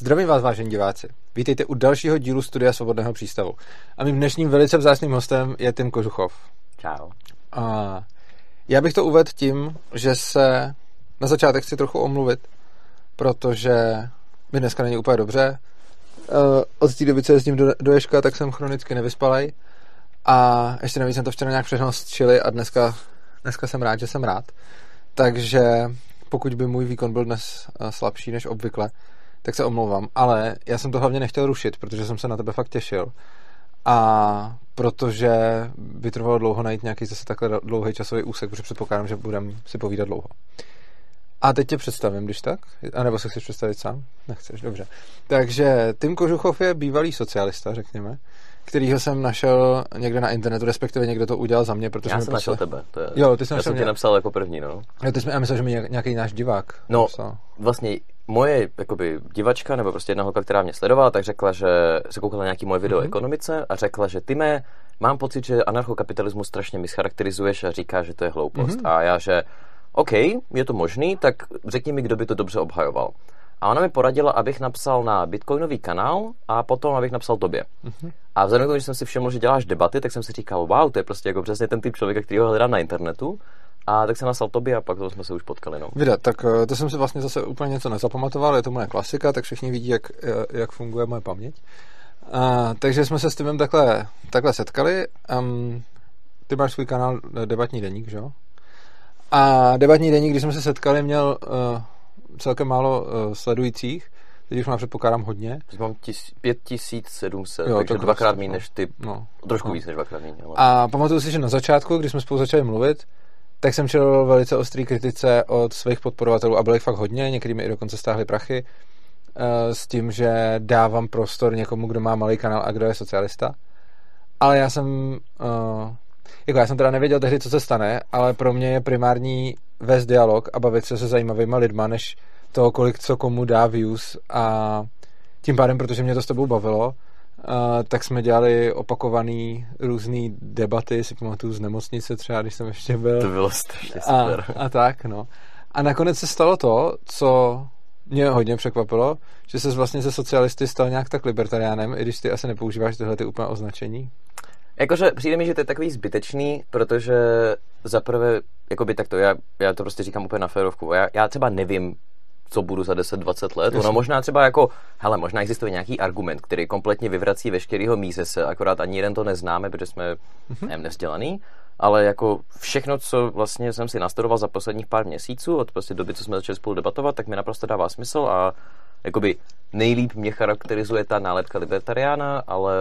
Zdravím vás, vážení diváci. Vítejte u dalšího dílu Studia Svobodného přístavu. A mým dnešním velice vzácným hostem je Tim Kožuchov. Čau. A já bych to uvedl tím, že se na začátek chci trochu omluvit, protože mi dneska není úplně dobře. Eh, od té doby, co jezdím do, do Ješka, tak jsem chronicky nevyspalej. A ještě navíc jsem to včera nějak všechno střili a dneska, dneska jsem rád, že jsem rád. Takže pokud by můj výkon byl dnes eh, slabší než obvykle, tak se omlouvám. Ale já jsem to hlavně nechtěl rušit, protože jsem se na tebe fakt těšil. A protože by trvalo dlouho najít nějaký zase takhle dlouhý časový úsek, protože předpokládám, že budeme si povídat dlouho. A teď tě představím, když tak? A nebo se chceš představit sám? Nechceš, dobře. Takže Tim Kožuchov je bývalý socialista, řekněme, kterýho jsem našel někde na internetu, respektive někdo to udělal za mě, protože Já mi jsem našel tebe. To je... Jo, ty jsi Já našel jsem mě. tě napsal jako první, no. Jo, ty jsi já myslel, že mi nějak- nějaký náš divák No, napsal. vlastně moje jakoby, divačka, nebo prostě jedna holka, která mě sledovala, tak řekla, že se koukala na nějaký moje video mm-hmm. o ekonomice a řekla, že ty mé, mám pocit, že anarchokapitalismus strašně mischarakterizuješ a říká, že to je hloupost. Mhm. Mm-hmm. A já, že OK, je to možný, tak řekni mi, kdo by to dobře obhajoval. A ona mi poradila, abych napsal na Bitcoinový kanál a potom, abych napsal tobě. Mhm. A vzhledem k tomu, že jsem si všiml, že děláš debaty, tak jsem si říkal, wow, to je prostě jako přesně ten typ člověka, který ho hledám na internetu. A tak jsem napsal tobě a pak to jsme se už potkali. No. Vida, tak eh, to jsem si vlastně zase úplně něco nezapamatoval, je to moje klasika, tak všichni vidí, jak, eh, jak funguje moje paměť. A, takže jsme se s Timem takhle, takhle setkali. Um, ty máš svůj kanál Debatní deník, že jo? A Debatní deník, když jsme se setkali, měl uh, celkem málo uh, sledujících, teď už má předpokládám hodně. Teď mám tis, 5700, Jo, jo, takže tak dvakrát méně než ty. No. Trošku no. víc než dvakrát méně. Ale... A pamatuju si, že na začátku, když jsme spolu začali mluvit, tak jsem čelil velice ostrý kritice od svých podporovatelů a bylo jich fakt hodně, někdy mi i dokonce stáhli prachy eh, s tím, že dávám prostor někomu, kdo má malý kanál a kdo je socialista. Ale já jsem, uh, jako já jsem teda nevěděl tehdy, co se stane, ale pro mě je primární vést dialog a bavit se se zajímavýma lidma, než to, kolik co komu dá views a tím pádem, protože mě to s tebou bavilo, Uh, tak jsme dělali opakovaný různý debaty, si pamatuju z nemocnice třeba, když jsem ještě byl. To bylo strašně a, super. a tak, no. A nakonec se stalo to, co mě hodně překvapilo, že se vlastně ze socialisty stal nějak tak libertariánem, i když ty asi nepoužíváš tyhle ty úplně označení. Jakože přijde mi, že to je takový zbytečný, protože zaprvé, jakoby takto, já, já to prostě říkám úplně na férovku, já, já třeba nevím, co budu za 10-20 let. Ono možná třeba jako, hele, možná existuje nějaký argument, který kompletně vyvrací veškerýho míze se, akorát ani jeden to neznáme, protože jsme mm-hmm. nevím, nevzdělaný, ale jako všechno, co vlastně jsem si nastudoval za posledních pár měsíců, od prostě doby, co jsme začali spolu debatovat, tak mi naprosto dává smysl a jakoby nejlíp mě charakterizuje ta nálepka libertariána, ale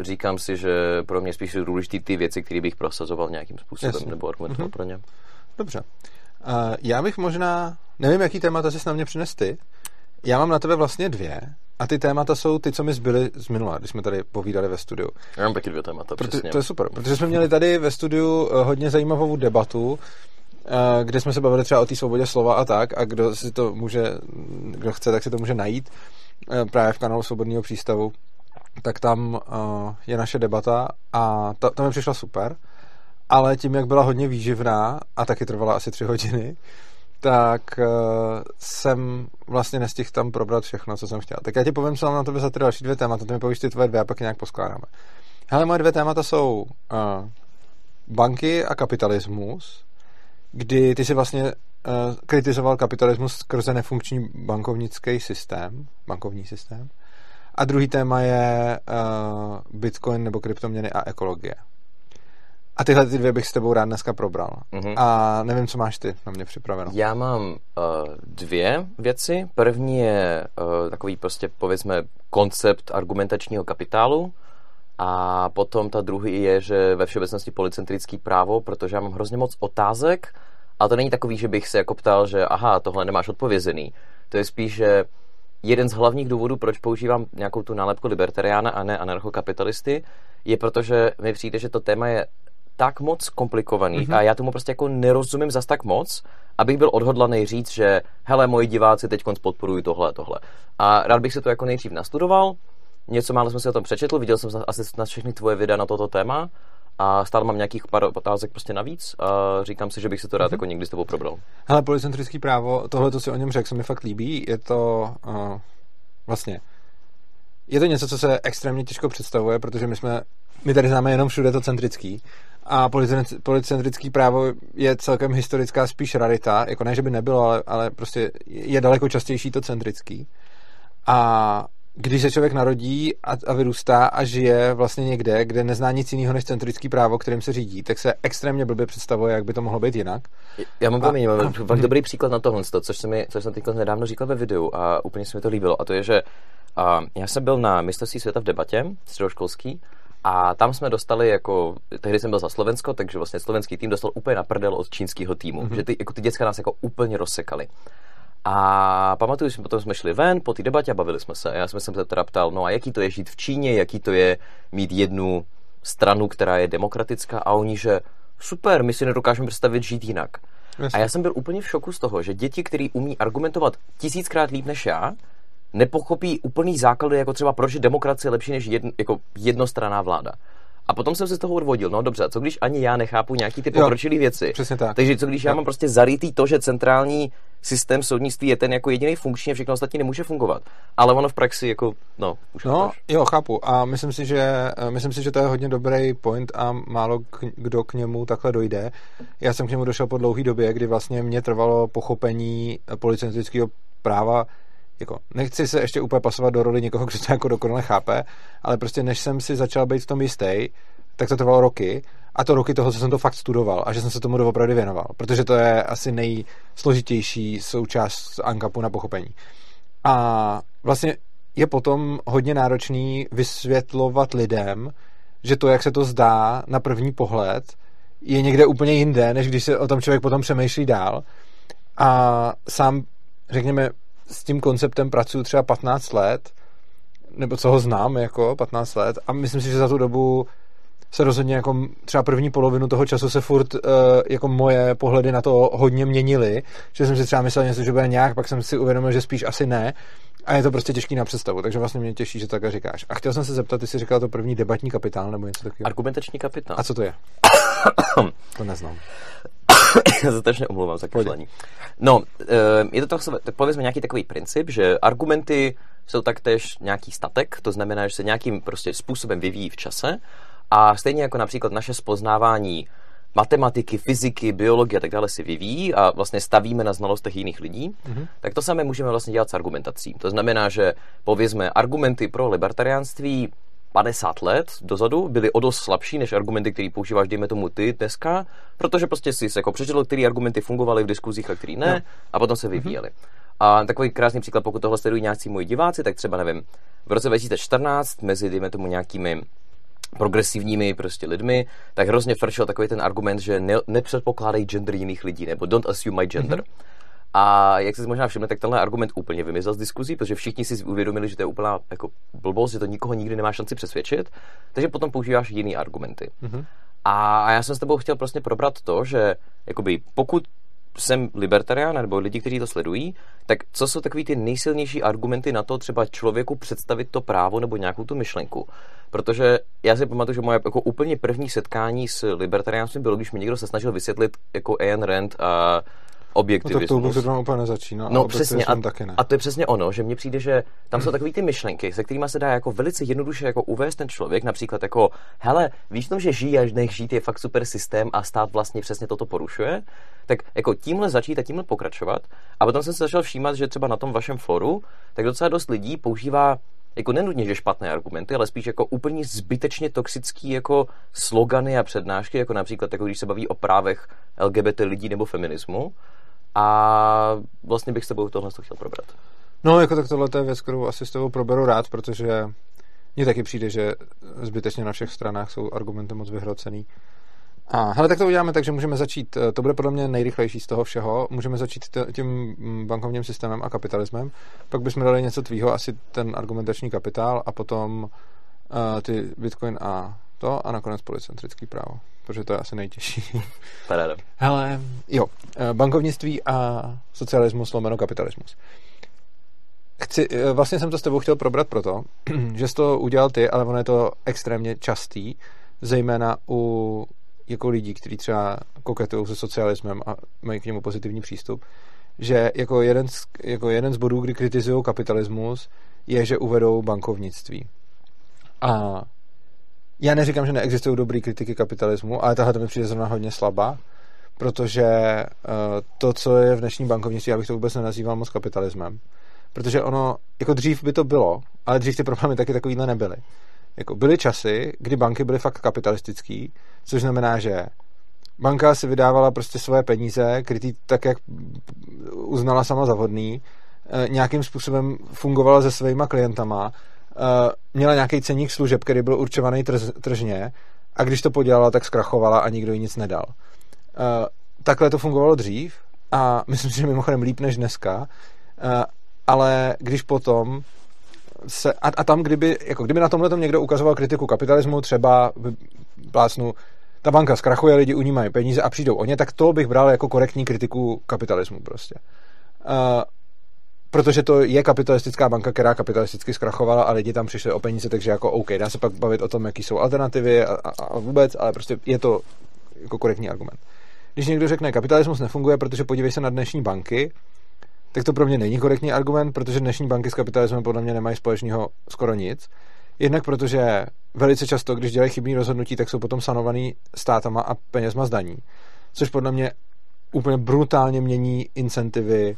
říkám si, že pro mě spíš jsou důležité ty věci, které bych prosazoval nějakým způsobem Jasně. nebo argumentoval Mhm. pro ně. Dobře. Uh, já bych možná, nevím, jaký témata jsi na mě přines ty, já mám na tebe vlastně dvě a ty témata jsou ty, co mi zbyly z minula, když jsme tady povídali ve studiu. Já mám taky dvě témata, Proto, přesně. to je super, protože jsme měli tady ve studiu eh, hodně zajímavou debatu, eh, kde jsme se bavili třeba o té svobodě slova a tak, a kdo si to může, kdo chce, tak si to může najít eh, právě v kanálu Svobodného přístavu, tak tam eh, je naše debata a ta, ta mi přišla super, ale tím, jak byla hodně výživná a taky trvala asi tři hodiny, tak uh, jsem vlastně nestihl tam probrat všechno, co jsem chtěl. Tak já ti povím, co mám na tebe za ty další dvě témata, ty mi povíš ty tvoje dvě a pak nějak poskládáme. Hele, moje dvě témata jsou uh, banky a kapitalismus, kdy ty si vlastně uh, kritizoval kapitalismus skrze nefunkční bankovnický systém, bankovní systém. A druhý téma je uh, Bitcoin nebo kryptoměny a ekologie. A tyhle ty dvě bych s tebou rád dneska probral. Mhm. A nevím, co máš ty na mě připraveno. Já mám uh, dvě věci. První je uh, takový prostě, povedzme, koncept argumentačního kapitálu. A potom ta druhý je, že ve všeobecnosti policentrický právo, protože já mám hrozně moc otázek, ale to není takový, že bych se jako ptal, že aha, tohle nemáš odpovězený. To je spíš, že jeden z hlavních důvodů, proč používám nějakou tu nálepku libertariána a ne anarchokapitalisty, je protože mi přijde, že to téma je tak moc komplikovaný mm-hmm. a já tomu prostě jako nerozumím zas tak moc, abych byl odhodlaný říct, že hele, moji diváci teď podporují tohle a tohle. A rád bych si to jako nejdřív nastudoval, něco málo jsem si o tom přečetl, viděl jsem asi na všechny tvoje videa na toto téma a stále mám nějakých pár otázek prostě navíc a říkám si, že bych si to rád mm-hmm. jako někdy s tebou probral. Hele, policentrický právo, tohle, co si o něm řekl, se mi fakt líbí. Je to uh, vlastně. Je to něco, co se extrémně těžko představuje, protože my jsme, my tady známe jenom všude to centrický a policentrický právo je celkem historická spíš rarita, jako ne, že by nebylo, ale, ale prostě je daleko častější to centrický. A když se člověk narodí a, a vyrůstá a žije vlastně někde, kde nezná nic jiného než centrický právo, kterým se řídí, tak se extrémně blbě představuje, jak by to mohlo být jinak. Já mám mám fakt dobrý příklad na tohle, což, jsem, mi, což jsem teď nedávno říkal ve videu a úplně se mi to líbilo. A to je, že a, já jsem byl na mistrovství světa v debatě, středoškolský, a tam jsme dostali jako, tehdy jsem byl za Slovensko, takže vlastně slovenský tým dostal úplně na prdel od čínského týmu, mm-hmm. že ty, jako ty děcka nás jako úplně rozsekali. A pamatuju, že potom jsme šli ven po té debatě a bavili jsme se. Já jsem se teda ptal, no a jaký to je žít v Číně, jaký to je mít jednu stranu, která je demokratická a oni, že super, my si nedokážeme představit žít jinak. Jasně. A já jsem byl úplně v šoku z toho, že děti, který umí argumentovat tisíckrát líp než já, nepochopí úplný základy, jako třeba proč je demokracie lepší než jedn, jako jednostranná vláda. A potom jsem se z toho odvodil, no dobře, co když ani já nechápu nějaký ty pokročilé věci. Přesně tak. Takže co když jo. já mám prostě zarytý to, že centrální systém soudnictví je ten jako jediný funkční a všechno ostatní nemůže fungovat. Ale ono v praxi jako, no, už No, chápeš. jo, chápu. A myslím si, že, myslím si, že to je hodně dobrý point a málo k, kdo k němu takhle dojde. Já jsem k němu došel po dlouhé době, kdy vlastně mě trvalo pochopení policentrického práva jako, nechci se ještě úplně pasovat do roli někoho, kdo to jako dokonale chápe, ale prostě než jsem si začal být v tom jistý, tak to trvalo roky a to roky toho, co jsem to fakt studoval a že jsem se tomu doopravdy věnoval, protože to je asi nejsložitější součást ANKAPu na pochopení. A vlastně je potom hodně náročný vysvětlovat lidem, že to, jak se to zdá na první pohled, je někde úplně jinde, než když se o tom člověk potom přemýšlí dál. A sám, řekněme, s tím konceptem pracuji třeba 15 let, nebo co ho znám jako 15 let a myslím si, že za tu dobu se rozhodně jako třeba první polovinu toho času se furt uh, jako moje pohledy na to hodně měnily, že jsem si třeba myslel něco, že bude nějak, pak jsem si uvědomil, že spíš asi ne a je to prostě těžký na představu, takže vlastně mě těší, že to takhle říkáš. A chtěl jsem se zeptat, ty jsi říkal to první debatní kapitál nebo něco takového. Argumentační kapitál. A co to je? to neznám. Já se strašně omlouvám za kašlení. No, eh, je to tak povězme nějaký takový princip, že argumenty jsou taktéž nějaký statek, to znamená, že se nějakým prostě způsobem vyvíjí v čase a stejně jako například naše spoznávání matematiky, fyziky, biologie a tak dále si vyvíjí a vlastně stavíme na znalostech jiných lidí, mm-hmm. tak to samé můžeme vlastně dělat s argumentací. To znamená, že povězme argumenty pro libertariánství 50 let dozadu byly o dost slabší než argumenty, které používáš, dejme tomu ty dneska, protože prostě si jako přečetl, které argumenty fungovaly v diskuzích a které ne, no. a potom se vyvíjely. Mm-hmm. A takový krásný příklad, pokud tohle sledují nějací moji diváci, tak třeba nevím, v roce 2014 mezi, dejme tomu, nějakými progresivními prostě lidmi, tak hrozně frčel takový ten argument, že ne, nepředpokládají gender jiných lidí, nebo don't assume my gender. Mm-hmm. A jak se možná všimne, tak tenhle argument úplně vymizel z diskuzí, protože všichni si uvědomili, že to je úplná jako blbost, že to nikoho nikdy nemá šanci přesvědčit, takže potom používáš jiný argumenty. Mm-hmm. A já jsem s tebou chtěl prostě probrat to, že jakoby, pokud jsem libertarián nebo lidi, kteří to sledují, tak co jsou takový ty nejsilnější argumenty na to třeba člověku představit to právo nebo nějakou tu myšlenku? Protože já si pamatuju, že moje jako úplně první setkání s libertariánstvím bylo, když mi někdo se snažil vysvětlit jako Ayn Rand a objektivismus. No, tak to už úplně nezačíná. No přesně, a, taky ne. a to je přesně ono, že mně přijde, že tam jsou takové ty myšlenky, se kterými se dá jako velice jednoduše jako uvést ten člověk, například jako, hele, víš tom, že žij až nech žít je fakt super systém a stát vlastně přesně toto porušuje, tak jako tímhle začít a tímhle pokračovat. A potom jsem se začal všímat, že třeba na tom vašem foru, tak docela dost lidí používá jako nenutně, že špatné argumenty, ale spíš jako úplně zbytečně toxický jako slogany a přednášky, jako například jako když se baví o právech LGBT lidí nebo feminismu. A vlastně bych s tebou tohle chtěl probrat. No, jako tak tohle je věc, kterou asi s tebou proberu rád, protože mně taky přijde, že zbytečně na všech stranách jsou argumenty moc vyhrocený. A hele, tak to uděláme tak, že můžeme začít, eh, to bude podle mě nejrychlejší z toho všeho, můžeme začít tím bankovním systémem a kapitalismem, pak bychom dali něco tvýho, asi ten argumentační kapitál a potom uh, ty Bitcoin a to a nakonec policentrický právo, protože to je asi nejtěžší. Paráda. Hele, jo, eh, bankovnictví a socialismus, lomeno kapitalismus. Chci, vlastně jsem to s tebou chtěl probrat proto, že jsi to udělal ty, ale ono je to extrémně častý, zejména u jako lidí, kteří třeba koketují se socialismem a mají k němu pozitivní přístup, že jako jeden z, jako jeden z bodů, kdy kritizují kapitalismus, je, že uvedou bankovnictví. A já neříkám, že neexistují dobrý kritiky kapitalismu, ale tahle to mi přijde zrovna hodně slabá, protože uh, to, co je v dnešním bankovnictví, já bych to vůbec nenazýval moc kapitalismem. Protože ono, jako dřív by to bylo, ale dřív ty problémy taky takovýhle nebyly. Jako byly časy, kdy banky byly fakt kapitalistický, což znamená, že banka si vydávala prostě svoje peníze, krytý tak, jak uznala sama za vhodný, eh, nějakým způsobem fungovala se svýma klientama, eh, měla nějaký ceník služeb, který byl určovaný trz, tržně a když to podělala, tak zkrachovala a nikdo jí nic nedal. Eh, takhle to fungovalo dřív a myslím si, že mimochodem líp než dneska, ale když potom se, a, a tam, kdyby, jako kdyby na tomhle někdo ukazoval kritiku kapitalismu, třeba plácnu, ta banka zkrachuje, lidi u ní mají peníze a přijdou o ně, tak to bych bral jako korektní kritiku kapitalismu prostě. Uh, protože to je kapitalistická banka, která kapitalisticky zkrachovala a lidi tam přišli o peníze, takže jako OK, dá se pak bavit o tom, jaký jsou alternativy a, a, a vůbec, ale prostě je to jako korektní argument. Když někdo řekne, kapitalismus nefunguje, protože podívej se na dnešní banky, tak to pro mě není korektní argument, protože dnešní banky s kapitalismem podle mě nemají společného skoro nic. Jednak protože velice často, když dělají chybný rozhodnutí, tak jsou potom sanovaný státama a penězma zdaní. Což podle mě úplně brutálně mění incentivy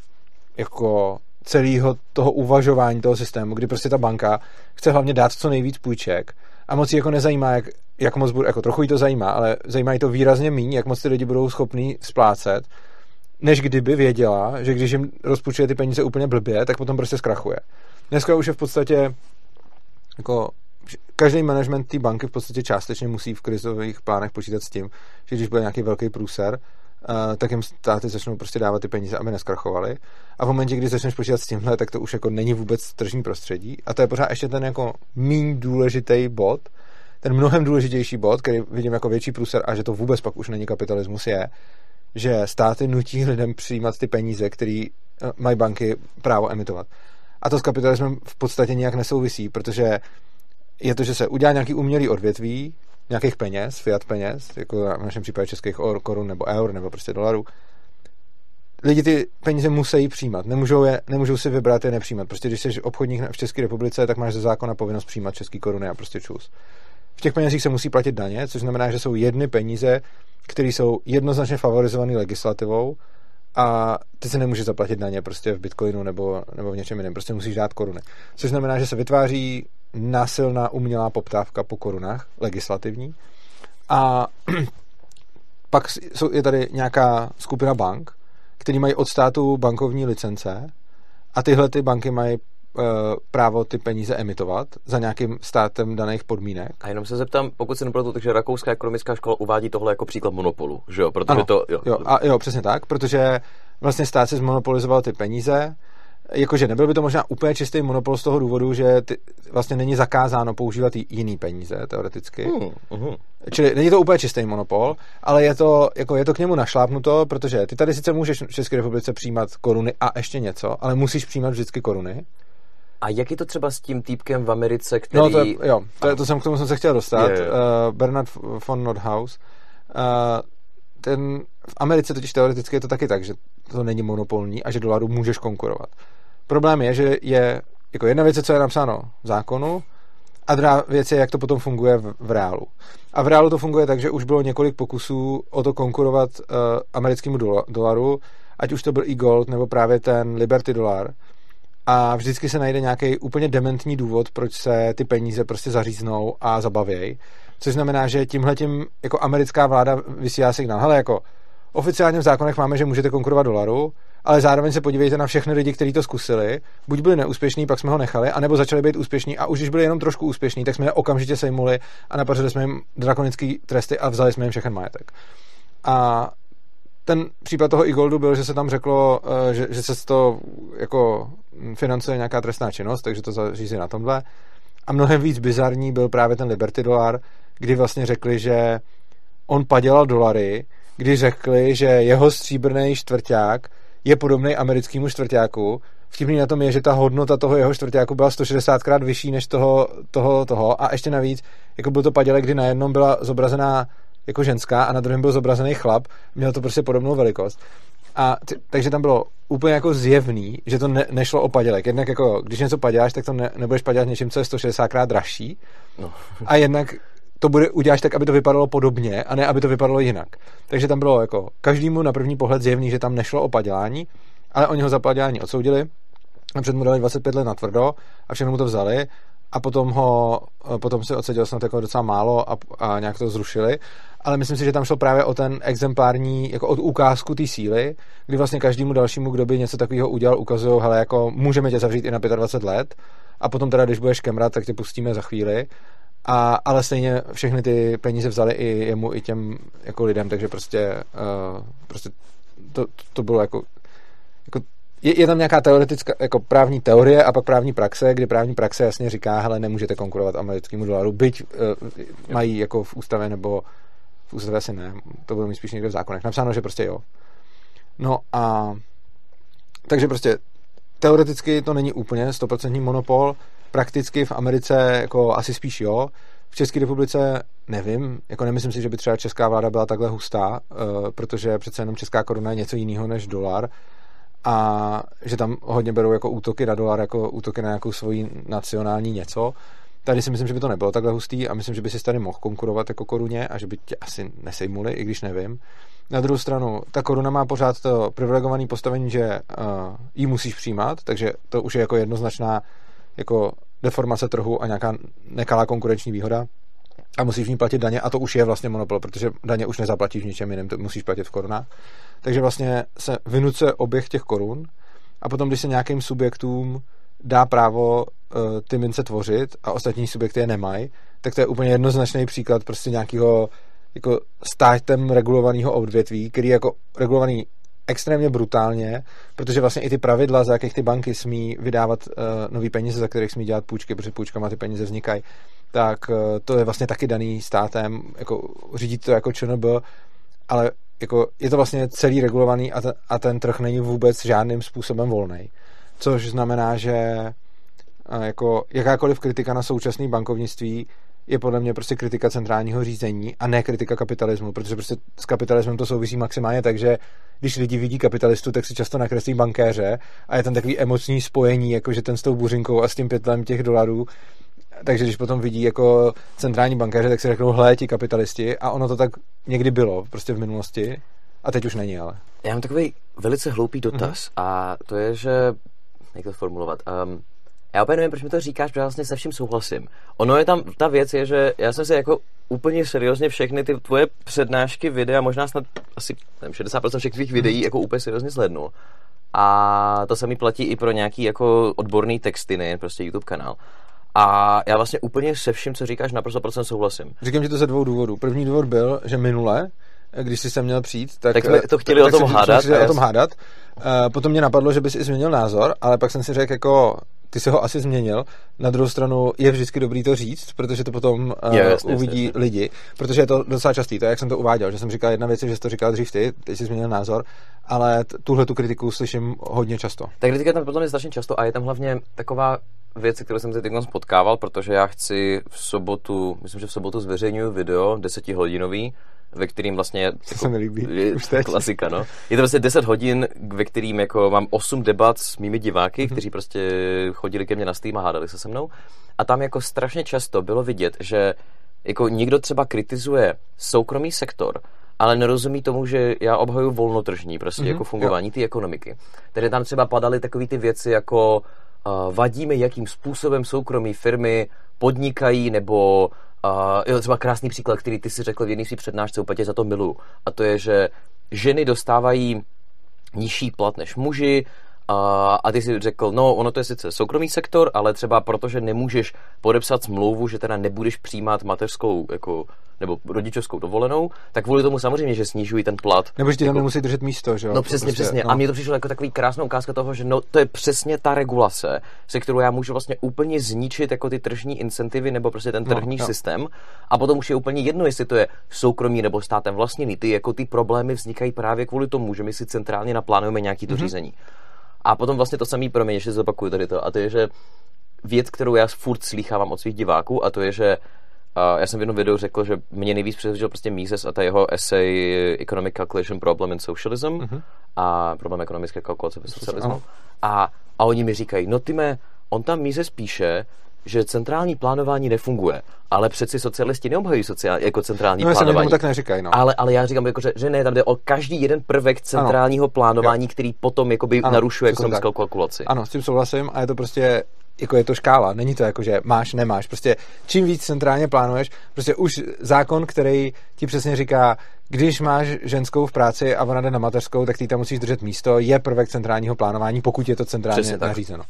jako celého toho uvažování toho systému, kdy prostě ta banka chce hlavně dát co nejvíc půjček a moc jako nezajímá, jak, jak moc bude, jako trochu jí to zajímá, ale zajímá jí to výrazně méně, jak moc ty lidi budou schopní splácet, než kdyby věděla, že když jim rozpůjčuje ty peníze úplně blbě, tak potom prostě zkrachuje. Dneska už je v podstatě jako každý management té banky v podstatě částečně musí v krizových plánech počítat s tím, že když bude nějaký velký průser, Uh, tak jim státy začnou prostě dávat ty peníze, aby neskrachovali. A v momentě, kdy začneš počítat s tímhle, tak to už jako není vůbec tržní prostředí. A to je pořád ještě ten jako méně důležitý bod, ten mnohem důležitější bod, který vidím jako větší průser a že to vůbec pak už není kapitalismus, je, že státy nutí lidem přijímat ty peníze, které uh, mají banky právo emitovat. A to s kapitalismem v podstatě nějak nesouvisí, protože je to, že se udělá nějaký umělý odvětví, nějakých peněz, fiat peněz, jako v našem případě českých or, korun nebo eur nebo prostě dolarů, lidi ty peníze musí přijímat. Nemůžou, je, nemůžou si vybrat je nepřijímat. Prostě když jsi obchodník v České republice, tak máš ze zákona povinnost přijímat české koruny a prostě čus. V těch penězích se musí platit daně, což znamená, že jsou jedny peníze, které jsou jednoznačně favorizované legislativou a ty se nemůžeš zaplatit daně prostě v bitcoinu nebo, nebo v něčem jiném. Prostě musíš dát koruny. Což znamená, že se vytváří násilná umělá poptávka po korunách, legislativní. A pak je tady nějaká skupina bank, které mají od státu bankovní licence a tyhle ty banky mají e, právo ty peníze emitovat za nějakým státem daných podmínek. A jenom se zeptám, pokud se nepletu, takže Rakouská ekonomická škola uvádí tohle jako příklad monopolu, že jo? Protože ano, to, jo. Jo, a, jo, přesně tak, protože vlastně stát si zmonopolizoval ty peníze, jakože nebyl by to možná úplně čistý monopol z toho důvodu, že ty, vlastně není zakázáno používat jiný peníze, teoreticky. Hmm, uh-huh. Čili není to úplně čistý monopol, ale je to, jako je to k němu našlápnuto, protože ty tady sice můžeš v České republice přijímat koruny a ještě něco, ale musíš přijímat vždycky koruny. A jak je to třeba s tím týpkem v Americe, který... No to, je, jo, to, to jsem, k tomu jsem se chtěl dostat. Je, je. Uh, Bernard von Nordhaus. Uh, ten, v Americe totiž teoreticky je to taky tak, že to není monopolní a že dolaru můžeš konkurovat. Problém je, že je jako jedna věc, co je napsáno v zákonu, a druhá věc je, jak to potom funguje v, v reálu. A v reálu to funguje tak, že už bylo několik pokusů o to konkurovat uh, americkému dolaru, ať už to byl e-gold nebo právě ten Liberty dolar. A vždycky se najde nějaký úplně dementní důvod, proč se ty peníze prostě zaříznou a zabavějí. Což znamená, že tímhle tím jako americká vláda vysílá signál. Hele, jako oficiálně v zákonech máme, že můžete konkurovat dolaru, ale zároveň se podívejte na všechny lidi, kteří to zkusili. Buď byli neúspěšní, pak jsme ho nechali, anebo začali být úspěšní a už když byli jenom trošku úspěšní, tak jsme je okamžitě sejmuli a napařili jsme jim drakonické tresty a vzali jsme jim všechen majetek. A ten případ toho Igoldu byl, že se tam řeklo, eh, že, že se to jako financuje nějaká trestná činnost, takže to zařízí na tomhle. A mnohem víc bizarní byl právě ten Liberty dolar, kdy vlastně řekli, že on padělal dolary, kdy řekli, že jeho stříbrný čtvrták je podobný americkému čtvrtáku. Vtipný na tom je, že ta hodnota toho jeho čtvrtáku byla 160 krát vyšší než toho, toho, toho a ještě navíc, jako byl to padělek, kdy na jednom byla zobrazená jako ženská a na druhém byl zobrazený chlap, měl to prostě podobnou velikost. A t- takže tam bylo úplně jako zjevný, že to ne, nešlo o padělek. Jednak jako, když něco paděláš, tak to ne, nebudeš padělat něčím, co je 160 krát dražší. No. A jednak to bude, uděláš tak, aby to vypadalo podobně a ne, aby to vypadalo jinak. Takže tam bylo jako každému na první pohled zjevný, že tam nešlo o padělání, ale oni ho za padělání odsoudili a před mu dali 25 let na tvrdo a všechno mu to vzali a potom ho, potom si odseděl snad jako docela málo a, a nějak to zrušili, ale myslím si, že tam šlo právě o ten exemplární, jako od ukázku té síly, kdy vlastně každému dalšímu, kdo by něco takového udělal, ukazují, hele, jako můžeme tě zavřít i na 25 let. A potom teda, když budeš kemrat, tak tě pustíme za chvíli a, ale stejně všechny ty peníze vzali i jemu, i těm jako lidem, takže prostě, uh, prostě to, to bylo jako, jako je, je tam nějaká teoretická, jako právní teorie a pak právní praxe, kdy právní praxe jasně říká, hele, nemůžete konkurovat americkému dolaru, byť uh, mají jako v ústavě nebo v ústavě asi ne, to bude mít spíš někde v zákonech. Napsáno, že prostě jo. No a takže prostě teoreticky to není úplně 100% monopol, prakticky v Americe jako asi spíš jo. V České republice nevím, jako nemyslím si, že by třeba česká vláda byla takhle hustá, uh, protože přece jenom česká koruna je něco jiného než dolar a že tam hodně berou jako útoky na dolar, jako útoky na nějakou svoji nacionální něco. Tady si myslím, že by to nebylo takhle hustý a myslím, že by si tady mohl konkurovat jako koruně a že by tě asi nesejmuli, i když nevím. Na druhou stranu, ta koruna má pořád to privilegované postavení, že uh, ji musíš přijímat, takže to už je jako jednoznačná jako deformace trhu a nějaká nekalá konkurenční výhoda a musíš v ní platit daně a to už je vlastně monopol, protože daně už nezaplatíš v ničem jiném, to musíš platit v korunách. Takže vlastně se vynucuje oběh těch korun a potom, když se nějakým subjektům dá právo uh, ty mince tvořit a ostatní subjekty je nemají, tak to je úplně jednoznačný příklad prostě nějakého jako státem regulovaného odvětví, který je jako regulovaný extrémně brutálně, protože vlastně i ty pravidla, za jakých ty banky smí vydávat uh, nový peníze, za kterých smí dělat půjčky, protože půjčkama ty peníze vznikají, tak uh, to je vlastně taky daný státem, jako řídí to jako ČNB, ale jako je to vlastně celý regulovaný a a ten trh není vůbec žádným způsobem volný. Což znamená, že uh, jako jakákoliv kritika na současné bankovnictví je podle mě prostě kritika centrálního řízení a ne kritika kapitalismu, protože prostě s kapitalismem to souvisí maximálně tak, že když lidi vidí kapitalistu, tak si často nakreslí bankéře a je tam takový emocní spojení, jako že ten s tou buřinkou a s tím pytlem těch dolarů takže když potom vidí jako centrální bankéře, tak si řeknou, hle, ti kapitalisti a ono to tak někdy bylo, prostě v minulosti a teď už není, ale. Já mám takový velice hloupý dotaz mm-hmm. a to je, že, jak to formulovat, um, já úplně nevím, proč mi to říkáš, protože vlastně se vším souhlasím. Ono je tam, ta věc je, že já jsem si jako úplně seriózně všechny ty tvoje přednášky, videa, možná snad asi nevím, 60% všech tvých videí jako úplně seriózně zhlednul. A to se mi platí i pro nějaký jako odborný texty, ne prostě YouTube kanál. A já vlastně úplně se vším, co říkáš, naprosto procent souhlasím. Říkám ti to ze dvou důvodů. První důvod byl, že minule, když jsi se měl přijít, tak, tak jsme to chtěli tak o tom hádat. o tom hádat. Uh, potom mě napadlo, že bys i změnil názor, ale pak jsem si řekl, jako ty si ho asi změnil. Na druhou stranu je vždycky dobrý to říct, protože to potom uh, je, jasně, uvidí jasně. lidi, protože je to docela častý, to je, jak jsem to uváděl, že jsem říkal jedna věc, že jsi to říkal dřív ty, teď jsi změnil názor, ale tuhle tu kritiku slyším hodně často. Ta kritika tam potom je strašně často a je tam hlavně taková věc, kterou jsem se teď spotkával, protože já chci v sobotu, myslím, že v sobotu zveřejňuju video desetihodinový, ve kterým vlastně... Jako, se mi líbí. Je, Už teď. Klasika, no. Je to vlastně 10 hodin, ve kterým jako mám 8 debat s mými diváky, mm-hmm. kteří prostě chodili ke mně na Steam a hádali se se mnou. A tam jako strašně často bylo vidět, že jako někdo třeba kritizuje soukromý sektor, ale nerozumí tomu, že já obhajuju volnotržní prostě mm-hmm. jako fungování té ekonomiky. Tedy tam třeba padaly takové ty věci jako uh, vadíme, jakým způsobem soukromí firmy podnikají nebo Uh, jo, třeba krásný příklad, který ty si řekl v jedné své přednášce, úplně za to milu. A to je, že ženy dostávají nižší plat než muži, a, a ty si řekl, no ono to je sice soukromý sektor, ale třeba protože nemůžeš podepsat smlouvu, že teda nebudeš přijímat mateřskou jako, nebo rodičovskou dovolenou, tak kvůli tomu samozřejmě, že snižují ten plat. Nebo že ti tam jako, nemusí držet místo, že jo? No přesně, prostě, přesně. No. A mně to přišlo jako takový krásná ukázka toho, že no, to je přesně ta regulace, se kterou já můžu vlastně úplně zničit jako ty tržní incentivy nebo prostě ten no, tržní no, systém. A potom už je úplně jedno, jestli to je soukromý nebo státem vlastněný. Ty jako ty problémy vznikají právě kvůli tomu, že my si centrálně naplánujeme nějaký to mm-hmm. řízení. A potom vlastně to samý pro mě, ještě zopakuju tady to, a to je, že věc, kterou já furt slýchávám od svých diváků, a to je, že a já jsem v jednom videu řekl, že mě nejvíc přesvědčil prostě Mises a ta jeho essay Economic Calculation Problem in Socialism mm-hmm. a problém ekonomické kalkulace ve socialismu. A, a oni mi říkají, no tyme, on tam Mises píše, že centrální plánování nefunguje, ale přeci socialisti neobhajují sociál, jako centrální no, plánování. No, tak neříkají, no. Ale, ale já říkám, jako, že, že ne, tam jde o každý jeden prvek centrálního ano. plánování, jo. který potom jakoby ano, narušuje ekonomickou kalkulaci. Ano, s tím souhlasím a je to prostě jako je to škála, není to jako, že máš, nemáš. Prostě čím víc centrálně plánuješ, prostě už zákon, který ti přesně říká, když máš ženskou v práci a ona jde na mateřskou, tak ty tam musíš držet místo, je prvek centrálního plánování, pokud je to centrálně nařízeno.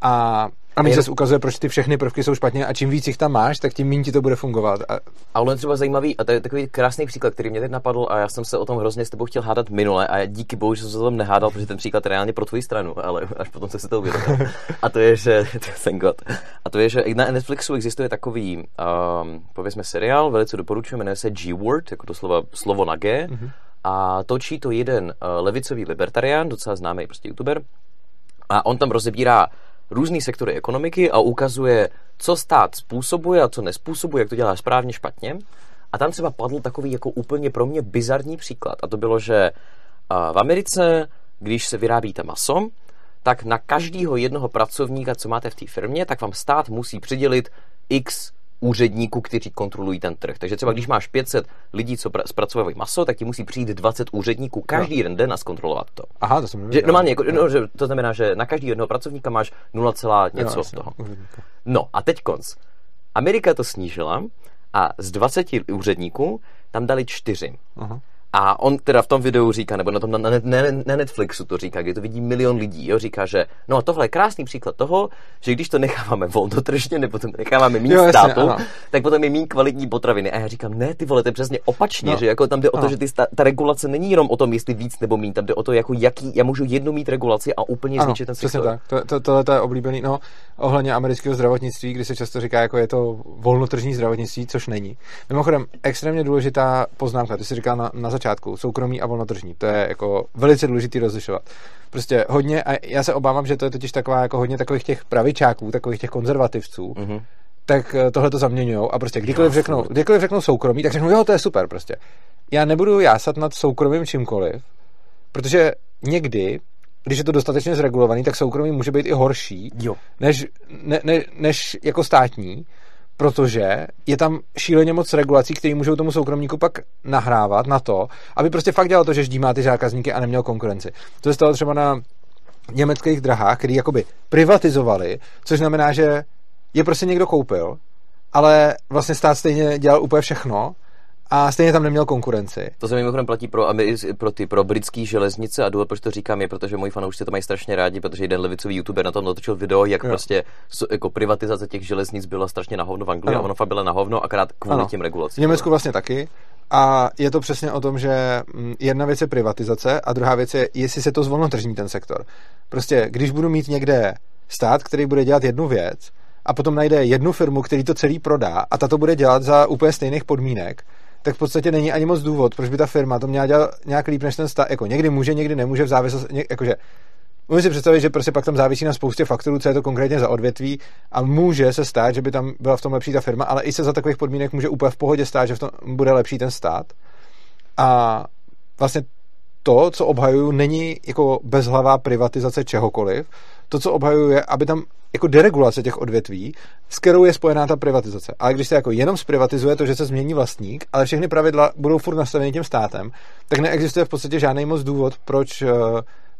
A a mi se ukazuje, proč ty všechny prvky jsou špatně a čím víc jich tam máš, tak tím méně ti to bude fungovat. A... a on je třeba zajímavý, a to je takový krásný příklad, který mě teď napadl a já jsem se o tom hrozně s tebou chtěl hádat minule a díky bohu, že jsem se o tom nehádal, protože ten příklad je reálně pro tvoji stranu, ale až potom se si to uvědomil. a to je, že, thank God. A to je, že na Netflixu existuje takový, um, povězme, seriál, velice doporučuji, jmenuje se G-Word, jako to slovo, slovo na G. Mm-hmm. A točí to jeden uh, levicový libertarián, docela známý prostě youtuber. A on tam rozebírá různý sektory ekonomiky a ukazuje, co stát způsobuje a co nespůsobuje, jak to dělá správně, špatně. A tam třeba padl takový jako úplně pro mě bizarní příklad. A to bylo, že v Americe, když se vyrábíte maso, tak na každého jednoho pracovníka, co máte v té firmě, tak vám stát musí přidělit x úředníků, kteří kontrolují ten trh. Takže třeba když máš 500 lidí, co zpracovávají maso, tak ti musí přijít 20 úředníků každý no. jeden den a zkontrolovat to. Aha, to jsem nevěděl. Že, normálně, jako, no, že to znamená, že na každý jednoho pracovníka máš 0, něco z toho. No a teď konc. Amerika to snížila a z 20 úředníků tam dali 4. Aha. A on teda v tom videu říká, nebo na tom na, na, na Netflixu to říká, kde to vidí milion lidí, jo, říká, že no a tohle je krásný příklad toho, že když to necháváme volnotržně, nebo to necháváme méně státu, jasně, tak potom je méně kvalitní potraviny. A já říkám, ne, ty vole, to je přesně opačně, no, že jako tam jde o to, že ty, ta, ta, regulace není jenom o tom, jestli víc nebo méně, tam jde o to, jako jaký, já můžu jednu mít regulaci a úplně ano, zničit ten sektor. tak. To, to, tohle to je oblíbený, no, ohledně amerického zdravotnictví, kdy se často říká, jako je to volnotržní zdravotnictví, což není. Mimochodem, extrémně důležitá poznámka, ty jsi říkal na, na začátku, soukromí a volnotržní. To je jako velice důležitý rozlišovat. Prostě hodně, a já se obávám, že to je totiž taková jako hodně takových těch pravičáků, takových těch konzervativců, mm-hmm. tak eh, tohle to zaměňují a prostě kdykoliv řeknou, kdykoliv řeknou soukromí, tak řeknou, jo, to je super prostě. Já nebudu jásat nad soukromým čímkoliv, protože někdy když je to dostatečně zregulovaný, tak soukromí může být i horší, jo. Než, ne, ne, než jako státní, protože je tam šíleně moc regulací, které můžou tomu soukromníku pak nahrávat na to, aby prostě fakt dělal to, že ždímá ty zákazníky a neměl konkurenci. To je stalo třeba na německých drahách, který jakoby privatizovali, což znamená, že je prostě někdo koupil, ale vlastně stát stejně dělal úplně všechno a stejně tam neměl konkurenci. To se mimochodem platí pro, pro, ty, pro britské železnice a důvod, proč to říkám, je, protože moji fanoušci to mají strašně rádi, protože jeden levicový youtuber na tom natočil video, jak jo. prostě jako privatizace těch železnic byla strašně na hovno v Anglii ano. a ono fakt byla na hovno, akorát kvůli ano. těm regulacím. V Německu vlastně taky. A je to přesně o tom, že mm, jedna věc je privatizace a druhá věc je, jestli se to zvolnotržní ten sektor. Prostě, když budu mít někde stát, který bude dělat jednu věc, a potom najde jednu firmu, který to celý prodá a ta to bude dělat za úplně stejných podmínek, tak v podstatě není ani moc důvod, proč by ta firma to měla dělat nějak líp než ten stát. Jako někdy může, někdy nemůže v závislosti, jakože Můžu si představit, že prostě pak tam závisí na spoustě faktorů, co je to konkrétně za odvětví a může se stát, že by tam byla v tom lepší ta firma, ale i se za takových podmínek může úplně v pohodě stát, že v tom bude lepší ten stát. A vlastně to, co obhajuju, není jako bezhlavá privatizace čehokoliv. To, co obhajuju, je, aby tam jako deregulace těch odvětví, s kterou je spojená ta privatizace. Ale když se jako jenom zprivatizuje to, že se změní vlastník, ale všechny pravidla budou furt nastaveny tím státem, tak neexistuje v podstatě žádný moc důvod, proč eh,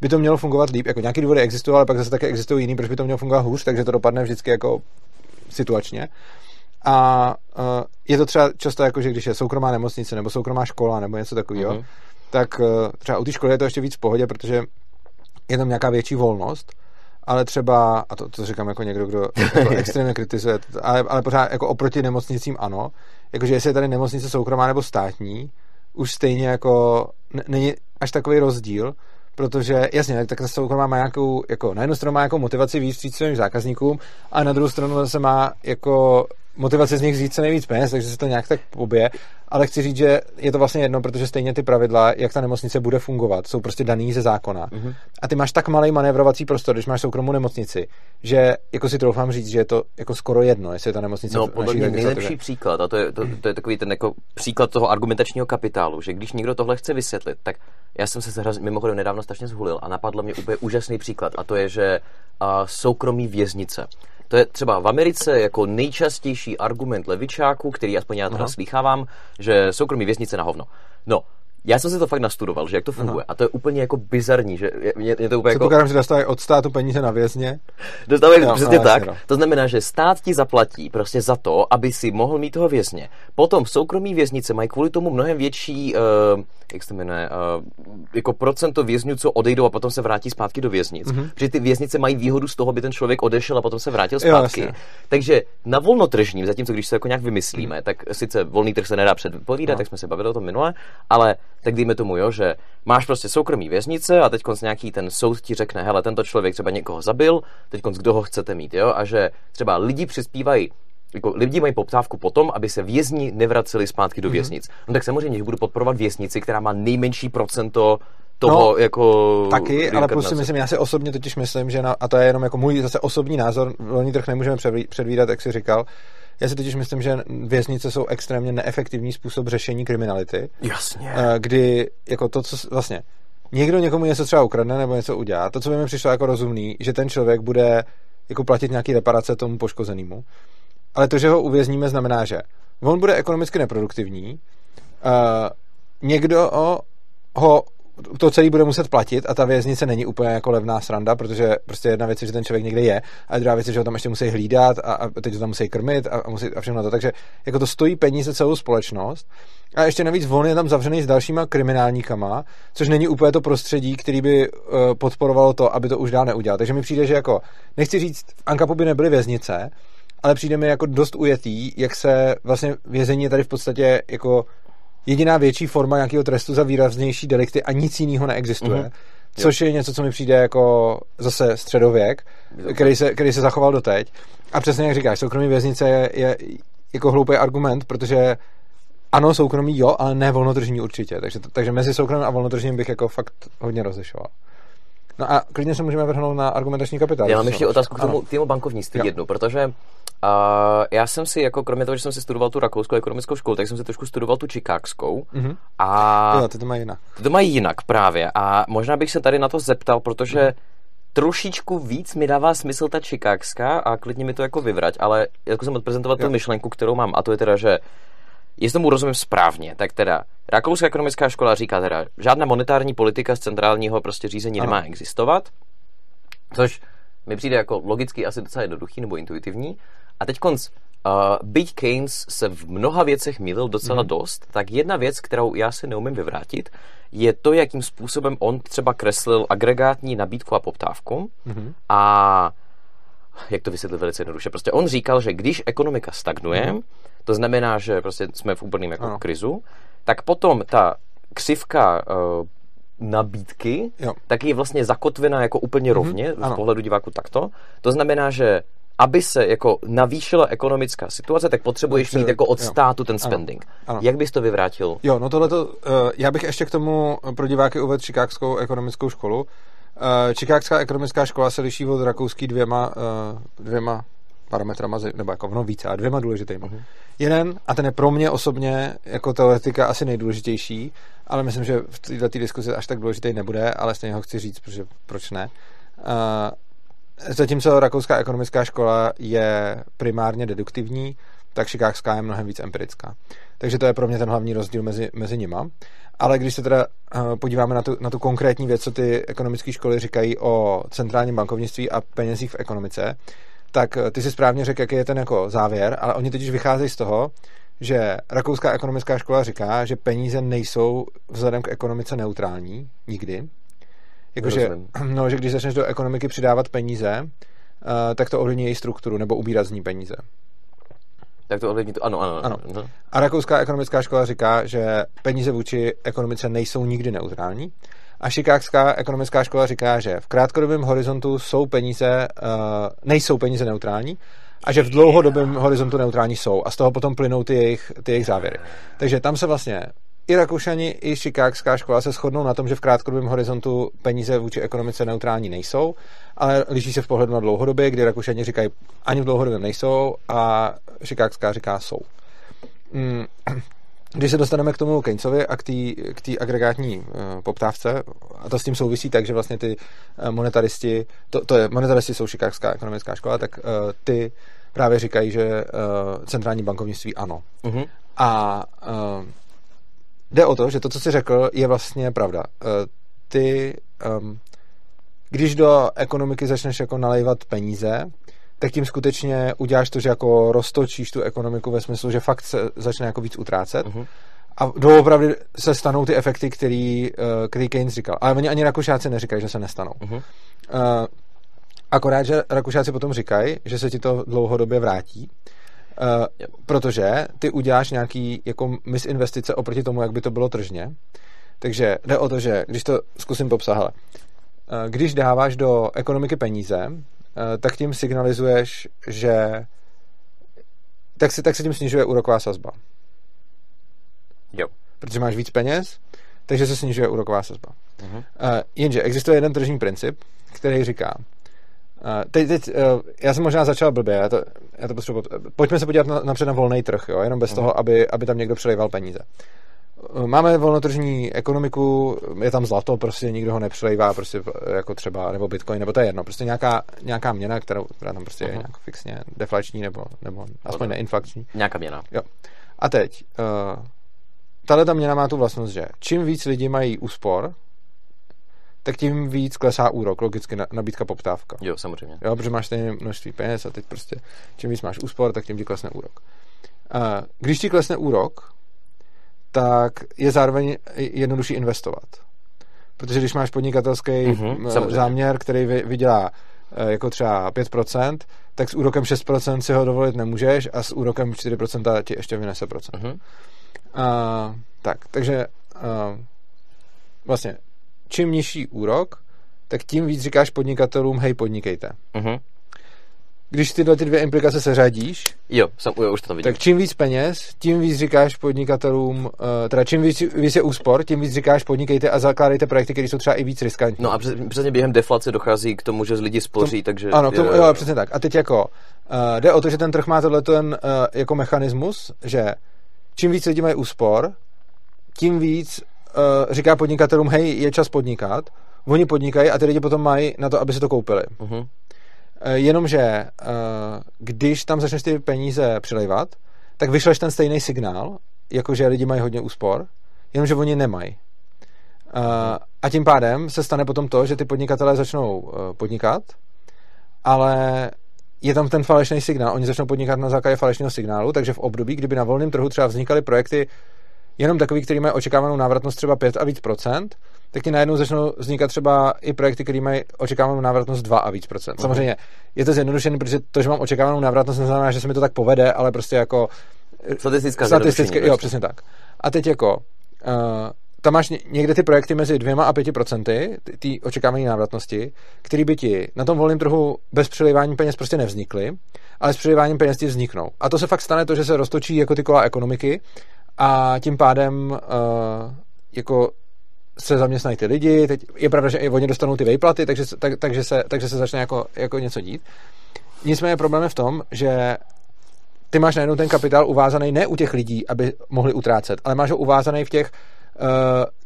by to mělo fungovat líp. Jako nějaký důvody existují, ale pak zase také existují jiný, proč by to mělo fungovat hůř, takže to dopadne vždycky jako situačně. A uh, je to třeba často jako, že když je soukromá nemocnice nebo soukromá škola nebo něco takového, mm-hmm. tak uh, třeba u té školy je to ještě víc v pohodě, protože je tam nějaká větší volnost, ale třeba, a to, to říkám jako někdo, kdo to extrémně kritizuje, ale, ale pořád jako oproti nemocnicím ano, jakože jestli je tady nemocnice soukromá nebo státní, už stejně jako není až takový rozdíl, protože jasně, tak ta soukromá má nějakou, jako na jednu stranu má jako motivaci víc svým zákazníkům a na druhou stranu zase má jako motivace z nich vzít co nejvíc peněz, takže se to nějak tak pobije, ale chci říct, že je to vlastně jedno, protože stejně ty pravidla, jak ta nemocnice bude fungovat, jsou prostě daný ze zákona. Mm-hmm. A ty máš tak malý manévrovací prostor, když máš soukromou nemocnici, že jako si troufám říct, že je to jako skoro jedno, jestli je ta nemocnice No, podle mě nejlepší příklad, a to je, to, to je takový ten jako příklad toho argumentačního kapitálu, že když někdo tohle chce vysvětlit, tak já jsem se zhraz, mimochodem nedávno strašně zhulil a napadlo mě úplně úžasný příklad, a to je, že uh, soukromí věznice. To je třeba v Americe jako nejčastější argument levičáků, který aspoň já teda Aha. slýchávám, že soukromí věznice na hovno. No, já jsem si to fakt nastudoval, že jak to funguje. Aha. A to je úplně jako bizarní, že je, je to úplně jako... že dostávají od státu peníze na vězně. Dostávají no, přesně no, tak. No. To znamená, že stát ti zaplatí prostě za to, aby si mohl mít toho vězně. Potom v soukromí věznice mají kvůli tomu mnohem větší, uh, jak se jmenuje, uh, jako procento vězňů, co odejdou a potom se vrátí zpátky do věznic. Mm-hmm. Protože ty věznice mají výhodu z toho, aby ten člověk odešel a potom se vrátil zpátky. Jo, Takže na volnotržním, zatímco když se jako nějak vymyslíme, mm. tak sice volný trh se nedá předpovídat, no. tak jsme se bavili o tom minule, ale tak dejme tomu, jo, že máš prostě soukromý věznice a teď nějaký ten soud ti řekne, hele, tento člověk třeba někoho zabil, teď kdo ho chcete mít, jo, a že třeba lidi přispívají jako lidi mají poptávku potom, aby se vězni nevraceli zpátky do mhm. věznic. Mm-hmm. No tak samozřejmě, že budu podporovat věznici, která má nejmenší procento toho no, jako... Taky, ale si myslím, já si osobně totiž myslím, že na, a to je jenom jako můj zase osobní názor, volný trh nemůžeme předvídat, jak si říkal, já si totiž myslím, že věznice jsou extrémně neefektivní způsob řešení kriminality. Jasně. Eh, kdy jako to, co vlastně někdo někomu něco třeba ukradne nebo něco udělá, to, co by mi přišlo jako rozumný, že ten člověk bude jako platit nějaký reparace tomu poškozenému. Ale to, že ho uvězníme, znamená, že on bude ekonomicky neproduktivní, uh, někdo ho to celý bude muset platit a ta věznice není úplně jako levná sranda, protože prostě jedna věc je, že ten člověk někde je a druhá věc je, že ho tam ještě musí hlídat a, a teď ho tam musí krmit a, a, musí, a všechno to. Takže jako to stojí peníze celou společnost a ještě navíc on je tam zavřený s dalšíma kriminálníkama, což není úplně to prostředí, který by uh, podporovalo to, aby to už dál neudělal. Takže mi přijde, že jako, nechci říct, v Ankapu by nebyly věznice, ale přijde mi jako dost ujetý, jak se vlastně vězení tady v podstatě jako jediná větší forma nějakého trestu za výraznější delikty a nic jiného neexistuje. Mm-hmm. Což je něco, co mi přijde jako zase středověk, který se, který se zachoval doteď. A přesně jak říkáš, soukromí věznice je, je jako hloupý argument, protože ano, soukromí jo, ale ne volnotržní určitě. Takže, takže mezi soukromým a volnotržním bych jako fakt hodně rozlišoval. No a klidně se můžeme vrhnout na argumentační kapitál. Já mám ještě otázku k tomu, tomu bankovnictví jo. jednu, protože a já jsem si, jako kromě toho, že jsem si studoval tu rakouskou ekonomickou školu, tak jsem si trošku studoval tu čikákskou. Mm-hmm. A jo, ty to mají jinak. Ty to mají jinak právě. A možná bych se tady na to zeptal, protože mm. trošičku víc mi dává smysl ta čikákská a klidně mi to jako vyvrať, ale jako jsem odprezentovat tu myšlenku, kterou mám, a to je teda, že jestli tomu rozumím správně, tak teda Rakouská ekonomická škola říká teda, žádná monetární politika z centrálního prostě řízení ano. nemá existovat, což mi přijde jako logicky asi docela jednoduchý nebo intuitivní. A teď konc, uh, byť Keynes se v mnoha věcech mýlil docela mm. dost, tak jedna věc, kterou já si neumím vyvrátit, je to, jakým způsobem on třeba kreslil agregátní nabídku a poptávku mm. a jak to vysvětlit velice jednoduše. Prostě on říkal, že když ekonomika stagnuje, mm. To znamená, že prostě jsme v úplném jako ano. krizu, tak potom ta křivka uh, nabídky, jo. tak je vlastně zakotvená jako úplně mhm. rovně mm-hmm, z pohledu diváku takto. To znamená, že aby se jako navýšila ekonomická situace, tak potřebuješ mít jako od státu ten spending. Ano, ano. Jak bys to vyvrátil? Jo, no tohleto, uh, já bych ještě k tomu pro diváky uvedl Čikákskou ekonomickou školu. Uh, Čikákská ekonomická škola se liší od rakouský dvěma, uh, dvěma parametrama, nebo jako no více, a dvěma důležitými. Uh-huh. Jeden, a ten je pro mě osobně jako teoretika asi nejdůležitější, ale myslím, že v této diskuzi až tak důležitý nebude, ale stejně ho chci říct, protože proč ne. Uh, zatímco rakouská ekonomická škola je primárně deduktivní, tak šikákská je mnohem víc empirická. Takže to je pro mě ten hlavní rozdíl mezi, mezi nima. Ale když se teda uh, podíváme na tu, na tu konkrétní věc, co ty ekonomické školy říkají o centrálním bankovnictví a penězích v ekonomice, tak ty si správně řekl, jaký je ten jako závěr, ale oni totiž vycházejí z toho, že Rakouská ekonomická škola říká, že peníze nejsou vzhledem k ekonomice neutrální, nikdy. Jakože, no, že když začneš do ekonomiky přidávat peníze, uh, tak to ovlivní její strukturu, nebo ubírat z ní peníze. Tak to ovlivní to, ano, ano. ano. ano. A Rakouská ekonomická škola říká, že peníze vůči ekonomice nejsou nikdy neutrální. A Šikákská ekonomická škola říká, že v krátkodobém horizontu jsou peníze, uh, nejsou peníze neutrální a že v dlouhodobém horizontu neutrální jsou a z toho potom plynou ty jejich, ty jejich závěry. Takže tam se vlastně i Rakušani, i Chicagská škola se shodnou na tom, že v krátkodobém horizontu peníze vůči ekonomice neutrální nejsou, ale liší se v pohledu na dlouhodobě, kdy Rakušani říkají, ani v dlouhodobém nejsou a Chicagská říká jsou. Když se dostaneme k tomu Keynesovi a k té agregátní uh, poptávce, a to s tím souvisí tak, že vlastně ty uh, monetaristi, to, to je, monetaristi jsou Chicagská ekonomická škola, tak uh, ty právě říkají, že uh, centrální bankovnictví ano. Uh-huh. A uh, jde o to, že to, co jsi řekl, je vlastně pravda. Uh, ty, um, když do ekonomiky začneš jako nalejvat peníze, tak tím skutečně uděláš to, že jako roztočíš tu ekonomiku ve smyslu, že fakt se začne jako víc utrácet. Uh-huh. A doopravdy se stanou ty efekty, který, uh, který Keynes říkal. Ale oni ani Rakušáci neříkají, že se nestanou. Uh-huh. Uh, akorát, že Rakušáci potom říkají, že se ti to dlouhodobě vrátí. Uh, protože ty uděláš nějaký jako misinvestice oproti tomu, jak by to bylo tržně. Takže jde o to, že když to zkusím popsat, hele, když dáváš do ekonomiky peníze, Eh, tak tím signalizuješ, že tak se, tak se tím snižuje úroková sazba. Jo. Protože máš víc peněz, takže se snižuje úroková sazba. Uh-huh. Uh, jenže existuje jeden tržní princip, který říká, uh, teď, teď uh, já jsem možná začal blbě, já to, já to potřebuji, pojďme se podívat na, napřed na volný trh, jo, jenom bez uh-huh. toho, aby, aby tam někdo přelejval peníze. Máme volnotržní ekonomiku, je tam zlato, prostě nikdo ho nepřelejvá, prostě jako třeba, nebo bitcoin, nebo to je jedno, prostě nějaká, nějaká měna, která, která tam prostě uh-huh. je mhm. nějak fixně deflační, nebo, nebo aspoň neinflační. Nějaká měna. Jo. A teď, uh, tahle ta měna má tu vlastnost, že čím víc lidi mají úspor, tak tím víc klesá úrok, logicky nabídka poptávka. Jo, samozřejmě. Jo, protože máš stejné množství peněz a teď prostě čím víc máš úspor, tak tím ti klesne úrok. Uh, když ti klesne úrok, tak je zároveň jednodušší investovat. Protože když máš podnikatelský mm-hmm, záměr, který vydělá eh, jako třeba 5%, tak s úrokem 6% si ho dovolit nemůžeš a s úrokem 4% ti ještě vynese procent. Mm-hmm. A, tak, takže a, vlastně čím nižší úrok, tak tím víc říkáš podnikatelům, hej, podnikejte. Mm-hmm když tyhle ty dvě implikace seřadíš, jo, jsem, jo, už to vidím. tak čím víc peněz, tím víc říkáš podnikatelům, uh, teda čím víc, víc je úspor, tím víc říkáš podnikejte a zakládejte projekty, které jsou třeba i víc riskantní. No a přesně během deflace dochází k tomu, že z lidi spoří, tom, takže... Ano, k tomu, jo, přesně tak. A teď jako, uh, jde o to, že ten trh má tohle ten uh, jako mechanismus, že čím víc lidi mají úspor, tím víc uh, říká podnikatelům, hej, je čas podnikat, oni podnikají a ty lidi potom mají na to, aby si to koupili. Uh-huh. Eh, jenomže eh, když tam začneš ty peníze přilejvat, tak vyšleš ten stejný signál, jakože lidi mají hodně úspor, jenomže oni nemají. Eh, a tím pádem se stane potom to, že ty podnikatelé začnou podnikat, ale je tam ten falešný signál. Oni začnou podnikat na základě falešného signálu, takže v období, kdyby na volném trhu třeba vznikaly projekty jenom takový, který mají očekávanou návratnost třeba 5 a víc procent, tak ti najednou začnou vznikat třeba i projekty, které mají očekávanou návratnost 2 a víc procent. Samozřejmě je to zjednodušené, protože to, že mám očekávanou návratnost, neznamená, že se mi to tak povede, ale prostě jako statistická statistické, jo, přesně tak. A teď jako uh, tam máš někde ty projekty mezi dvěma a pěti procenty, ty očekávané návratnosti, které by ti na tom volném trhu bez přelivání peněz prostě nevznikly, ale s přeliváním peněz ti vzniknou. A to se fakt stane to, že se roztočí jako ty kola ekonomiky a tím pádem uh, jako se zaměstnají ty lidi, teď je pravda, že i oni dostanou ty vejplaty, takže, tak, takže, se, takže se začne jako, jako něco dít. Nicméně problém je v tom, že ty máš najednou ten kapitál uvázaný ne u těch lidí, aby mohli utrácet, ale máš ho uvázaný v těch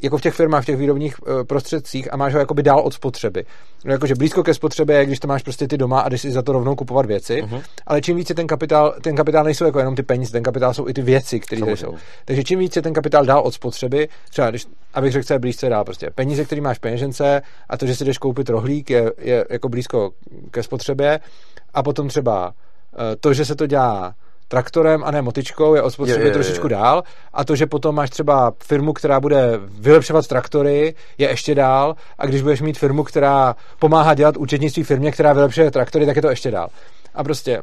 jako v těch firmách, v těch výrobních uh, prostředcích a máš ho jakoby dál od spotřeby. No, jakože blízko ke spotřebě je, když to máš prostě ty doma a jdeš si za to rovnou kupovat věci, uh-huh. ale čím více ten kapitál, ten kapitál nejsou jako jenom ty peníze, ten kapitál jsou i ty věci, které tady jsou. Takže čím více ten kapitál dál od spotřeby, třeba když, abych řekl, co je blízce dál, prostě peníze, které máš peněžence a to, že si jdeš koupit rohlík, je, je jako blízko ke spotřebě a potom třeba uh, to, že se to dělá traktorem a ne motičkou, je od spotřeby je, je, trošičku je. dál. A to, že potom máš třeba firmu, která bude vylepšovat traktory, je ještě dál. A když budeš mít firmu, která pomáhá dělat účetnictví firmě, která vylepšuje traktory, tak je to ještě dál. A prostě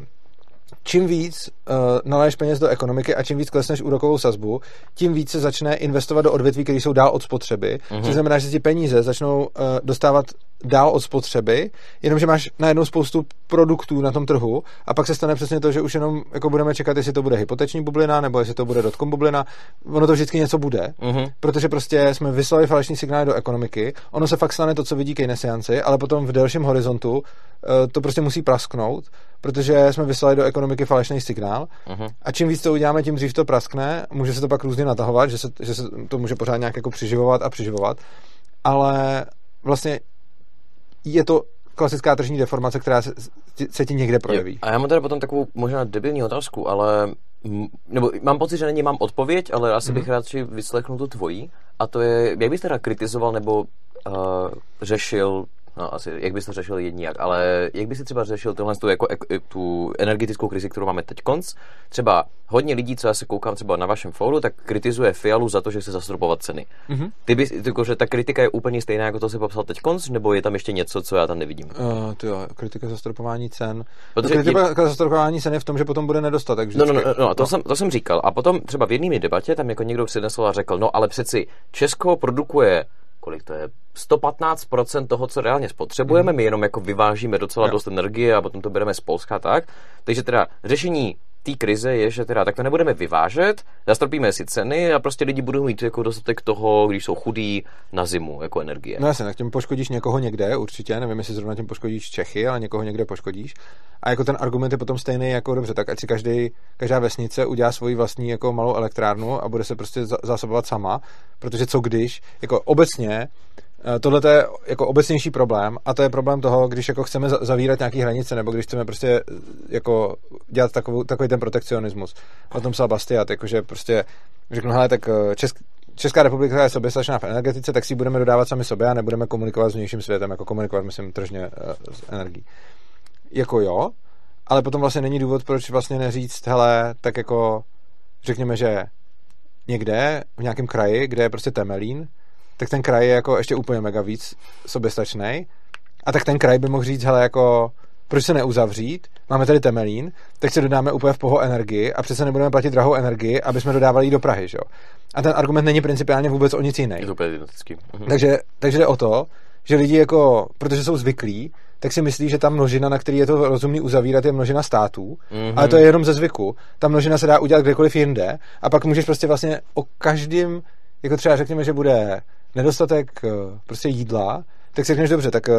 čím víc uh, naléješ peněz do ekonomiky a čím víc klesneš úrokovou sazbu, tím víc se začne investovat do odvětví, které jsou dál od spotřeby. Mm-hmm. Což znamená, že ti peníze začnou uh, dostávat dál od spotřeby, jenomže máš najednou spoustu produktů na tom trhu a pak se stane přesně to, že už jenom jako budeme čekat, jestli to bude hypoteční bublina nebo jestli to bude dotkom bublina. Ono to vždycky něco bude, mm-hmm. protože prostě jsme vyslali falešný signály do ekonomiky. Ono se fakt stane to, co vidí keynesianci, ale potom v delším horizontu uh, to prostě musí prasknout, protože jsme vyslali do ekonomiky falešný signál. Mm-hmm. A čím víc to uděláme, tím dřív to praskne. Může se to pak různě natahovat, že se, že se to může pořád nějak jako přiživovat a přiživovat. Ale vlastně je to klasická tržní deformace, která se, se ti někde projeví. Jo. A já mám teda potom takovou možná debilní otázku, ale nebo mám pocit, že na ně mám odpověď, ale asi mm-hmm. bych rád si vyslechnul tu tvojí. A to je, jak bys teda kritizoval nebo uh, řešil No, asi, jak bys to řešil jedníjak, ale jak bys si třeba řešil tohle tu, jako, tu energetickou krizi, kterou máme teď konc? Třeba hodně lidí, co já se koukám třeba na vašem fóru, tak kritizuje Fialu za to, že chce zastropovat ceny. Mm-hmm. Ty bys, jako, že ta kritika je úplně stejná, jako to si popsal teď konc, nebo je tam ještě něco, co já tam nevidím? Uh, to jo, kritika zastropování cen. Protože kritika je... zastropování cen je v tom, že potom bude nedostatek. No, no, no, no, to, no. Jsem, to jsem říkal. A potom třeba v jedné debatě tam jako někdo přinesl a řekl, no ale přeci Česko produkuje kolik to je, 115% toho, co reálně spotřebujeme, mm. my jenom jako vyvážíme docela jo. dost energie a potom to bereme z Polska tak. Takže teda řešení té krize je, že teda tak to nebudeme vyvážet, zastropíme si ceny a prostě lidi budou mít jako dostatek toho, když jsou chudí na zimu, jako energie. No jasně, tak tím poškodíš někoho někde, určitě, nevím, jestli zrovna tím poškodíš Čechy, ale někoho někde poškodíš. A jako ten argument je potom stejný, jako dobře, tak ať si každý, každá vesnice udělá svoji vlastní jako malou elektrárnu a bude se prostě zásobovat sama, protože co když, jako obecně tohle je jako obecnější problém a to je problém toho, když jako chceme zavírat nějaké hranice nebo když chceme prostě eh, jako dělat takovou, takový ten protekcionismus. O tom psal Bastiat, jakože prostě řeknu, hele, tak eh, Česk, Česká republika je soběstačná v energetice, tak si budeme dodávat sami sobě a nebudeme komunikovat s vnějším světem, jako komunikovat, myslím, tržně s energií. Jako jo, ale potom vlastně není důvod, proč vlastně neříct, hele, tak jako řekněme, že někde, v nějakém kraji, kde je prostě Temelín, tak ten kraj je jako ještě úplně mega víc soběstačný. A tak ten kraj by mohl říct, hele, jako proč se neuzavřít, máme tady Temelín, tak si dodáme úplně v poho energii a přece nebudeme platit drahou energii, aby jsme dodávali ji do Prahy, že? A ten argument není principiálně vůbec o nic jiný. Je to úplně identický. Mhm. Takže, takže jde o to, že lidi jako, protože jsou zvyklí, tak si myslí, že ta množina, na který je to rozumný uzavírat, je množina států, mm-hmm. ale to je jenom ze zvyku. Ta množina se dá udělat kdekoliv jinde a pak můžeš prostě vlastně o každém, jako třeba řekněme, že bude nedostatek eh, prostě jídla, tak si řekneš dobře, tak eh,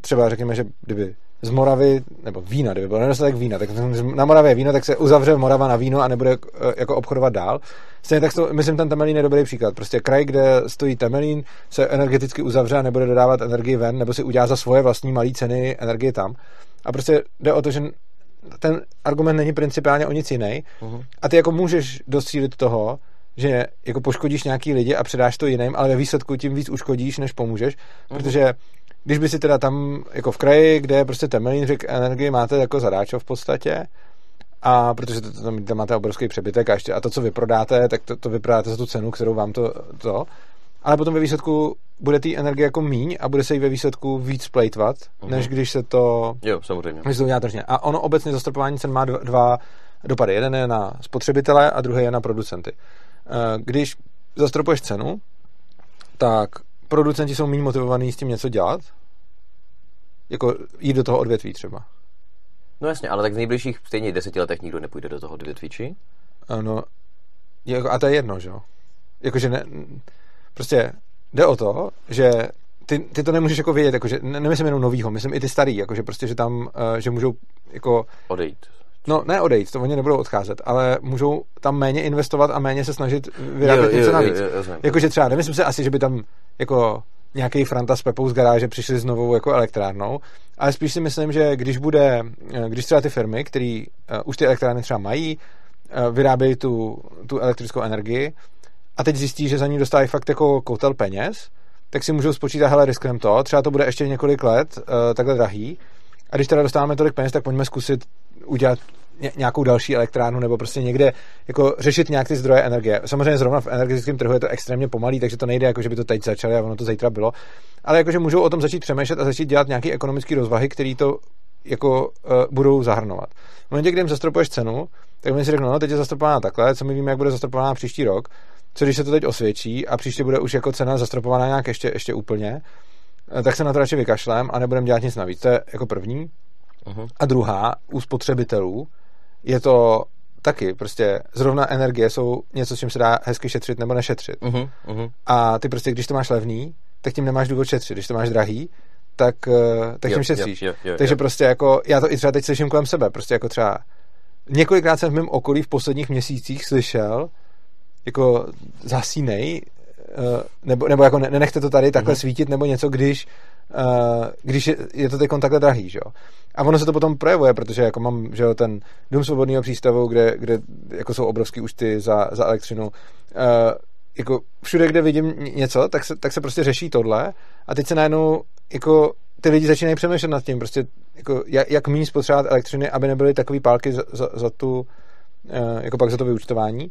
třeba řekněme, že kdyby z Moravy, nebo vína, kdyby byl nedostatek vína, tak na Moravě je víno, tak se uzavře Morava na víno a nebude eh, jako obchodovat dál. Stejně tak to, myslím, ten Temelín je dobrý příklad. Prostě kraj, kde stojí Temelín, se energeticky uzavře a nebude dodávat energii ven, nebo si udělá za svoje vlastní malé ceny energie tam. A prostě jde o to, že ten argument není principiálně o nic jiný. Uh-huh. A ty jako můžeš docílit toho, že jako poškodíš nějaký lidi a předáš to jiným, ale ve výsledku tím víc uškodíš, než pomůžeš, mm. protože když by si teda tam jako v kraji, kde je prostě temelín, řek energii máte jako zadáčo v podstatě, a protože to, tam, tam máte obrovský přebytek a, ještě, a to, co vyprodáte, tak to, to vyprodáte za tu cenu, kterou vám to, to ale potom ve výsledku bude té energie jako míň a bude se jí ve výsledku víc plejtvat, uh-huh. než když se to... Jo, samozřejmě. Než to udělá tržně. A ono obecně zastropování cen má dva, dva dopady. Jeden je na spotřebitele a druhý je na producenty. Eh, když zastropuješ cenu, tak producenti jsou méně motivovaní s tím něco dělat, jako jít do toho odvětví třeba. No jasně, ale tak v nejbližších stejně deseti letech nikdo nepůjde do toho odvětví, či? Ano, jako, a to je jedno, že jo? Jakože ne, prostě jde o to, že ty, ty to nemůžeš jako vědět, jakože nemyslím jenom novýho, myslím i ty starý, jakože prostě, že tam, eh, že můžou jako... Odejít. No, ne odejít, to oni nebudou odcházet, ale můžou tam méně investovat a méně se snažit vyrábět něco navíc. Jakože třeba, nemyslím si asi, že by tam jako nějaký Franta s Pepou z garáže přišli s novou jako elektrárnou, ale spíš si myslím, že když bude, když třeba ty firmy, které uh, už ty elektrárny třeba mají, uh, vyrábějí tu, tu elektrickou energii a teď zjistí, že za ní dostávají fakt jako koutel peněz, tak si můžou spočítat, hele, riskneme to, třeba to bude ještě několik let uh, takhle drahý, a když teda dostáváme tolik peněz, tak pojďme zkusit udělat nějakou další elektrárnu nebo prostě někde jako řešit nějak ty zdroje energie. Samozřejmě zrovna v energetickém trhu je to extrémně pomalý, takže to nejde, jako že by to teď začali a ono to zítra bylo. Ale jakože můžou o tom začít přemýšlet a začít dělat nějaké ekonomické rozvahy, které to jako uh, budou zahrnovat. V momentě, kdy jim zastropuješ cenu, tak oni si řeknou, no teď je zastropovaná takhle, co my víme, jak bude zastropovaná příští rok, co když se to teď osvědčí a příště bude už jako cena zastropovaná nějak ještě, ještě úplně, eh, tak se na to radši vykašlem a nebudeme dělat nic navíc. To je jako první. Uh-huh. A druhá, u spotřebitelů je to taky, prostě zrovna energie jsou něco, s čím se dá hezky šetřit nebo nešetřit. Uh-huh, uh-huh. A ty prostě, když to máš levný, tak tím nemáš důvod šetřit. Když to máš drahý, tak, eh, tak tím šetříš. Jo, jo, jo, Takže prostě jako, já to i třeba teď slyším kolem sebe, prostě jako třeba několikrát jsem v mém okolí v posledních měsících slyšel, jako zasínej, nebo, nebo jako nenechte to tady takhle mm-hmm. svítit, nebo něco, když, uh, když je, je to teď takhle drahý, že jo. A ono se to potom projevuje, protože jako mám, že jo, ten dům svobodného přístavu, kde, kde jako jsou obrovský účty za, za elektřinu, uh, jako všude, kde vidím něco, tak se, tak se prostě řeší tohle a teď se najednou jako ty lidi začínají přemýšlet nad tím, prostě jako jak, jak méně spotřebovat elektřiny, aby nebyly takový pálky za, za, za tu, jako pak za to vyučtování.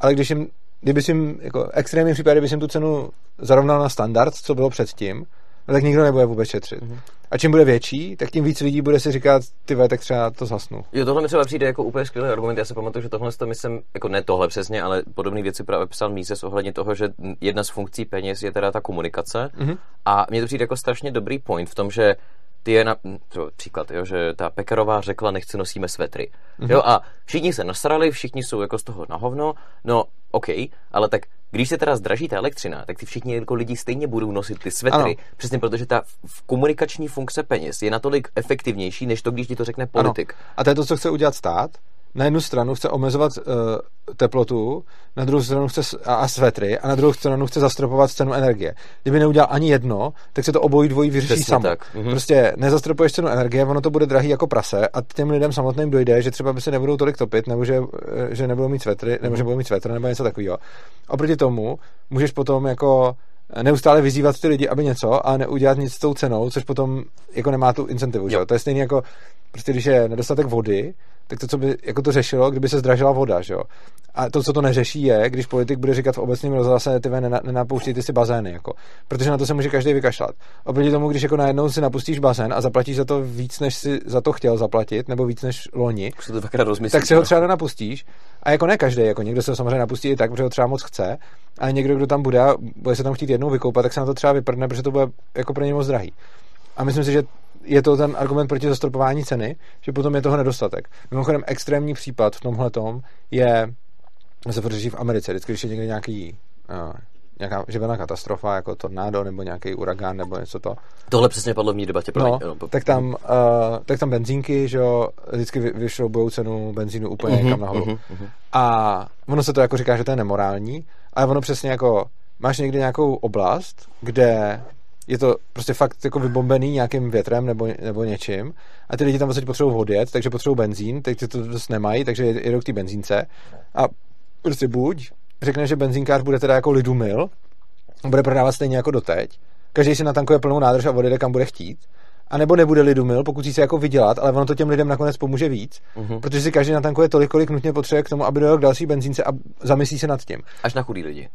Ale když jim, kdyby jim, jako extrémní případ, kdyby jim tu cenu zarovnal na standard, co bylo předtím, no tak nikdo nebude vůbec šetřit. Mm-hmm. A čím bude větší, tak tím víc lidí bude si říkat, ty tak třeba to zasnu. Jo, tohle mi třeba přijde jako úplně skvělý argument. Já si pamatuju, že tohle to myslím, jako ne tohle přesně, ale podobné věci právě psal Míses ohledně toho, že jedna z funkcí peněz je teda ta komunikace. Mm-hmm. A mně to přijde jako strašně dobrý point v tom, že ty je na, to příklad, jo, že ta Pekarová řekla, nechci nosíme svetry. Mm-hmm. Jo, a všichni se nasrali, všichni jsou jako z toho na hovno, no OK, ale tak když se teda zdraží ta elektřina, tak ty všichni jako lidi stejně budou nosit ty svetry, ano. přesně protože ta komunikační funkce peněz je natolik efektivnější, než to, když ti to řekne politik. Ano. A to je to, co chce udělat stát, na jednu stranu chce omezovat uh, teplotu, na druhou stranu chce a, a svetry a na druhou stranu chce zastropovat cenu energie. Kdyby neudělal ani jedno, tak se to obojí dvojí vyřeší Přesně samo. Tak. Mhm. Prostě nezastropuješ cenu energie, ono to bude drahý jako prase a těm lidem samotným dojde, že třeba by se nebudou tolik topit, nebo že, eh, že nebudou mít svetry, nebo že budou mít svetr, nebo něco takového. Oproti tomu můžeš potom jako neustále vyzývat ty lidi, aby něco a neudělat nic s tou cenou, což potom jako nemá tu incentivu. Že? To je stejné jako, prostě když je nedostatek vody, tak to, co by jako to řešilo, kdyby se zdražila voda, že jo. A to, co to neřeší, je, když politik bude říkat v obecním rozhlase, ty nenapouštějte si bazény, jako, protože na to se může každý vykašlat. Oproti tomu, když jako najednou si napustíš bazén a zaplatíš za to víc, než si za to chtěl zaplatit, nebo víc než loni, to tak si ho třeba nenapustíš. A jako ne každý, jako někdo se ho samozřejmě napustí i tak, protože ho třeba moc chce, a někdo, kdo tam bude a bude se tam chtít jednou vykoupat, tak se na to třeba vyprdne, protože to bude jako pro něj moc drahý. A myslím si, že je to ten argument proti zastropování ceny, že potom je toho nedostatek. Mimochodem extrémní případ v tomhle tom je, se řeší v Americe, vždycky, když je někde nějaký uh, nějaká živelná katastrofa, jako tornádo nebo nějaký uragán nebo něco to. Tohle přesně padlo v mý debatě. No, no, tak, tam, uh, tak tam benzínky, že jo, vždycky vyšroubujou cenu benzínu úplně uh-huh, někam nahoru. Uh-huh, uh-huh. A ono se to jako říká, že to je nemorální, ale ono přesně jako máš někdy nějakou oblast, kde je to prostě fakt jako vybombený nějakým větrem nebo, nebo něčím a ty lidi tam vlastně potřebují odjet, takže potřebují benzín, teď to dost nemají, takže jedou k té benzínce a prostě buď řekne, že benzínkář bude teda jako lidu mil, bude prodávat stejně jako doteď, každý si natankuje plnou nádrž a odjede kam bude chtít, a nebo nebude lidu mil, pokud si jako vydělat, ale ono to těm lidem nakonec pomůže víc, uh-huh. protože si každý natankuje tolik, kolik nutně potřebuje k tomu, aby dojel k další benzínce a zamyslí se nad tím. Až na chudý lidi.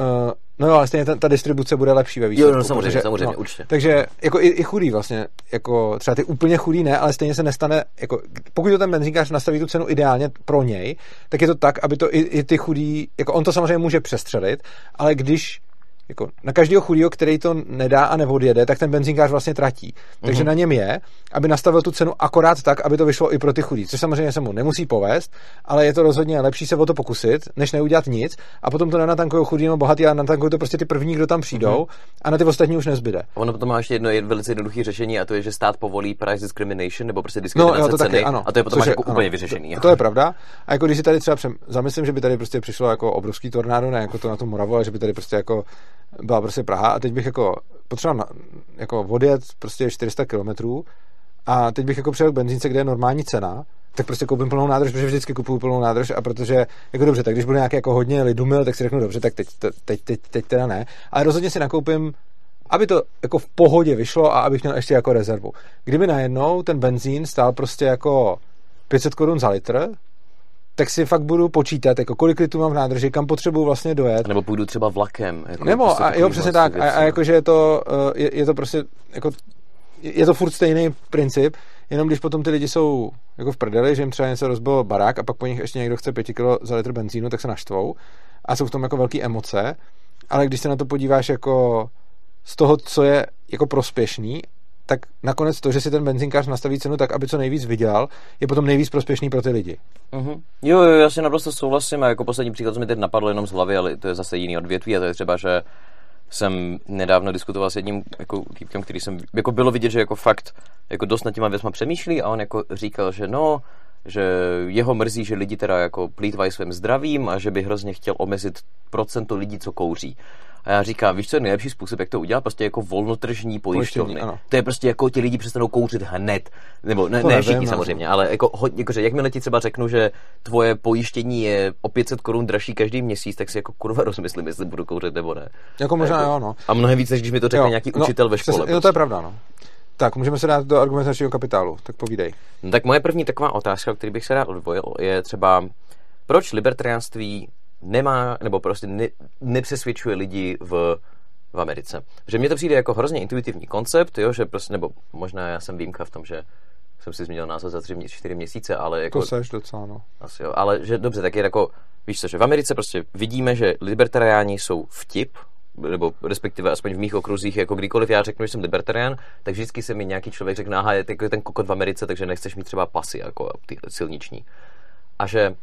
Uh, no jo, ale stejně ta, ta distribuce bude lepší ve výsledku. Jo, no, samozřejmě, protože, samozřejmě, no, určitě. Takže jako i, i chudý vlastně, jako třeba ty úplně chudý ne, ale stejně se nestane, jako pokud to ten benzínkář nastaví tu cenu ideálně pro něj, tak je to tak, aby to i, i ty chudí, jako on to samozřejmě může přestřelit, ale když jako na každého chudého, který to nedá a neodjede, tak ten benzínkář vlastně tratí. Takže mm-hmm. na něm je, aby nastavil tu cenu akorát tak, aby to vyšlo i pro ty chudí. Což samozřejmě se mu nemusí povést, ale je to rozhodně lepší se o to pokusit, než neudělat nic a potom to nenatankují chudí nebo bohatý a natankují to prostě ty první, kdo tam přijdou mm-hmm. a na ty ostatní už nezbyde. Ono potom má ještě jedno je velice jednoduché řešení a to je, že stát povolí price discrimination nebo prostě diskriminace no, jo, to ceny taky, ano. a to je potom Což je, jako ano, úplně vyřešený. To, to, je pravda. A jako když si tady třeba přem, zamyslím, že by tady prostě přišlo jako obrovský tornádo, ne jako to na tu Moravu, ale že by tady prostě jako byla prostě Praha a teď bych jako potřeboval jako odjet prostě 400 kilometrů a teď bych jako přijel k benzínce, kde je normální cena, tak prostě koupím plnou nádrž, protože vždycky kupuju plnou nádrž a protože, jako dobře, tak když bude nějaký jako hodně lidumil, tak si řeknu dobře, tak teď, teď, teď, teď teda ne, ale rozhodně si nakoupím aby to jako v pohodě vyšlo a abych měl ještě jako rezervu. Kdyby najednou ten benzín stál prostě jako 500 korun za litr, tak si fakt budu počítat, jako kolik litrů mám v nádrži, kam potřebuji vlastně dojet. Nebo půjdu třeba vlakem. Jako Nebo, prostě a jo, přesně tak. A, a jakože je to, eh, je, je to prostě jako je to furt stejný princip, jenom když potom ty lidi jsou jako v prdeli, že jim třeba něco rozbil barák a pak po nich ještě někdo chce 5 kg za litr benzínu, tak se naštvou a jsou v tom jako velké emoce, ale když se na to podíváš jako z toho, co je jako prospěšný, tak nakonec to, že si ten benzinkář nastaví cenu tak, aby co nejvíc vydělal, je potom nejvíc prospěšný pro ty lidi. Uh-huh. Jo, jo, já si naprosto souhlasím a jako poslední příklad, co mi teď napadlo jenom z hlavy, ale to je zase jiný odvětví a to je třeba, že jsem nedávno diskutoval s jedním jako týpkem, který jsem, jako bylo vidět, že jako fakt jako dost nad těma věcma přemýšlí a on jako říkal, že no, že jeho mrzí, že lidi teda jako plítvají svým zdravím a že by hrozně chtěl omezit procento lidí, co kouří. A já říkám, víš, co je nejlepší způsob, jak to udělat? Prostě jako volnotržní pojišťovny. To je prostě jako ti lidi přestanou kouřit hned. Nebo ne, ne všichni samozřejmě, ale jako, hodně, jako, že jakmile ti třeba řeknu, že tvoje pojištění je o 500 korun dražší každý měsíc, tak si jako kurva rozmyslím, jestli budu kouřit nebo ne. Jako možná jako, jo, no. A mnohem víc, než když mi to řekne jo, nějaký no, učitel ve škole. Jo, prostě. to je pravda, no. Tak, můžeme se dát do argumentačního kapitálu, tak povídej. No, tak moje první taková otázka, o který bych se rád odvojil, je třeba, proč libertariánství nemá, nebo prostě ne, nepřesvědčuje lidi v, v Americe. Že mně to přijde jako hrozně intuitivní koncept, jo, že prostě, nebo možná já jsem výjimka v tom, že jsem si změnil názor za tři, čtyři měsíce, ale jako... To seš docela, no. Asi jo, ale že dobře, tak je jako, víš co, že v Americe prostě vidíme, že libertariáni jsou vtip, nebo respektive aspoň v mých okruzích, jako kdykoliv já řeknu, že jsem libertarián, tak vždycky se mi nějaký člověk řekne, aha, je ten kokot v Americe, takže nechceš mít třeba pasy, jako ty silniční. A že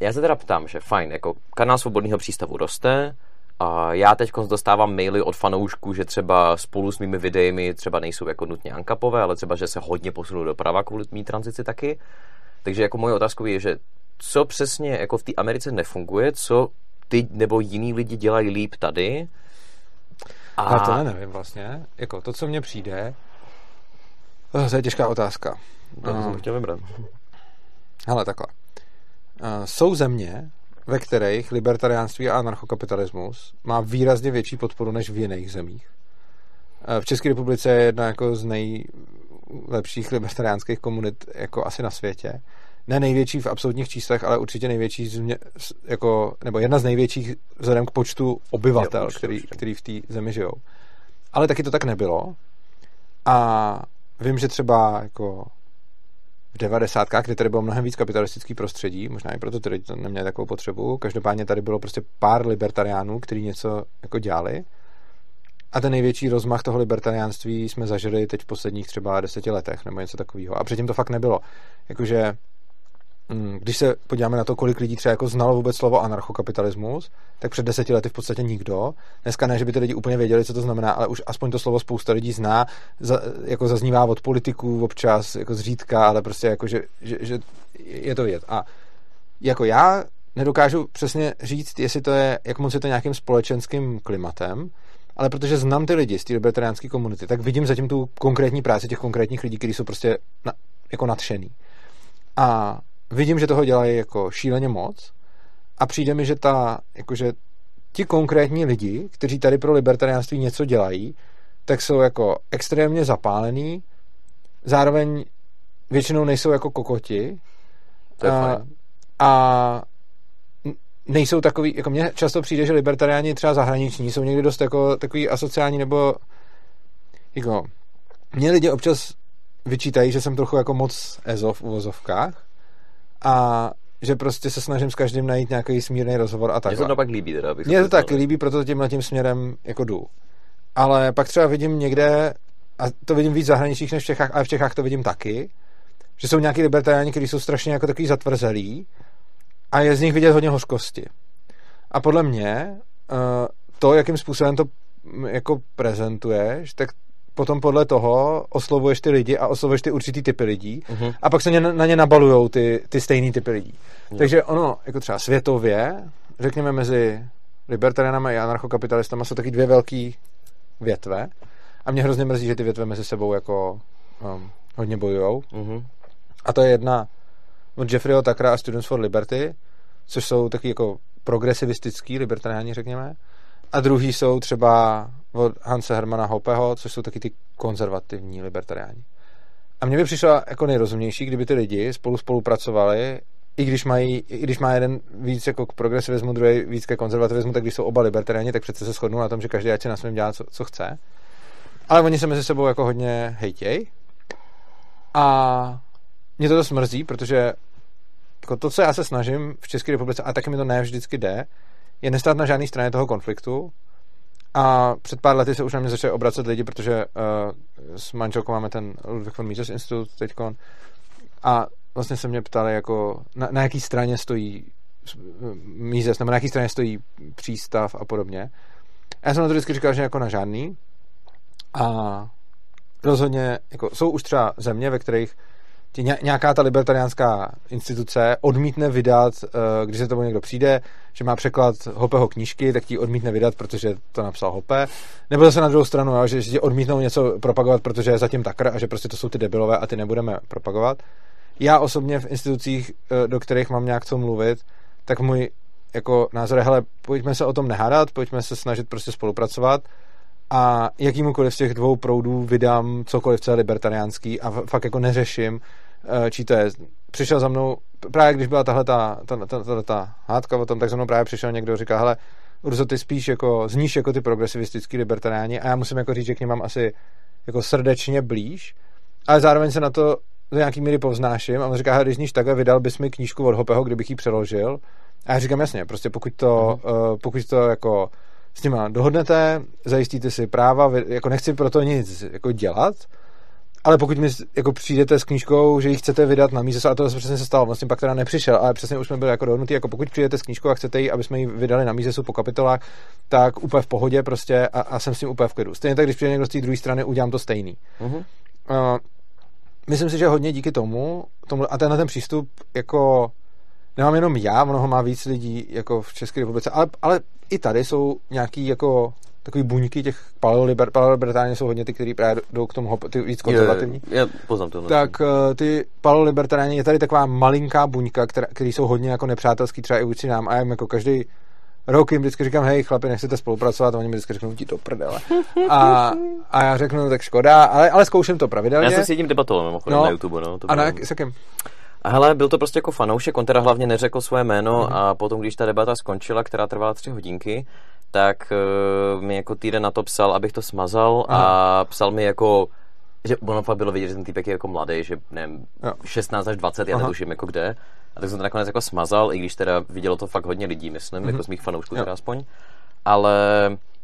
já se teda ptám, že fajn, jako kanál Svobodného přístavu roste, a já teď dostávám maily od fanoušků, že třeba spolu s mými videemi třeba nejsou jako nutně ankapové, ale třeba, že se hodně posunou doprava kvůli mý tranzici taky. Takže jako moje otázka je, že co přesně jako v té Americe nefunguje, co ty nebo jiní lidi dělají líp tady. A, a to nevím vlastně. Jako to, co mně přijde, to je těžká otázka. To jsem ehm. chtěl vybrat. Hele, takhle. Jsou země, ve kterých libertariánství a anarchokapitalismus má výrazně větší podporu než v jiných zemích. V České republice je jedna jako z nejlepších libertariánských komunit jako asi na světě. Ne největší v absolutních číslech, ale určitě největší, změ, jako, nebo jedna z největších vzhledem k počtu obyvatel, jo, který, který v té zemi žijou. Ale taky to tak nebylo. A vím, že třeba jako v 90. kdy tady bylo mnohem víc kapitalistický prostředí, možná i proto tady to neměli takovou potřebu. Každopádně tady bylo prostě pár libertariánů, kteří něco jako dělali. A ten největší rozmach toho libertariánství jsme zažili teď v posledních třeba deseti letech nebo něco takového. A předtím to fakt nebylo. Jakože když se podíváme na to, kolik lidí třeba jako znalo vůbec slovo anarchokapitalismus, tak před deseti lety v podstatě nikdo. Dneska ne, že by ty lidi úplně věděli, co to znamená, ale už aspoň to slovo spousta lidí zná, za, jako zaznívá od politiků občas, jako zřídka, ale prostě jako, že, že, že je to vidět. A jako já nedokážu přesně říct, jestli to je, jak moc je to nějakým společenským klimatem, ale protože znám ty lidi z té libertariánské komunity, tak vidím zatím tu konkrétní práci těch konkrétních lidí, kteří jsou prostě na, jako nadšený. A vidím, že toho dělají jako šíleně moc a přijde mi, že ta, jakože ti konkrétní lidi, kteří tady pro libertariánství něco dělají, tak jsou jako extrémně zapálení, zároveň většinou nejsou jako kokoti to je a, a nejsou takový, jako mně často přijde, že libertariáni třeba zahraniční jsou někdy dost jako takový asociální nebo jako mě lidi občas vyčítají, že jsem trochu jako moc ezo v uvozovkách a že prostě se snažím s každým najít nějaký smírný rozhovor a tak. Mně se to pak líbí teda. Mně to tak líbí, proto tímhle tím směrem jako jdu. Ale pak třeba vidím někde, a to vidím víc zahraničních než v Čechách, ale v Čechách to vidím taky, že jsou nějaký libertariáni, kteří jsou strašně jako takový zatvrzelí a je z nich vidět hodně hořkosti. A podle mě eh, to, jakým způsobem to jako prezentuješ, tak potom podle toho oslovuješ ty lidi a oslovuješ ty určitý typy lidí uh-huh. a pak se ně, na ně nabalujou ty, ty stejný typy lidí. Uh-huh. Takže ono, jako třeba světově, řekněme mezi libertarianama a anarchokapitalistama jsou taky dvě velké větve a mě hrozně mrzí, že ty větve mezi sebou jako um, hodně bojujou. Uh-huh. A to je jedna od Jeffreyho Takra a Students for Liberty, což jsou taky jako progresivistický libertariáni, řekněme. A druhý jsou třeba od Hanse Hermana Hopeho, což jsou taky ty konzervativní libertariáni. A mně by přišlo jako nejrozumnější, kdyby ty lidi spolu spolupracovali, i když, mají, i když má jeden víc jako k progresivismu, druhý víc ke konzervativismu, tak když jsou oba libertariáni, tak přece se shodnou na tom, že každý ať se na svém dělá, co, co chce. ale oni se mezi sebou jako hodně hejtěj. A mě to dost mrzí, protože jako to, co já se snažím v České republice, a taky mi to ne vždycky jde, je nestát na žádné straně toho konfliktu. A před pár lety se už na mě začali obracet lidi, protože uh, s manželkou máme ten Ludwig von Mises Institut teďkon. A vlastně se mě ptali, jako, na, na jaký straně stojí Mises, nebo na jaký straně stojí přístav a podobně. A já jsem na to vždycky říkal, že jako na žádný. A rozhodně, jako, jsou už třeba země, ve kterých ti nějaká ta libertariánská instituce odmítne vydat, eh, když se tomu někdo přijde, že má překlad Hopeho knížky, tak ti odmítne vydat, protože to napsal Hope. Nebo zase na druhou stranu, že, že ti odmítnou něco propagovat, protože je zatím takr a že prostě to jsou ty debilové a ty nebudeme propagovat. Já osobně v institucích, eh, do kterých mám nějak co mluvit, tak můj jako názor je, hele, pojďme se o tom nehádat, pojďme se snažit prostě spolupracovat a jakýmukoliv z těch dvou proudů vydám cokoliv, co je libertariánský a fakt jako neřeším, čí to je. Přišel za mnou, právě když byla tahle ta, ta, ta, ta, ta hádka o tom, tak za mnou právě přišel někdo, říká, hele, Urzo, ty spíš jako, zníš jako ty progresivistický libertariáni a já musím jako říct, že k ním mám asi jako srdečně blíž, ale zároveň se na to do nějaký míry povznáším a on říká, když zníš takhle, vydal bys mi knížku od Hopeho, kdybych ji přeložil. A já říkám, jasně, prostě pokud to, uh-huh. uh, pokud to jako s nima dohodnete, zajistíte si práva, jako nechci pro to nic jako dělat, ale pokud mi jako přijdete s knížkou, že ji chcete vydat na míze, a to se přesně se stalo, vlastně pak teda nepřišel, ale přesně už jsme byli jako dohodnutí, jako pokud přijdete s knížkou a chcete ji, aby jsme ji vydali na míze po kapitolách, tak úplně v pohodě prostě a, a jsem s tím úplně v klidu. Stejně tak, když přijde někdo z té druhé strany, udělám to stejný. Uh-huh. Uh, myslím si, že hodně díky tomu, tomu a tenhle ten přístup jako nemám jenom já, mnoho má víc lidí jako v České republice, ale, ale i tady jsou nějaký jako takový buňky těch paleoliber, paleolibertáni jsou hodně ty, kteří právě jdou k tomu ty víc konzervativní. Je, je, poznám to. Tak uh, ty paleolibertáni, je tady taková malinká buňka, která, který jsou hodně jako nepřátelský třeba i vůči nám a já jim jako každý rok jim vždycky říkám, hej chlapi, nechcete spolupracovat, a oni mi vždycky řeknou, ti to prdele. A, a já řeknu, no, tak škoda, ale, ale zkouším to pravidelně. Já jsem s tím debatoval mimochodem no, na YouTube, no. To a na, s jakým? A hele, byl to prostě jako fanoušek, on teda hlavně neřekl svoje jméno mm-hmm. a potom, když ta debata skončila, která trvala tři hodinky, tak uh, mi jako týden na to psal, abych to smazal Aha. a psal mi jako, že ono fakt bylo vidět, že ten týpek je jako mladý, že nevím, jo. 16 až 20, já Aha. netuším jako kde. A tak jsem to nakonec jako smazal, i když teda vidělo to fakt hodně lidí, myslím, mm-hmm. jako z mých fanoušků teda aspoň. Ale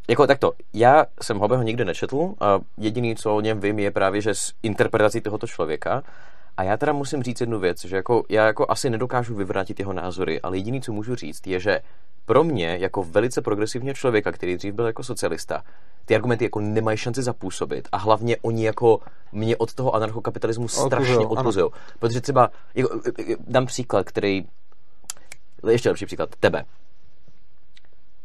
jako takto, já jsem Hobeho nikdy nečetl a jediný, co o něm vím, je právě, že z interpretací tohoto člověka a já teda musím říct jednu věc, že jako, já jako asi nedokážu vyvrátit jeho názory, ale jediný, co můžu říct, je, že pro mě, jako velice progresivního člověka, který dřív byl jako socialista, ty argumenty jako nemají šanci zapůsobit a hlavně oni jako mě od toho anarchokapitalismu strašně odpuzují. Protože třeba, jako, dám příklad, který, ještě lepší příklad, tebe.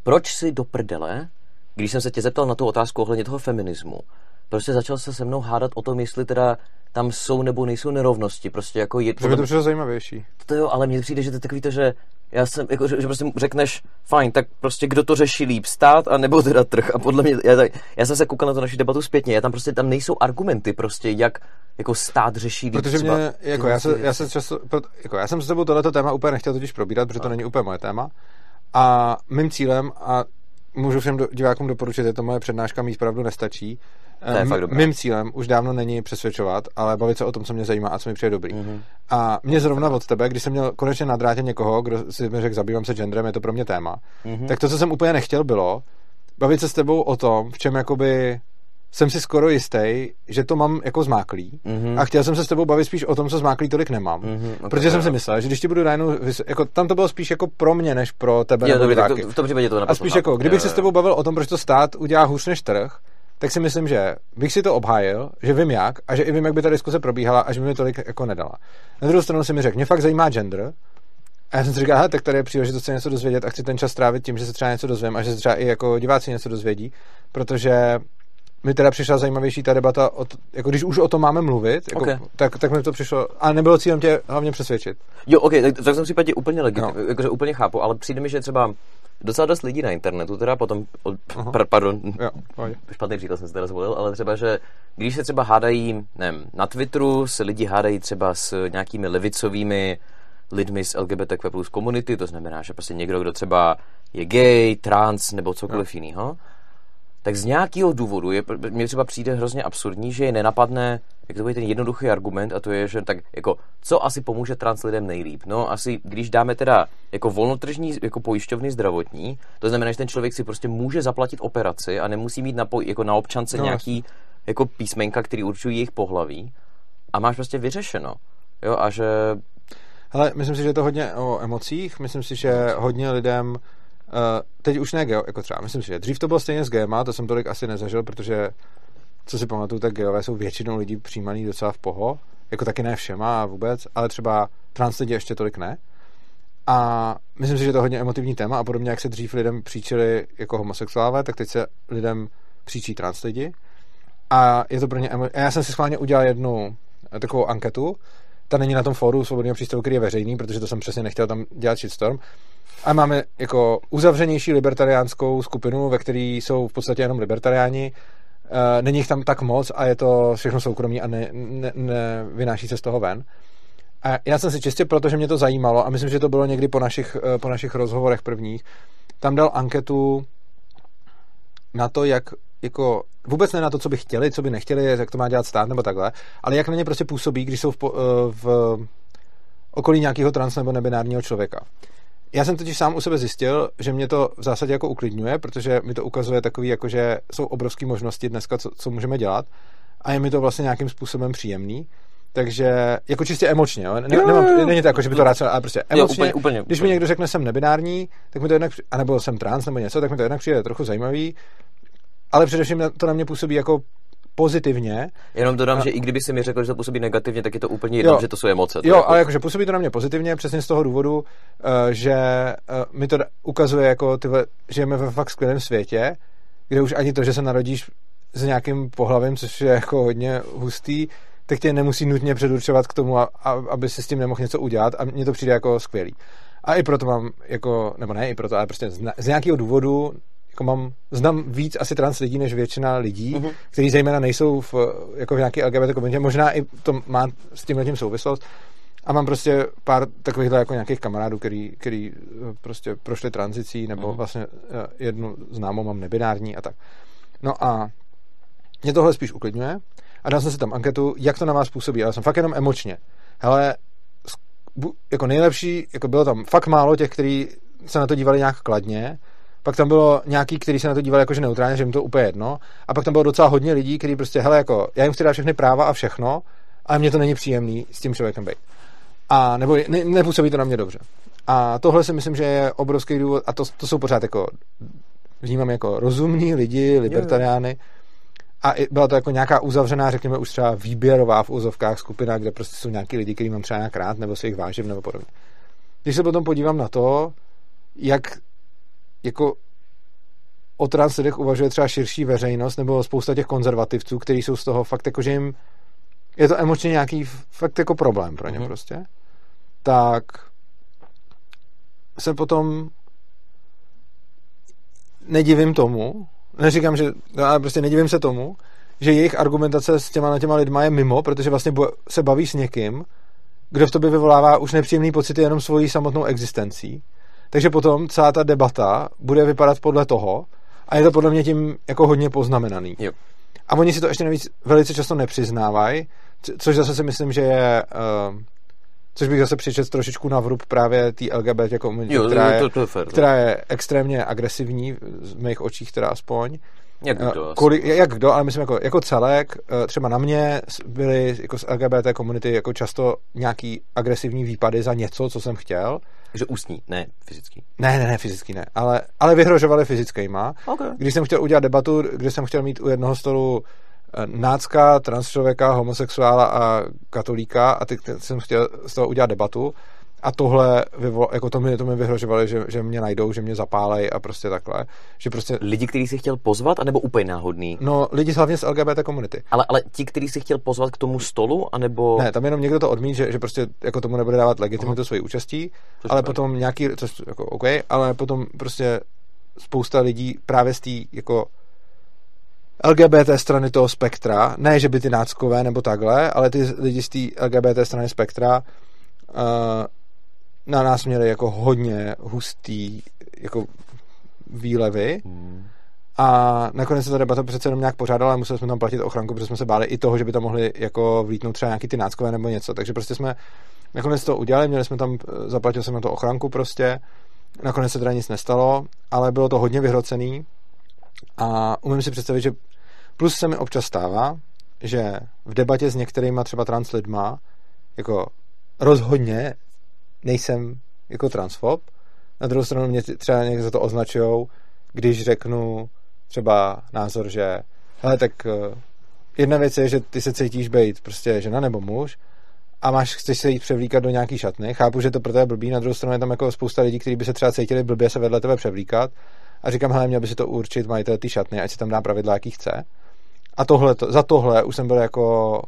Proč si do prdele, když jsem se tě zeptal na tu otázku ohledně toho feminismu, prostě začal se se mnou hádat o tom, jestli teda tam jsou nebo nejsou nerovnosti. Prostě jako je, to by to přišlo zajímavější. To jo, ale mně přijde, že to je takový to, že já jsem, jako, že, že prostě řekneš, fajn, tak prostě kdo to řeší líp, stát a nebo teda trh. A podle mě, já, já jsem se koukal na to naši debatu zpětně, já tam prostě, tam nejsou argumenty prostě, jak jako stát řeší líp. Protože třeba, mě, jako já, se, já, se často, jako já jsem s tebou tohleto téma úplně nechtěl totiž probírat, protože to není úplně moje téma. A mým cílem, a můžu všem do, divákům doporučit, je to moje přednáška, mít pravdu nestačí, to je fakt dobré. Mým cílem už dávno není přesvědčovat, ale bavit se o tom, co mě zajímá a co mi přijde dobrý. Mm-hmm. A mě zrovna od tebe, když jsem měl konečně na drátě někoho, kdo si mi řekl, zabývám se genderem, je to pro mě téma, mm-hmm. tak to, co jsem úplně nechtěl, bylo bavit se s tebou o tom, v čem jakoby jsem si skoro jistý, že to mám jako zmáklý mm-hmm. a chtěl jsem se s tebou bavit spíš o tom, co zmáklý tolik nemám. Mm-hmm, okay, protože jsem si myslel, že když ti budu najednou, jako tam to bylo spíš jako pro mě, než pro tebe. Je, nebo dobrý, to, v tom případě to A spíš jako, kdybych se s tebou bavil o tom, proč to stát udělá hůř než trh, tak si myslím, že bych si to obhájil, že vím jak a že i vím, jak by ta diskuse probíhala a že by mi tolik jako nedala. Na druhou stranu si mi řekl, mě fakt zajímá gender, a já jsem si říkal, tak tady je příležitost se něco dozvědět a chci ten čas trávit tím, že se třeba něco dozvím a že se třeba i jako diváci něco dozvědí, protože mi teda přišla zajímavější ta debata, o t- jako když už o tom máme mluvit, jako, okay. tak, tak mi to přišlo, a nebylo cílem tě hlavně přesvědčit. Jo, ok, tak, tak v tom případě úplně legit, no. jakože úplně chápu, ale přijde mi, že třeba docela dost lidí na internetu, teda potom, od, pr, pardon, jo, špatný příklad jsem si teda zvolil, ale třeba, že když se třeba hádají, nevím, na Twitteru se lidi hádají třeba s nějakými levicovými lidmi z LGBTQ plus komunity, to znamená, že prostě někdo, kdo třeba je gay, trans nebo cokoliv jiného, tak z nějakého důvodu je, mně třeba přijde hrozně absurdní, že je nenapadne, jak to bude ten jednoduchý argument, a to je, že tak jako, co asi pomůže trans lidem nejlíp? No, asi když dáme teda jako volnotržní jako pojišťovny zdravotní, to znamená, že ten člověk si prostě může zaplatit operaci a nemusí mít na, jako na občance no, nějaký jako písmenka, který určují jejich pohlaví a máš prostě vyřešeno. Jo, a že... Ale myslím si, že je to hodně o emocích, myslím si, že hodně lidem teď už ne geo, jako třeba, myslím si, že dřív to bylo stejně s GEMA, to jsem tolik asi nezažil, protože co si pamatuju, tak geové jsou většinou lidí přijímaný docela v poho, jako taky ne všema vůbec, ale třeba trans lidi ještě tolik ne. A myslím si, že to je hodně emotivní téma a podobně, jak se dřív lidem příčili jako homosexuálové, tak teď se lidem příčí trans lidi. A je to pro ně emo... Já jsem si schválně udělal jednu takovou anketu, ta není na tom fóru svobodného přístavu, který je veřejný, protože to jsem přesně nechtěl tam dělat shitstorm. A máme jako uzavřenější libertariánskou skupinu, ve které jsou v podstatě jenom libertariáni. E, není jich tam tak moc a je to všechno soukromí a ne, ne, ne vynáší se z toho ven. A já jsem si čistě proto, že mě to zajímalo a myslím, že to bylo někdy po našich, e, po našich rozhovorech prvních, tam dal anketu na to, jak jako vůbec ne na to, co by chtěli, co by nechtěli, jak to má dělat stát nebo takhle, ale jak na ně prostě působí, když jsou v, e, v okolí nějakého trans nebo nebinárního člověka. Já jsem totiž sám u sebe zjistil, že mě to v zásadě jako uklidňuje, protože mi to ukazuje takový, jako že jsou obrovské možnosti dneska, co, co můžeme dělat a je mi to vlastně nějakým způsobem příjemný. Takže jako čistě emočně, jo? Ne, jo, nemám, není to jako, že by to rád ale prostě emočně. Jo, úplně, úplně, když mi někdo řekne, jsem nebinární, tak mi to jednak, anebo jsem trans nebo něco, tak mi to jednak přijde trochu zajímavý, ale především to na mě působí jako pozitivně. Jenom dodám, a... že i kdyby si mi řekl, že to působí negativně, tak je to úplně jedno, že to jsou emoce. To jo, jako... ale jakože působí to na mě pozitivně, přesně z toho důvodu, eh, že eh, mi to ukazuje, jako tyhle, žijeme ve fakt skvělém světě, kde už ani to, že se narodíš s nějakým pohlavím, což je jako hodně hustý, tak tě nemusí nutně předurčovat k tomu, a, a, aby si s tím nemohl něco udělat a mně to přijde jako skvělý. A i proto mám jako, nebo ne i proto, ale prostě z, z nějakého důvodu jako mám, znám víc asi trans lidí než většina lidí, uh-huh. kteří zejména nejsou v, jako v nějaké LGBT komunitě. Možná i to má s tím tím souvislost. A mám prostě pár takovýchhle jako nějakých kamarádů, který, který eh, prostě prošli tranzicí, nebo uh-huh. vlastně eh, jednu známou mám nebinární a tak. No a mě tohle spíš uklidňuje a dal jsem si tam anketu, jak to na vás působí, ale jsem fakt jenom emočně. Hele, jako nejlepší, jako bylo tam fakt málo těch, kteří se na to dívali nějak kladně, pak tam bylo nějaký, který se na to dívali jakože neutrálně, že jim to úplně jedno, a pak tam bylo docela hodně lidí, kteří prostě, hele, jako, já jim chci dát všechny práva a všechno, ale mně to není příjemný s tím člověkem být. A nebo ne, nepůsobí to na mě dobře. A tohle si myslím, že je obrovský důvod, a to, to jsou pořád jako, vnímám jako rozumní lidi, libertariány, a byla to jako nějaká uzavřená, řekněme už třeba výběrová v úzovkách skupina, kde prostě jsou nějaký lidi, který mám třeba nějak rád, nebo si jich vážím, nebo podobně. Když se potom podívám na to, jak jako o trans lidech uvažuje třeba širší veřejnost nebo spousta těch konzervativců, kteří jsou z toho fakt jako, že jim je to emočně nějaký fakt jako problém pro ně mm-hmm. prostě, tak se potom nedivím tomu, neříkám, že, ale prostě nedivím se tomu, že jejich argumentace s těma, těma lidma je mimo, protože vlastně se baví s někým, kdo v tobě vyvolává už nepříjemný pocity jenom svojí samotnou existencí takže potom celá ta debata bude vypadat podle toho a je to podle mě tím jako hodně poznamenaný. Jo. A oni si to ještě navíc velice často nepřiznávají, což zase si myslím, že je... Uh, což bych zase přičet trošičku na vrub právě té LGBT komunity, jo, která, je, to, to je fair, která je extrémně agresivní, z mých očích teda aspoň. Jak eh, kdo? Kolik, jak kdo, ale myslím jako, jako celek, eh, třeba na mě byly jako z LGBT komunity jako často nějaký agresivní výpady za něco, co jsem chtěl. Takže ústní, ne fyzický. Ne, ne, ne, fyzický ne, ale, ale vyhrožovali fyzickýma. Okay. Když jsem chtěl udělat debatu, kde jsem chtěl mít u jednoho stolu eh, nácka, transchlověka, homosexuála a katolíka a teď jsem chtěl z toho udělat debatu, a tohle, jako to mi, to mi vyhrožovali, že, že mě najdou, že mě zapálej a prostě takhle. Že prostě... Lidi, který si chtěl pozvat, anebo úplně náhodný? No, lidi hlavně z LGBT komunity. Ale, ale ti, který si chtěl pozvat k tomu stolu, anebo... Ne, tam jenom někdo to odmít, že, že prostě jako tomu nebude dávat legitimitu svojí účastí, což ale potom nějaký, což jako OK, ale potom prostě spousta lidí právě z té jako LGBT strany toho spektra, ne, že by ty náckové nebo takhle, ale ty lidi z té LGBT strany spektra uh, na nás měli jako hodně hustý jako výlevy. Hmm. A nakonec se ta debata přece jenom nějak pořádala, ale museli jsme tam platit ochranku, protože jsme se báli i toho, že by tam mohli jako vlítnout třeba nějaký ty náckové nebo něco. Takže prostě jsme nakonec to udělali, měli jsme tam, zaplatil jsem na to ochranku prostě. Nakonec se teda nic nestalo, ale bylo to hodně vyhrocený. A umím si představit, že plus se mi občas stává, že v debatě s některýma třeba trans lidma jako rozhodně nejsem jako transfob. Na druhou stranu mě třeba někdo za to označujou, když řeknu třeba názor, že hele, tak eh, jedna věc je, že ty se cítíš být prostě žena nebo muž a máš, chceš se jít převlíkat do nějaký šatny. Chápu, že to pro tebe blbý, na druhou stranu je tam jako spousta lidí, kteří by se třeba cítili blbě se vedle tebe převlíkat a říkám, hele, měl by si to určit majitel ty šatny, ať si tam dá pravidla, jaký chce. A tohle, za tohle už jsem byl jako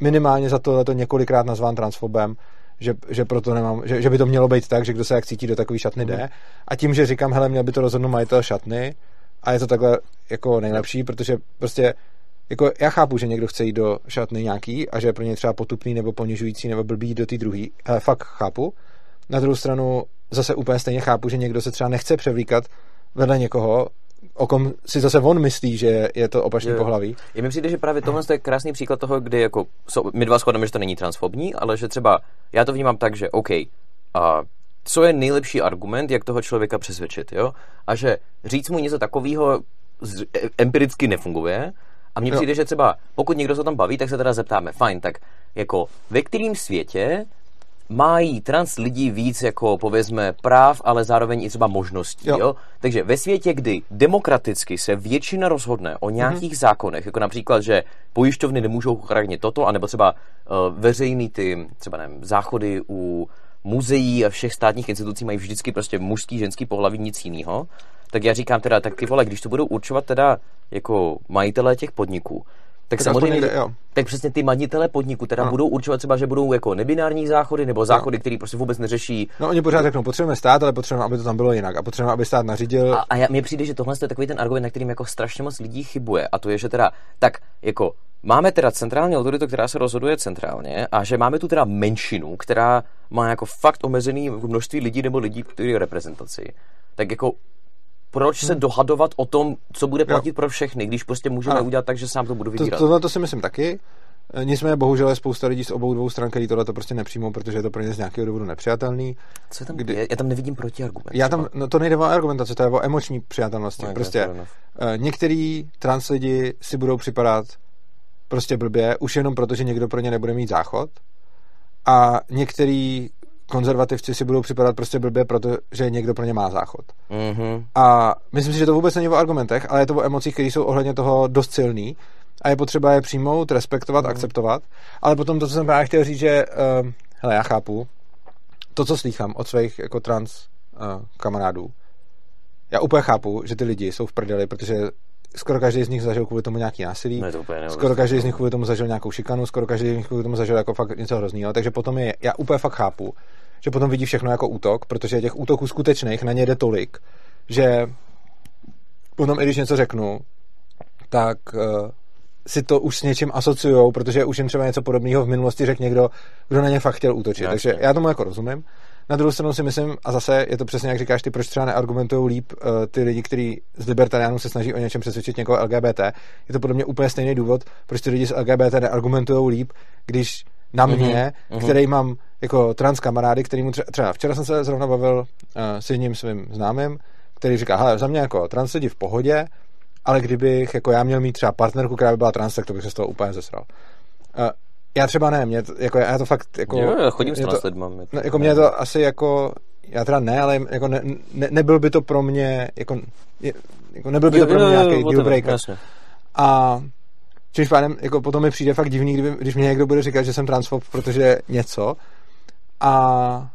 minimálně za tohle to několikrát nazván transfobem, že, že, proto nemám, že, že, by to mělo být tak, že kdo se jak cítí do takové šatny jde. A tím, že říkám, hele, měl by to rozhodnout majitel šatny a je to takhle jako nejlepší, protože prostě jako já chápu, že někdo chce jít do šatny nějaký a že je pro ně třeba potupný nebo ponižující nebo blbý do té druhý. Ale fakt chápu. Na druhou stranu zase úplně stejně chápu, že někdo se třeba nechce převlíkat vedle někoho, o kom si zase on myslí, že je to opačný pohlaví. Je mi přijde, že právě tohle je krásný příklad toho, kdy jako, so, my dva shodneme, že to není transfobní, ale že třeba já to vnímám tak, že OK, a co je nejlepší argument, jak toho člověka přesvědčit, jo? A že říct mu něco takového empiricky nefunguje, a mně přijde, že třeba pokud někdo se tam baví, tak se teda zeptáme, fajn, tak jako ve kterém světě mají trans lidi víc jako povězme práv, ale zároveň i třeba možností. Jo. Jo? Takže ve světě, kdy demokraticky se většina rozhodne o nějakých mm-hmm. zákonech, jako například, že pojišťovny nemůžou chránit toto, anebo třeba uh, veřejný ty třeba nevím, záchody u muzeí a všech státních institucí mají vždycky prostě mužský, ženský pohlaví, nic jiného. Tak já říkám teda, tak ty vole, když to budou určovat teda jako majitelé těch podniků, tak, samozřejmě, někde, jo. tak přesně ty majitele podniku teda no. budou určovat třeba, že budou jako nebinární záchody nebo záchody, no. které prostě vůbec neřeší. No oni pořád řeknou, potřebujeme stát, ale potřebujeme, aby to tam bylo jinak a potřebujeme, aby stát nařídil. A, a já, mně přijde, že tohle je takový ten argument, na kterým jako strašně moc lidí chybuje a to je, že teda tak jako máme teda centrální autoritu, která se rozhoduje centrálně a že máme tu teda menšinu, která má jako fakt omezený množství lidí nebo lidí, kteří reprezentaci. Tak jako proč se hmm. dohadovat o tom, co bude platit jo. pro všechny, když prostě můžeme ano. udělat tak, že sám to budu vybírat. To, tohle to si myslím taky. E, nicméně bohužel je spousta lidí z obou dvou stran, který tohle to prostě nepřijmou, protože je to pro ně z nějakého důvodu nepřijatelný. Co tam kdy... Já tam nevidím protiargument. Já tam, no to nejde o argumentaci, to je o emoční přijatelnosti. No, prostě uh, některý trans lidi si budou připadat prostě blbě, už jenom proto, že někdo pro ně nebude mít záchod. A některý konzervativci si budou připadat prostě blbě, protože někdo pro ně má záchod. Mm-hmm. A myslím si, že to vůbec není o argumentech, ale je to o emocích, které jsou ohledně toho dost silný a je potřeba je přijmout, respektovat, mm-hmm. akceptovat. Ale potom to, co jsem právě chtěl říct, že uh, hele, já chápu to, co slýchám od svých jako trans uh, kamarádů. Já úplně chápu, že ty lidi jsou v prdeli, protože skoro každý z nich zažil kvůli tomu nějaký násilí, ne, to skoro každý z nich kvůli tomu zažil nějakou šikanu, skoro každý z nich kvůli tomu zažil jako fakt něco hrozného, takže potom je, já úplně fakt chápu, že potom vidí všechno jako útok, protože těch útoků skutečných na ně jde tolik, že potom i když něco řeknu, tak uh, si to už s něčím asociujou, protože už jim třeba něco podobného v minulosti řekl někdo, kdo na ně fakt chtěl útočit. Jasně. Takže já tomu jako rozumím. Na druhou stranu si myslím, a zase je to přesně jak říkáš, ty proč třeba neargumentují líp uh, ty lidi, kteří z libertariánů se snaží o něčem přesvědčit někoho LGBT. Je to podle mě úplně stejný důvod, proč ty lidi z LGBT neargumentují líp, když na mhm, mě, mm-hmm. který mám jako trans kamarády, který třeba, třeba včera jsem se zrovna bavil uh, s jedním svým známým, který říká, hele, za mě jako trans lidi v pohodě, ale kdybych jako já měl mít třeba partnerku, která by byla trans, tak to bych se z toho úplně zesral. Uh, já třeba ne, mě to, jako, já to fakt jako... Jo, já chodím s lidma. No, jako mě to asi jako, já teda ne, ale jako ne, ne, nebyl by to pro mě, jako, jako nebyl by to pro mě nějaký deal breaker. A čímž pádem, jako potom mi přijde fakt divný, kdyby, když mě někdo bude říkat, že jsem transfob, protože něco. A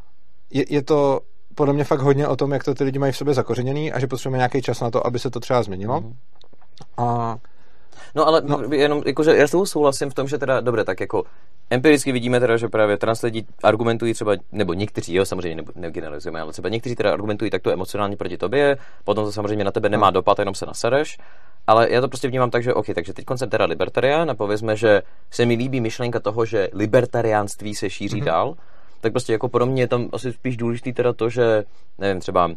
je, je to podle mě fakt hodně o tom, jak to ty lidi mají v sobě zakořeněný a že potřebujeme nějaký čas na to, aby se to třeba změnilo. Mm-hmm. A No ale no. jenom, jakože já s tou souhlasím v tom, že teda, dobře, tak jako empiricky vidíme teda, že právě trans lidi argumentují třeba, nebo někteří, jo, samozřejmě negeneralizujeme, ale třeba někteří teda argumentují takto emocionálně proti tobě, potom to samozřejmě na tebe nemá no. dopad, jenom se nasereš. Ale já to prostě vnímám tak, že OK, takže teď jsem teda libertarián a povězme, že se mi líbí myšlenka toho, že libertariánství se šíří mm-hmm. dál, tak prostě jako pro mě je tam asi spíš důležitý teda to, že nevím, třeba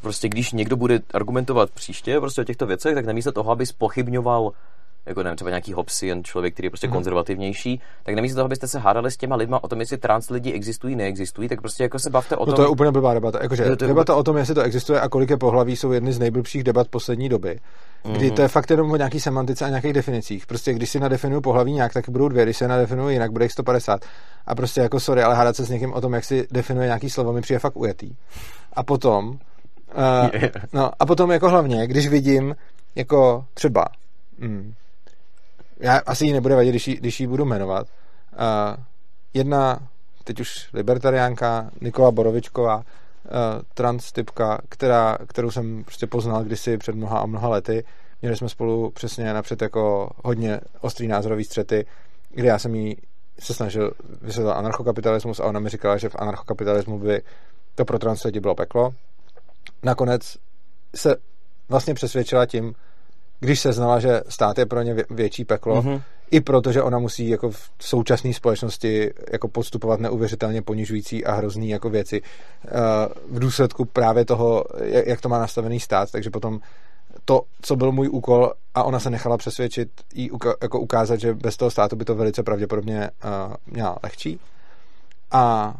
prostě když někdo bude argumentovat příště prostě o těchto věcech, tak namísto toho, aby spochybňoval jako nevím, třeba nějaký Hobsian člověk, který je prostě mm. konzervativnější, tak namísto toho, abyste se hádali s těma lidma o tom, jestli trans lidi existují, neexistují, tak prostě jako se bavte o tom. No to je úplně blbá debata. Jakože to je debata úplně... o tom, jestli to existuje a kolik je pohlaví, jsou jedny z nejblbších debat poslední doby. Kdy mm. to je fakt jenom o nějaký semantice a nějakých definicích. Prostě když si nadefinuju pohlaví nějak, tak budou dvě, když se nadefinuju jinak, bude jich 150. A prostě jako sorry, ale hádat se s někým o tom, jak si definuje nějaký slovo, mi přijde fakt ujetý. A potom, uh, no, a potom jako hlavně, když vidím jako třeba, mm, já asi jí nebude vadit, když jí, když jí budu jmenovat. Uh, jedna, teď už libertariánka, Nikola Borovičková, uh, trans typka, která, kterou jsem prostě poznal kdysi před mnoha a mnoha lety. Měli jsme spolu přesně napřed jako hodně ostrý názorový střety, kdy já jsem jí se snažil vysvětlit anarchokapitalismus a ona mi říkala, že v anarchokapitalismu by to pro trans lidi bylo peklo. Nakonec se vlastně přesvědčila tím, když se znala, že stát je pro ně větší peklo, mm-hmm. i protože ona musí jako v současné společnosti jako podstupovat neuvěřitelně ponižující a hrozný jako věci uh, v důsledku právě toho, jak to má nastavený stát, takže potom to, co byl můj úkol a ona se nechala přesvědčit jí jako ukázat, že bez toho státu by to velice pravděpodobně uh, měla lehčí. A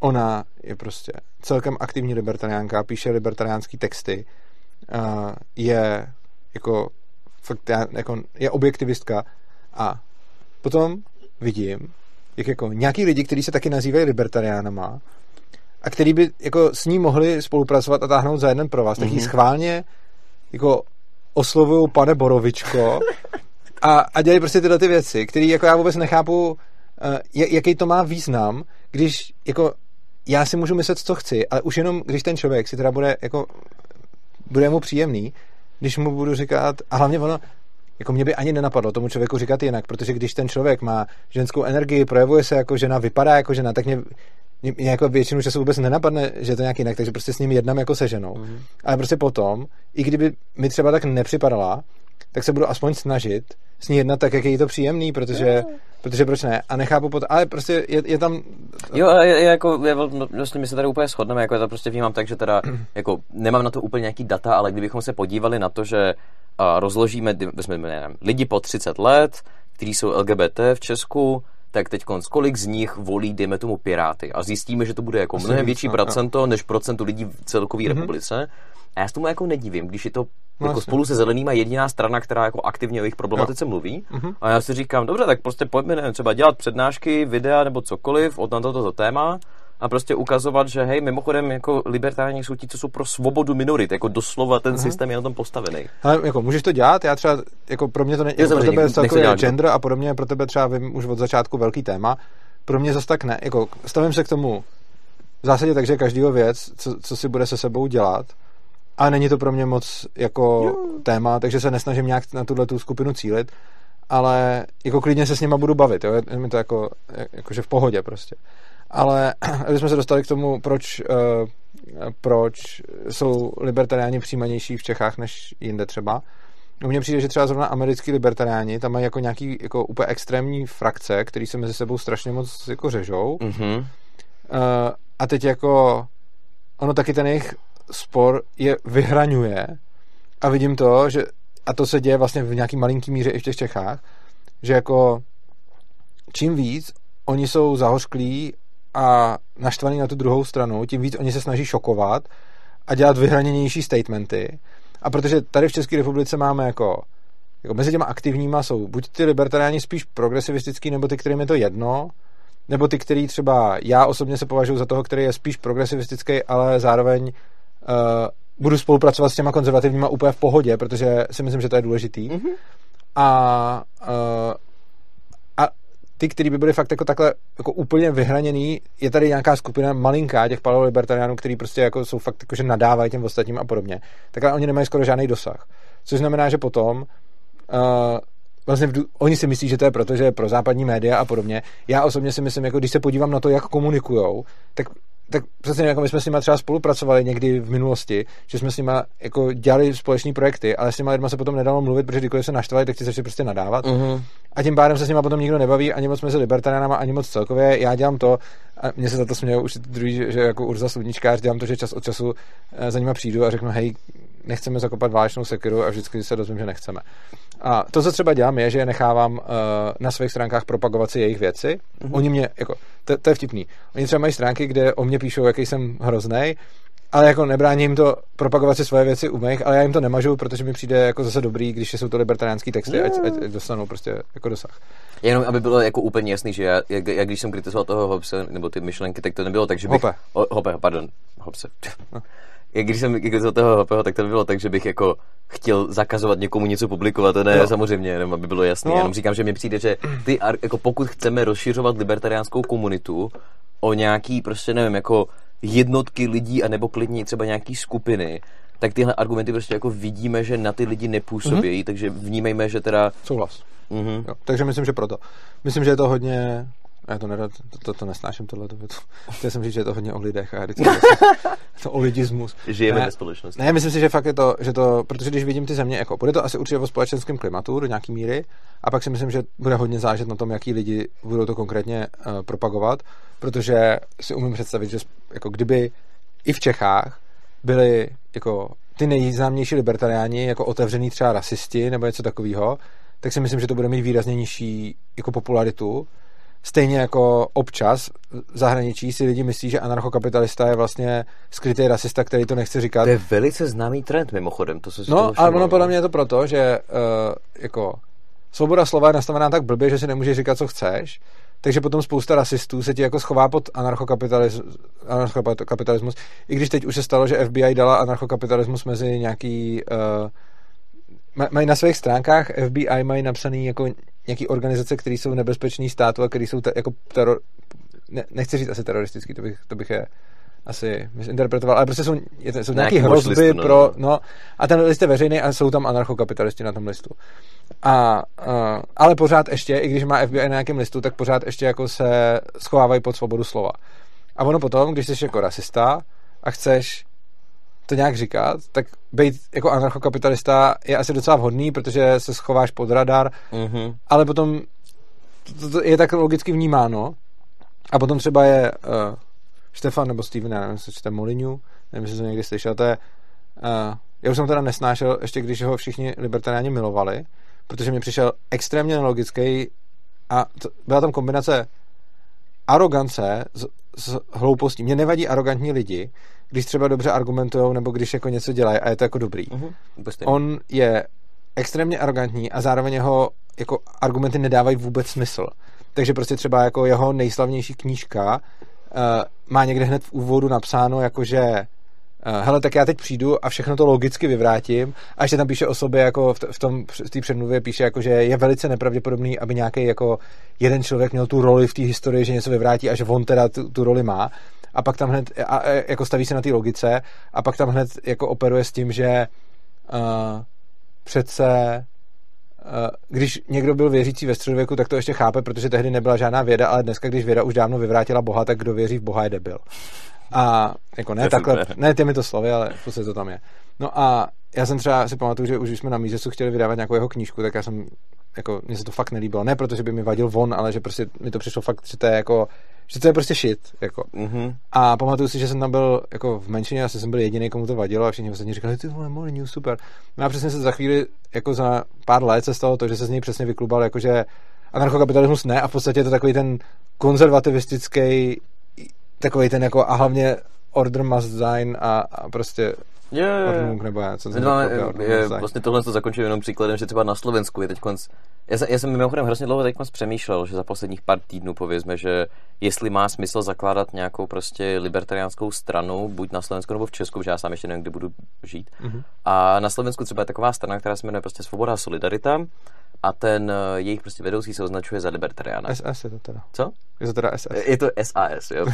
ona je prostě celkem aktivní libertariánka, píše libertariánský texty, uh, je jako fakt já, jako je objektivistka a potom vidím, jak jako nějaký lidi, kteří se taky nazývají libertariánama a který by jako s ní mohli spolupracovat a táhnout za jeden pro vás, mm-hmm. tak jí mhm. schválně jako oslovují pane Borovičko a, a dělají prostě tyhle ty věci, které jako já vůbec nechápu, uh, jaký to má význam, když jako já si můžu myslet, co chci, ale už jenom, když ten člověk si teda bude jako bude mu příjemný, když mu budu říkat, a hlavně ono, jako mě by ani nenapadlo tomu člověku říkat jinak, protože když ten člověk má ženskou energii, projevuje se jako žena, vypadá jako žena, tak mě, mě, jako většinu času vůbec nenapadne, že je to nějak jinak, takže prostě s ním jednám jako se ženou. Mm-hmm. Ale prostě potom, i kdyby mi třeba tak nepřipadala, tak se budu aspoň snažit s ní jednat tak, jak je jí to příjemný, protože, mm. protože proč ne? A nechápu pot, ale prostě je, je tam... Jo, je, je jako, je, vlastně my se tady úplně shodneme, jako já to prostě vnímám tak, že teda, jako nemám na to úplně nějaký data, ale kdybychom se podívali na to, že a rozložíme, jsme, nevím, lidi po 30 let, kteří jsou LGBT v Česku, tak teď kolik z nich volí, dejme tomu, Piráty. A zjistíme, že to bude jako mnohem větší no, procento, než procento lidí v celkové mm-hmm. republice. A já s tomu jako nedivím, když je to no, jako spolu se zelenýma jediná strana, která jako aktivně o jejich problematice jo. mluví. Mm-hmm. A já si říkám, dobře, tak prostě pojďme nevím, třeba dělat přednášky, videa nebo cokoliv od na toto téma a prostě ukazovat, že hej, mimochodem jako libertární jsou ti, co jsou pro svobodu minorit, jako doslova ten mm-hmm. systém je na tom postavený. Ale jako můžeš to dělat, já třeba, jako pro mě to ne, jako pro tebe je celkově gender a podobně, pro tebe třeba vím už od začátku velký téma, pro mě zase tak ne, jako stavím se k tomu v zásadě tak, že každýho věc, co, co si bude se sebou dělat, a není to pro mě moc jako jo. téma, takže se nesnažím nějak na tuhle tu skupinu cílit, ale jako klidně se s nima budu bavit, jo? je mi to jako, jakože v pohodě prostě. Ale když jsme se dostali k tomu, proč, uh, proč jsou libertariáni přijímanější v Čechách než jinde třeba, No mně přijde, že třeba zrovna americký libertariáni tam mají jako nějaký jako úplně extrémní frakce, který se mezi sebou strašně moc jako řežou. Mm-hmm. Uh, a teď jako ono taky ten jejich spor je vyhraňuje a vidím to, že a to se děje vlastně v nějaký malinký míře i v těch Čechách, že jako čím víc oni jsou zahořklí a naštvaní na tu druhou stranu, tím víc oni se snaží šokovat a dělat vyhraněnější statementy. A protože tady v České republice máme jako, jako mezi těma aktivníma jsou buď ty libertariáni spíš progresivistický, nebo ty, kterým je to jedno, nebo ty, který třeba já osobně se považuji za toho, který je spíš progresivistický, ale zároveň budu spolupracovat s těma konzervativníma úplně v pohodě, protože si myslím, že to je důležitý. Mm-hmm. A, uh, a ty, který by byly fakt jako takhle jako úplně vyhraněný, je tady nějaká skupina malinká těch paleolibertariánů, který prostě jako jsou fakt jako, že nadávají těm ostatním a podobně, tak ale oni nemají skoro žádný dosah. Což znamená, že potom uh, vlastně v, oni si myslí, že to je proto, že je pro západní média a podobně. Já osobně si myslím, jako když se podívám na to, jak komunikujou, tak tak přesně jako my jsme s nimi třeba spolupracovali někdy v minulosti, že jsme s nimi jako dělali společné projekty, ale s těma lidma se potom nedalo mluvit, protože kdykoliv se naštvali, tak ti začali prostě nadávat. Uh-huh. A tím pádem se s nimi potom nikdo nebaví, ani moc mezi libertariánama, ani moc celkově. Já dělám to, a mě se za to smějou už druhý, že, že jako Urza Sluníčkář dělám to, že čas od času eh, za nima přijdu a řeknu, hej, nechceme zakopat válečnou sekiru a vždycky se dozvím, že nechceme. A to, co třeba dělám, je, že je nechávám uh, na svých stránkách propagovat si jejich věci. Mm-hmm. Oni mě, jako, to, to je vtipný. Oni třeba mají stránky, kde o mě píšou, jaký jsem hrozný, ale jako nebrání jim to propagovat si svoje věci u mých, ale já jim to nemažu, protože mi přijde jako zase dobrý, když jsou to libertariánský texty, ať, ať, ať dostanou prostě jako dosah. Jenom aby bylo jako úplně jasný, že já, jak, jak když jsem kritizoval toho Hobse, nebo ty myšlenky, tak to nebylo tak, že bych... Hope. O, Hope, pardon, Hobse. No jak když jsem kritizoval toho Hopeho, tak to by bylo tak, že bych jako chtěl zakazovat někomu něco publikovat, to ne, jo. samozřejmě, jenom aby bylo jasné. No. Jenom říkám, že mi přijde, že ty, jako pokud chceme rozšiřovat libertariánskou komunitu o nějaký, prostě nevím, jako jednotky lidí, anebo klidně třeba nějaký skupiny, tak tyhle argumenty prostě jako vidíme, že na ty lidi nepůsobí, mm-hmm. takže vnímejme, že teda... Souhlas. Mm-hmm. Jo, takže myslím, že proto. Myslím, že je to hodně já to nerad, to, to, to nesnáším tohle. To, to, chtěl jsem říct, že je to hodně o lidech a vždycky to o lidismus. Žijeme ne, ve společnosti. Ne, myslím si, že fakt je to, že to, protože když vidím ty země, jako bude to asi určitě o společenském klimatu do nějaký míry a pak si myslím, že bude hodně zážet na tom, jaký lidi budou to konkrétně uh, propagovat, protože si umím představit, že jako kdyby i v Čechách byli jako ty nejznámější libertariáni jako otevřený třeba rasisti nebo něco takového, tak si myslím, že to bude mít výrazně nižší jako popularitu, Stejně jako občas v zahraničí si lidi myslí, že anarchokapitalista je vlastně skrytý rasista, který to nechce říkat. To je velice známý trend mimochodem. To se no, ale ono podle mě je to proto, že uh, jako svoboda slova je nastavená tak blbě, že si nemůžeš říkat, co chceš, takže potom spousta rasistů se ti jako schová pod anarchokapitalismus, anarchokapitalismus i když teď už se stalo, že FBI dala anarchokapitalismus mezi nějaký uh, mají na svých stránkách FBI mají napsaný jako nějaký organizace, které jsou nebezpečný státu a které jsou te, jako teror, ne, nechci říct asi teroristický, to bych, to bych je asi misinterpretoval, ale prostě jsou, je, jsou nějaké hrozby listu, no. pro, no, a ten list je veřejný a jsou tam anarchokapitalisti na tom listu. A, a, ale pořád ještě, i když má FBI na nějakém listu, tak pořád ještě jako se schovávají pod svobodu slova. A ono potom, když jsi jako rasista a chceš to nějak říkat, tak být jako anarchokapitalista je asi docela vhodný, protože se schováš pod radar, mm-hmm. ale potom to, to je tak logicky vnímáno a potom třeba je uh, Štefan nebo Steven, já nevím, jestli čte Molinu, nevím, jestli jsem někdy slyšel, to je uh, já už jsem teda nesnášel, ještě když ho všichni libertariáni milovali, protože mi přišel extrémně nelogický a to, byla tam kombinace arogance s, s hloupostí. Mně nevadí arrogantní lidi, když třeba dobře argumentují nebo když jako něco dělají a je to jako dobrý. Uh-huh. On je extrémně arrogantní a zároveň jeho jako argumenty nedávají vůbec smysl. Takže prostě třeba jako jeho nejslavnější knížka uh, má někde hned v úvodu napsáno jako, že hele, tak já teď přijdu a všechno to logicky vyvrátím a ještě tam píše o sobě, jako v, v tom v té předmluvě píše, jako, že je velice nepravděpodobný, aby nějaký jako jeden člověk měl tu roli v té historii, že něco vyvrátí a že on teda tu, tu roli má a pak tam hned, a, a, jako staví se na té logice a pak tam hned jako operuje s tím, že uh, přece uh, když někdo byl věřící ve středověku, tak to ještě chápe, protože tehdy nebyla žádná věda, ale dneska, když věda už dávno vyvrátila Boha, tak kdo věří v Boha je debil. A jako ne takhle, ne těmi to slovy, ale prostě to tam je. No a já jsem třeba si pamatuju, že už jsme na Mízesu chtěli vydávat nějakou jeho knížku, tak já jsem jako, mně se to fakt nelíbilo. Ne protože by mi vadil von, ale že prostě mi to přišlo fakt, že to je jako že to je prostě shit, jako. Mm-hmm. A pamatuju si, že jsem tam byl jako v menšině, asi jsem byl jediný, komu to vadilo a všichni ostatní říkali, ty vole, Molly News, super. No a přesně se za chvíli, jako za pár let se stalo to, že se z něj přesně vyklubal, jakože anarchokapitalismus ne a v podstatě je to takový ten konzervativistický takový ten jako a hlavně order must sign a, a prostě Jo, jo, jo. nebo já, co máme, je, je, vlastně tohle to zakončím jenom příkladem, že třeba na Slovensku je teď konc... Já jsem, já jsem mimochodem hrozně dlouho teď přemýšlel, že za posledních pár týdnů povězme, že jestli má smysl zakládat nějakou prostě libertariánskou stranu, buď na Slovensku nebo v Česku, že já sám ještě nevím, kde budu žít. Mm-hmm. A na Slovensku třeba je taková strana, která se jmenuje prostě Svoboda a Solidarita a ten eh, jejich prostě vedoucí se označuje za libertariána. SS je to teda. Co? Je to teda SS. Je to SAS, jo.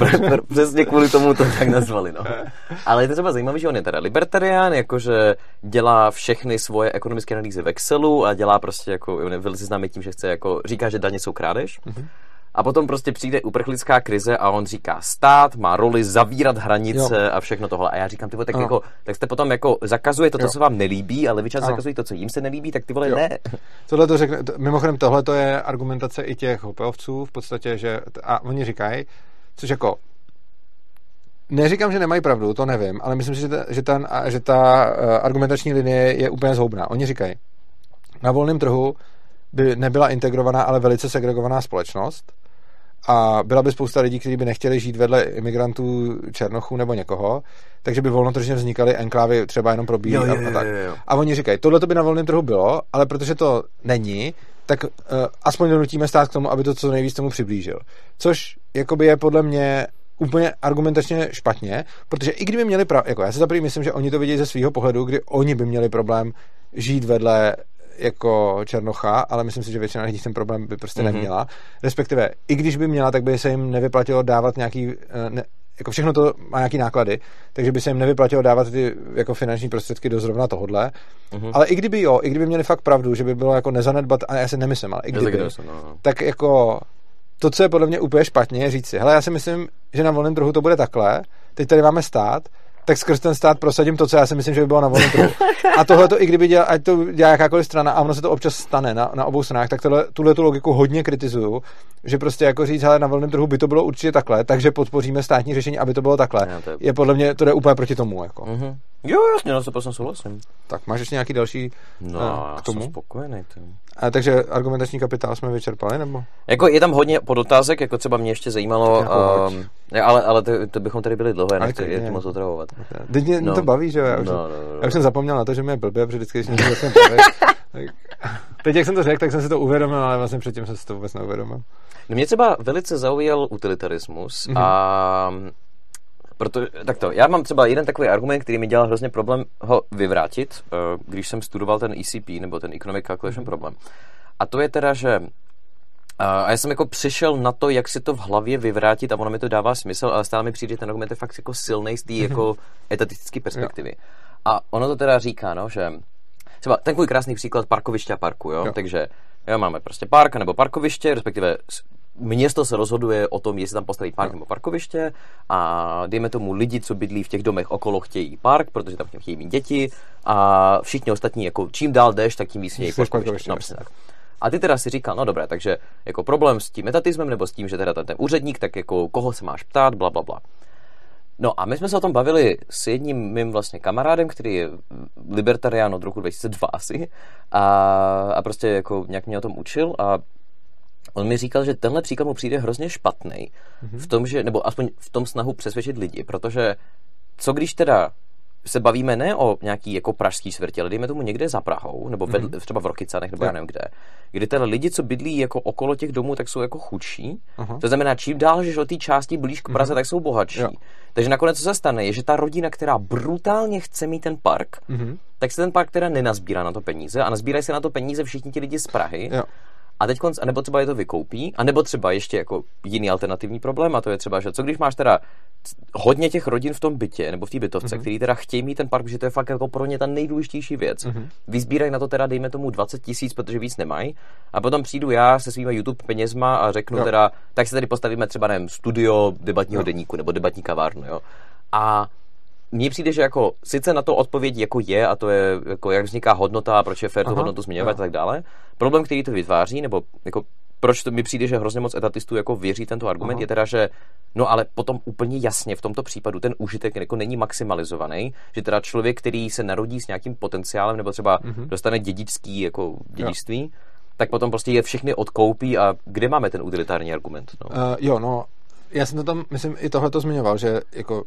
Přesně kvůli tomu to tak nazvali, no. Ale je to třeba zajímavé, že on je teda libertarián, jakože dělá všechny svoje ekonomické analýzy v Excelu a dělá prostě jako, on je velice známý tím, že chce jako, říká, že daně jsou krádež. Mm-hmm A potom prostě přijde uprchlická krize a on říká, stát má roli zavírat hranice jo. a všechno tohle. A já říkám, ty vole, tak, jako, tak jste potom jako zakazuje to, to, co vám nelíbí, ale vy čas zakazují to, co jim se nelíbí, tak ty vole jo. ne. Tohle to řekne, mimochodem tohle to je argumentace i těch hopeovců v podstatě, že, a oni říkají, což jako Neříkám, že nemají pravdu, to nevím, ale myslím si, že ta, že ta, že ta eh, argumentační linie je úplně zhoubná. Oni říkají, na volném trhu by nebyla integrovaná, ale velice segregovaná společnost a byla by spousta lidí, kteří by nechtěli žít vedle imigrantů, černochů nebo někoho, takže by volnotržně vznikaly enklávy třeba jenom pro bílý a, a tak. Jo, jo. A oni říkají, tohle to by na volném trhu bylo, ale protože to není, tak uh, aspoň donutíme stát k tomu, aby to co nejvíc tomu přiblížil. Což jakoby je podle mě úplně argumentačně špatně, protože i kdyby měli pravdu, jako já si zaprvé myslím, že oni to vidí ze svého pohledu, kdy oni by měli problém žít vedle jako Černocha, ale myslím si, že většina lidí ten problém by prostě mm-hmm. neměla. Respektive, i když by měla, tak by se jim nevyplatilo dávat nějaký, eh, ne, jako všechno to má nějaký náklady, takže by se jim nevyplatilo dávat ty jako finanční prostředky do zrovna tohodle. Mm-hmm. Ale i kdyby jo, i kdyby měli fakt pravdu, že by bylo jako nezanedbat, a já si nemyslím, ale i kdyby, no, no. tak jako to, co je podle mě úplně špatně, je říct si, hele, já si myslím, že na volném trhu to bude takhle, teď tady máme stát, tak skrz ten stát prosadím to, co já si myslím, že by bylo na volném trhu. A tohle to, i kdyby dělal, ať to dělá jakákoliv strana, a ono se to občas stane na, na obou stranách, tak tohle, tuhle tu logiku hodně kritizuju, že prostě jako říct, hele, na volném trhu by to bylo určitě takhle, takže podpoříme státní řešení, aby to bylo takhle. to je... je... podle mě, to jde úplně proti tomu. Jako. Mm-hmm. Jo, jasně, no, to prostě souhlasím. Tak máš ještě nějaký další no, uh, k tomu? jsem spokojený. A, takže argumentační kapitál jsme vyčerpali, nebo? Jako je tam hodně podotázek, jako třeba mě ještě zajímalo, um, ale, ale to, to, bychom tady byli dlouho, já nechci je moc otravovat. Teď mě no. to baví, že jo? Já už, no, no, no, já už jsem zapomněl na to, že mě blbě, protože vždycky, když mě začne bavit, Teď, jak jsem to řekl, tak jsem si to uvědomil, ale vlastně předtím jsem si to vůbec neuvědomil. No mě třeba velice zaujal utilitarismus mm-hmm. a proto, tak to, já mám třeba jeden takový argument, který mi dělal hrozně problém ho vyvrátit, eh, když jsem studoval ten ECP, nebo ten Economic Calculation mm-hmm. Problem. A to je teda, že a já jsem jako přišel na to, jak si to v hlavě vyvrátit a ono mi to dává smysl, ale stále mi přijde, ten argument je fakt jako silný z té jako etatistické perspektivy. Jo. A ono to teda říká, no, že třeba takový krásný příklad parkoviště a parku, jo? jo. Takže jo, máme prostě park nebo parkoviště, respektive město se rozhoduje o tom, jestli tam postaví park no. nebo parkoviště a dejme tomu lidi, co bydlí v těch domech okolo, chtějí park, protože tam chtějí mít děti a všichni ostatní, jako čím dál jdeš, tak tím víc chtějí parkoviště. No, tak. A ty teda si říkal, no dobré, takže jako problém s tím metatismem nebo s tím, že teda ten, ten úředník, tak jako koho se máš ptát, bla, bla, bla. No a my jsme se o tom bavili s jedním mým vlastně kamarádem, který je libertarián od roku 2002 asi a, a prostě jako nějak mě o tom učil a on mi říkal, že tenhle příklad mu přijde hrozně špatný mm-hmm. v tom, že, nebo aspoň v tom snahu přesvědčit lidi, protože co když teda se bavíme ne o nějaký jako pražský čtvrtě, ale dejme tomu někde za Prahou, nebo vedle, mm-hmm. třeba v Rokycanech, nebo já nevím kde, kdy teda lidi, co bydlí jako okolo těch domů, tak jsou jako chudší. Uh-huh. To znamená, čím dál, že do té části blíž k Praze, uh-huh. tak jsou bohatší. Jo. Takže nakonec co se stane, je, že ta rodina, která brutálně chce mít ten park, uh-huh. tak se ten park teda nenazbírá na to peníze a nazbírají se na to peníze všichni ti lidi z Prahy. Jo. A teď, a nebo třeba je to vykoupí, a nebo třeba ještě jako jiný alternativní problém, a to je třeba, že co když máš teda hodně těch rodin v tom bytě, nebo v té bytovce, mm-hmm. který teda chtějí mít ten park, že to je fakt jako pro ně ta nejdůležitější věc. Mm-hmm. Vyzbírají na to teda, dejme tomu 20 tisíc, protože víc nemají. A potom přijdu já se svými YouTube penězma a řeknu jo. teda, tak se tady postavíme třeba, nevím, studio debatního jo. deníku nebo debatní kavárnu, jo. A mně přijde, že jako sice na to odpověď jako je a to je jako jak vzniká hodnota a proč je fér tu hodnotu zmiňovat a tak dále. Problém, který to vytváří, nebo jako proč to mi přijde, že hrozně moc etatistů jako věří tento argument, Aha. je teda, že no ale potom úplně jasně v tomto případu ten užitek jako není maximalizovaný, že teda člověk, který se narodí s nějakým potenciálem nebo třeba uh-huh. dostane dědický jako dědictví, jo. tak potom prostě je všechny odkoupí a kde máme ten utilitární argument? No? Uh, jo, no, já jsem to tam, myslím, i tohle to zmiňoval, že jako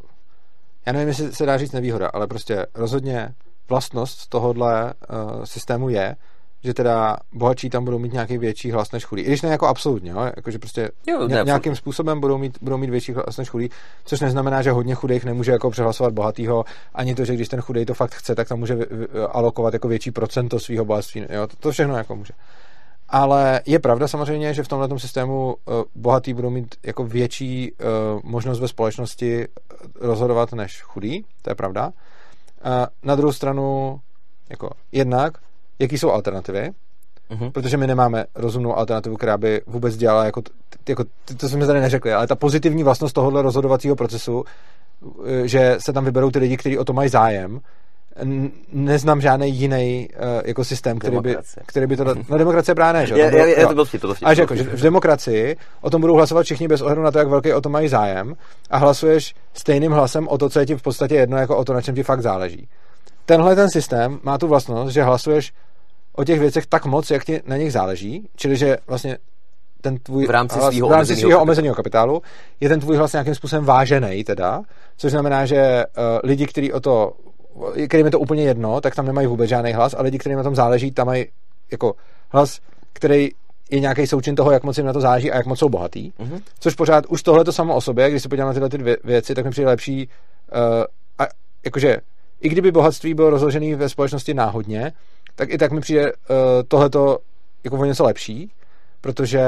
já nevím, jestli se dá říct nevýhoda, ale prostě rozhodně vlastnost tohohle uh, systému je, že teda bohatší tam budou mít nějaký větší hlas než chudí. I když ne jako absolutně, jo? Jako, že prostě jo, nějakým způsobem budou mít, budou mít větší hlas než chudí, což neznamená, že hodně chudých nemůže jako přehlasovat bohatýho, ani to, že když ten chudej to fakt chce, tak tam může alokovat jako větší procento svého bohatství. Jo? To, to všechno jako může. Ale je pravda samozřejmě, že v tomhle systému uh, bohatý budou mít jako větší uh, možnost ve společnosti eh, rozhodovat než chudý, to je pravda. Na druhou stranu, jako jednak, jaký jsou alternativy, uh-huh. protože my nemáme rozumnou alternativu, která by vůbec dělala, jako, jako to jsme tady neřekli, ale ta pozitivní vlastnost tohohle rozhodovacího procesu, eh, že se tam vyberou ty lidi, kteří o to mají zájem, neznám žádný jiný uh, jako systém, který by, který by to... No demokracie právě ne, že? Je, je, je, to byl vtip, to byl vtip. A že, jako, že v demokracii o tom budou hlasovat všichni bez ohledu na to, jak velký o to mají zájem a hlasuješ stejným hlasem o to, co je ti v podstatě jedno, jako o to, na čem ti fakt záleží. Tenhle ten systém má tu vlastnost, že hlasuješ o těch věcech tak moc, jak ti na nich záleží, čili že vlastně ten tvůj v rámci svého omezeného, omezeného kapitálu je ten tvůj hlas nějakým způsobem vážený teda, což znamená, že uh, lidi, kteří o to kterým je to úplně jedno, tak tam nemají vůbec žádný hlas, a lidi, kterým na tom záleží, tam mají jako hlas, který je nějaký součin toho, jak moc jim na to záleží a jak moc jsou bohatý. Mm-hmm. Což pořád už tohle to samo o sobě, když se podívám na tyhle ty dvě věci, tak mi přijde lepší, uh, a, jakože i kdyby bohatství bylo rozložené ve společnosti náhodně, tak i tak mi přijde uh, tohleto jako o něco lepší, protože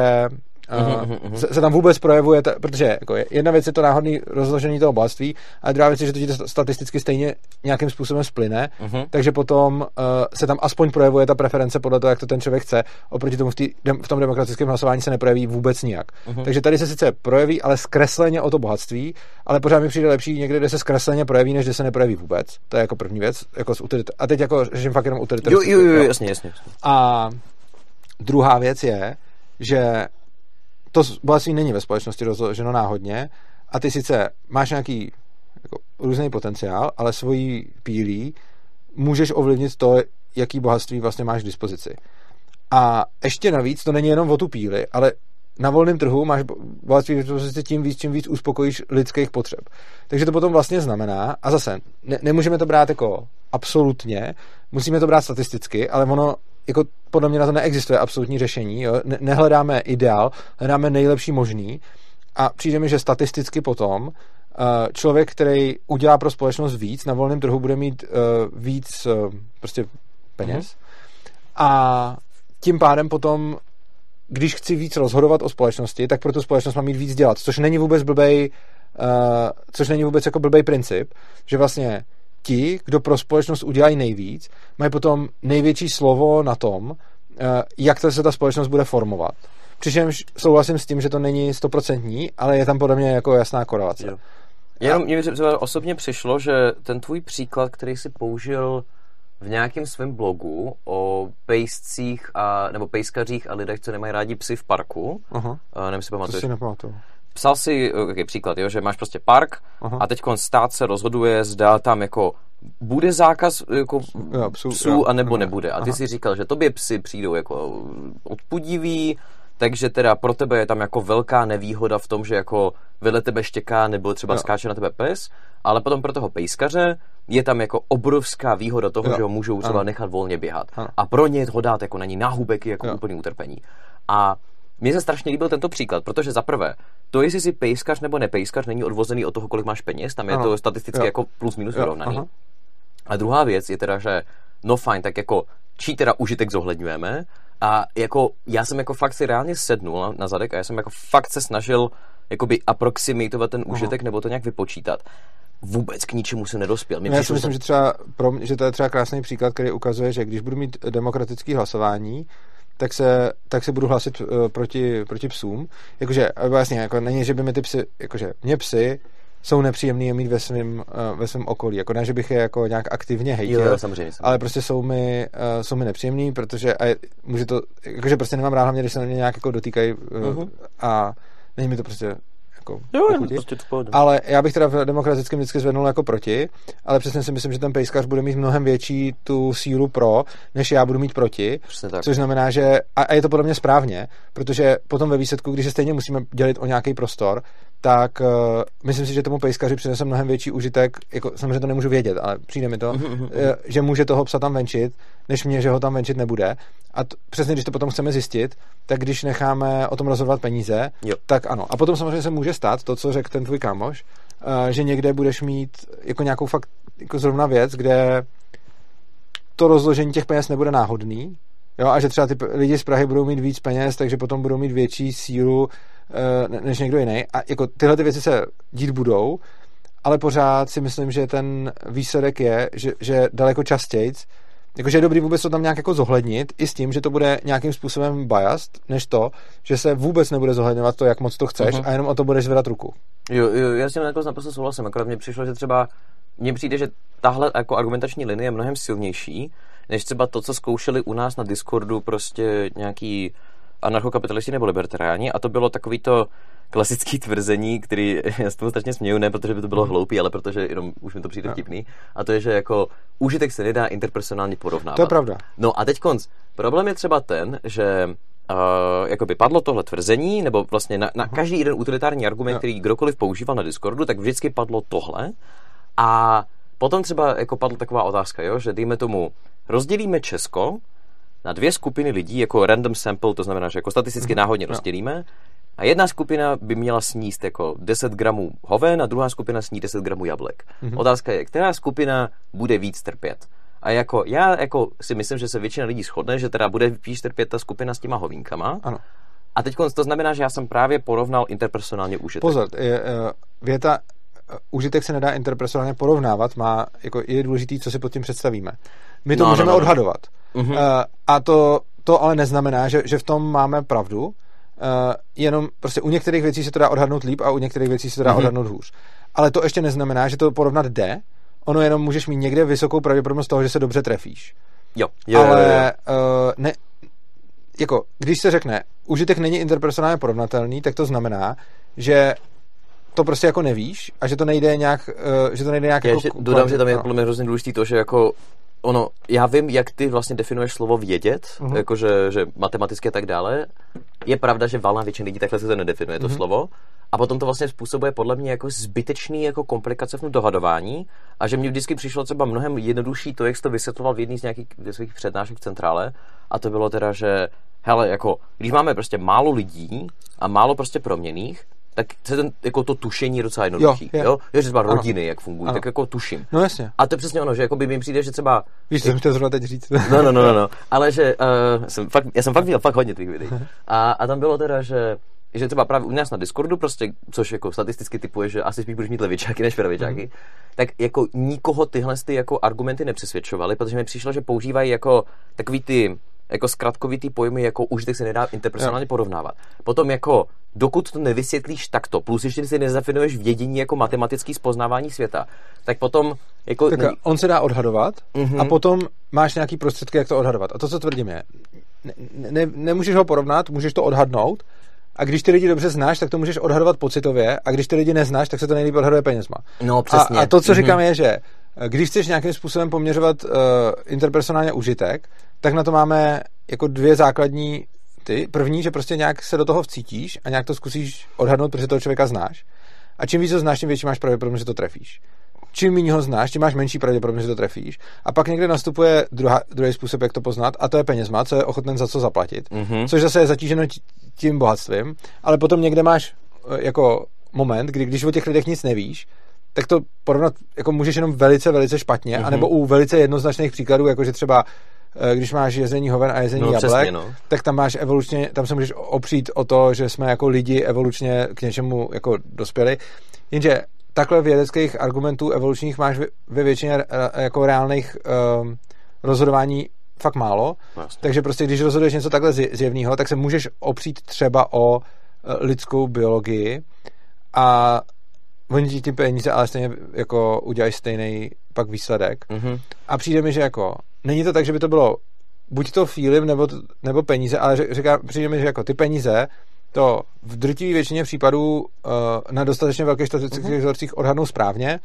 uh, se, se tam vůbec projevuje, ta, protože jako jedna věc je to náhodné rozložení toho bohatství, a druhá věc je, že to ti statisticky stejně nějakým způsobem splyne, uh-huh. takže potom uh, se tam aspoň projevuje ta preference podle toho, jak to ten člověk chce, oproti tomu v, tý, v tom demokratickém hlasování se neprojeví vůbec nijak. Uh-huh. Takže tady se sice projeví, ale zkresleně o to bohatství, ale pořád mi přijde lepší někde, kde se zkresleně projeví, než kde se neprojeví vůbec. To je jako první věc. Jako z utilita- a teď jako řeším fakt jenom utilitaristiku. Jo, jo, jo, jasně, jasně. A druhá věc je, že to bohatství není ve společnosti rozloženo náhodně a ty sice máš nějaký jako, různý potenciál, ale svojí pílí můžeš ovlivnit to, jaký bohatství vlastně máš k dispozici. A ještě navíc, to není jenom o tu píli, ale na volném trhu máš bohatství dispozici tím víc, čím víc uspokojíš lidských potřeb. Takže to potom vlastně znamená, a zase, ne, nemůžeme to brát jako absolutně, musíme to brát statisticky, ale ono jako podle mě na to neexistuje absolutní řešení. Jo? Ne- nehledáme ideál, hledáme nejlepší možný a přijde mi, že statisticky potom uh, člověk, který udělá pro společnost víc, na volném trhu bude mít uh, víc uh, prostě peněz mm-hmm. a tím pádem potom když chci víc rozhodovat o společnosti, tak pro tu společnost mám mít víc dělat, což není vůbec blbej, uh, což není vůbec jako blbej princip, že vlastně ti, kdo pro společnost udělají nejvíc, mají potom největší slovo na tom, eh, jak se ta společnost bude formovat. Přičemž souhlasím s tím, že to není stoprocentní, ale je tam podle mě jako jasná korelace. Jo. Jenom mě třeba osobně přišlo, že ten tvůj příklad, který jsi použil v nějakém svém blogu o pejscích a, nebo pejskařích a lidech, co nemají rádi psy v parku, Aha. nevím, si pamatuješ. To si nepamatuju psal si, okay, příklad, jo, že máš prostě park Aha. a teď stát se rozhoduje, zda tam jako bude zákaz jako jo, psů, psů jo, anebo jo, nebude. A ty Aha. si říkal, že tobě psy přijdou jako odpudiví, takže teda pro tebe je tam jako velká nevýhoda v tom, že jako vedle tebe štěká nebo třeba jo. skáče na tebe pes, ale potom pro toho pejskaře je tam jako obrovská výhoda toho, jo. že ho můžou třeba ano. nechat volně běhat. Ano. A pro ně ho dát jako na ní náhubek jako jo. úplný utrpení. A mně se strašně líbil tento příklad, protože za prvé, to, jestli jsi pejskař nebo nepejskař, není odvozený od toho, kolik máš peněz, tam je ano. to statisticky jo. jako plus minus vyrovnaný. A druhá věc je teda, že no fajn, tak jako čí teda užitek zohledňujeme a jako já jsem jako fakt si reálně sednul na zadek a já jsem jako fakt se snažil jakoby aproximitovat ten užitek Aha. nebo to nějak vypočítat vůbec k ničemu se nedospěl. Mě já si myslím, že, třeba pro mě, že to je třeba krásný příklad, který ukazuje, že když budu mít demokratické hlasování, tak se, tak se budu hlasit uh, proti, proti psům. Jakože, vlastně, jako není, že by mi ty psy, jakože, mě psy jsou nepříjemný je mít ve svém uh, ve svém okolí. Jako ne, že bych je jako nějak aktivně hejtil, jo, samozřejmě, ale prostě jsou mi, uh, jsou mi nepříjemný, protože a je, může to, jakože prostě nemám rád hlavně, když se na mě nějak jako dotýkají uh, uh-huh. a není mi to prostě jako jo, pochutí. prostě to Ale já bych teda v demokratickém vždycky zvednul jako proti, ale přesně si myslím, že ten pejskař bude mít mnohem větší tu sílu pro, než já budu mít proti. tak. Což znamená, že a, a je to podle mě správně, protože potom ve výsledku, když se stejně musíme dělit o nějaký prostor, tak uh, myslím si, že tomu pejskaři přinese mnohem větší užitek, jako samozřejmě to nemůžu vědět, ale přijde mi to, uh, že může toho psa tam venčit, než mě, že ho tam venčit nebude. A t- přesně, když to potom chceme zjistit, tak když necháme o tom rozhodovat peníze, jo. tak ano. A potom samozřejmě se může stát to, co řekl ten tvůj kámoš, uh, že někde budeš mít jako nějakou fakt jako zrovna věc, kde to rozložení těch peněz nebude náhodný, jo, a že třeba ty lidi z Prahy budou mít víc peněz, takže potom budou mít větší sílu než někdo jiný. A jako tyhle ty věci se dít budou, ale pořád si myslím, že ten výsledek je, že, že daleko častěji Jakože je dobrý vůbec to tam nějak jako zohlednit, i s tím, že to bude nějakým způsobem biased, než to, že se vůbec nebude zohledňovat to, jak moc to chceš uh-huh. a jenom o to budeš zvedat ruku. Jo, jo, já s tím jako naprosto souhlasím, akorát mně přišlo, že třeba mně přijde, že tahle jako argumentační linie je mnohem silnější, než třeba to, co zkoušeli u nás na Discordu prostě nějaký anarchokapitalisti nebo libertariáni a to bylo takový to klasický tvrzení, který já s tomu strašně směju, ne protože by to bylo hloupý, ale protože jenom už mi to přijde vtipný. A to je, že jako užitek se nedá interpersonálně porovnávat. To je pravda. No a teď konc. Problém je třeba ten, že Uh, jakoby padlo tohle tvrzení, nebo vlastně na, na každý jeden utilitární argument, který kdokoliv používal na Discordu, tak vždycky padlo tohle. A potom třeba jako padla taková otázka, jo, že dejme tomu, rozdělíme Česko na dvě skupiny lidí, jako random sample, to znamená, že jako statisticky mm-hmm. náhodně no. rozdělíme, a jedna skupina by měla sníst jako 10 gramů hoven a druhá skupina sní 10 gramů jablek. Mm-hmm. Otázka je, která skupina bude víc trpět. A jako já jako si myslím, že se většina lidí shodne, že teda bude víc trpět ta skupina s těma hovínkama. Ano. A teď to znamená, že já jsem právě porovnal interpersonálně užitek. Pozor, je, uh, věta uh, užitek se nedá interpersonálně porovnávat, má, jako je důležitý, co si pod tím představíme. My to no, můžeme no, no. odhadovat. Uh-huh. Uh, a to, to ale neznamená, že, že v tom máme pravdu, uh, jenom prostě u některých věcí se to dá odhadnout líp a u některých věcí se to dá uh-huh. odhadnout hůř. Ale to ještě neznamená, že to porovnat jde, ono jenom můžeš mít někde vysokou pravděpodobnost toho, že se dobře trefíš. Jo, jo, Ale jo, jo. Uh, ne, jako, když se řekne, užitek není interpersonálně porovnatelný, tak to znamená, že to prostě jako nevíš a že to nejde nějak, uh, že to nejde nějak Já jako... že dodám, že tam je no. podle mě hrozně důležité to, že jako ono, já vím, jak ty vlastně definuješ slovo vědět, uh-huh. jakože že matematicky a tak dále. Je pravda, že valná většina lidí takhle se to nedefinuje, to mhm. slovo. A potom to vlastně způsobuje podle mě jako zbytečný jako komplikace v tom dohadování a že mě vždycky přišlo třeba mnohem jednodušší to, jak jsi to vysvětloval v jedné z nějakých svých přednášek v centrále a to bylo teda, že hele, jako, když máme prostě málo lidí a málo prostě proměných, tak se ten, jako to tušení je docela jednodušší. Jo, je. jo? že třeba rodiny, ano. jak fungují, ano. tak jako tuším. No jasně. A to je přesně ono, že jako by mi přijde, že třeba... Víš, co jsem chtěl zrovna teď říct. no, no, no, no, no, ale že uh, jsem fakt, já jsem fakt měl fakt hodně těch videí. A, a tam bylo teda, že že třeba právě u nás na Discordu, prostě, což jako statisticky typuje, že asi spíš budeš mít levičáky než pravičáky, mm. tak jako nikoho tyhle ty jako argumenty nepřesvědčovaly, protože mi přišlo, že používají jako takový ty jako zkratkovitý pojmy, jako užitek se nedá interpersonálně porovnávat. Potom jako, dokud to nevysvětlíš takto, plus ještě si nezafinuješ vědění jako matematický spoznávání světa, tak potom jako... Tak on se dá odhadovat mm-hmm. a potom máš nějaký prostředky, jak to odhadovat. A to, co tvrdím je, ne, ne, nemůžeš ho porovnat, můžeš to odhadnout, a když ty lidi dobře znáš, tak to můžeš odhadovat pocitově, a když ty lidi neznáš, tak se to nejlíp odhaduje penězma. No, přesně. A, a to, co mm-hmm. říkám, je, že když chceš nějakým způsobem poměřovat uh, interpersonálně užitek, tak na to máme jako dvě základní ty. První, že prostě nějak se do toho vcítíš a nějak to zkusíš odhadnout, protože toho člověka znáš. A čím víc ho znáš, tím větší máš pravděpodobnost, že to trefíš. Čím méně ho znáš, tím máš menší pravděpodobnost, že to trefíš. A pak někde nastupuje druhá, druhý způsob, jak to poznat, a to je penězma, co je ochoten za co zaplatit. Mm-hmm. Což zase je zatíženo tím bohatstvím. Ale potom někde máš e, jako moment, kdy když o těch lidech nic nevíš, tak to porovnat jako můžeš jenom velice, velice špatně, mm-hmm. anebo u velice jednoznačných příkladů, jako že třeba Eh, když máš jezení hoven a jezení no, jablek, přesně, no. tak tam máš evolučně, tam se můžeš opřít o to, že jsme jako lidi evolučně k něčemu jako dospěli. Jenže takhle vědeckých argumentů evolučních máš ve většině eh, jako reálných um, rozhodování fakt málo. Vlastně. Takže prostě, když rozhoduješ něco takhle zjevného, tak se můžeš opřít třeba o lidskou biologii a oni ti ty peníze ale stejně jako udělají stejný pak výsledek. Mm-hmm. A přijde mi, že jako není to tak, že by to bylo buď to feeling nebo, nebo peníze, ale říká, přijde mi, že jako ty peníze to v drtivé většině případů uh, na dostatečně velkých statistických uh-huh. vzorcích odhadnou správně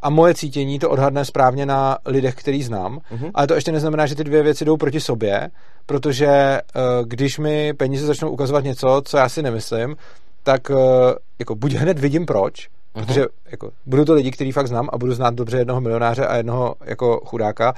a moje cítění to odhadne správně na lidech, který znám, uh-huh. ale to ještě neznamená, že ty dvě věci jdou proti sobě, protože uh, když mi peníze začnou ukazovat něco, co já si nemyslím, tak uh, jako buď hned vidím proč, uh-huh. protože jako, budou to lidi, který fakt znám a budu znát dobře jednoho milionáře a jednoho jako chudáka,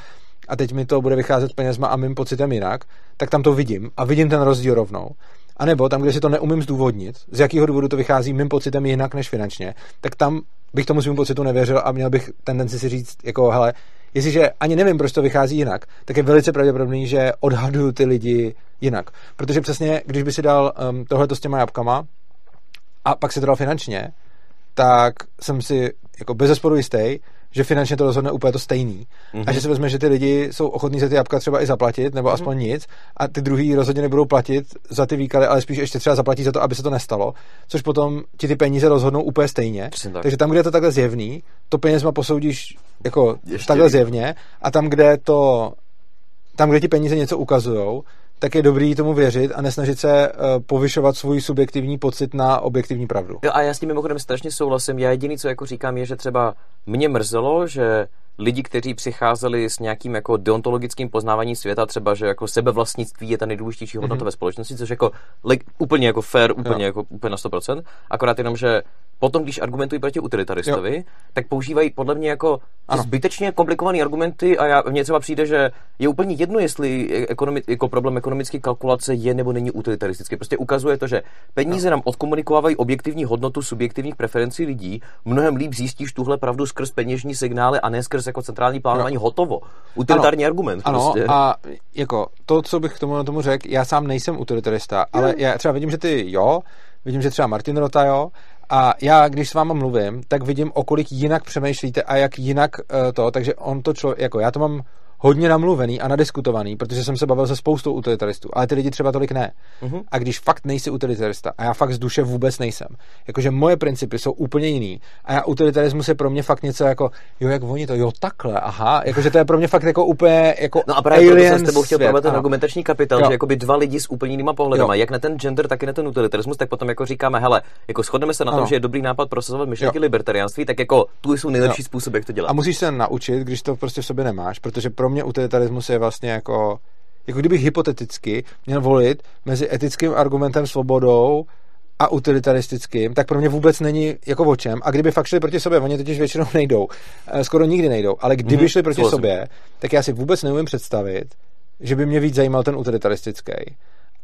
a teď mi to bude vycházet penězma a mým pocitem jinak, tak tam to vidím a vidím ten rozdíl rovnou. A nebo tam, kde si to neumím zdůvodnit, z jakého důvodu to vychází mým pocitem jinak než finančně, tak tam bych tomu svým pocitu nevěřil a měl bych tendenci si říct, jako hele, jestliže ani nevím, proč to vychází jinak, tak je velice pravděpodobný, že odhaduju ty lidi jinak. Protože přesně, když by si dal um, tohleto s těma jabkama a pak si to dal finančně, tak jsem si jako bez zesporu jistý, že finančně to rozhodne úplně to stejný. Mm-hmm. A že si vezme, že ty lidi jsou ochotní za ty jabka třeba i zaplatit, nebo mm-hmm. aspoň nic, a ty druhý rozhodně nebudou platit za ty výklady, ale spíš ještě třeba zaplatí za to, aby se to nestalo, což potom ti ty peníze rozhodnou úplně stejně. Tak. Takže tam, kde je to takhle zjevný, to penězma posoudíš jako ještě takhle zjevně, a tam, kde to tam, kde ti peníze něco ukazují, tak je dobrý tomu věřit a nesnažit se uh, povyšovat svůj subjektivní pocit na objektivní pravdu. Jo, a já s tím mimochodem strašně souhlasím. Já jediný, co jako říkám, je, že třeba mě mrzelo, že lidi, kteří přicházeli s nějakým jako deontologickým poznáváním světa, třeba, že jako sebevlastnictví je ta nejdůležitější hodnota mm-hmm. ve společnosti, což jako like, úplně jako fair, úplně, jo. jako, úplně na 100%, akorát jenom, že potom, když argumentují proti utilitaristovi, jo. tak používají podle mě jako zbytečně komplikované argumenty a já, mně třeba přijde, že je úplně jedno, jestli ekonomi, jako problém ekonomické kalkulace je nebo není utilitaristický. Prostě ukazuje to, že peníze jo. nám odkomunikovávají objektivní hodnotu subjektivních preferencí lidí, mnohem líp zjistíš tuhle pravdu skrz peněžní signály a ne skrz jako centrální plánování jo. hotovo. Utilitární ano, argument. Ano, prostě. a jako to, co bych k tomu, tomu řekl, já sám nejsem utilitarista, ale já třeba vidím, že ty jo, vidím, že třeba Martin Rota jo, a já, když s váma mluvím, tak vidím, o kolik jinak přemýšlíte a jak jinak uh, to, takže on to člověk, jako já to mám hodně namluvený a nadiskutovaný, protože jsem se bavil se spoustou utilitaristů, ale ty lidi třeba tolik ne. Uh-huh. A když fakt nejsi utilitarista, a já fakt z duše vůbec nejsem, jakože moje principy jsou úplně jiný, a já utilitarismus je pro mě fakt něco jako, jo, jak oni to, jo, takhle, aha, jakože to je pro mě fakt jako úplně jako No a právě proto jsem s tebou chtěl ten argumentační kapitál, jo. že jakoby dva lidi s úplně jinýma pohledama, jo. jak na ten gender, tak i na ten utilitarismus, tak potom jako říkáme, hele, jako shodneme se na ano. tom, že je dobrý nápad prosazovat myšlenky libertariánství, tak jako tu jsou nejlepší jo. způsoby, jak to dělat. A musíš se naučit, když to prostě v sobě nemáš, protože pro mě utilitarismus je vlastně jako, jako kdybych hypoteticky měl volit mezi etickým argumentem svobodou a utilitaristickým, tak pro mě vůbec není jako o čem. A kdyby fakt šli proti sobě, oni totiž většinou nejdou, eh, skoro nikdy nejdou, ale kdyby mm-hmm, šli proti souhlasím. sobě, tak já si vůbec neumím představit, že by mě víc zajímal ten utilitaristický.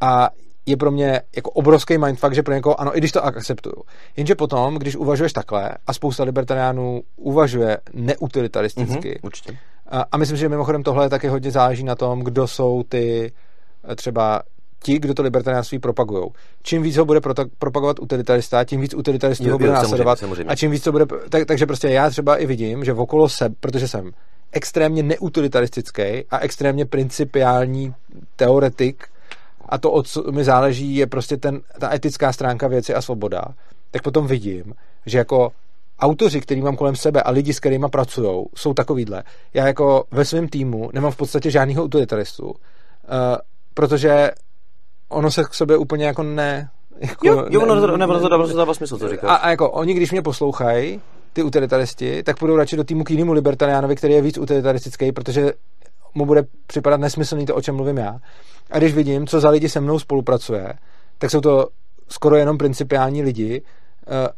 A je pro mě jako obrovský mindfuck, že pro někoho ano, i když to akceptuju. Jenže potom, když uvažuješ takhle a spousta libertariánů uvažuje neutilitaristicky, mm-hmm, určitě. A, a myslím, že mimochodem tohle taky hodně záleží na tom, kdo jsou ty eh, třeba ti, kdo to libertariánství propagují. Čím víc ho bude propagovat utilitarista, tím víc utilitaristů ho bude následovat. Samozřejmě, samozřejmě. A čím víc to bude. Tak, takže prostě já třeba i vidím, že okolo sebe, protože jsem extrémně neutilitaristický a extrémně principiální teoretik, a to, o co mi záleží, je prostě ten, ta etická stránka věci a svoboda, tak potom vidím, že jako autoři, který mám kolem sebe a lidi, s kterými pracují, jsou takovýhle. Já jako ve svém týmu nemám v podstatě žádného utilitaristu, uh, protože ono se k sobě úplně jako ne... Jako, jo, jo, ono, ne, ne, to, to dává smysl, co říkáš. A, a jako oni, když mě poslouchají, ty utilitaristi, tak půjdou radši do týmu k jinému libertariánovi, který je víc utilitaristický, protože mu bude připadat nesmyslný to, o čem mluvím já. A když vidím, co za lidi se mnou spolupracuje, tak jsou to skoro jenom principiální lidi eh,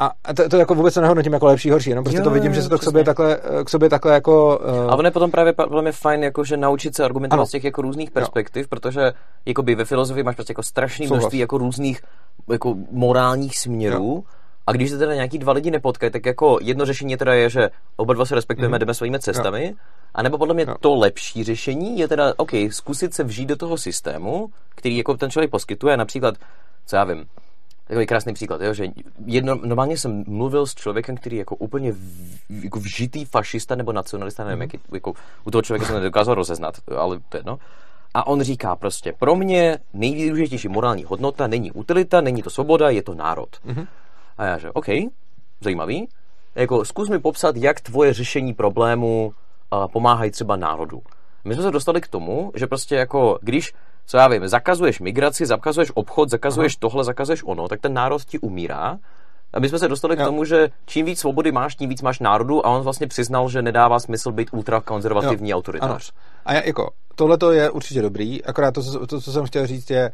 a to, to jako vůbec se nehodnotím jako lepší, horší, jenom prostě jo, to vidím, že se to k sobě takhle, k sobě takhle jako... Uh... A ono je potom právě velmi fajn, jako, že naučit se argumentovat z těch jako různých perspektiv, jo. protože jakoby ve filozofii máš prostě jako strašný množství jako různých jako morálních směrů. Jo. A když se teda nějaký dva lidi nepotkají, tak jako jedno řešení teda je, že oba dva se respektujeme, mm. jdeme svými cestami. Jo. A nebo podle mě jo. to lepší řešení je teda, OK, zkusit se vžít do toho systému, který jako ten člověk poskytuje, například, co já vím, takový krásný příklad, jo, že jedno, normálně jsem mluvil s člověkem, který jako úplně v, jako vžitý fašista nebo nacionalista, nevím, mm-hmm. jak, jako, u toho člověka jsem nedokázal rozeznat, ale to je no. A on říká prostě, pro mě nejdůležitější morální hodnota není utilita, není to svoboda, je to národ. Mm-hmm. A já že, OK, zajímavý. Jako, zkus mi popsat, jak tvoje řešení problému uh, pomáhají třeba národu. My jsme se dostali k tomu, že prostě jako, když co já vím, zakazuješ migraci, zakazuješ obchod, zakazuješ Aha. tohle, zakazuješ ono, tak ten národ ti umírá. A my jsme se dostali jo. k tomu, že čím víc svobody máš, tím víc máš národu a on vlastně přiznal, že nedává smysl být ultrakonzervativní autoritář. Ano. A já, jako, tohle je určitě dobrý, akorát to, to, co jsem chtěl říct, je,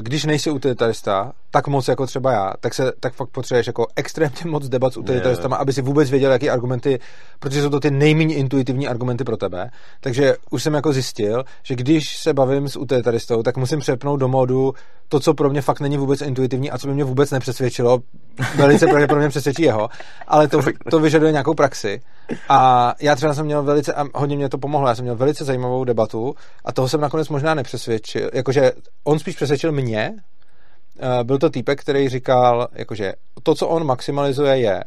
když nejsi utilitarista, tak moc jako třeba já, tak se tak fakt potřebuješ jako extrémně moc debat s utilitaristama, aby si vůbec věděl, jaký argumenty, protože jsou to ty nejméně intuitivní argumenty pro tebe. Takže už jsem jako zjistil, že když se bavím s utilitaristou, tak musím přepnout do modu to, co pro mě fakt není vůbec intuitivní a co by mě vůbec nepřesvědčilo. Velice pravděpodobně přesvědčí jeho, ale to, to vyžaduje nějakou praxi. A já třeba jsem měl velice, a hodně mě to pomohlo, já jsem měl velice zajímavou debatu a toho jsem nakonec možná nepřesvědčil, jakože on spíš přesvědčil mě, byl to týpek, který říkal, jakože to, co on maximalizuje, je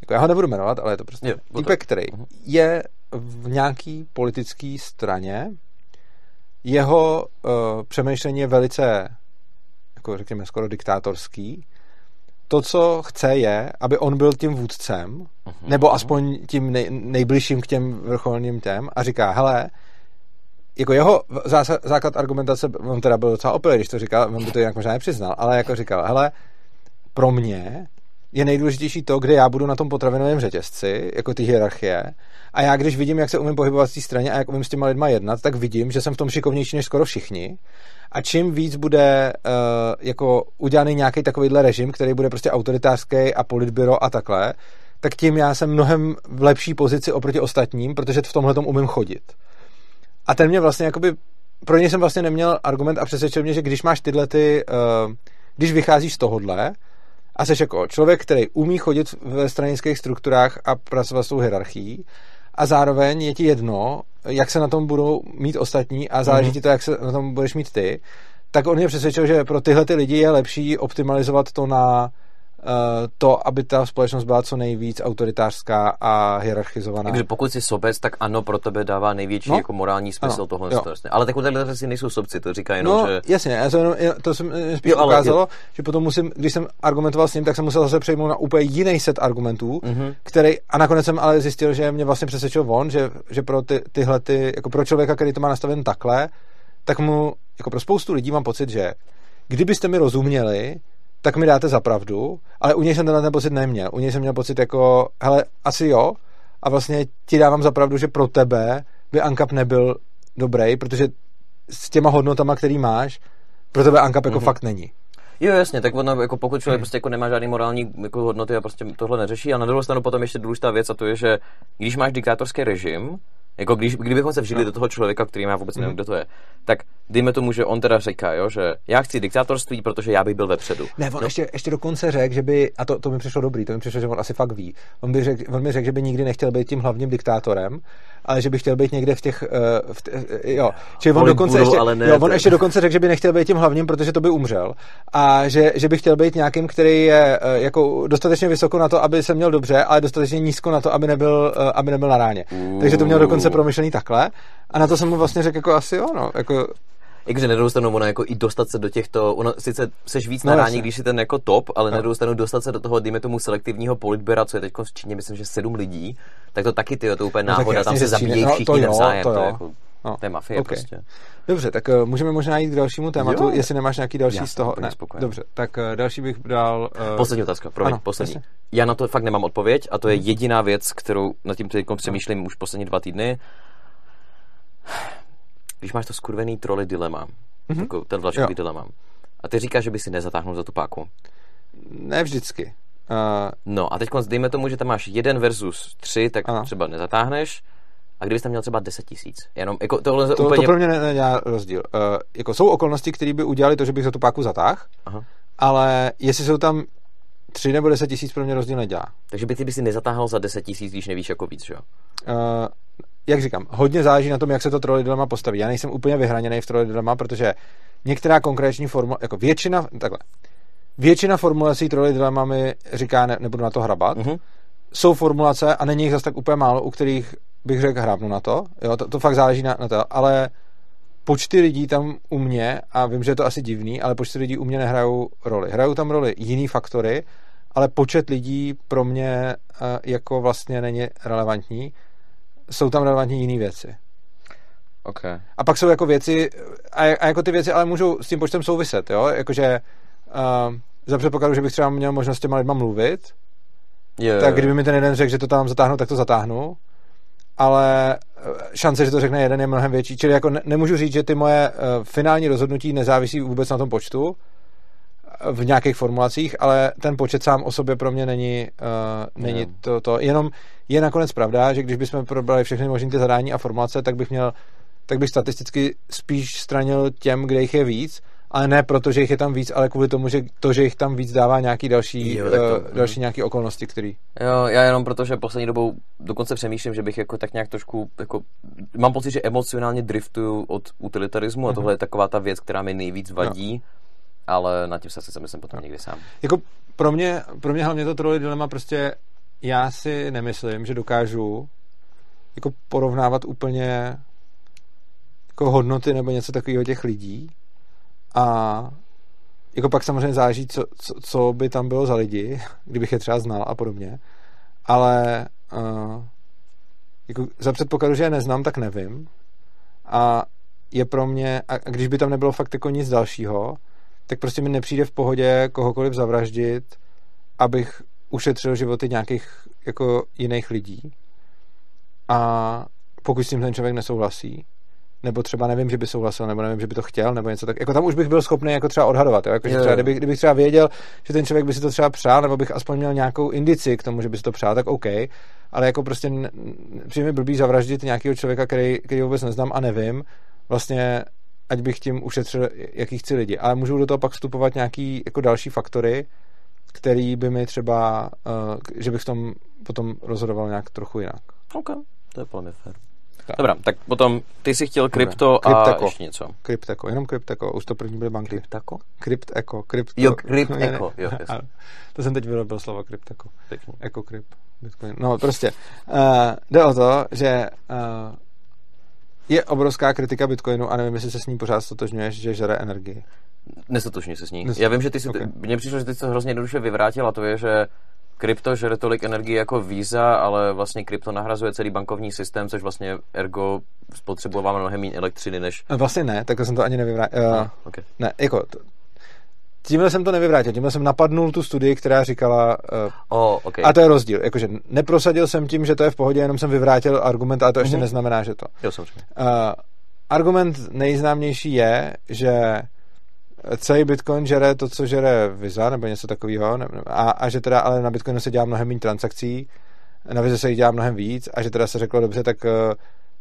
jako já ho nebudu jmenovat, ale je to prostě Jo, týpek, který Mhm. je v nějaký politické straně, jeho uh, přemýšlení je velice, jako řekněme, skoro diktátorský. To, co chce, je, aby on byl tím vůdcem, Mhm. nebo aspoň tím nej, nejbližším k těm vrcholným těm a říká, hele, jako jeho zása, základ argumentace, on teda byl docela opilý, když to říkal, on by to jinak možná nepřiznal, ale jako říkal, hele, pro mě je nejdůležitější to, kde já budu na tom potravinovém řetězci, jako ty hierarchie. A já, když vidím, jak se umím pohybovat v té straně a jak umím s těma lidma jednat, tak vidím, že jsem v tom šikovnější než skoro všichni. A čím víc bude uh, jako udělaný nějaký takovýhle režim, který bude prostě autoritářský a politbyro a takhle, tak tím já jsem mnohem v lepší pozici oproti ostatním, protože v tomhle umím chodit. A ten mě vlastně jakoby, pro něj jsem vlastně neměl argument a přesvědčil mě, že když máš tyhle ty, uh, když vycházíš z tohohle a jsi jako člověk, který umí chodit ve stranických strukturách a pracovat s tou hierarchií a zároveň je ti jedno, jak se na tom budou mít ostatní a záleží Mhm. ti to, jak se na tom budeš mít ty, tak on mě přesvědčil, že pro tyhle ty lidi je lepší optimalizovat to na to, aby ta společnost byla co nejvíc autoritářská a hierarchizovaná. Takže pokud jsi sobec, tak ano, pro tebe dává největší No. jako morální smysl Ano, tohle. Jasně. Ale tak tady si nejsou sobci, to říká jenom, No, že... jasně, já jsem jenom, to jsem eh, spíš Jo, ale ukázalo, že potom musím, když jsem argumentoval s ním, tak jsem musel zase přejmout na úplně jiný set argumentů, Mhm. který, a nakonec jsem ale zjistil, že mě vlastně přesvědčil on, že, že pro ty, tyhle ty, jako pro člověka, který to má nastaven takhle, tak mu, jako pro spoustu lidí mám pocit, že kdybyste mi rozuměli, tak mi dáte za pravdu, ale u něj jsem tenhle ten pocit neměl. U něj jsem měl pocit jako, hele, asi jo, a vlastně ti dávám za pravdu, že pro tebe by Ankap nebyl dobrý, protože s těma hodnotama, který máš, pro tebe Ankap jako Mhm. fakt není. Jo, jasně, tak ono, jako pokud Hmm. člověk prostě jako nemá žádný morální jako hodnoty a prostě tohle neřeší. A na druhou stranu potom ještě důležitá věc a to je, že když máš diktátorský režim, jako když, kdybychom se vžili No. do toho člověka, který já vůbec nevím, Mhm. kdo to je, tak dejme tomu, že on teda říká, jo, že já chci diktátorství, protože já bych byl vepředu. Ne, on No. ještě, ještě dokonce řekl, že by, a to, to mi přišlo dobrý, to mi přišlo, že on asi fakt ví, on, by řek, on mi řekl, že by nikdy nechtěl být tím hlavním diktátorem, ale že by chtěl být někde v těch, uh, v t, uh, jo, Čili on Politburo, dokonce ještě, ale ne jo, on ještě dokonce řekl, že by nechtěl být tím hlavním, protože to by umřel a že, že by chtěl být nějakým, který je uh, jako dostatečně vysoko na to, aby se měl dobře, ale dostatečně nízko na to, aby nebyl, uh, aby nebyl na ráně. Takže to měl dokonce promyšlený takhle a na to jsem mu vlastně řekl jako asi jo, no, jako, na druhou stranu ono jako i dostat se do těchto, ono sice seš víc No, na ráně, když jsi ten jako top, ale na No. druhou stranu dostat se do toho, dejme tomu selektivního politbera, co je teď v Číně, myslím, že sedm lidí, tak to taky ty, to úplně No, náhoda, jasně, tam se zabíjejí no, všichni to jo, navzájem, to to, jo. jako, No, to je mafie ok. prostě. Dobře, tak uh, můžeme možná jít k dalšímu tématu, Jo. jestli nemáš nějaký další Já z toho. Ne, spokojen. dobře, tak uh, další bych dal... Uh, Poslední otázka, promiň, ano, poslední. jasně. Já na to fakt nemám odpověď a to Mhm. je jediná věc, kterou nad tím teď přemýšlím už poslední dva týdny. Když máš to skurvený troly dilema, Mhm. jako ten vlaškový dilema, a ty říkáš, že by si nezatáhnul za tu páku. Ne vždycky. Uh, No a teď dejme tomu, že tam máš jeden versus tři, tak Ano. třeba nezatáhneš. A kdybys tam měl třeba 10 tisíc. Jenom, jako tohle to, úplně... to pro mě ne- nedělá rozdíl. Uh, jako jsou okolnosti, které by udělali to, že bych za tu páku zatáhl, Aha. ale jestli jsou tam tři nebo deset tisíc, pro mě rozdíl nedělá. Takže by ty by si nezatáhl za 10 tisíc, když nevíš jako víc, že jo? Uh, jak říkám, hodně záleží na tom, jak se to trolley dilema postaví. Já nejsem úplně vyhraněný v trolley dilema, protože některá konkrétní formula, jako většina, takhle, většina formulací trolley dilema mi říká, ne, nebudu na to hrabat. Mhm. Jsou formulace a není jich zase tak úplně málo, u kterých bych řekl hrábnu na to. Jo, to, to fakt záleží na, na to, ale počty lidí tam u mě, a vím, že je to asi divný, ale počty lidí u mě nehrajou roli. Hrajou tam roli jiný faktory, ale počet lidí pro mě uh, jako vlastně není relevantní. Jsou tam relevantní jiné věci. Okay. A pak jsou jako věci, a, a jako ty věci ale můžou s tím počtem souviset, jo? Jakože uh, za předpokladu, že bych třeba měl možnost s těma lidma mluvit, Je, tak kdyby mi ten jeden řekl, že to tam zatáhnu, tak to zatáhnu. Ale eh, šance, že to řekne jeden, je mnohem větší. Čili jako ne, nemůžu říct, že ty moje uh, finální rozhodnutí nezávisí vůbec na tom počtu eh, v nějakých formulacích, ale ten počet sám o sobě pro mě není, uh, není Jo. to, to. Jenom je nakonec pravda, že když bychom probrali všechny možné ty zadání a formulace, tak bych měl tak bych statisticky spíš stranil těm, kde jich je víc, ale ne proto, že jich je tam víc, ale kvůli tomu, že to, že jich tam víc dává nějaký další, Jo, to- uh, další nějaký okolnosti, který... Jo, já jenom protože poslední dobou dokonce přemýšlím, že bych jako tak nějak trošku, jako, mám pocit, že emocionálně driftuju od utilitarismu a Mhm. tohle je taková ta věc, která mi nejvíc vadí, ale nad tím se asi zamyslím potom někdy sám. Jako pro mě, pro mě hlavně to trolley dilema prostě já si nemyslím, že dokážu jako porovnávat úplně jako hodnoty nebo něco takového těch lidí a jako pak samozřejmě záleží, co, co, co by tam bylo za lidi, kdybych je třeba znal a podobně, ale uh, jako za předpokladu, že je neznám, tak nevím a je pro mě, a když by tam nebylo fakt jako nic dalšího, tak prostě mi nepřijde v pohodě kohokoliv zavraždit, abych ušetřil životy nějakých jako jiných lidí. A pokud s tím ten člověk nesouhlasí, nebo třeba nevím, že by souhlasil, nebo nevím, že by to chtěl, nebo něco tak. Jako tam už bych byl schopný jako třeba odhadovat. Jo? Jako, že třeba, kdybych, kdybych třeba věděl, že ten člověk by si to třeba přál, nebo bych aspoň měl nějakou indici k tomu, že by si to přál, tak OK. Ale jako prostě přijde mi blbý zavraždit nějakého člověka, který, který vůbec neznám a nevím, vlastně ať bych tím ušetřil, jaký chci lidi. Ale můžou do toho pak vstupovat nějaký jako další faktory, který by mi třeba, uh, že bych v tom potom rozhodoval nějak trochu jinak. OK, to je plně fér. Tak. Dobrá, tak potom ty si chtěl krypto a ještě něco. Krypteko, jenom krypteko, už to první byly banky. Krypteko? Krypteko, krypto. Jo, krypteko, jo, To jsem teď vyrobil slovo krypteko. Pěkný. Eko kryp, bitcoin. No prostě, uh, jde o to, že uh, je obrovská kritika bitcoinu a nevím, jestli se s ním pořád stotožňuješ, že žere energii. Nestotožňuji se s ní. Já vím, že ty si, okay. mně přišlo, že ty to hrozně jednoduše vyvrátil a to je, že krypto žere tolik energie jako Visa, ale vlastně krypto nahrazuje celý bankovní systém, což vlastně ergo spotřebovává mnohem méně elektřiny než... Vlastně ne, tak jsem to ani nevyvrátil. Uh, no, okay. Ne, jako, tímhle jsem to nevyvrátil, tímhle jsem napadnul tu studii, která říkala... Uh, oh, okay. A to je rozdíl, jakože neprosadil jsem tím, že to je v pohodě, jenom jsem vyvrátil argument, ale to ještě mm-hmm. neznamená, že to. Jo, samozřejmě. Uh, argument nejznámější je, že celý Bitcoin žere to, co žere Visa, nebo něco takového, a, a že teda ale na Bitcoinu se dělá mnohem méně transakcí, na Visa se jich dělá mnohem víc, a že teda se řeklo dobře, tak uh,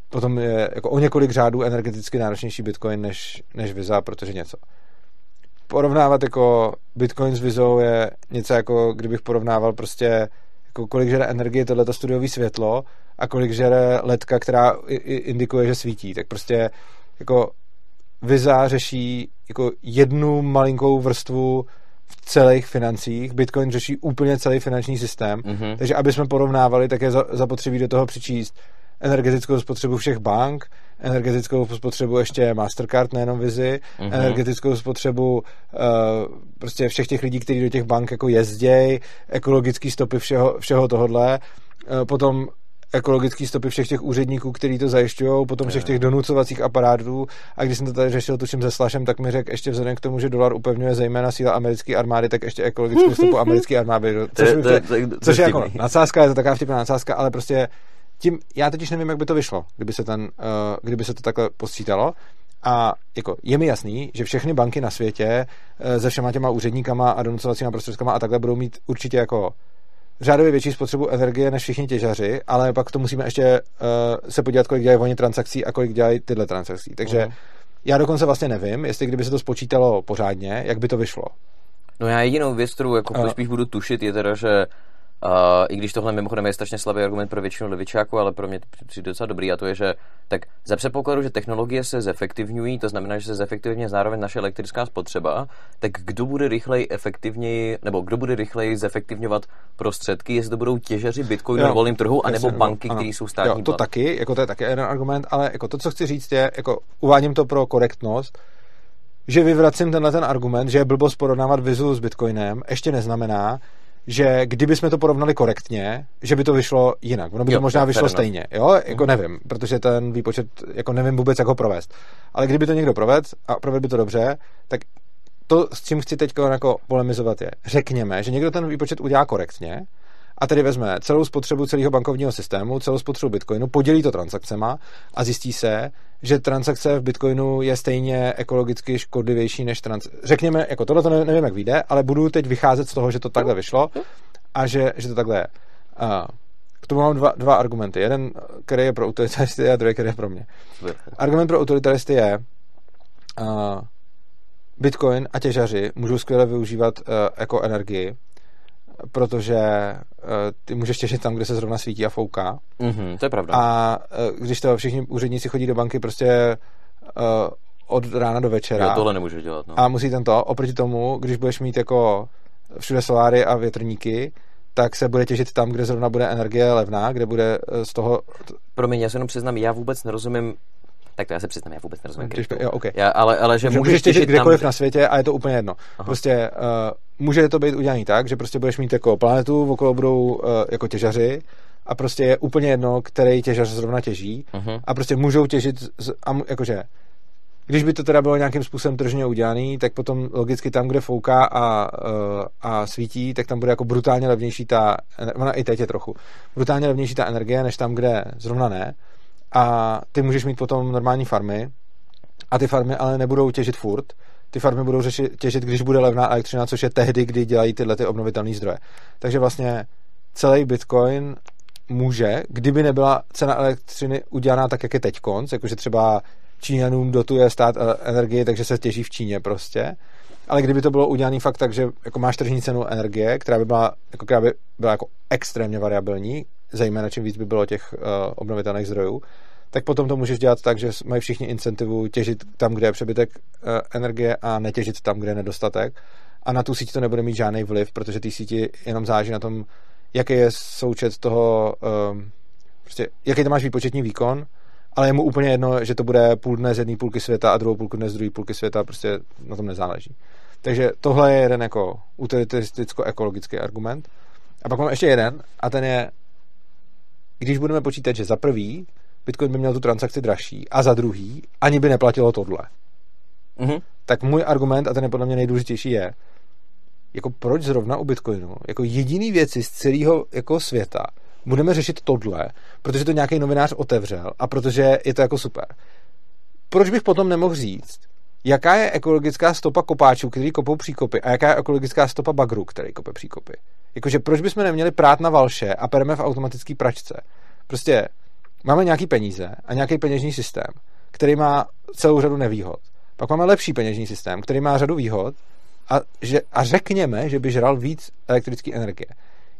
potom je jako o několik řádů energeticky náročnější Bitcoin než, než Visa, protože něco. Porovnávat jako Bitcoin s Vizou je něco jako, kdybych porovnával prostě jako kolik žere energie tohleto studiový světlo a kolik žere ledka, která indikuje, že svítí. Tak prostě jako Visa řeší jako jednu malinkou vrstvu v celých financích. Bitcoin řeší úplně celý finanční systém. Mm-hmm. Takže aby jsme porovnávali, tak je zapotřebí do toho přičíst energetickou spotřebu všech bank, energetickou spotřebu ještě Mastercard, nejenom Vizi, mm-hmm. energetickou spotřebu uh, prostě všech těch lidí, kteří do těch bank jako jezdějí, ekologické stopy všeho, všeho tohodle, uh, potom ekologické stopy všech těch úředníků, kteří to zajišťují, potom všech těch donucovacích aparátů. A když jsem to tady řešil tuším se Slashem, tak mi řekl ještě vzhledem k tomu, že dolar upevňuje zejména síla americké armády, tak ještě ekologickou stopu americké armády. Což, to, to, to, to, což je jako nadsázka, je to taková vtipná nadsázka, ale prostě tím, já totiž nevím, jak by to vyšlo, kdyby se, ten, uh, kdyby se to takhle postřítalo. A jako je mi jasný, že všechny banky na světě uh, se všema těma úředníkama a donucovacíma prostředkama a takhle budou mít určitě jako řádově větší spotřebu energie než všichni těžaři, ale pak to musíme ještě uh, se podívat, kolik dělají oni transakcí a kolik dělají tyhle transakcí. Takže uh-huh. já dokonce vlastně nevím, jestli kdyby se to spočítalo pořádně, jak by to vyšlo. No já jedinou věc, kterou jako uh, spíš budu tušit, je teda, že Uh, I když tohle mimochodem je strašně slabý argument pro většinu levičáků, ale pro mě přijde docela dobrý a to je, že tak za předpokladu, že technologie se zefektivňují, to znamená, že se zefektivně zároveň naše elektrická spotřeba, tak kdo bude rychleji efektivněji, nebo kdo bude rychleji zefektivňovat prostředky, jestli to budou těžeři Bitcoinu na volném trhu, anebo jasně, banky, které jsou státní. Jo, to taky, jako to je taky jeden argument, ale jako to, co chci říct, je, jako uvádím to pro korektnost, že vyvracím tenhle ten argument, že je blbost porovnávat vizu s Bitcoinem, ještě neznamená, že kdyby jsme to porovnali korektně, že by to vyšlo jinak. Ono by jo, to možná vyšlo stejně, jo? Jako mhm. nevím, protože ten výpočet, jako nevím vůbec, jak ho provést. Ale kdyby to někdo provedl a provedl by to dobře, tak to, s čím chci teď jako polemizovat je, řekněme, že někdo ten výpočet udělá korektně, a tedy vezme celou spotřebu celého bankovního systému, celou spotřebu Bitcoinu, podělí to transakcema a zjistí se, že transakce v Bitcoinu je stejně ekologicky škodlivější než transakce. Řekněme, jako tohle to nevím, jak vyjde, ale budu teď vycházet z toho, že to takhle vyšlo a že, že to takhle je. K tomu mám dva, dva argumenty. Jeden, který je pro utilitaristy a druhý, který je pro mě. Argument pro utilitaristy je, Bitcoin a těžaři můžou skvěle využívat uh, jako energii, protože uh, ty můžeš těžit tam, kde se zrovna svítí a fouká. Mm-hmm, to je pravda. A uh, když to všichni úředníci chodí do banky prostě uh, od rána do večera. Já tohle nemůžu dělat. No. A musí ten to, oproti tomu, když budeš mít jako všude soláry a větrníky, tak se bude těžit tam, kde zrovna bude energie levná, kde bude z toho... Promiň, já se jenom přiznám, já vůbec nerozumím tak to já se přiznám, já vůbec nerozumím kryptu. Jo, okay. já, ale, ale že můžeš, můžeš těžit kdekoliv tam... na světě a je to úplně jedno. Aha. Prostě uh, může to být udělané tak, že prostě budeš mít jako planetu, okolo budou uh, jako těžaři a prostě je úplně jedno, který těžař zrovna těží uh-huh. a prostě můžou těžit, z, a, jakože když by to teda bylo nějakým způsobem tržně udělaný, tak potom logicky tam, kde fouká a, eh, a svítí, tak tam bude jako brutálně levnější ta, ona i teď je trochu, brutálně levnější ta energie, než tam, kde zrovna ne. A ty můžeš mít potom normální farmy a ty farmy ale nebudou těžit furt, ty farmy budou řešit, těžit, když bude levná elektřina, což je tehdy, kdy dělají tyhle ty obnovitelné zdroje. Takže vlastně celý Bitcoin může, kdyby nebyla cena elektřiny udělaná tak, jak je teď konc, jakože třeba Číňanům dotuje stát energie, takže se těží v Číně prostě. Ale kdyby to bylo udělané fakt tak, že jako máš tržní cenu energie, která by byla, jako, která by byla jako extrémně variabilní, zejména čím víc by bylo těch uh, obnovitelných zdrojů, tak potom to můžeš dělat tak, že mají všichni incentivu těžit tam, kde je přebytek uh, energie a netěžit tam, kde je nedostatek. A na tu síť to nebude mít žádný vliv, protože ty síti jenom záží na tom, jaký je součet toho, um, prostě, jaký to máš výpočetní výkon, ale je mu úplně jedno, že to bude půl dne z jedné půlky světa a druhou půlku dne z druhé půlky světa, prostě na tom nezáleží. Takže tohle je jeden jako utilitaristicko-ekologický argument. A pak mám ještě jeden, a ten je, když budeme počítat, že za prvý Bitcoin by měl tu transakci dražší a za druhý ani by neplatilo tohle. Mm-hmm. Tak můj argument, a ten je podle mě nejdůležitější, je, jako proč zrovna u Bitcoinu, jako jediný věci z celého jako světa, budeme řešit tohle, protože to nějaký novinář otevřel a protože je to jako super. Proč bych potom nemohl říct, jaká je ekologická stopa kopáčů, který kopou příkopy a jaká je ekologická stopa bagru, který kope příkopy. Jakože proč bychom neměli prát na valše a pereme v automatický pračce. Prostě máme nějaký peníze a nějaký peněžní systém, který má celou řadu nevýhod. Pak máme lepší peněžní systém, který má řadu výhod a, že, a řekněme, že by žral víc elektrické energie.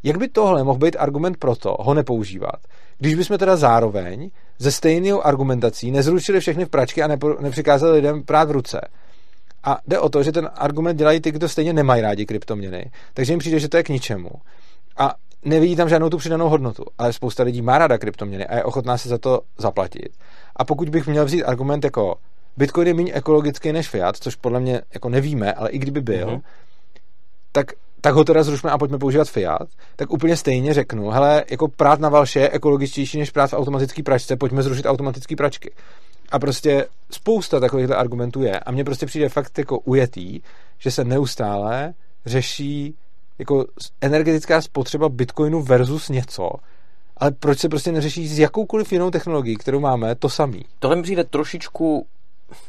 Jak by tohle mohl být argument pro to, ho nepoužívat? Když bychom teda zároveň ze stejnou argumentací nezrušili všechny v pračky a nepo, nepřikázali lidem prát v ruce. A jde o to, že ten argument dělají ty, kdo stejně nemají rádi kryptoměny, takže jim přijde, že to je k ničemu. A nevidí tam žádnou tu přidanou hodnotu. Ale spousta lidí má ráda kryptoměny a je ochotná se za to zaplatit. A pokud bych měl vzít argument jako Bitcoin je méně ekologický než fiat, což podle mě jako nevíme, ale i kdyby byl, mm-hmm. tak tak ho teda zrušme a pojďme používat Fiat, tak úplně stejně řeknu, hele, jako prát na valše je ekologičtější než prát v automatické pračce, pojďme zrušit automatické pračky. A prostě spousta takovýchhle argumentů je. A mně prostě přijde fakt jako ujetý, že se neustále řeší jako energetická spotřeba bitcoinu versus něco, ale proč se prostě neřeší s jakoukoliv jinou technologií, kterou máme, to samý? Tohle mi přijde trošičku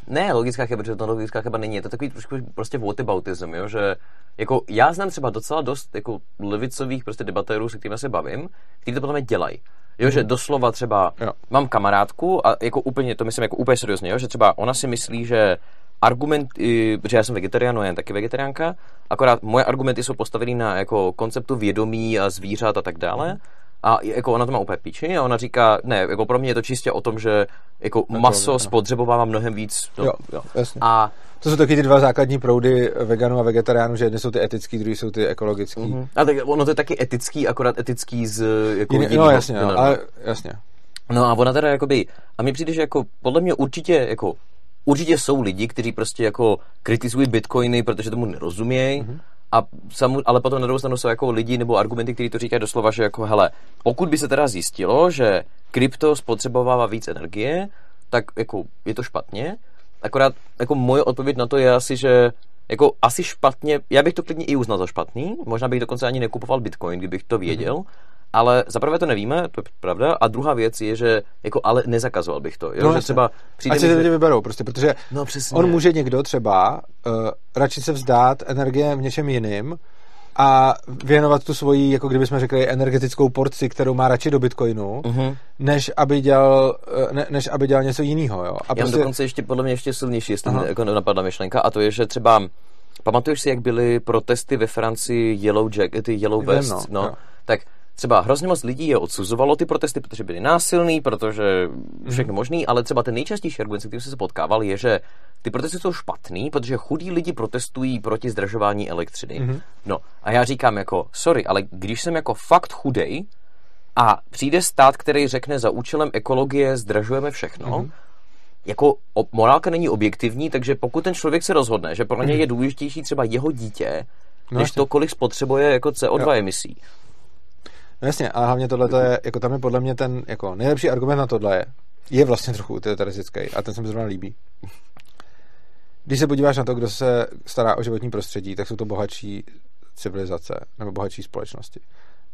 ne logická chyba, protože to logická chyba není, je to takový trošku prostě whataboutism, jo, že jako já znám třeba docela dost jako levicových prostě debatérů, se kterými se bavím, kteří to podle mě dělají. Jo, mm. že mhm. doslova třeba jo. mám kamarádku a jako úplně, to myslím jako úplně seriózně, jo, že třeba ona si myslí, že argumenty, protože já jsem vegetarián, jen taky vegetariánka, akorát moje argumenty jsou postavený na jako konceptu vědomí a zvířat a tak dále. Mm a jako ona to má úplně píči a ona říká, ne, jako pro mě je to čistě o tom, že jako tak maso no. spotřebovává mnohem víc. No. Jo, jo, jasně. A to jsou taky ty dva základní proudy veganů a vegetariánů, že jedny jsou ty etický, druhý jsou ty ekologický. Mm-hmm. A tak ono to je taky etický, akorát etický z jako Jiný, No jasně, no, ale jasně. No a ona teda jakoby, a mi přijde, že jako podle mě určitě jako určitě jsou lidi, kteří prostě jako kritizují bitcoiny, protože tomu nerozumějí, mm-hmm a samu, ale potom na druhou stranu jsou jako lidi nebo argumenty, kteří to říkají doslova, že jako hele, pokud by se teda zjistilo, že krypto spotřebovává víc energie, tak jako je to špatně. Akorát jako moje odpověď na to je asi, že jako asi špatně, já bych to klidně i uznal za špatný, možná bych dokonce ani nekupoval bitcoin, kdybych to věděl, mm-hmm ale zaprvé to nevíme, to je pravda, a druhá věc je, že jako ale nezakazoval bych to. Jo? No, že třeba přijde Ať si to lidi vyberou, prostě, protože no, přesně. on může někdo třeba uh, radši se vzdát energie v něčem jiným, a věnovat tu svoji, jako kdybychom řekli, energetickou porci, kterou má radši do Bitcoinu, uh-huh. než, aby dělal, eh, ne, než aby dělal něco jiného. Jo? A Já prostě... dokonce ještě podle mě ještě silnější, jestli Aha. jako napadla myšlenka, a to je, že třeba Pamatuješ si, jak byly protesty ve Francii Yellow Jack, ty Yellow Vest, no, no, tak třeba hrozně moc lidí je odsuzovalo ty protesty, protože byly násilný, protože všechno mm. možný, ale třeba ten nejčastější argument, s kterým jsem se potkával, je, že ty protesty jsou špatný, protože chudí lidi protestují proti zdražování elektřiny. Mm. No a já říkám jako, sorry, ale když jsem jako fakt chudej a přijde stát, který řekne za účelem ekologie zdražujeme všechno, mm jako morálka není objektivní, takže pokud ten člověk se rozhodne, že pro něj je důležitější třeba jeho dítě, no než jasně. to, kolik spotřebuje jako CO2 jo. emisí. No jasně, a hlavně tohle je, jako tam je podle mě ten jako nejlepší argument na tohle je, je vlastně trochu utilitaristický a ten se mi zrovna líbí. Když se podíváš na to, kdo se stará o životní prostředí, tak jsou to bohatší civilizace nebo bohatší společnosti.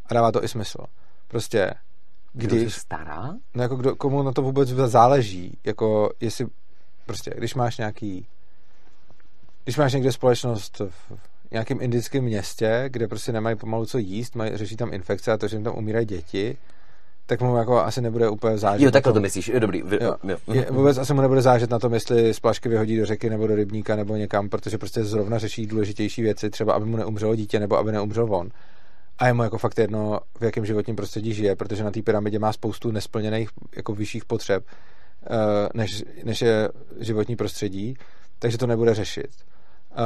A dává to i smysl. Prostě když, kdo se stará? No jako kdo, komu na to vůbec záleží, jako jestli prostě, když máš nějaký když máš někde společnost v nějakém indickém městě, kde prostě nemají pomalu co jíst, mají, řeší tam infekce a to, že jim tam umírají děti, tak mu jako asi nebude úplně zážet. Jo, takhle to myslíš, jo, dobrý. Vy, jo. Jo. Je, vůbec asi mu nebude zážet na tom, jestli z plašky vyhodí do řeky nebo do rybníka nebo někam, protože prostě zrovna řeší důležitější věci, třeba aby mu neumřelo dítě nebo aby neumřel on a je mu jako fakt jedno, v jakém životním prostředí žije, protože na té pyramidě má spoustu nesplněných jako vyšších potřeb, eh, než, než je životní prostředí, takže to nebude řešit.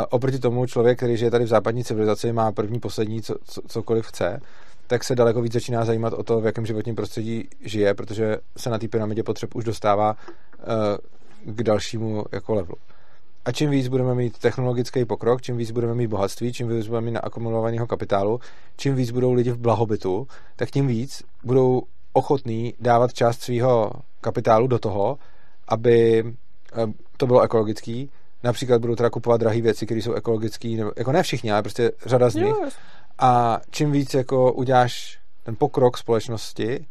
Oproti tomu člověk, který žije tady v západní civilizaci, má první, poslední, co, co, cokoliv chce, tak se daleko víc začíná zajímat o to, v jakém životním prostředí žije, protože se na té pyramidě potřeb už dostává uh, k dalšímu jako levelu. A čím víc budeme mít technologický pokrok, čím víc budeme mít bohatství, čím víc budeme mít naakumulovaného kapitálu, čím víc budou lidi v blahobytu, tak tím víc budou ochotní dávat část svého kapitálu do toho, aby eh, to bylo ekologický. Například budou teda kupovat drahé věci, které jsou ekologické, nebo jako ne všichni, ale prostě řada z nich. A čím víc jako uděláš ten pokrok společnosti,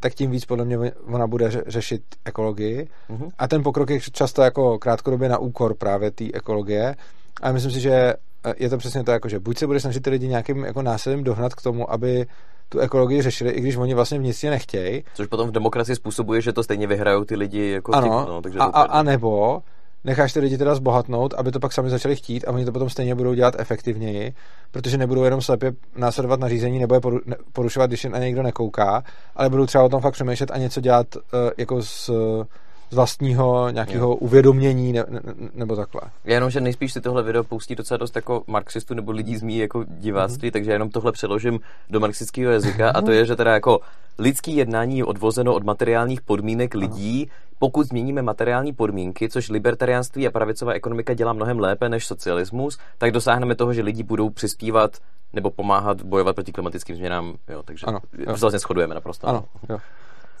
tak tím víc podle mě ona bude řešit ekologii. Mm-hmm. A ten pokrok je často jako krátkodobě na úkor právě té ekologie. A myslím si, že eh, je to přesně to, jako, že buď se bude snažit ty lidi nějakým jako násilím dohnat k tomu, aby tu ekologii řešili, i když oni vlastně vnitřně nechtějí. Což potom v demokracii způsobuje, že to stejně vyhrajou ty lidi jako ano, typ, no, takže a, a, a nebo necháš ty lidi teda zbohatnout, aby to pak sami začali chtít a oni to potom stejně budou dělat efektivněji, protože nebudou jenom slepě následovat nařízení nebo je porušovat, když je na někdo nekouká, ale budou třeba o tom fakt přemýšlet a něco dělat uh, jako s z vlastního nějakého jo. uvědomění ne, ne, nebo takhle. Já jenom, že nejspíš si tohle video pustí docela dost jako marxistů nebo lidí z mý jako diváctví, mm-hmm. takže jenom tohle přeložím do marxistického jazyka a to je, že teda jako lidský jednání je odvozeno od materiálních podmínek lidí, pokud změníme materiální podmínky, což libertariánství a pravicová ekonomika dělá mnohem lépe než socialismus, tak dosáhneme toho, že lidi budou přispívat nebo pomáhat bojovat proti klimatickým změnám. Jo, takže ano, jo. vlastně shodujeme naprosto. Ano, jo.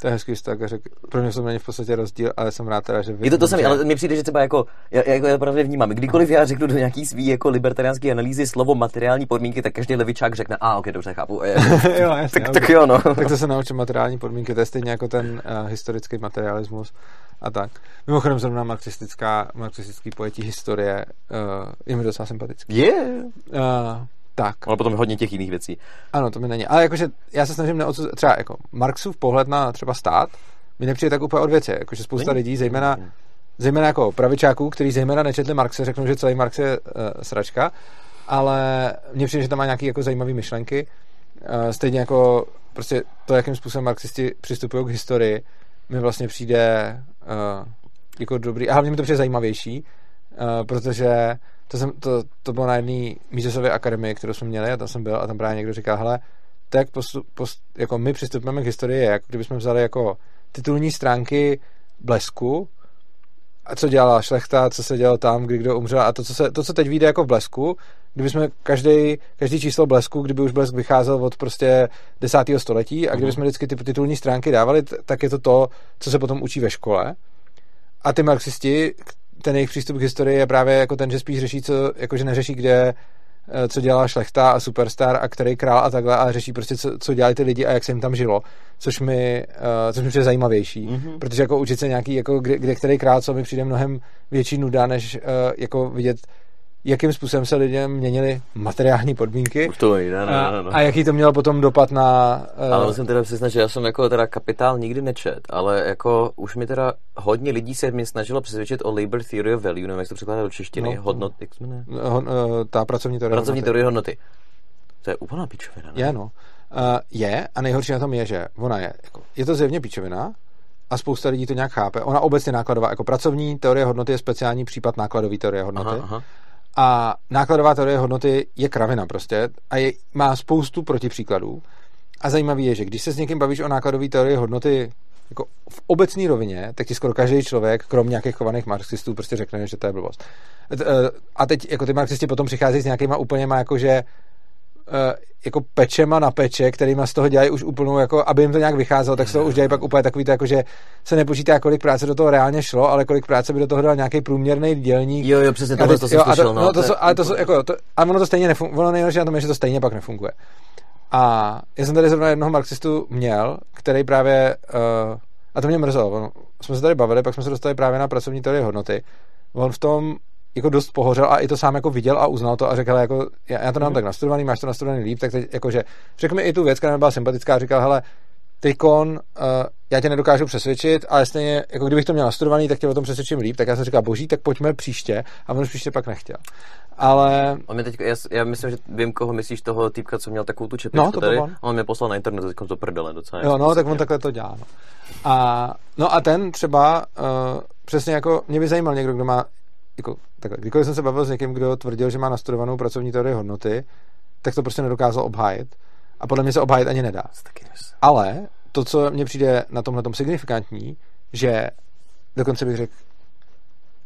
To je hezký vztah. Řek, pro mě to není v podstatě rozdíl, ale jsem rád teda, že vy... Je to to samé, ale mi přijde, že třeba jako, já, jako já právě vnímám, kdykoliv já řeknu do nějaký svý jako libertariánský analýzy slovo materiální podmínky, tak každý levičák řekne, a ah, ok, dobře, chápu. jo, jasně, tak, tak, jo, no. tak to se naučím materiální podmínky, to je stejně jako ten uh, historický materialismus a tak. Mimochodem zrovna marxistická, marxistický pojetí historie uh, je mi docela sympatický. Je. Yeah. Uh, tak. Ale potom hodně těch jiných věcí. Ano, to mi není. Ale jakože já se snažím neodsuzovat, třeba jako Marxův pohled na třeba stát mi nepřijde tak úplně od věci. Jakože spousta lidí, zejména, zejména jako pravičáků, kteří zejména nečetli Marxe, řeknou, že celý Marx je uh, sračka, ale mně přijde, že tam má nějaké jako zajímavé myšlenky. Uh, stejně jako prostě to, jakým způsobem marxisti přistupují k historii, mi vlastně přijde uh, jako dobrý. A hlavně mi to přijde zajímavější, uh, protože to, jsem, to, to bylo na jedné Mízesové akademii, kterou jsme měli a tam jsem byl a tam právě někdo říkal, hele, tak postup, post, jako my přistupujeme k historii, jako kdybychom vzali jako titulní stránky Blesku a co dělala šlechta, co se dělalo tam, kdy kdo umřel a to, co, se, to, co teď vyjde jako v Blesku, kdybychom každý, každý číslo Blesku, kdyby už Blesk vycházel od prostě desátého století a kdybychom vždycky ty titulní stránky dávali, tak je to to, co se potom učí ve škole. A ty marxisti, ten jejich přístup k historii je právě jako ten, že spíš řeší, co, jakože neřeší, kde eh, co dělala šlechta a superstar a který král a takhle, ale řeší prostě, co, co dělali ty lidi a jak se jim tam žilo, což mi, uh, což mi přijde zajímavější, mm-hmm. protože jako učit se nějaký, jako kde, kde který král, co mi přijde mnohem větší nuda, než uh, jako vidět jakým způsobem se lidem měnily materiální podmínky. Už to nejde, ne, ne, ne. A jaký to mělo potom dopad na... Uh... Ale musím teda přiznat, že já jsem jako teda kapitál nikdy nečet, ale jako už mi teda hodně lidí se mi snažilo přesvědčit o labor theory of value, nevím, jak to překládá do češtiny, no, hodnot, jak jmenuje? No, uh, ta pracovní teorie Pracovní teorie hodnoty. To je úplná pičovina, ne? Je, no. je, a nejhorší na tom je, že ona je, jako, je to zjevně píčovina, a spousta lidí to nějak chápe. Ona obecně nákladová, jako pracovní teorie hodnoty je speciální případ nákladové teorie hodnoty. Aha, aha. A nákladová teorie hodnoty je kravina prostě a je, má spoustu protipříkladů. A zajímavé je, že když se s někým bavíš o nákladové teorii hodnoty jako v obecné rovině, tak ti skoro každý člověk, krom nějakých chovaných marxistů, prostě řekne, že to je blbost. E, a teď jako ty marxisti potom přicházejí s nějakýma úplně jako, že jako pečema na peče, kterýma z toho dělají už úplnou, jako, aby jim to nějak vycházelo, tak z toho už dělají pak úplně takový to, jako, že se nepočítá, kolik práce do toho reálně šlo, ale kolik práce by do toho dal nějaký průměrný dělník. Jo, jo, přesně tohle to jsem slyšel, no. no to, to, ale to, jako, to, a ono to stejně nefunguje, ono nejhorší na tom je, že to stejně pak nefunguje. A já jsem tady zrovna jednoho marxistu měl, který právě, uh, a to mě mrzelo, on, jsme se tady bavili, pak jsme se dostali právě na pracovní teorie hodnoty. On v tom jako dost pohořel a i to sám jako viděl a uznal to a řekl, jako, já, já to mám mm. tak nastudovaný, máš to nastudovaný líp, tak teď jakože řekl mi i tu věc, která mi byla sympatická a říkal, hele, kon, uh, já tě nedokážu přesvědčit, ale stejně, jako kdybych to měl nastudovaný, tak tě o tom přesvědčím líp, tak já jsem říkal, boží, tak pojďme příště a on už příště pak nechtěl. Ale... On mě teď, já, já, myslím, že vím, koho myslíš, toho týpka, co měl takovou tu čepičku no, to tady. On. on mě poslal na internet, teď to prdele docela. Jo, no, tak on takhle to dělá. No. A, no a ten třeba, uh, přesně jako, mě by zajímal někdo, kdo má jako, takhle, kdykoliv jsem se bavil s někým, kdo tvrdil, že má nastudovanou pracovní teorii hodnoty, tak to prostě nedokázal obhájit. A podle mě se obhájit ani nedá. Ale to, co mně přijde na tomhle tom signifikantní, že dokonce bych řekl,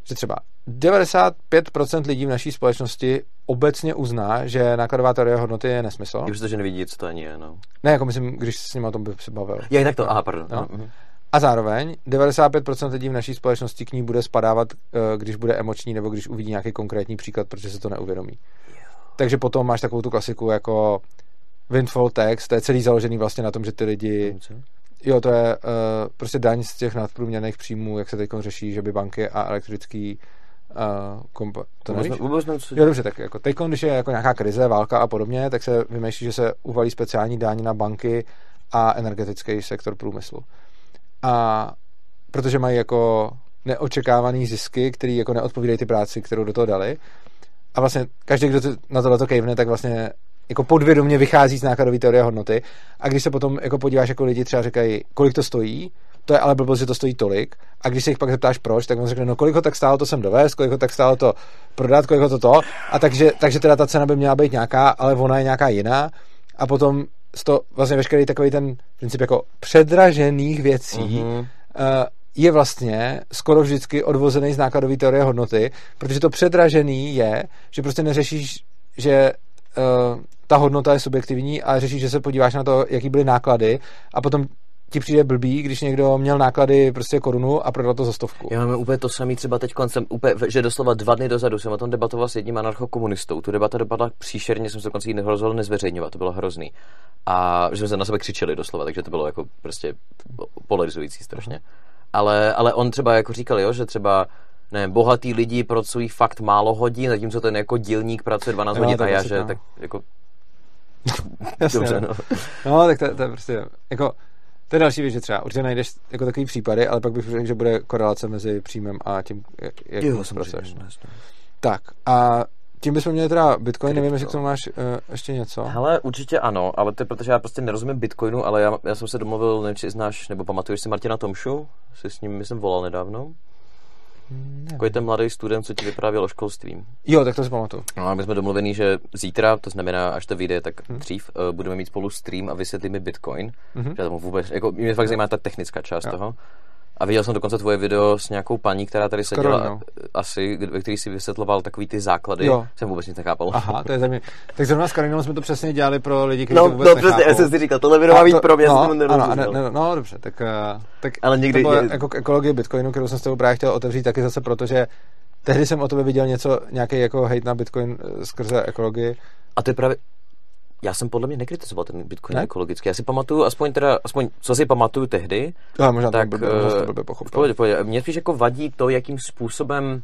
že třeba 95% lidí v naší společnosti obecně uzná, že nákladová teorie hodnoty je nesmysl. Když to, že nevidí, co to ani je, no. Ne, jako myslím, když s ním o tom by se bavil. Je, tak to, aha, pardon. No. Mm-hmm. A zároveň 95% lidí v naší společnosti k ní bude spadávat, eh, když bude emoční nebo když uvidí nějaký konkrétní příklad, protože se to neuvědomí. Takže potom máš takovou tu klasiku jako windfall tax, to je celý založený vlastně na tom, že ty lidi... Jo, to je uh, prostě daň z těch nadprůměrných příjmů, jak se teď řeší, že by banky a elektrický Uh, kompa- to nevíš? Vůbec nevím, jo, dobře, tak jako teď, když je jako nějaká krize, válka a podobně, tak se vymýšlí, že se uvalí speciální daň na banky a energetický sektor průmyslu a protože mají jako neočekávaný zisky, který jako neodpovídají ty práci, kterou do toho dali. A vlastně každý, kdo na tohle to kejvne, tak vlastně jako podvědomě vychází z nákladové teorie hodnoty. A když se potom jako podíváš, jako lidi třeba říkají, kolik to stojí, to je ale blbost, že to stojí tolik. A když se jich pak zeptáš proč, tak on řekne, no kolik ho tak stálo to sem dovést, kolik ho tak stálo to prodat, kolik ho to to. A takže, takže teda ta cena by měla být nějaká, ale ona je nějaká jiná. A potom to vlastně veškerý takový ten princip jako předražených věcí mm-hmm. uh, je vlastně skoro vždycky odvozený z nákladové teorie hodnoty, protože to předražený je, že prostě neřešíš, že uh, ta hodnota je subjektivní a řešíš, že se podíváš na to, jaký byly náklady a potom ti přijde blbý, když někdo měl náklady prostě korunu a prodal to za stovku. Já mám úplně to samý třeba teď koncem, úplně, že doslova dva dny dozadu jsem o tom debatoval s jedním anarchokomunistou. Tu debata dopadla příšerně, jsem se dokonce ji rozhodl nezveřejňovat, to bylo hrozný. A že jsme se na sebe křičeli doslova, takže to bylo jako prostě polarizující strašně. Ale, ale on třeba jako říkal, jo, že třeba ne, bohatý lidi pracují fakt málo hodin, zatímco ten jako dílník pracuje 12 jo, hodin a já, že no. tak jako Jasně, Dobře, no. no. tak to, to je prostě, jako, to je další věc, že třeba určitě najdeš jako takový případy, ale pak bych řekl, že bude korelace mezi příjmem a tím, jak jo, pracuješ. Tak a tím bychom měli teda Bitcoin, nevím, jestli k tomu máš uh, ještě něco. Hele, určitě ano, ale to je protože já prostě nerozumím Bitcoinu, ale já, já jsem se domluvil, nevím, či znáš, nebo pamatuješ si Martina Tomšu, jsi s ním, myslím, volal nedávno. Jako je ten mladý student, co ti vyprávěl o školství. Jo, tak to si pamatuju. No a my jsme domluveni, že zítra, to znamená, až to vyjde, tak hmm. dřív, uh, budeme mít spolu stream a vysvětlíme Bitcoin. Hmm. Že tomu vůbec, jako mě fakt zajímá ta technická část jo. toho. A viděl jsem dokonce tvoje video s nějakou paní, která tady seděla Korona, no. asi, ve který si vysvětloval takový ty základy. Jo. Jsem vůbec nic nechápal. Aha, to je zajímavé. Tak zrovna s Karinou jsme to přesně dělali pro lidi, kteří no, to vůbec no, přesně, já jsem si říkal, tohle video má být pro mě, no, ano, ne, ne, no, dobře, tak, uh, tak Ale někdy, to bylo je... jako ekologie Bitcoinu, kterou jsem s tebou právě chtěl otevřít taky zase proto, že tehdy jsem o tobě viděl něco, nějaký jako hate na Bitcoin eh, skrze ekologii. A to je právě, já jsem podle mě nekritizoval ten Bitcoin ne? ekologicky. Já si pamatuju, aspoň teda, aspoň co si pamatuju tehdy, Já možná tak, blbě, uh, blbě pochopil. Pohodě, pohodě. Mě spíš jako vadí to, jakým způsobem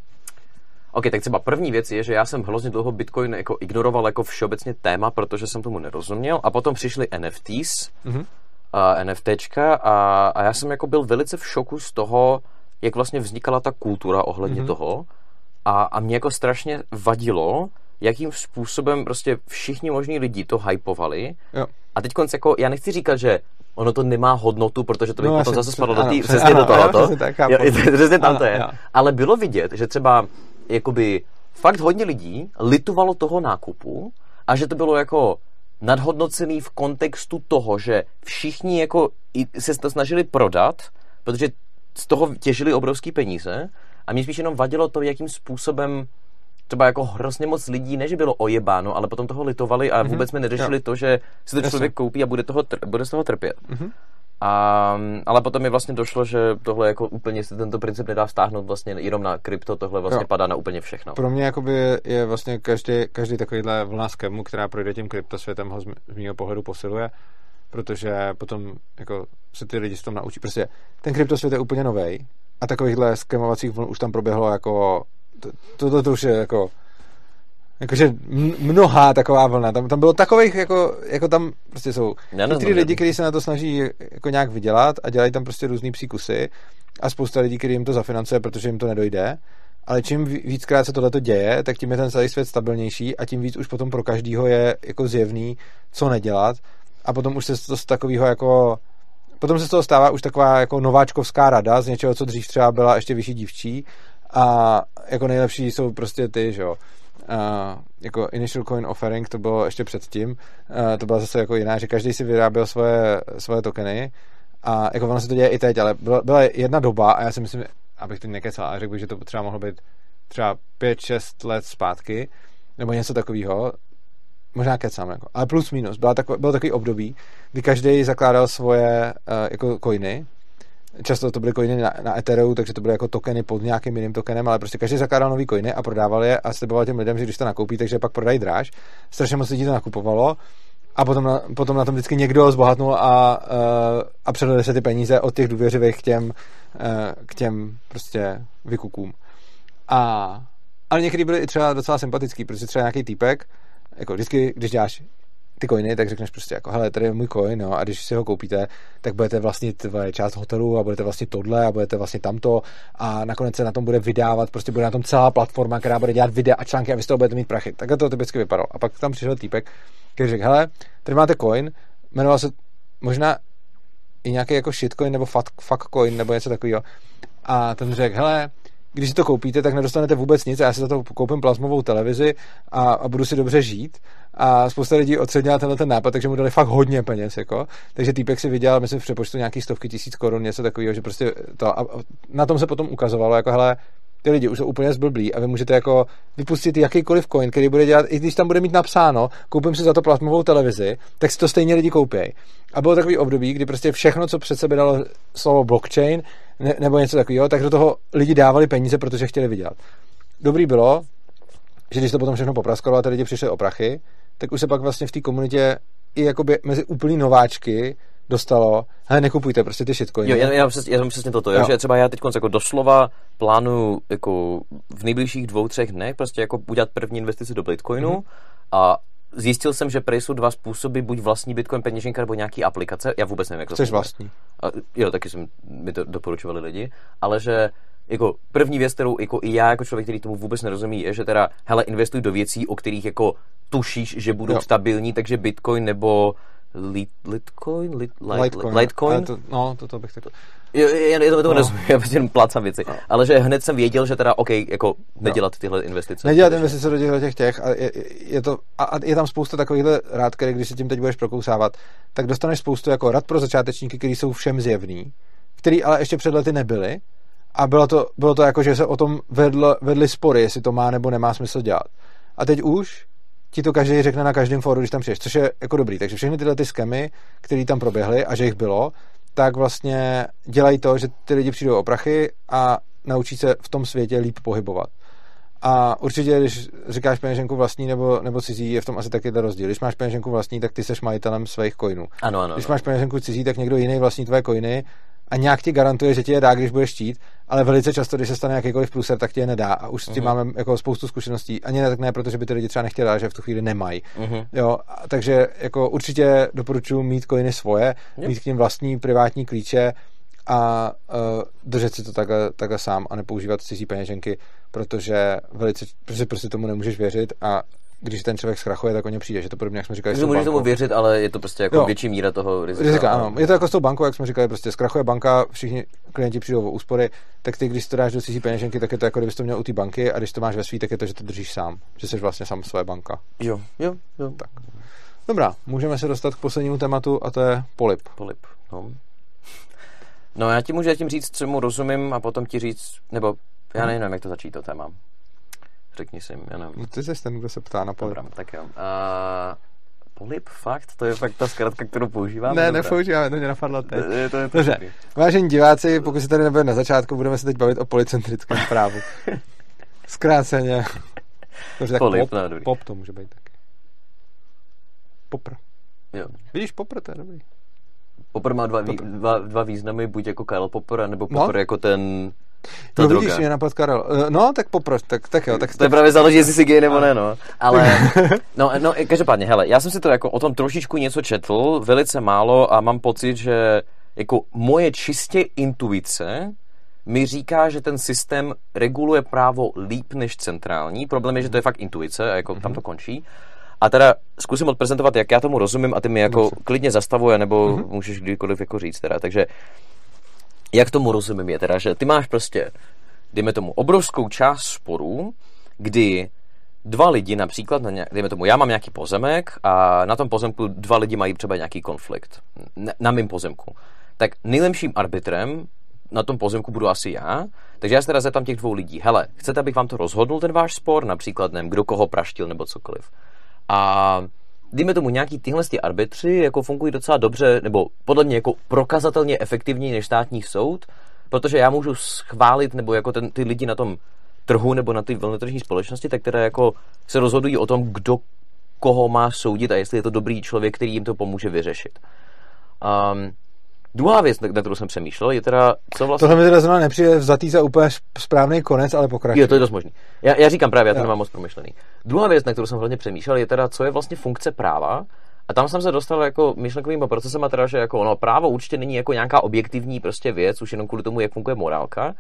OK, tak třeba první věc je, že já jsem hrozně dlouho Bitcoin jako ignoroval jako všeobecně téma, protože jsem tomu nerozuměl a potom přišly NFTs, mm-hmm. a NFTčka a, a já jsem jako byl velice v šoku z toho, jak vlastně vznikala ta kultura ohledně mm-hmm. toho a, a mě jako strašně vadilo, jakým způsobem prostě všichni možní lidi to hypovali. Jo. A teď konc jako, já nechci říkat, že ono to nemá hodnotu, protože to by No, potom zase spadlo do ano, přesně, přesně do ano, ano, tohoto. přesně tam to Ano, je. jo. Ale bylo vidět, že třeba jakoby fakt hodně lidí litovalo toho nákupu a že to bylo jako nadhodnocený v kontextu toho, že všichni jako se to snažili prodat, protože z toho těžili obrovský peníze a mě spíš jenom vadilo to, jakým způsobem třeba jako hrozně moc lidí, ne že bylo ojebáno, ale potom toho litovali a vůbec jsme neřešili jo. to, že si to Jasně. člověk koupí a bude, toho tr- bude z toho trpět. Mhm. A, ale potom mi vlastně došlo, že tohle jako úplně si tento princip nedá vztáhnout vlastně jenom na krypto, tohle vlastně Jo. padá na úplně všechno. Pro mě jakoby je vlastně každý, každý takovýhle vlna skému, která projde tím kryptosvětem, ho z, z mého pohledu posiluje, protože potom jako se ty lidi z tom naučí. Prostě ten kryptosvět je úplně nový a takovýchhle skémovacích vln už tam proběhlo jako to, to, to, to už je jako jakože mnohá taková vlna. Tam, tam bylo takových, jako, jako tam prostě jsou některý lidi, kteří se na to snaží jako nějak vydělat a dělají tam prostě různý psí kusy a spousta lidí, kteří jim to zafinancuje, protože jim to nedojde. Ale čím ví- víckrát se tohleto děje, tak tím je ten celý svět stabilnější a tím víc už potom pro každýho je jako zjevný, co nedělat. A potom už se to z takového jako potom se z toho stává už taková jako nováčkovská rada z něčeho, co dřív třeba byla ještě vyšší dívčí a jako nejlepší jsou prostě ty, že jo. Uh, jako Initial Coin Offering, to bylo ještě předtím, uh, to byla zase jako jiná, že každý si vyráběl svoje, svoje tokeny a jako ono se to děje i teď, ale byla, byla jedna doba a já si myslím, abych teď nekecal, ale řekl bych, že to třeba mohlo být třeba 5-6 let zpátky, nebo něco takového, možná kecám, jako, ale plus minus. Byla tako, bylo takový období, kdy každý zakládal svoje uh, jako coiny. Často to byly coiny na, na Ethereum, takže to byly jako tokeny pod nějakým jiným tokenem, ale prostě každý zakládal nový coiny a prodával je a sliboval těm lidem, že když to nakoupí, takže je pak prodají dráž. Strašně moc lidí to nakupovalo a potom na, potom na tom vždycky někdo zbohatnul a, uh, a předali se ty peníze od těch důvěřivých k těm, uh, k těm prostě vykukům. A, ale někdy byli i třeba docela sympatický, protože třeba nějaký týpek, jako vždycky, když děláš ty coiny, tak řekneš prostě jako, hele, tady je můj coin, no, a když si ho koupíte, tak budete vlastnit tvoje část hotelu a budete vlastnit tohle a budete vlastně tamto a nakonec se na tom bude vydávat, prostě bude na tom celá platforma, která bude dělat videa a články a vy z toho budete mít prachy. Takhle to typicky vypadalo. A pak tam přišel týpek, který řekl, hele, tady máte coin, jmenoval se možná i nějaký jako shitcoin nebo fuck, fuck coin nebo něco takového. A ten řekl, hele, když si to koupíte, tak nedostanete vůbec nic. Já si za to koupím plazmovou televizi a, a budu si dobře žít. A spousta lidí ocenila tenhle ten nápad, takže mu dali fakt hodně peněz. Jako. Takže týpek si vydělal, myslím, v přepočtu nějaký stovky tisíc korun, něco takového, že prostě to. A na tom se potom ukazovalo, jako hele, ty lidi už jsou úplně zblblí a vy můžete jako vypustit jakýkoliv coin, který bude dělat, i když tam bude mít napsáno, koupím si za to plazmovou televizi, tak si to stejně lidi koupějí. A bylo takový období, kdy prostě všechno, co před sebe dalo slovo blockchain ne, nebo něco takového, tak do toho lidi dávali peníze, protože chtěli vydělat. Dobrý bylo, že když to potom všechno popraskalo a ty lidi přišli o prachy, tak už se pak vlastně v té komunitě i jakoby mezi úplný nováčky dostalo, hele, nekupujte prostě ty shitcoiny. Jo, já, já, přes, já jsem přesně toto, jo. Jo. že třeba já teď jako doslova plánuju jako v nejbližších dvou, třech dnech prostě jako udělat první investici do Bitcoinu Mhm. mm-hmm. a zjistil jsem, že prej jsou dva způsoby, buď vlastní Bitcoin peněženka nebo nějaký aplikace, já vůbec nevím, jak to Chceš funguje. vlastní. A, jo, taky jsem, mi to doporučovali lidi, ale že jako první věc, kterou jako i já jako člověk, který tomu vůbec nerozumí, je, že teda, hele, investuj do věcí, o kterých jako tušíš, že budou jo. stabilní, takže Bitcoin nebo Lit, Litcoin? Lit, light, Litecoin. Litecoin? To, no, to, to bych tak... Jo, já, já to No. rozumím, já prostě jenom plácám věci. Ale že hned jsem věděl, že teda, OK, jako nedělat tyhle investice. Nedělat investice do těchto těch těch a je, je, to, a, a je tam spousta takovýchhle rád, který když se tím teď budeš prokousávat, tak dostaneš spoustu jako rad pro začátečníky, který jsou všem zjevný, který ale ještě před lety nebyly a bylo to, bylo to jako, že se o tom vedlo, vedly spory, jestli to má nebo nemá smysl dělat. A teď už ti to každý řekne na každém fóru, když tam přijdeš, což je jako dobrý. Takže všechny tyhle ty skemy, které tam proběhly a že jich bylo, tak vlastně dělají to, že ty lidi přijdou o prachy a naučí se v tom světě líp pohybovat. A určitě, když říkáš peněženku vlastní nebo, nebo cizí, je v tom asi taky ten rozdíl. Když máš peněženku vlastní, tak ty seš majitelem svých coinů. Ano, ano. Když ano. máš peněženku cizí, tak někdo jiný vlastní tvoje coiny a nějak ti garantuje, že ti je dá, když budeš chtít, ale velice často, když se stane jakýkoliv průser, tak ti je nedá. A už s tím Mhm. máme jako spoustu zkušeností. Ani ne tak ne, protože by ty lidi třeba nechtěli, že v tu chvíli nemají. Mhm. Jo, a takže jako určitě doporučuji mít coiny svoje, Jo. mít k ním vlastní privátní klíče a uh, držet si to takhle, takhle sám a nepoužívat cizí peněženky, protože velice, protože prostě tomu nemůžeš věřit a když ten člověk zkrachuje, tak o ně přijde, že to podobně, jak jsme říkali. Takže můžeš tomu věřit, ale je to prostě jako jo. větší míra toho rizika. rizika. ano. Je to jako s tou bankou, jak jsme říkali, prostě zkrachuje banka, všichni klienti přijdou o úspory, tak ty, když to dáš do cizí peněženky, tak je to jako kdybys to měl u té banky a když to máš ve svý, tak je to, že to držíš sám, že jsi vlastně sám své banka. Jo, jo, jo. Tak. Dobrá, můžeme se dostat k poslednímu tématu a to je polip. Polip, no. No já ti můžu tím říct, co mu rozumím a potom ti říct, nebo já nevím, jak to začít to téma. Řekni si, já nevím. No ty jsi ten, kdo se ptá na polip. Dobrá, tak jo. Uh, polip, fakt? To je fakt ta zkratka, kterou používáme? Ne, nepoužíváme, to mě napadlo teď. Je to, je to Dobře. Vážení diváci, pokud se tady nebude na začátku, budeme se teď bavit o policentrickém právu. Zkráceně. Dobře, tak polip, pop, no, pop to může být taky. Popr. Jo. Vidíš, popr, to je dobrý. Popr má dva, Popr. dva, dva významy, buď jako Karel Popr, nebo Popr no. jako ten ta no droga. vidíš, mě napad Karel. Eh, no, tak poproč, tak, tak jo. Tak to je právě záleží, jestli jsi gay nebo ne, no. Ale, no, no, každopádně, hele, já jsem si to jako o tom trošičku něco četl, velice málo a mám pocit, že jako moje čistě intuice mi říká, že ten systém reguluje právo líp než centrální. Problém je, že to je fakt intuice a jako mm-hmm. tam to končí. A teda zkusím odprezentovat, jak já tomu rozumím a ty mi jako Musím. klidně zastavuje, nebo mm-hmm. můžeš kdykoliv jako říct teda. Takže jak tomu rozumím je teda, že ty máš prostě, dejme tomu, obrovskou část sporů, kdy dva lidi například, na nějak, dejme tomu, já mám nějaký pozemek a na tom pozemku dva lidi mají třeba nějaký konflikt. Na, na mém pozemku. Tak nejlepším arbitrem na tom pozemku budu asi já, takže já se teda zeptám těch dvou lidí, hele, chcete, abych vám to rozhodnul, ten váš spor, například, nevím, kdo koho praštil nebo cokoliv. A dejme tomu nějaký tyhle arbitři jako fungují docela dobře, nebo podle mě jako prokazatelně efektivněji než státní soud, protože já můžu schválit, nebo jako ten, ty lidi na tom trhu nebo na ty volnotržní společnosti, tak které jako se rozhodují o tom, kdo koho má soudit a jestli je to dobrý člověk, který jim to pomůže vyřešit. Um, Druhá věc, na kterou jsem přemýšlel, je teda, co vlastně... Tohle mi teda zrovna nepřijde vzatý za úplně správný konec, ale pokračuje. Je, to je dost možný. Já, já říkám právě, já to jo. nemám moc promyšlený. Druhá věc, na kterou jsem hlavně přemýšlel, je teda, co je vlastně funkce práva. A tam jsem se dostal jako myšlenkovým procesem a teda, že jako ono, právo určitě není jako nějaká objektivní prostě věc, už jenom kvůli tomu, jak funguje morálka.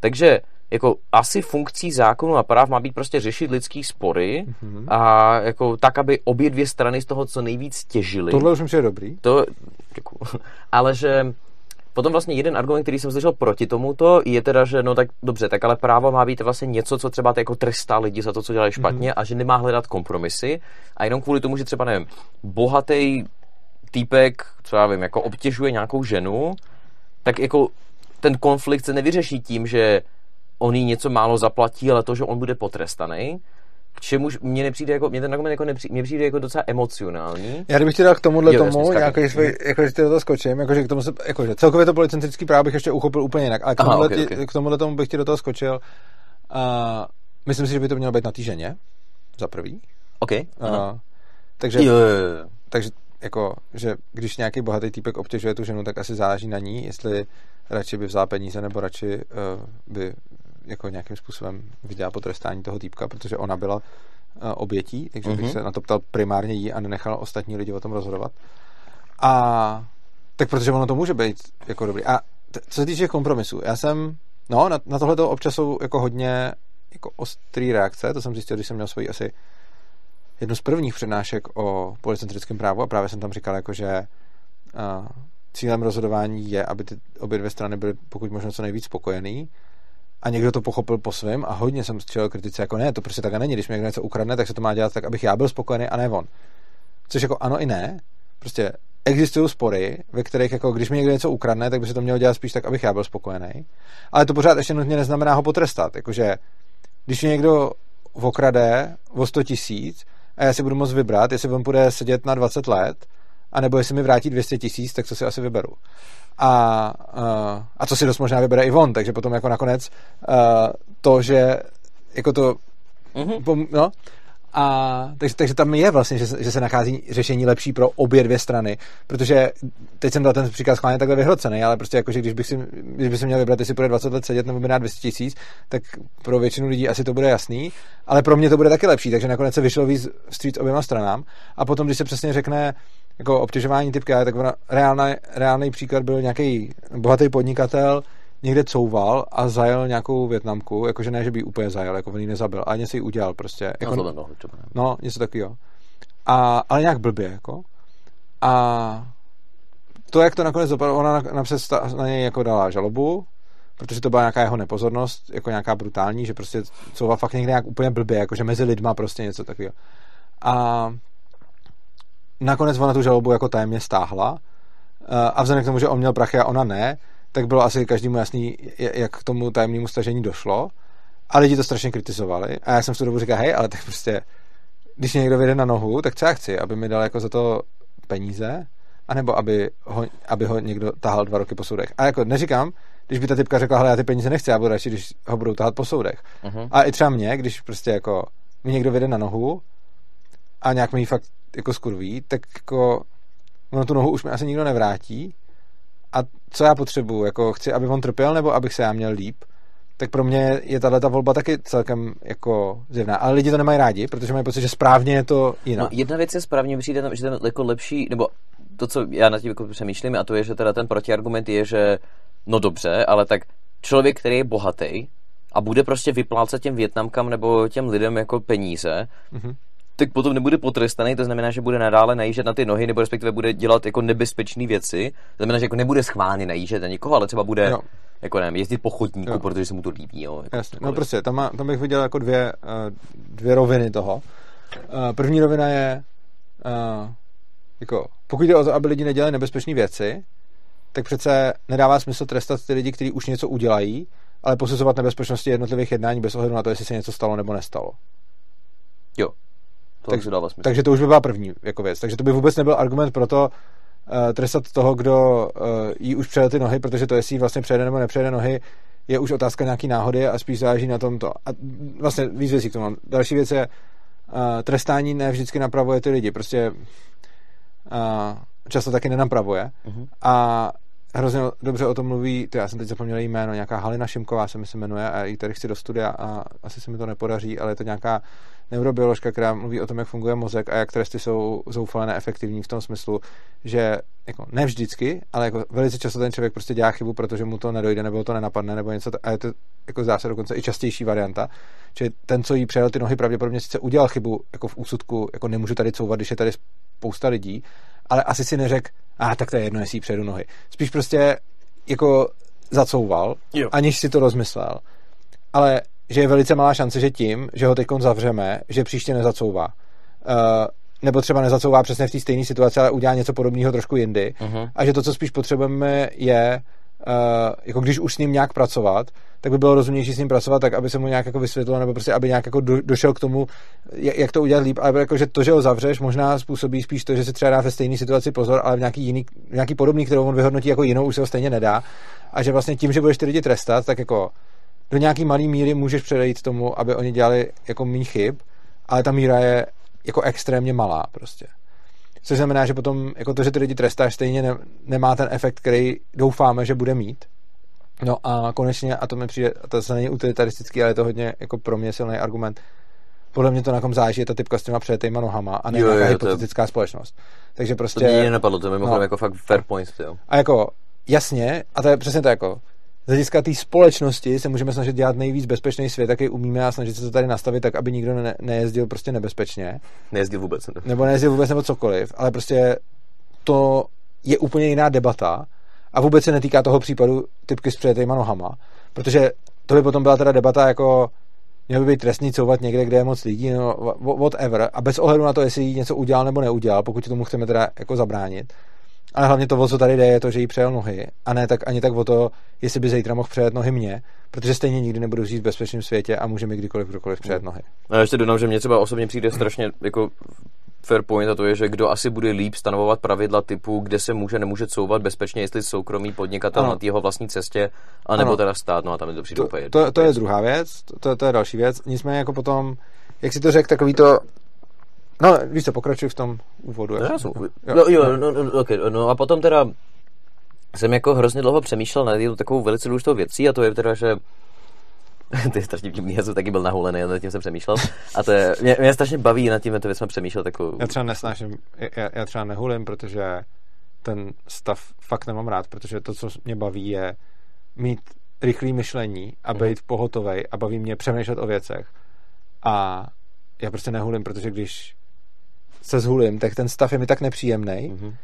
Takže jako asi funkcí zákonu a práv má být prostě řešit lidský spory mm-hmm. a jako tak, aby obě dvě strany z toho co nejvíc těžily. Tohle už je dobrý. To, děkuju. Ale že Potom vlastně jeden argument, který jsem slyšel proti tomuto, je teda, že no tak dobře, tak ale právo má být vlastně něco, co třeba jako trestá lidi za to, co dělají špatně mm-hmm. a že nemá hledat kompromisy a jenom kvůli tomu, že třeba nevím, bohatý týpek, co já vím, jako obtěžuje nějakou ženu, tak jako ten konflikt se nevyřeší tím, že on jí něco málo zaplatí, ale to, že on bude potrestaný, k čemuž mě nepřijde jako, mě ten argument jako nepřijde, mě přijde jako docela emocionální. Já kdybych ti dal k tomuhle jo, tomu, jako, že, jako, že ty do toho skočím, jako, že k tomu se, jako, že celkově to policentrický právo bych ještě uchopil úplně jinak, ale k tomuhle, Aha, okay, okay. k tomuhle tomu bych ti do toho skočil. Uh, myslím si, že by to mělo být na té ženě, za prvý. OK. Uh, takže, jo, jo, jo. takže jako, že když nějaký bohatý týpek obtěžuje tu ženu, tak asi záleží na ní, jestli radši by vzala peníze, nebo radši uh, by jako nějakým způsobem viděla potrestání toho týpka, protože ona byla uh, obětí, takže mm-hmm. bych se na to ptal primárně jí a nenechal ostatní lidi o tom rozhodovat. A tak protože ono to může být jako dobrý. A t- co se týče kompromisu, já jsem, no, na, na tohle to občas jsou jako hodně jako ostrý reakce, to jsem zjistil, když jsem měl svoji asi jednu z prvních přednášek o policentrickém právu a právě jsem tam říkal, jako, že uh, cílem rozhodování je, aby ty obě dvě strany byly pokud možno co nejvíc spokojený a někdo to pochopil po svém a hodně jsem čel kritice jako ne, to prostě tak není, když mi někdo něco ukradne, tak se to má dělat tak, abych já byl spokojený a ne on. Což jako ano i ne, prostě existují spory, ve kterých jako když mi někdo něco ukradne, tak by se to mělo dělat spíš tak, abych já byl spokojený. Ale to pořád ještě nutně neznamená ho potrestat, jakože když mě někdo okrade o 100 tisíc a já si budu moct vybrat, jestli on bude sedět na 20 let, anebo jestli mi vrátí 200 tisíc, tak co si asi vyberu. A, uh, a co si dost možná vybere i on, takže potom jako nakonec uh, to, že jako to mm-hmm. no, a takže, takže tam je vlastně, že, že se nachází řešení lepší pro obě dvě strany, protože teď jsem dal ten příklad schválně takhle vyhrocený, ale prostě jako, že když bych si, když bych si měl vybrat, jestli bude 20 let sedět nebo by 200 tisíc, tak pro většinu lidí asi to bude jasný, ale pro mě to bude taky lepší, takže nakonec se vyšlo víc vstříc oběma stranám a potom, když se přesně řekne, jako obtěžování typka, tak reálný, reálný příklad byl nějaký bohatý podnikatel, někde couval a zajel nějakou Větnamku, jakože ne, že by ji úplně zajel, jako on ji nezabil, ale něco ji udělal prostě. Jako, no, třeba, no, něco takového. A, ale nějak blbě, jako. A to, jak to nakonec dopadlo, ona napřed na něj jako dala žalobu, protože to byla nějaká jeho nepozornost, jako nějaká brutální, že prostě couval fakt někde nějak úplně blbě, jakože mezi lidma prostě něco takového. A nakonec ona tu žalobu jako tajemně stáhla a vzhledem k tomu, že on měl prachy a ona ne, tak bylo asi každému jasný, jak k tomu tajemnému stažení došlo. A lidi to strašně kritizovali. A já jsem v tu dobu říkal, hej, ale tak prostě, když mě někdo vyjde na nohu, tak co já chci? Aby mi dal jako za to peníze? anebo aby ho, aby ho někdo tahal dva roky po soudech. A jako neříkám, když by ta typka řekla, hele, já ty peníze nechci, já budu radši, když ho budou tahat po soudech. Uh-huh. A i třeba mě, když prostě jako mi někdo vyjde na nohu a nějak mi ji fakt jako skurví, tak jako ono tu nohu už mi asi nikdo nevrátí. A co já potřebuju? Jako chci, aby on trpěl, nebo abych se já měl líp? tak pro mě je tahle ta volba taky celkem jako zjevná. Ale lidi to nemají rádi, protože mají pocit, že správně je to jinak. No, jedna věc je správně, přijde, že ten jako lepší, nebo to, co já na tím jako přemýšlím, a to je, že teda ten protiargument je, že no dobře, ale tak člověk, který je bohatý a bude prostě vyplácet těm Větnamkám nebo těm lidem jako peníze, mm-hmm. Tak potom nebude potrestaný, to znamená, že bude nadále najíždět na ty nohy, nebo respektive bude dělat jako nebezpečné věci. To znamená, že jako nebude schválně najíždět na někoho, ale třeba bude no. jako nevím, jezdit po chodníku, jo. protože se mu to líbí. Jo, jako Jasně. No prostě, tam, má, tam bych viděl jako dvě, uh, dvě roviny toho. Uh, první rovina je uh, jako, pokud jde o to, aby lidi nedělali nebezpečné věci, tak přece nedává smysl trestat ty lidi, kteří už něco udělají, ale posuzovat nebezpečnosti jednotlivých jednání bez ohledu na to, jestli se něco stalo nebo nestalo. Jo. To tak, dává smysl. Takže to už by byla první jako věc. Takže to by vůbec nebyl argument pro to uh, trestat toho, kdo uh, jí už přejel ty nohy, protože to, jestli vlastně přejede nebo nepřejede nohy, je už otázka nějaký náhody a spíš záleží na tom to. A vlastně víc věcí k tomu mám. Další věc je, uh, trestání ne vždycky napravuje ty lidi. Prostě uh, často taky nenapravuje. Uh-huh. A hrozně dobře o tom mluví, to já jsem teď zapomněl jméno, nějaká Halina Šimková se mi se jmenuje a ji tady chci do studia a asi se mi to nepodaří, ale je to nějaká neurobioložka, která mluví o tom, jak funguje mozek a jak tresty jsou zoufale neefektivní v tom smyslu, že jako ne vždycky, ale jako velice často ten člověk prostě dělá chybu, protože mu to nedojde nebo to nenapadne nebo něco, a je to jako zdá se dokonce i častější varianta, že ten, co jí přejel ty nohy, pravděpodobně sice udělal chybu jako v úsudku, jako nemůžu tady couvat, když je tady spousta lidí, ale asi si neřek, a ah, tak to je jedno, jestli jí přejdu nohy. Spíš prostě jako zacouval, jo. aniž si to rozmyslel. Ale že je velice malá šance, že tím, že ho teď zavřeme, že příště nezacouvá. Uh, nebo třeba nezacouvá přesně v té stejné situaci, ale udělá něco podobného trošku jindy. Uh-huh. A že to, co spíš potřebujeme, je, uh, jako když už s ním nějak pracovat, tak by bylo rozumnější s ním pracovat tak, aby se mu nějak jako vysvětlilo, nebo prostě, aby nějak jako do, došel k tomu, jak to udělat líp, ale jako, že to, že ho zavřeš, možná způsobí spíš to, že si třeba dá ve stejné situaci pozor, ale v nějaký jiný, nějaký podobný, kterou on vyhodnotí jako jinou, už se ho stejně nedá. A že vlastně tím, že budeš ty lidi trestat, tak jako do nějaký malý míry můžeš předejít tomu, aby oni dělali jako méně chyb, ale ta míra je jako extrémně malá prostě. Což znamená, že potom jako to, že ty lidi trestáš, stejně ne, nemá ten efekt, který doufáme, že bude mít. No a konečně, a to mi přijde, a to se není utilitaristický, ale je to hodně jako pro mě silný argument, podle mě to na kom záží, je ta typka s těma přejetýma nohama a ne jo, nějaká jo, hypotetická je... společnost. Takže prostě... To mě nenapadlo, to mi no, jako fakt fair point. Jo. A jako, jasně, a to je přesně to jako, z hlediska té společnosti se můžeme snažit dělat nejvíc bezpečný svět, jaký umíme a snažit se to tady nastavit tak, aby nikdo ne, nejezdil prostě nebezpečně. Nejezdil vůbec. Ne. Nebo nejezdil vůbec nebo cokoliv, ale prostě to je úplně jiná debata a vůbec se netýká toho případu typky s přejetýma nohama, protože to by potom byla teda debata jako měl by být trestný couvat někde, kde je moc lidí, no whatever, a bez ohledu na to, jestli něco udělal nebo neudělal, pokud tomu chceme teda jako zabránit, ale hlavně to, o co tady jde, je to, že jí přejel nohy. A ne tak ani tak o to, jestli by zítra mohl přejet nohy mě, protože stejně nikdy nebudu žít v bezpečném světě a může mi kdykoliv kdokoliv přejet nohy. A ještě dodám, že mě třeba osobně přijde strašně jako fair point a to je, že kdo asi bude líp stanovovat pravidla typu, kde se může, nemůže couvat bezpečně, jestli soukromý podnikatel ano. na jeho vlastní cestě, anebo ano. teda stát, no a tam je to přijde to, to, to, je druhá věc, to, to je další věc. Nicméně jako potom, jak si to řekl, takový to No, víš co, pokračuj v tom úvodu. No, jsem, jo, no, jo, no, no, okay, no a potom teda jsem jako hrozně dlouho přemýšlel nad jednou takovou velice důležitou věcí a to je teda, že ty je strašně vtipný, já jsem taky byl nahulený a nad tím jsem přemýšlel. A to je, mě, mě strašně baví nad tím, to věc jsem přemýšlel takovou... Já třeba nesnáším, já, já třeba nehulím, protože ten stav fakt nemám rád, protože to, co mě baví, je mít rychlý myšlení a Mhm. být pohotovej a baví mě přemýšlet o věcech. A já prostě nehulím, protože když se zhulím, tak ten stav je mi tak nepříjemný, Mhm.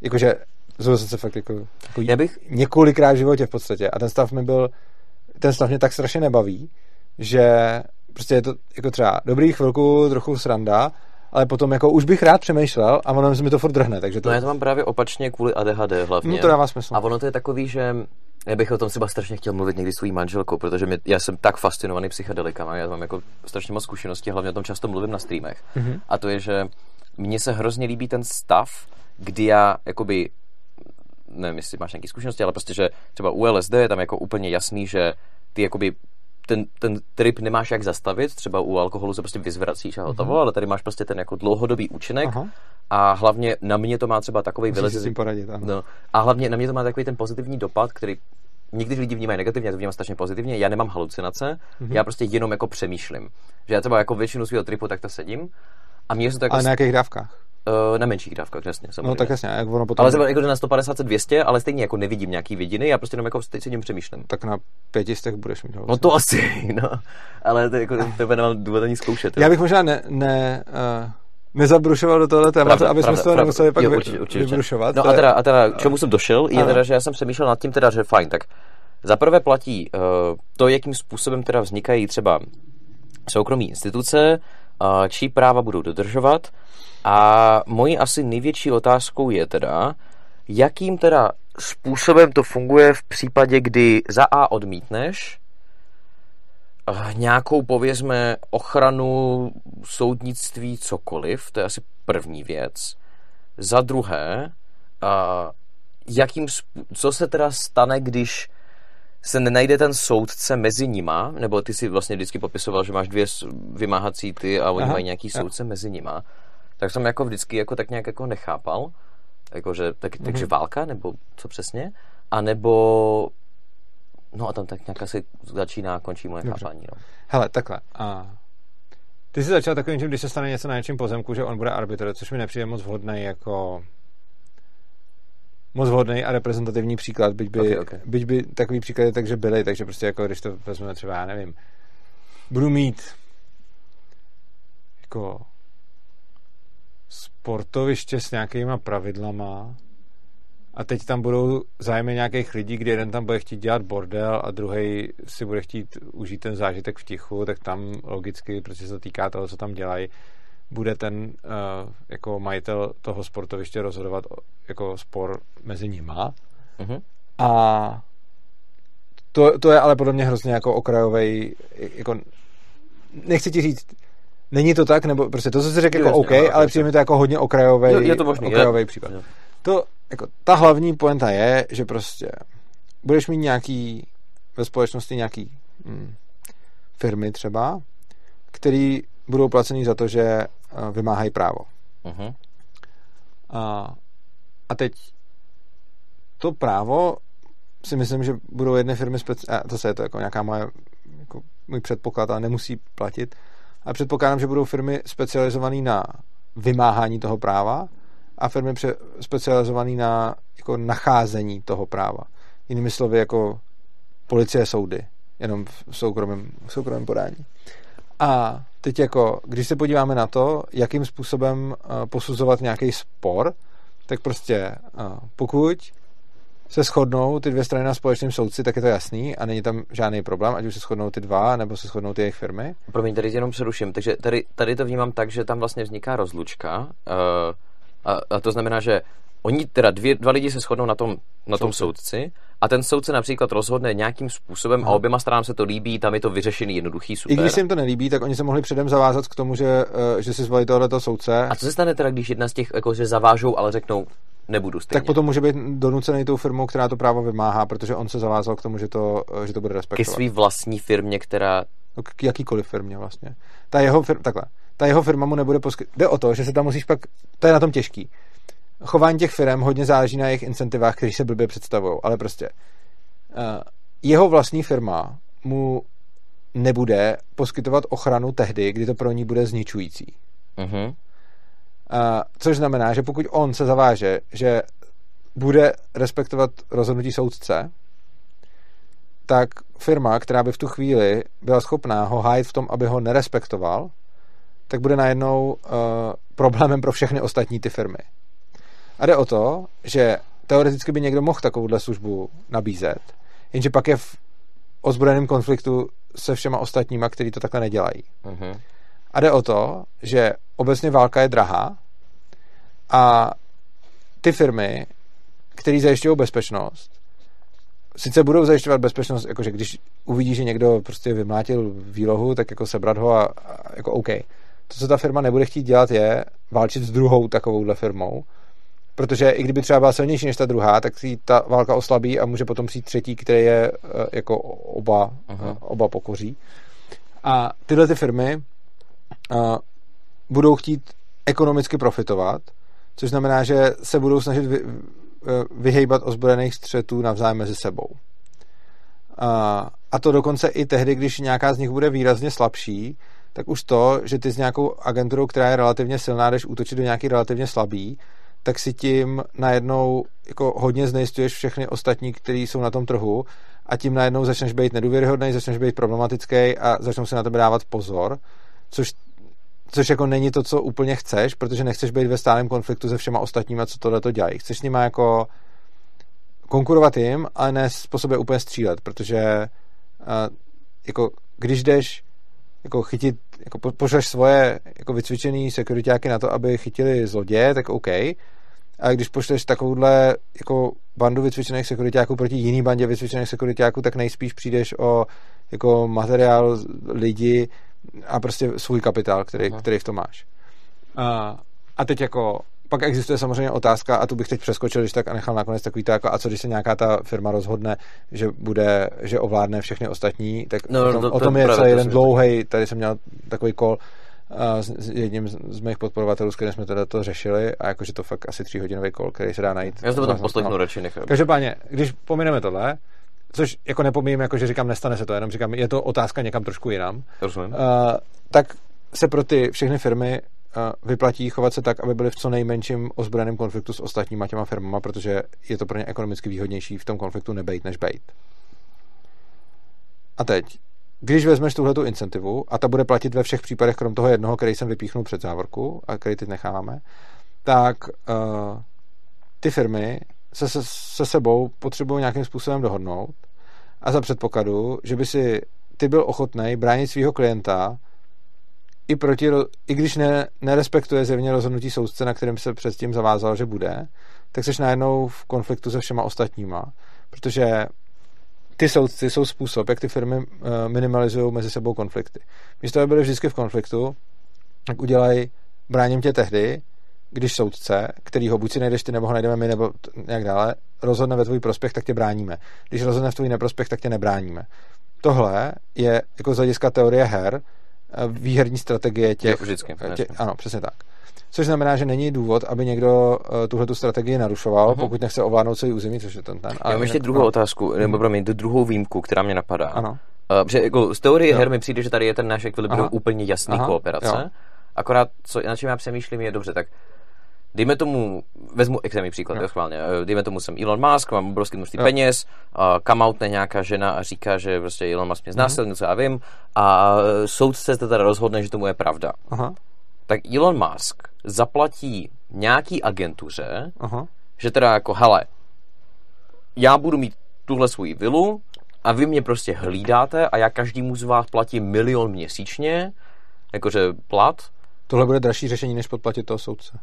jakože zhulil jsem se fakt jako, jako Já bych, několikrát v životě v podstatě a ten stav mi byl, ten stav mě tak strašně nebaví, že prostě je to jako třeba dobrý chvilku, trochu sranda, ale potom jako už bych rád přemýšlel a ono se mi to furt drhne, takže to, no já to mám právě opačně kvůli ADHD hlavně. no, to dává smysl. A ono to je takový, že já bych o tom třeba strašně chtěl mluvit někdy s svojí manželkou, protože mě, já jsem tak fascinovaný psychedelikama, já mám jako strašně moc zkušeností, hlavně o tom často mluvím na streamech. Mhm. A to je, že mně se hrozně líbí ten stav, kdy já jakoby nevím, jestli máš nějaké zkušenosti, ale prostě, že třeba u LSD je tam jako úplně jasný, že ty jakoby ten, ten trip nemáš jak zastavit, třeba u alkoholu se prostě vyzvracíš a hotovo, ale tady máš prostě ten jako dlouhodobý účinek Aha. a hlavně na mě to má třeba takový vylez... poradit, ano. No, a hlavně na mě to má takový ten pozitivní dopad, který někdy lidi vnímají negativně, já to vnímám strašně pozitivně, já nemám halucinace, Mhm. mm-hmm. já prostě jenom jako přemýšlím. Že já třeba jako většinu svého tripu takto sedím a mě se to jako Ale na jakých dávkách? uh, na menších dávkách, jasně, samozřejmě. No tak jasně, jak ono potom... ale třeba jako na 150 200, ale stejně jako nevidím nějaký vidiny, já prostě jenom jako teď sedím přemýšlím. tak na pětistech budeš mít No to asi, no. Ale to jako, tebe nemám důvod ani zkoušet. jo. Já bych možná ne, ne, uh, nezabrušoval do tohle tématu, Pravda, aby jsme pravda, z toho pravda. nemuseli pak Jo, určitě, určitě. vybrušovat. No a teda, a teda, k čemu jsem došel, je Ano. teda, že já jsem přemýšlel nad tím teda, že fajn, tak za prvé platí uh, to, jakým způsobem teda vznikají třeba soukromí instituce, čí práva budou dodržovat a mojí asi největší otázkou je teda, jakým teda způsobem to funguje v případě, kdy za A odmítneš eh, nějakou, povězme, ochranu soudnictví, cokoliv, to je asi první věc. Za druhé, a jakým, co se teda stane, když se nenajde ten soudce mezi nima, nebo ty si vlastně vždycky popisoval, že máš dvě vymáhací ty a oni Aha, mají nějaký jo. soudce mezi nima, tak jsem jako vždycky jako tak nějak jako nechápal, jakože, tak, takže válka, nebo co přesně, a nebo no a tam tak nějak asi začíná a končí moje Dobře. chápání, no. Hele, takhle. A ty jsi začal takovým, že když se stane něco na něčím pozemku, že on bude arbitr, což mi nepřijde moc vhodný jako moc vhodný a reprezentativní příklad, byť by, Ok, ok. byť by takový příklady takže byly, takže prostě jako když to vezmeme třeba, já nevím, budu mít jako sportoviště s nějakýma pravidlama a teď tam budou zájmy nějakých lidí, kdy jeden tam bude chtít dělat bordel a druhý si bude chtít užít ten zážitek v tichu, tak tam logicky, protože se to týká toho, co tam dělají, bude ten uh, jako majitel toho sportoviště rozhodovat o- jako spor mezi nima. Mhm. A to, to je ale podle mě hrozně jako okrajový, jako nechci ti říct, není to tak, nebo prostě to, co jsi řekl, jako jasně, OK, ano, ale jasně. přijde mi to jako hodně okrajový, Je- je to možný, okrajový je- případ. jo. To, jako, ta hlavní poenta je, že prostě budeš mít nějaký ve společnosti nějaký hm, firmy třeba, který budou placený za to, že vymáhají právo. Mhm. A, a teď to právo si myslím, že budou jedné firmy speci- a to se je to jako nějaká moje jako můj předpoklad, ale nemusí platit. A předpokládám, že budou firmy specializované na vymáhání toho práva a firmy pře- specializované na jako nacházení toho práva. Jinými slovy, jako policie, soudy, jenom v soukromém, v soukromém podání. A teď jako, když se podíváme na to, jakým způsobem uh, posuzovat nějaký spor, tak prostě uh, pokud se shodnou ty dvě strany na společném soudci, tak je to jasný a není tam žádný problém, ať už se shodnou ty dva, nebo se shodnou ty jejich firmy. Promiň, tady jenom přeruším. Takže tady, tady to vnímám tak, že tam vlastně vzniká rozlučka uh, a, a to znamená, že oni teda dvě, dva lidi se shodnou na tom, na tom Soudci. soudci a ten soudce například rozhodne nějakým způsobem Aha. a oběma stranám se to líbí, tam je to vyřešený, jednoduchý, super. I když se jim to nelíbí, tak oni se mohli předem zavázat k tomu, že, uh, že si zvolí tohleto soudce, A co se stane teda, když jedna z těch, jako, že zavážou, ale řeknou, nebudu stejně. tak potom může být donucený tou firmou, která to právo vymáhá, protože on se zavázal k tomu, že to, uh, že to bude Ke respektovat. svý vlastní firmě, která... No, k jakýkoliv firmě vlastně. Ta jeho firma, takhle, ta jeho firma mu nebude poskytovat. Jde o to, že se tam musíš pak, to je na tom těžký. Chování těch firm hodně záleží na jejich incentivách, které se blbě představují, ale prostě uh, jeho vlastní firma mu nebude poskytovat ochranu tehdy, kdy to pro ní bude zničující. Uh-huh. Uh, což znamená, že pokud on se zaváže, že bude respektovat rozhodnutí soudce, tak firma, která by v tu chvíli byla schopná ho hájit v tom, aby ho nerespektoval, tak bude najednou uh, problémem pro všechny ostatní ty firmy. A jde o to, že teoreticky by někdo mohl takovouhle službu nabízet, jenže pak je v ozbrojeném konfliktu se všema ostatníma, kteří to takhle nedělají. Uh-huh. A jde o to, že obecně válka je drahá a ty firmy, které zajišťují bezpečnost, sice budou zajišťovat bezpečnost, jakože když uvidí, že někdo prostě vymlátil výlohu, tak jako sebrat ho a, a jako OK. To, co ta firma nebude chtít dělat, je válčit s druhou takovouhle firmou, protože i kdyby třeba byla silnější než ta druhá, tak si ta válka oslabí a může potom přijít třetí, který je eh, jako oba, uh-huh. oba pokoří. A tyhle ty firmy uh, budou chtít ekonomicky profitovat, což znamená, že se budou snažit vy, Eh, vyhejbat ozbrojených střetů navzájem mezi sebou. A to dokonce i tehdy, když nějaká z nich bude výrazně slabší, tak už to, že ty s nějakou agenturou, která je relativně silná, jdeš útočit do nějaký relativně slabý, tak si tím najednou jako hodně znejistuješ všechny ostatní, kteří jsou na tom trhu a tím najednou začneš být nedůvěryhodný, začneš být problematický a začnou se na tebe dávat pozor, což což jako není to, co úplně chceš, protože nechceš být ve stálem konfliktu se všema ostatníma, co tohle to dělají. Chceš s nima jako konkurovat jim, ale ne po sobě úplně střílet, protože uh, jako když jdeš jako chytit, jako pošleš svoje jako vycvičený sekuritáky na to, aby chytili zloděje, tak OK. A když pošleš takovouhle jako bandu vycvičených sekuritáků proti jiný bandě vycvičených sekuritáků, tak nejspíš přijdeš o jako materiál, lidi, a prostě svůj kapitál, který, který v tom máš. A, a teď jako pak existuje samozřejmě otázka, a tu bych teď přeskočil, když tak a nechal nakonec takový to, jako, a co když se nějaká ta firma rozhodne, že bude, že ovládne všechny ostatní, tak no, o tom, to, to, o tom je celý jeden dlouhý, tady jsem měl takový kol s, jedním z, mých podporovatelů, s kterým jsme teda to řešili, a jakože to fakt asi tříhodinový kol, který se dá najít. Já to potom poslechnu no. radši nechám. Každopádně, když pomineme tohle, což jako nepomíjím, jako že říkám, nestane se to, jenom říkám, je to otázka někam trošku jinam, Rozumím. Uh, tak se pro ty všechny firmy vyplatí chovat se tak, aby byly v co nejmenším ozbrojeném konfliktu s ostatníma těma firmama, protože je to pro ně ekonomicky výhodnější v tom konfliktu nebejt, než bejt. A teď, když vezmeš tuhle tu incentivu a ta bude platit ve všech případech, krom toho jednoho, který jsem vypíchnul před závorku a který teď necháváme, tak uh, ty firmy se, se, se sebou potřebují nějakým způsobem dohodnout a za předpokladu, že by si ty byl ochotný bránit svého klienta i, proti, i když ne, nerespektuje zjevně rozhodnutí soudce, na kterém se předtím zavázal, že bude, tak jsi najednou v konfliktu se všema ostatníma, protože ty soudci jsou způsob, jak ty firmy eh, minimalizují mezi sebou konflikty. Místo, aby byly vždycky v konfliktu, tak udělají bráním tě tehdy, když soudce, který ho buď si najdeš ty, nebo ho najdeme my, nebo nějak dále, rozhodne ve tvůj prospěch, tak tě bráníme. Když rozhodne v tvůj neprospěch, tak tě nebráníme. Tohle je jako z hlediska teorie her výherní strategie těch... Vždycky. Tě, ano, přesně tak. Což znamená, že není důvod, aby někdo uh, tuhle tu strategii narušoval, uh-huh. pokud nechce ovládnout celý území, což je ten ten. Já mám ještě druhou no. otázku, nebo mhm. promiň, druhou výjimku, která mě napadá. Ano. Uh, že jako z teorie jo. her mi přijde, že tady je ten náš ekvilibrium úplně jasný Aha. kooperace. Jo. Akorát, co, na čem já přemýšlím, je dobře, tak dejme tomu, vezmu extrémní příklad, no. jo, schválně, eh, dejme tomu jsem Elon Musk, mám obrovský množství no. peněz, a come outne nějaká žena a říká, že prostě Elon Musk mě znásilnil, mm-hmm. co já vím, a soudce se teda rozhodne, že tomu je pravda. Aha. Tak Elon Musk zaplatí nějaký agentuře, Aha. že teda jako, hele, já budu mít tuhle svoji vilu a vy mě prostě hlídáte a já každému z vás platím milion měsíčně, jakože plat. Tohle bude dražší řešení, než podplatit toho soudce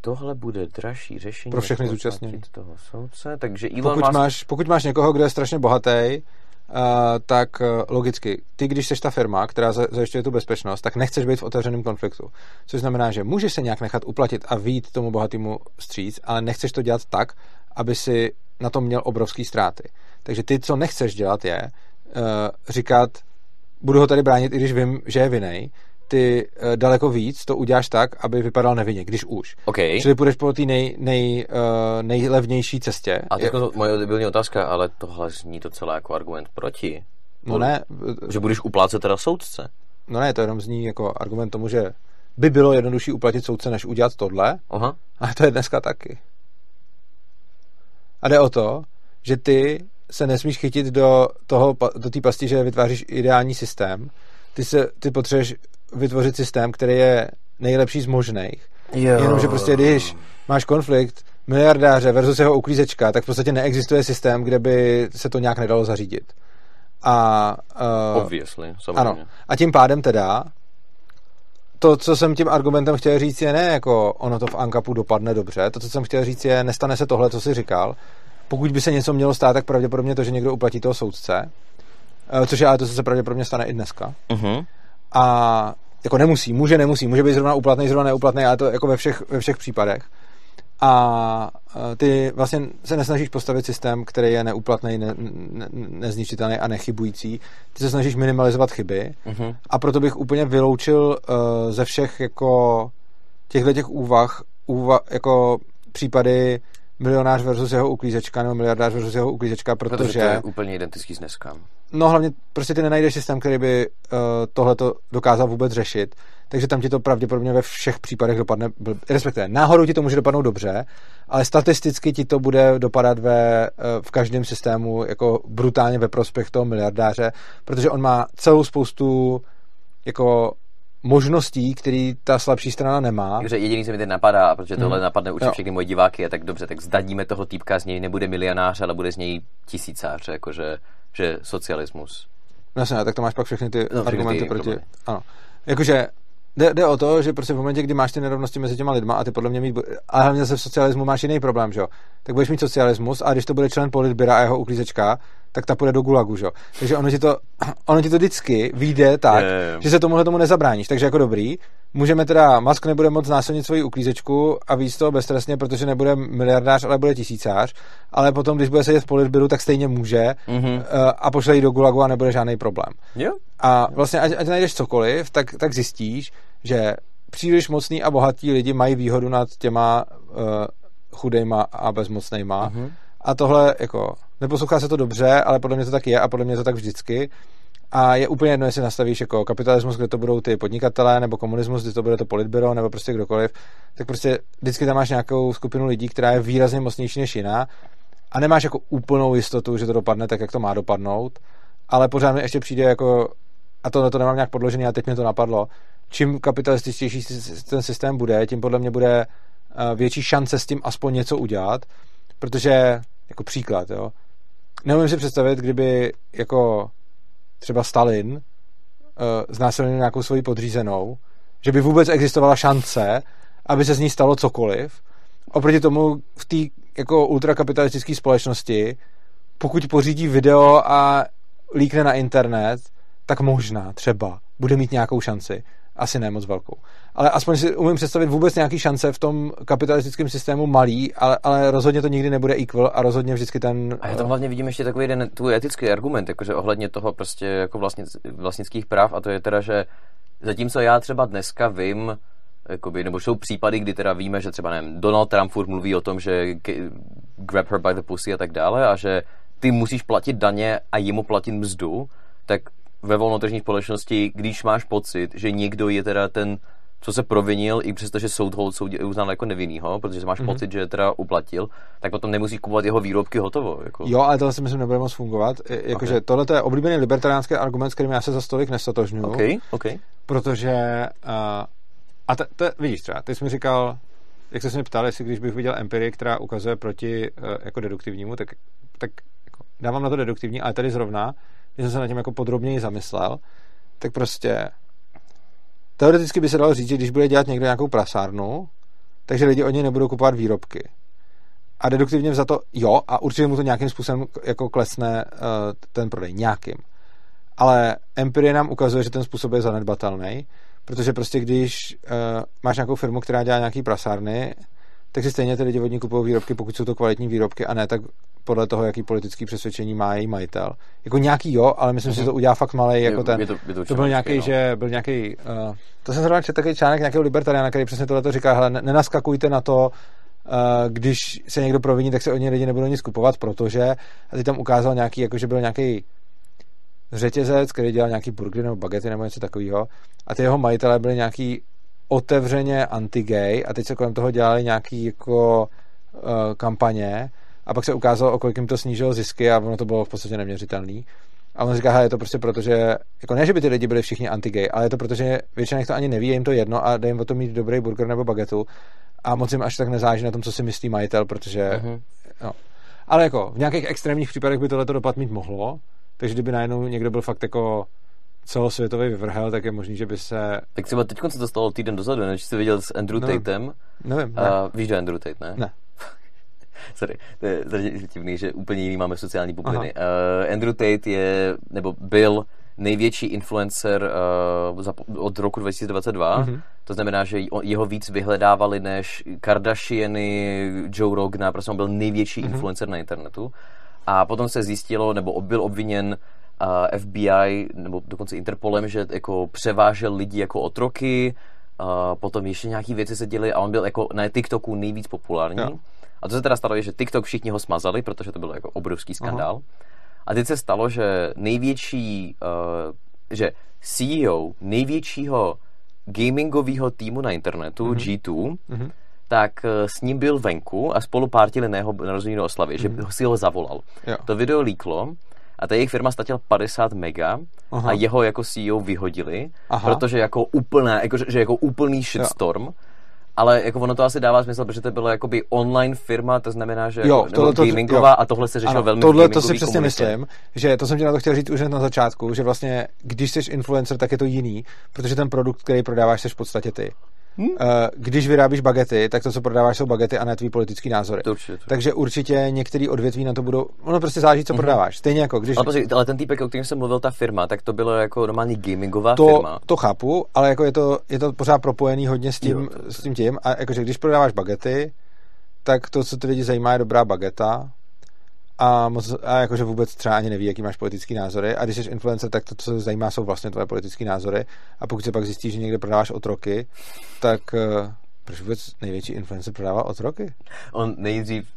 tohle bude dražší řešení. Pro všechny zúčastnění. toho soudce, takže Elon pokud, Musk... máš, pokud máš někoho, kdo je strašně bohatý, Uh, tak uh, logicky, ty, když jsi ta firma, která zajišťuje tu bezpečnost, tak nechceš být v otevřeném konfliktu. Což znamená, že můžeš se nějak nechat uplatit a výjít tomu bohatému stříc, ale nechceš to dělat tak, aby si na tom měl obrovský ztráty. Takže ty, co nechceš dělat, je uh, říkat, budu ho tady bránit, i když vím, že je vinej, ty uh, daleko víc to uděláš tak, aby vypadal nevinně, když už. Okay. Čili půjdeš po té nej, nej, uh, nejlevnější cestě. A teď moje debilní otázka, ale tohle zní to celé jako argument proti. No ne. Že budeš uplácet teda soudce. No ne, to jenom zní jako argument tomu, že by bylo jednodušší uplatit soudce, než udělat tohle. Aha. A to je dneska taky. A jde o to, že ty se nesmíš chytit do toho, do té pasti, že vytváříš ideální systém. Ty, se, ty potřebuješ vytvořit systém, který je nejlepší z možných. Jenomže prostě, když máš konflikt miliardáře versus jeho uklízečka, tak v podstatě neexistuje systém, kde by se to nějak nedalo zařídit. A, uh, Obviously, samozřejmě. Ano. A tím pádem teda to, co jsem tím argumentem chtěl říct, je ne jako ono to v Ankapu dopadne dobře. To, co jsem chtěl říct, je nestane se tohle, co jsi říkal. Pokud by se něco mělo stát, tak pravděpodobně to, že někdo uplatí toho soudce, eh, což je ale to, co se pravděpodobně stane i dneska. Uh-huh. A jako nemusí, může, nemusí, může být zrovna uplatný, zrovna neuplatný, ale to jako ve všech, ve všech případech a ty vlastně se nesnažíš postavit systém, který je neúplatný, ne, ne, nezničitelný a nechybující. Ty se snažíš minimalizovat chyby uh-huh. a proto bych úplně vyloučil uh, ze všech jako těchto těch úvah, úvah jako případy milionář versus jeho uklízečka nebo miliardář versus jeho uklízečka, protože... Protože to je úplně identický s dneska. No hlavně prostě ty nenajdeš systém, který by uh, tohleto dokázal vůbec řešit, takže tam ti to pravděpodobně ve všech případech dopadne, respektive náhodou ti to může dopadnout dobře, ale statisticky ti to bude dopadat ve, uh, v každém systému jako brutálně ve prospěch toho miliardáře, protože on má celou spoustu jako možností, který ta slabší strana nemá. Takže jediný, co mi teď napadá, protože tohle hmm. napadne určitě všechny moje diváky, je tak dobře, tak zdaníme toho týpka, z něj nebude milionář, ale bude z něj tisícář, jakože že socialismus. No jasně, tak to máš pak všechny ty no, argumenty ty proti... Problémy. Ano. Jakože Jde, jde o to, že prostě v momentě, kdy máš ty nerovnosti mezi těma lidma a ty podle mě mít, a hlavně zase v socialismu máš jiný problém, že jo? Tak budeš mít socialismus a když to bude člen politbyra a jeho uklízečka, tak ta půjde do gulagu, že jo? Takže ono ti to, ono ti to vždycky vyjde tak, je, je, je. že se tomuhle tomu nezabráníš. Takže jako dobrý, můžeme teda, Musk nebude moc násilnit svoji uklízečku a víc toho beztrestně, protože nebude miliardář, ale bude tisícář, ale potom, když bude sedět v politbyru, tak stejně může mm-hmm. a pošle jí do gulagu a nebude žádný problém. Jo. A vlastně, ať, ať najdeš cokoliv, tak, tak zjistíš, že příliš mocný a bohatí lidi mají výhodu nad těma uh, chudejma a bezmocnejma. Uh-huh. A tohle, jako, neposlouchá se to dobře, ale podle mě to tak je a podle mě to tak vždycky. A je úplně jedno, jestli nastavíš jako kapitalismus, kde to budou ty podnikatelé, nebo komunismus, kde to bude to politbyro, nebo prostě kdokoliv, tak prostě vždycky tam máš nějakou skupinu lidí, která je výrazně mocnější než jiná. A nemáš jako úplnou jistotu, že to dopadne tak, jak to má dopadnout, ale pořád mi ještě přijde jako, a tohle to nemám nějak podložený, a teď mi to napadlo, čím kapitalističtější ten systém bude, tím podle mě bude eh, větší šance s tím aspoň něco udělat, protože, jako příklad, jo, neumím si představit, kdyby jako třeba Stalin uh, znásilnil nějakou svoji podřízenou, že by vůbec existovala šance, aby se z ní stalo cokoliv. Oproti tomu v té jako ultrakapitalistické společnosti, pokud pořídí video a líkne na internet, tak možná třeba bude mít nějakou šanci asi ne moc velkou. Ale aspoň si umím představit vůbec nějaký šance v tom kapitalistickém systému malý, ale, ale rozhodně to nikdy nebude equal a rozhodně vždycky ten... A já tam hlavně vidím ještě takový jeden tvůj etický argument, jakože ohledně toho prostě jako vlastnic, vlastnických práv a to je teda, že zatímco já třeba dneska vím, jakoby, nebo jsou případy, kdy teda víme, že třeba nevím, Donald Trump furt mluví o tom, že grab her by the pussy a tak dále a že ty musíš platit daně a jemu platit mzdu, tak ve volnotržní společnosti, když máš pocit, že někdo je teda ten, co se provinil, i přesto, že soud ho soudě uznal jako nevinnýho, protože máš mm-hmm. pocit, že teda uplatil, tak potom nemusíš kupovat jeho výrobky hotovo. Jako. Jo, ale to si myslím nebude moc fungovat. Jakože okay. tohle je oblíbený libertariánský argument, s kterým já se za stolik nestotožňuju. Okay, okay. Protože, uh, a to, to, vidíš třeba, ty jsi mi říkal, jak jsi se mě ptal, jestli když bych viděl empirii, která ukazuje proti uh, jako deduktivnímu, tak, tak jako, dávám na to deduktivní, ale tady zrovna když jsem se na tím jako podrobněji zamyslel, tak prostě teoreticky by se dalo říct, že když bude dělat někdo nějakou prasárnu, takže lidi od něj nebudou kupovat výrobky. A deduktivně za to jo, a určitě mu to nějakým způsobem jako klesne uh, ten prodej, nějakým. Ale empirie nám ukazuje, že ten způsob je zanedbatelný, protože prostě když uh, máš nějakou firmu, která dělá nějaký prasárny, tak si stejně ty lidi od ní kupují výrobky, pokud jsou to kvalitní výrobky a ne tak podle toho, jaký politický přesvědčení má její majitel. Jako nějaký jo, ale myslím, mm-hmm. že to udělá fakt malý jako ten. Je to, je to, to byl nějaký, no. že byl nějaký, uh, to jsem zrovna četl takový článek nějakého libertariana, který přesně tohle to říká, hele, nenaskakujte na to, uh, když se někdo proviní, tak se od něj lidi nebudou nic kupovat, protože, a ty tam ukázal nějaký, jako že byl nějaký řetězec, který dělal nějaký burgery nebo bagety nebo něco takového a ty jeho majitelé byli nějaký otevřeně anti-gay a teď se kolem toho dělali nějaký jako uh, kampaně a pak se ukázalo, o kolik jim to snížilo zisky a ono to bylo v podstatě neměřitelný. A on říká, je to prostě proto, že, jako ne, že by ty lidi byli všichni anti-gay, ale je to proto, že většina to ani neví, je jim to jedno a jde jim o to mít dobrý burger nebo bagetu a moc jim až tak nezáží na tom, co si myslí majitel, protože, uh-huh. no. Ale jako v nějakých extrémních případech by tohle dopad mít mohlo, takže kdyby najednou někdo byl fakt jako celosvětový vyvrhel, tak je možný, že by se... Tak třeba teď, co to stalo týden dozadu, než jsi viděl s Andrew no, Tatem. Nevím, ne. Uh, víš, kdo Andrew Tate, ne? Ne. Sorry, to je divný, že úplně jiný máme sociální bubliny. Uh, Andrew Tate je, nebo byl největší influencer uh, za, od roku 2022. Mm-hmm. To znamená, že jeho víc vyhledávali než Kardashiany, Joe Rogana, prostě on byl největší mm-hmm. influencer na internetu. A potom se zjistilo, nebo byl obviněn uh, FBI, nebo dokonce Interpolem, že jako převážel lidi jako otroky, uh, potom ještě nějaký věci se děly a on byl jako na TikToku nejvíc populární. Jo. A to se teda stalo, je, že TikTok všichni ho smazali, protože to byl jako obrovský skandál. Aha. A teď se stalo, že největší, uh, že CEO největšího gamingového týmu na internetu, mm-hmm. G2, mm-hmm. tak uh, s ním byl venku a spolu pártili na jeho narozeniny oslavě, mm-hmm. že si ho zavolal. Jo. To video líklo a ta jejich firma ztratila 50 mega Aha. a jeho jako CEO vyhodili, Aha. protože jako úplné, jako, že jako úplný shitstorm. Jo ale jako ono to asi dává smysl, protože to bylo jakoby online firma, to znamená, že jo, tohle, to, gamingová jo. a tohle se řešilo ano, velmi Tohle to si přesně komunitě. myslím, že to jsem ti na to chtěl říct už na začátku, že vlastně, když jsi influencer, tak je to jiný, protože ten produkt, který prodáváš, jsi v podstatě ty. Hmm? Když vyrábíš bagety, tak to, co prodáváš, jsou bagety a ne tvý politický názory. To určitě, to. Takže určitě některý odvětví na to budou. Ono prostě záleží, co hmm prodáváš. Stejně jako když. Ale, pozri, ale ten týpek, o kterém jsem mluvil, ta firma, tak to bylo jako normální gamingová to, firma. To chápu, ale jako je to, je to pořád propojený hodně s tím, jo, s tím tím. A jakože když prodáváš bagety, tak to, co ty lidi zajímá, je dobrá bageta a, moc, a jakože vůbec třeba ani neví, jaký máš politický názory. A když jsi influencer, tak to, co se zajímá, jsou vlastně tvoje politické názory. A pokud se pak zjistíš, že někde prodáváš otroky, tak eh, proč vůbec největší influencer prodává otroky? On nejdřív,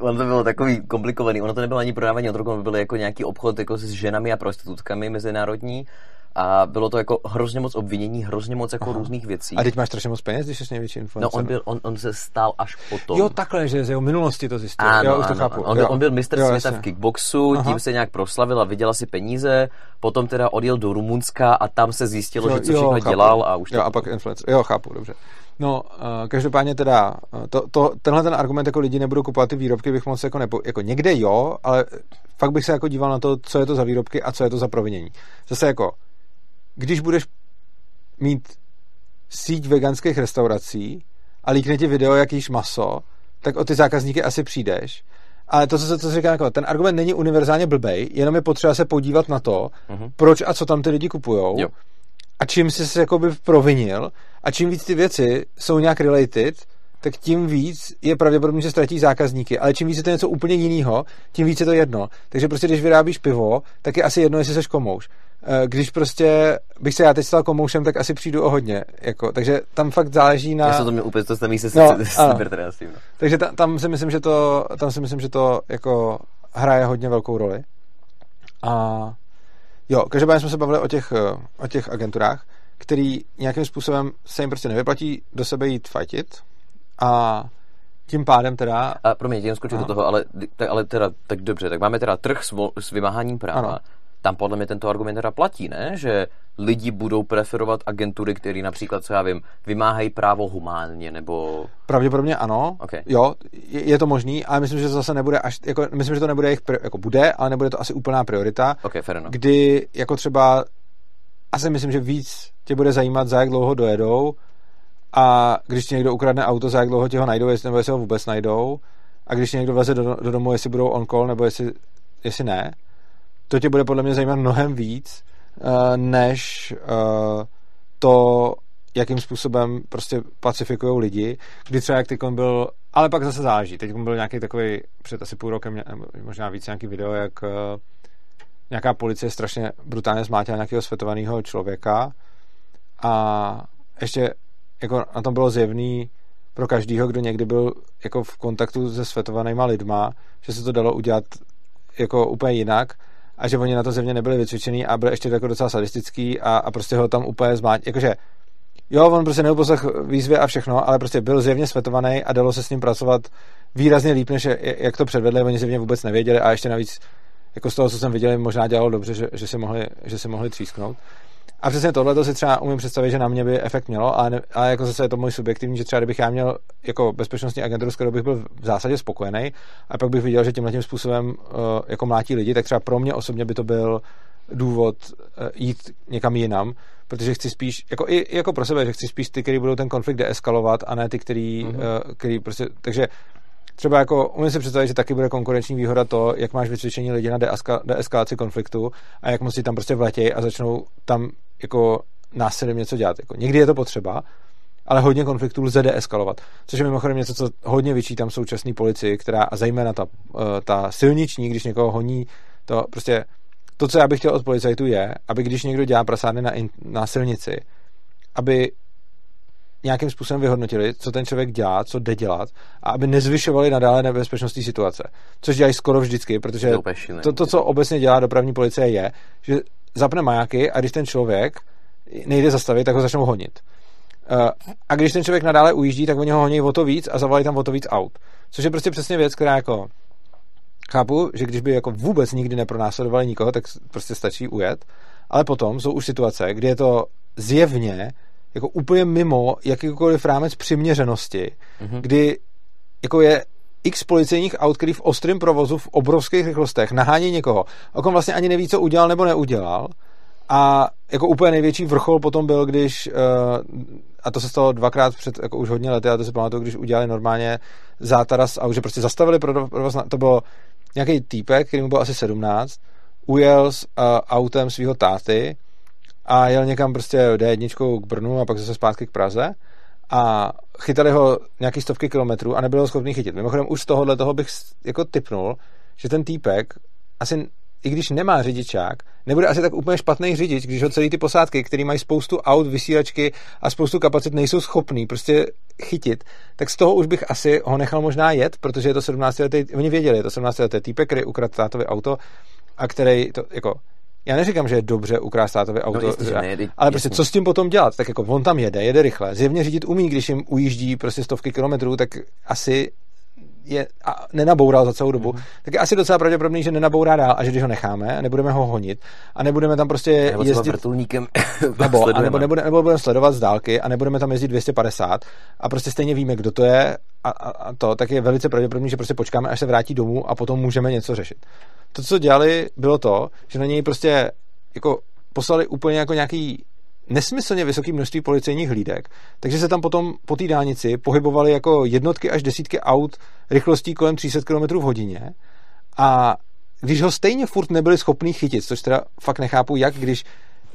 on to bylo takový komplikovaný, ono to nebylo ani prodávání otroků, to bylo jako nějaký obchod jako s ženami a prostitutkami mezinárodní a bylo to jako hrozně moc obvinění, hrozně moc jako Aha. různých věcí. A teď máš strašně moc peněz, když jsi největší influencer? No on, byl, on, on se stál až potom. Jo, takhle, že z jeho minulosti to zjistil. Ano, jo, už to ano, chápu. On, byl, on byl mistr jo, světa jasně. v kickboxu, Aha. tím se nějak proslavil a vydělal si peníze, potom teda odjel do Rumunska a tam se zjistilo, jo, že co všechno jo, dělal a už Jo, a pak influencer. Jo, chápu, dobře. No, uh, každopádně teda, uh, to, to, tenhle ten argument jako lidi nebudou kupovat ty výrobky, bych moc jako, nepo, jako někde jo, ale fakt bych se jako díval na to, co je to za výrobky a co je to za provinění. Zase jako, když budeš mít síť veganských restaurací a líkne ti video, jak jíš maso, tak o ty zákazníky asi přijdeš. Ale to, co se to říká, jako, ten argument není univerzálně blbej, jenom je potřeba se podívat na to, uh-huh. proč a co tam ty lidi kupujou. A čím jsi se jakoby provinil a čím víc ty věci jsou nějak related, tak tím víc je pravděpodobně, že ztratí zákazníky. Ale čím víc je to něco úplně jiného, tím víc je to jedno. Takže prostě, když vyrábíš pivo, tak je asi jedno, jestli jsi komouš. Eh, když prostě bych se já teď stal komoušem, tak asi přijdu o hodně. Jako, takže tam fakt záleží na... Já jsem to měl úplně to samý se no, no. Takže tam, tam, si myslím, že to, tam si myslím, že to jako hraje hodně velkou roli. A jo, každopádně jsme se bavili o těch, eh, o těch agenturách, který nějakým způsobem se jim prostě nevyplatí do sebe jít fightit, a tím pádem teda... A promiň, jenom skočím do toho, ale, tak, ale teda, tak dobře, tak máme teda trh s, s vymáháním práva. Ano. Tam podle mě tento argument teda platí, ne? Že lidi budou preferovat agentury, které například, co já vím, vymáhají právo humánně, nebo... Pravděpodobně ano. Okay. Jo, je, je to možný, ale myslím, že to zase nebude až, jako, myslím, že to nebude jejich, jako bude, ale nebude to asi úplná priorita. Okay, fair enough. Kdy jako třeba, asi myslím, že víc tě bude zajímat, za jak dlouho dojedou, a když ti někdo ukradne auto, za jak dlouho ti ho najdou, jestli, nebo jestli ho vůbec najdou, a když ti někdo vleze do, do domu, jestli budou on call, nebo jestli, jestli ne, to tě bude podle mě zajímat mnohem víc, uh, než uh, to, jakým způsobem prostě pacifikují lidi, kdy třeba jak teď byl, ale pak zase záleží, teď byl nějaký takový před asi půl rokem, možná víc nějaký video, jak uh, nějaká policie strašně brutálně zmátila nějakého světovaného člověka. A ještě jako na tom bylo zjevný pro každýho, kdo někdy byl jako v kontaktu se světovanýma lidma, že se to dalo udělat jako úplně jinak a že oni na to zjevně nebyli vycvičený a byli ještě jako docela sadistický a, a prostě ho tam úplně zmát. Jakože jo, on prostě neuposlech výzvy a všechno, ale prostě byl zjevně svetovaný a dalo se s ním pracovat výrazně líp, než jak to předvedli, oni zjevně vůbec nevěděli a ještě navíc jako z toho, co jsem viděl, možná dělalo dobře, že, že, si, mohli, že si mohli třísknout. A přesně tohle to si třeba umím představit, že na mě by efekt mělo, ale, ne, ale jako zase je to můj subjektivní, že třeba kdybych já měl jako bezpečnostní agenturu, s kterou bych byl v zásadě spokojený, a pak bych viděl, že tímhle tím způsobem uh, jako mlátí lidi, tak třeba pro mě osobně by to byl důvod uh, jít někam jinam, protože chci spíš, jako i jako pro sebe, že chci spíš ty, který budou ten konflikt deeskalovat a ne ty, který, mm-hmm. uh, který prostě, takže třeba jako umím si představit, že taky bude konkurenční výhoda to, jak máš vycvičení lidi na deeska, deeskalaci konfliktu a jak musí tam prostě vletěj a začnou tam jako násilím něco dělat. Jako někdy je to potřeba, ale hodně konfliktů lze deeskalovat. Což je mimochodem něco, co hodně vyčítám současné policii, která, a zejména ta, eh, ta silniční, když někoho honí, to prostě to, co já bych chtěl od policajtů je, aby když někdo dělá prasárny na, in, na silnici, aby nějakým způsobem vyhodnotili, co ten člověk dělá, co jde dělat a aby nezvyšovali nadále nebezpečnostní situace. Což dělají skoro vždycky, protože to, to, co obecně dělá dopravní policie, je, že zapne majáky a když ten člověk nejde zastavit, tak ho začnou honit. Eh, a když ten člověk nadále ujíždí, tak oni ho honí o to víc a zavolají tam o to víc aut. Což je prostě přesně věc, která jako chápu, že když by jako vůbec nikdy nepronásledovali nikoho, tak prostě stačí ujet. Ale potom jsou už situace, kdy je to zjevně jako úplně mimo jakýkoliv rámec přiměřenosti, mm-hmm. kdy jako je x policejních aut, který v ostrém provozu v obrovských rychlostech nahání někoho, o kom vlastně ani neví, co udělal nebo neudělal. A jako úplně největší vrchol potom byl, když, uh, a to se stalo dvakrát před jako už hodně lety, a to si pamatuju, když udělali normálně zátaras a už prostě zastavili provoz, to bylo nějaký týpek, který mu byl asi 17, ujel s uh, autem svého táty, a jel někam prostě D1 k Brnu a pak zase zpátky k Praze a chytali ho nějaký stovky kilometrů a nebyl ho schopný chytit. Mimochodem už z tohohle toho bych jako typnul, že ten týpek asi i když nemá řidičák, nebude asi tak úplně špatný řidič, když ho celý ty posádky, které mají spoustu aut, vysílačky a spoustu kapacit, nejsou schopný prostě chytit, tak z toho už bych asi ho nechal možná jet, protože je to 17 letý, oni věděli, je to 17 letý týpek, který ukradl tátovi auto a který to, jako, já neříkám, že je dobře ukrást státové auto, no, jistě, ne, jde, ale prostě co s tím potom dělat? Tak jako on tam jede, jede rychle, zjevně řídit umí, když jim ujíždí prostě stovky kilometrů, tak asi je, a nenaboural za celou dobu, mm. tak je asi docela pravděpodobný, že nenabourá dál a že když ho necháme, nebudeme ho honit a nebudeme tam prostě nebo jezdit... vrtulníkem nebo, a nebo, nebude, nebo budeme sledovat z dálky a nebudeme tam jezdit 250 a prostě stejně víme, kdo to je a, a, a to, tak je velice pravděpodobný, že prostě počkáme, až se vrátí domů a potom můžeme něco řešit. To, co dělali, bylo to, že na něj prostě jako poslali úplně jako nějaký nesmyslně vysoké množství policejních hlídek, takže se tam potom po té dálnici pohybovaly jako jednotky až desítky aut rychlostí kolem 300 km v hodině a když ho stejně furt nebyli schopní chytit, což teda fakt nechápu, jak když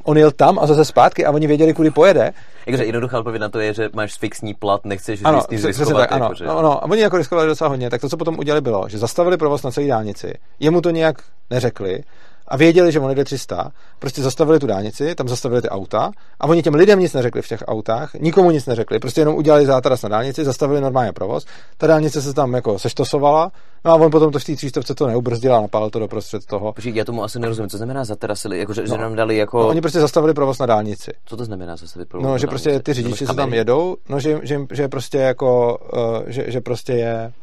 on jel tam a zase zpátky a oni věděli, kudy pojede. Jakože jednoduchá odpověď na to je, že máš fixní plat, nechceš ano, s tím riskovat. Tak, ano, no, no, a oni jako riskovali docela hodně, tak to, co potom udělali, bylo, že zastavili provoz na celé dálnici, jemu to nějak neřekli a věděli, že on jde 300, prostě zastavili tu dálnici, tam zastavili ty auta a oni těm lidem nic neřekli v těch autách, nikomu nic neřekli, prostě jenom udělali zátaras na dálnici, zastavili normálně provoz, ta dálnice se tam jako seštosovala, no a on potom to v té třístovce to neubrzdil a napálil to doprostřed toho. Počkej, já tomu asi nerozumím, co znamená zatarasili, jako že, no. že nám dali jako... No, oni prostě zastavili provoz na dálnici. Co to znamená zastavili provoz? No, že prostě ty řidiči se tam jedou, no, že, že, že prostě jako, uh, že, že prostě je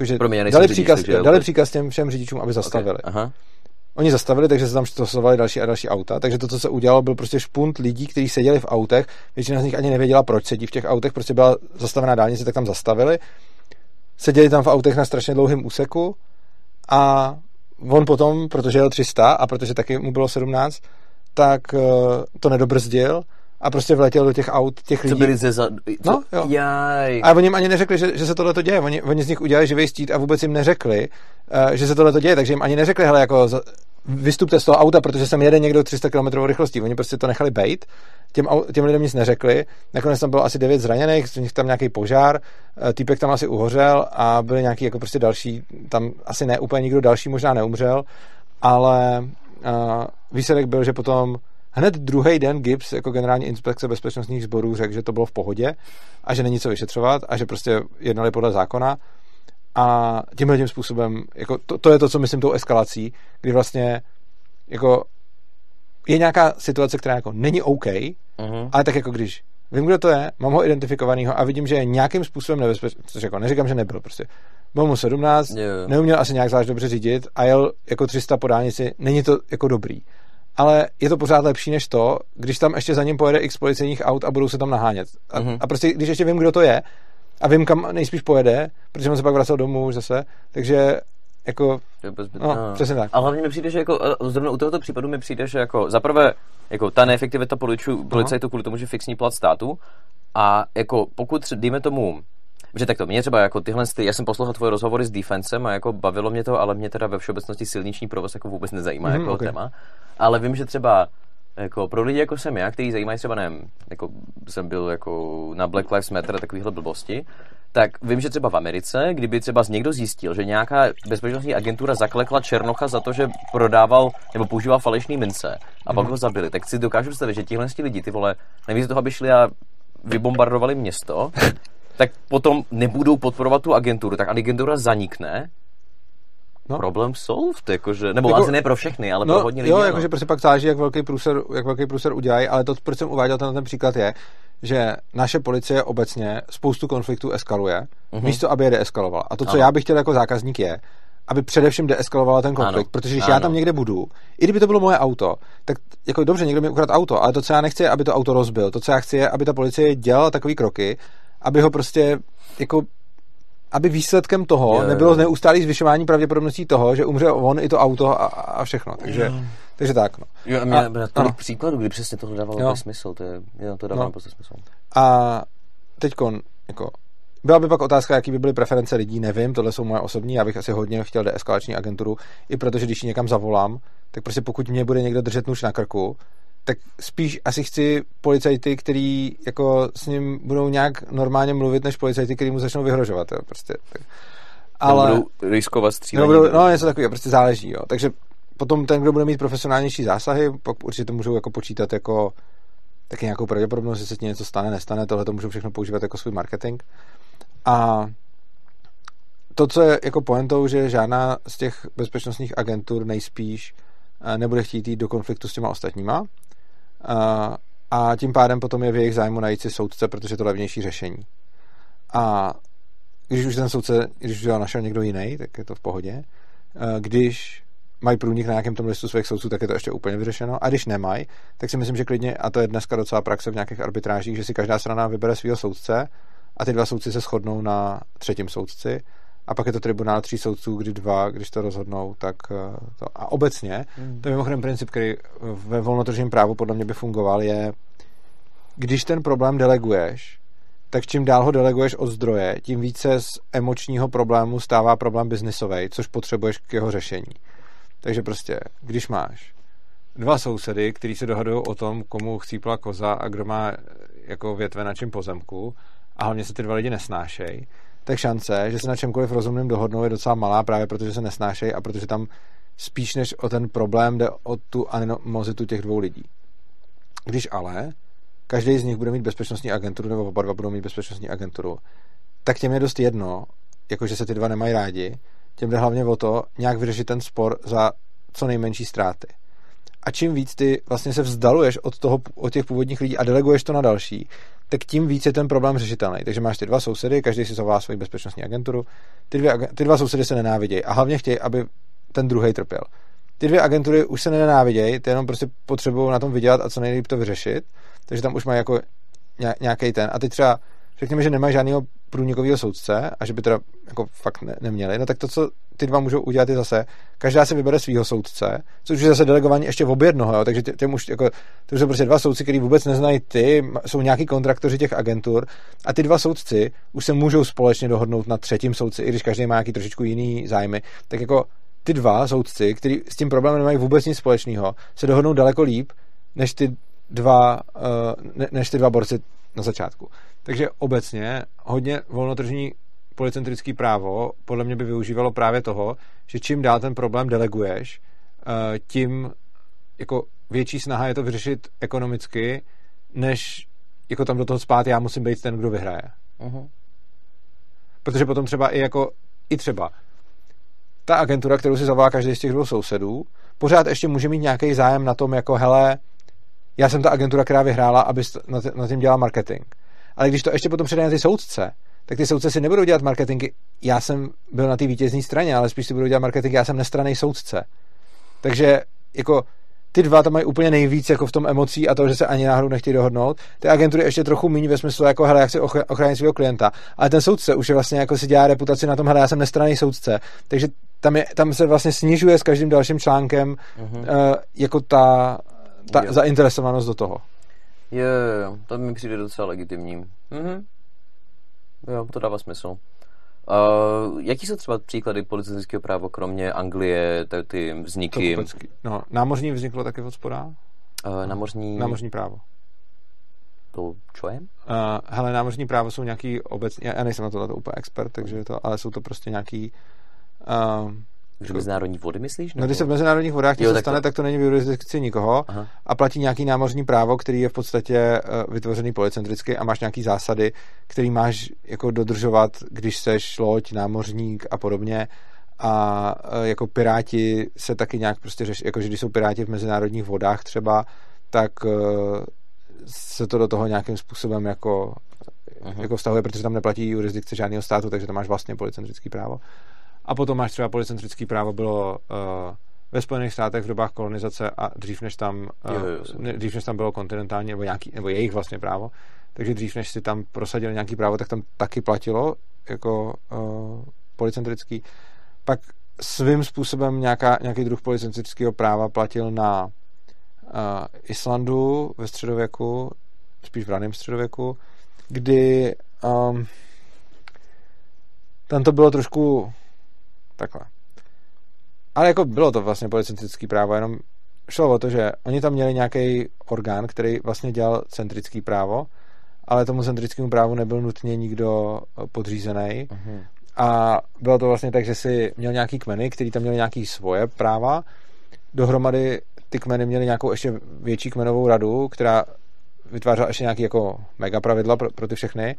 Jakože Promiň, dali, řidič, příkaz, takže, dali příkaz těm všem řidičům, aby zastavili. Okay. Aha. Oni zastavili, takže se tam stosovali další a další auta, takže to, co se udělalo, byl prostě špunt lidí, kteří seděli v autech, většina z nich ani nevěděla, proč sedí v těch autech, prostě byla zastavená dálnice, tak tam zastavili, seděli tam v autech na strašně dlouhém úseku a on potom, protože jel 300 a protože taky mu bylo 17, tak uh, to nedobrzdil a prostě vletěl do těch aut těch lidí. Co byli ze za... Co? No, jo. Jaj. A oni jim ani neřekli, že, že se tohle to děje. Oni, oni z nich udělali živý stít a vůbec jim neřekli, uh, že se tohle to děje, takže jim ani neřekli, hele, jako vystupte z toho auta, protože sem jede někdo 300 km rychlostí. Oni prostě to nechali bejt, těm, těm lidem nic neřekli. Nakonec tam bylo asi 9 zraněných, z nich tam nějaký požár, eh, týpek tam asi uhořel a byli nějaký jako prostě další, tam asi ne úplně nikdo další možná neumřel, ale uh, výsledek byl, že potom Hned druhý den Gibbs jako generální inspekce bezpečnostních sborů řekl, že to bylo v pohodě a že není co vyšetřovat a že prostě jednali podle zákona a tímhle tím způsobem, jako to, to, je to, co myslím tou eskalací, kdy vlastně jako je nějaká situace, která jako není OK, uh-huh. ale tak jako když vím, kdo to je, mám ho identifikovanýho a vidím, že je nějakým způsobem nebezpečný, což jako neříkám, že nebyl prostě. Byl mu 17, yeah. neuměl asi nějak zvlášť dobře řídit a jel jako 300 po dálnici, není to jako dobrý. Ale je to pořád lepší než to, když tam ještě za ním pojede x policejních aut a budou se tam nahánět. A, uh-huh. a prostě, když ještě vím, kdo to je a vím, kam nejspíš pojede, protože on se pak vracel domů už zase, takže jako, no, no, přesně tak. A hlavně mi přijde, že jako, zrovna u tohoto případu mi přijde, že jako zaprvé jako ta neefektivita policajtů kvůli tomu, že fixní plat státu a jako pokud, dejme tomu, že takto, mě třeba jako tyhle, ty, já jsem poslouchal tvoje rozhovory s defensem a jako bavilo mě to, ale mě teda ve všeobecnosti silniční provoz jako vůbec nezajímá mm, jako okay. téma. Ale vím, že třeba jako pro lidi jako jsem já, který zajímají třeba, nevím, jako jsem byl jako na Black Lives Matter a takovýhle blbosti, tak vím, že třeba v Americe, kdyby třeba někdo zjistil, že nějaká bezpečnostní agentura zaklekla Černocha za to, že prodával nebo používal falešné mince a pak mm. ho zabili, tak si dokážu představit, že tihle lidi, ty vole, nevíc toho, aby šli a vybombardovali město, tak potom nebudou podporovat tu agenturu, tak agentura zanikne No. Problém solved, jakože, nebo jako, asi ne pro všechny, ale no, pro hodně lidí. Jo, jakože prostě pak záleží, jak velký průser, jak velký průser udělají, ale to, proč jsem uváděl ten, ten příklad je, že naše policie obecně spoustu konfliktů eskaluje, uh-huh. místo aby je deeskalovala. A to, co ano. já bych chtěl jako zákazník je, aby především deeskalovala ten konflikt, ano. protože když ano. já tam někde budu, i kdyby to bylo moje auto, tak jako dobře, někdo mi ukradl auto, ale to, co já nechci, je, aby to auto rozbil. To, co já chci, je, aby ta policie dělala takové kroky, aby ho prostě jako aby výsledkem toho je, nebylo neustálý zvyšování pravděpodobností toho, že umře on i to auto a, a všechno. Takže, jo. takže tak. No. Jo, a mě a, tolik příkladů, kdy přesně to dávalo smysl. To, je, jo, to dává no. prostě smysl. A teď jako, byla by pak otázka, jaký by byly preference lidí, nevím, tohle jsou moje osobní, já bych asi hodně chtěl deeskalační agenturu, i protože když ji někam zavolám, tak prostě pokud mě bude někdo držet nůž na krku, tak spíš asi chci policajty, který jako s ním budou nějak normálně mluvit, než policajty, který mu začnou vyhrožovat. Jo, prostě. Ale... budou riskovat střílení. Budou, no, něco takového, prostě záleží. Jo. Takže potom ten, kdo bude mít profesionálnější zásahy, pak určitě můžou jako počítat jako taky nějakou pravděpodobnost, že se ti něco stane, nestane, tohle to můžou všechno používat jako svůj marketing. A to, co je jako pointou, že žádná z těch bezpečnostních agentur nejspíš eh, nebude chtít jít do konfliktu s těma ostatníma, a tím pádem potom je v jejich zájmu najít si soudce, protože je to levnější řešení. A když už ten soudce, když už ho našel někdo jiný, tak je to v pohodě. Když mají průnik na nějakém tom listu svých soudců, tak je to ještě úplně vyřešeno. A když nemají, tak si myslím, že klidně, a to je dneska docela praxe v nějakých arbitrážích, že si každá strana vybere svého soudce a ty dva soudci se shodnou na třetím soudci a pak je to tribunál tří soudců, kdy dva, když to rozhodnou, tak eh, to. A obecně, mm. to je mimochodem princip, který ve volnotržním právu podle mě by fungoval, je, když ten problém deleguješ, tak čím dál ho deleguješ od zdroje, tím více z emočního problému stává problém biznisový, což potřebuješ k jeho řešení. Takže prostě, když máš dva sousedy, kteří se dohadují o tom, komu chcípla koza a kdo má jako větve na čím pozemku a hlavně se ty dva lidi nesnášejí, tak šance, že se na čemkoliv rozumným dohodnou, je docela malá právě protože se nesnášejí a protože tam spíš než o ten problém jde o tu animozitu těch dvou lidí. Když ale každý z nich bude mít bezpečnostní agenturu, nebo oba dva budou mít bezpečnostní agenturu, tak těm je dost jedno, jakože se ty dva nemají rádi, těm jde hlavně o to nějak vyřešit ten spor za co nejmenší ztráty. A čím víc ty vlastně se vzdaluješ od, toho, od těch původních lidí a deleguješ to na další, tak tím víc je ten problém řešitelný. Takže máš ty dva sousedy, každý si zavolá svoji bezpečnostní agenturu, ty, dvě, ty dva sousedy se nenávidějí a hlavně chtějí, aby ten druhý trpěl. Ty dvě agentury už se nenávidějí, ty jenom prostě potřebují na tom vydělat a co nejlíp to vyřešit, takže tam už mají jako nějaký ten. A ty třeba řekněme, že nemají žádného průnikového soudce a že by teda jako fakt ne, neměli, no tak to, co ty dva můžou udělat, je zase, každá si vybere svého soudce, což je zase delegování ještě v jednoho, jo, takže těm už jako, to jsou prostě dva soudci, kteří vůbec neznají ty, jsou nějaký kontraktoři těch agentur a ty dva soudci už se můžou společně dohodnout na třetím soudci, i když každý má nějaký trošičku jiný zájmy, tak jako ty dva soudci, kteří s tím problémem nemají vůbec nic společného, se dohodnou daleko líp, než ty dva, uh, ne, než ty dva borci na začátku. Takže obecně hodně volnotržní policentrický právo podle mě by využívalo právě toho, že čím dál ten problém deleguješ, eh, tím jako větší snaha je to vyřešit ekonomicky, než jako tam do toho spát já musím být ten, kdo vyhraje. Uh-huh. Protože potom třeba i jako, i třeba ta agentura, kterou si zavolá každý z těch dvou sousedů, pořád ještě může mít nějaký zájem na tom, jako hele, já jsem ta agentura, která vyhrála, aby na tím dělala marketing. Ale když to ještě potom předá na ty soudce, tak ty soudce si nebudou dělat marketingy. Já jsem byl na té vítězné straně, ale spíš si budou dělat marketing, já jsem nestraný soudce. Takže jako ty dva tam mají úplně nejvíc jako v tom emocí a to, že se ani náhodou nechtějí dohodnout. Ty agentury ještě trochu méně ve smyslu, jako hele, jak chci ochránit svého klienta. Ale ten soudce už je vlastně jako si dělá reputaci na tom, hele, já jsem nestraný soudce. Takže tam, je, tam se vlastně snižuje s každým dalším článkem uh-huh. uh, jako ta, ta zainteresovanost do toho. Jo, jo, jo, to mi přijde docela legitimním. Mhm. Jo, to dává smysl. Uh, jaký jsou třeba příklady politického práva, kromě Anglie, ty, ty vzniky? No, námořní vzniklo taky od spoda. Uh, námořní... Námořní právo. To čo je? Uh, hele, námořní právo jsou nějaký obecně, já, já nejsem na tohle úplně expert, takže to, ale jsou to prostě nějaký uh, že mezinárodní vody myslíš? Nebo? No, když se v mezinárodních vodách něco stane, to... tak to není v jurisdikci nikoho Aha. a platí nějaký námořní právo, který je v podstatě uh, vytvořený policentricky a máš nějaký zásady, který máš jako dodržovat, když seš loď, námořník a podobně a uh, jako piráti se taky nějak prostě řeší, jako že když jsou piráti v mezinárodních vodách třeba, tak uh, se to do toho nějakým způsobem jako, uh-huh. jako vztahuje, protože tam neplatí jurisdikce žádného státu, takže tam máš vlastně policentrický právo. A potom máš třeba policentrický právo bylo uh, ve Spojených státech v dobách kolonizace a dřív než tam, uh, jo, jo, dřív než tam bylo kontinentální nebo, nějaký, nebo jejich vlastně právo, takže dřív než si tam prosadili nějaký právo, tak tam taky platilo jako uh, policentrický. Pak svým způsobem nějaká, nějaký druh policentrického práva platil na uh, Islandu ve středověku, spíš v raném středověku, kdy um, tam to bylo trošku Takhle. Ale jako bylo to vlastně policentrický právo, jenom šlo o to, že oni tam měli nějaký orgán, který vlastně dělal centrický právo, ale tomu centrickému právu nebyl nutně nikdo podřízený. Uh-huh. A bylo to vlastně tak, že si měl nějaký kmeny, který tam měli nějaký svoje práva. Dohromady ty kmeny měly nějakou ještě větší kmenovou radu, která vytvářela ještě nějaký jako mega pravidla pro, pro ty všechny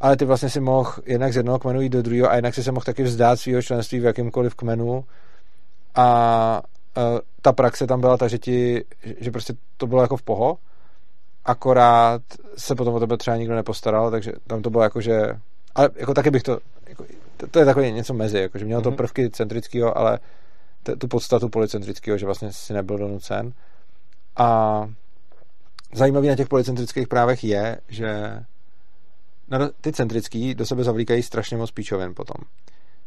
ale ty vlastně si mohl jednak z jednoho kmenu jít do druhého a jednak si se mohl taky vzdát svého členství v jakýmkoliv kmenu a, a ta praxe tam byla ta, že ti, že prostě to bylo jako v poho, akorát se potom o tebe třeba nikdo nepostaral, takže tam to bylo jako, že ale jako taky bych to, jako, to, to je takové něco mezi, jako, že mělo to mhm. prvky centrického, ale t, tu podstatu policentrického, že vlastně si nebyl donucen. A zajímavý na těch policentrických právech je, že na ty centrický do sebe zavlíkají strašně moc píčovin potom.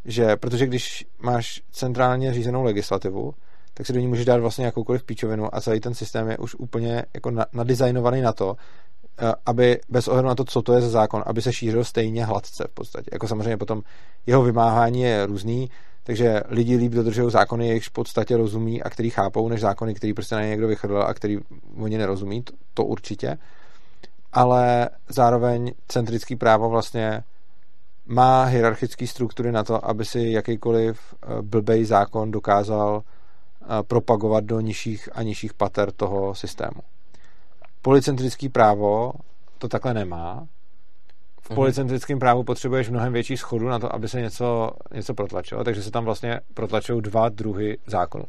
Že, protože když máš centrálně řízenou legislativu, tak si do ní můžeš dát vlastně jakoukoliv píčovinu a celý ten systém je už úplně jako nadizajnovaný na to, eh, aby bez ohledu na to, co to je za zákon, aby se šířil stejně hladce v podstatě. Jako samozřejmě potom jeho vymáhání je různý, takže lidi líp dodržují zákony, jejichž v podstatě rozumí a který chápou, než zákony, který prostě na ně někdo vychrl a který oni nerozumí, to, to určitě ale zároveň centrický právo vlastně má hierarchické struktury na to, aby si jakýkoliv eh, blbej zákon dokázal eh, propagovat do nižších a nižších pater toho systému. Policentrický právo to takhle nemá. V mhm. policentrickém právu potřebuješ mnohem větší schodu na to, aby se něco, něco protlačilo, takže se tam vlastně protlačují dva druhy zákonů.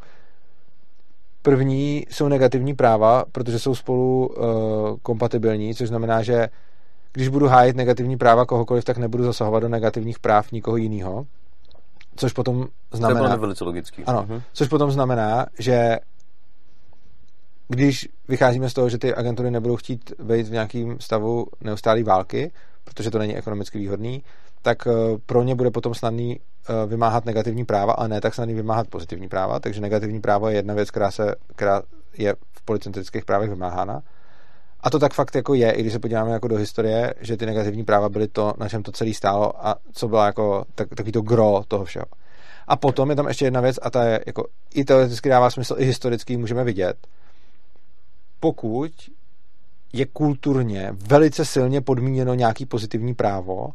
První jsou negativní práva, protože jsou spolu uh, kompatibilní, což znamená, že když budu hájit negativní práva kohokoliv, tak nebudu zasahovat do negativních práv nikoho jiného. Což potom znamená... To je velice logický. Ano, uh-huh. což potom znamená, že když vycházíme z toho, že ty agentury nebudou chtít být v nějakém stavu neustálé války, protože to není ekonomicky výhodný, tak eh, pro ně bude potom snadný eh, vymáhat negativní práva, ale ne tak snadný vymáhat pozitivní práva. Takže negativní právo je jedna věc, která, se, která je v policentrických právech vymáhána. A to tak fakt jako je, i když se podíváme jako do historie, že ty negativní práva byly to, na čem to celé stálo a co bylo jako tak, takový to gro toho všeho. A potom je tam ještě jedna věc a ta je jako i teoreticky dává smysl, i historicky můžeme vidět. Pokud je kulturně velice silně podmíněno nějaký pozitivní právo,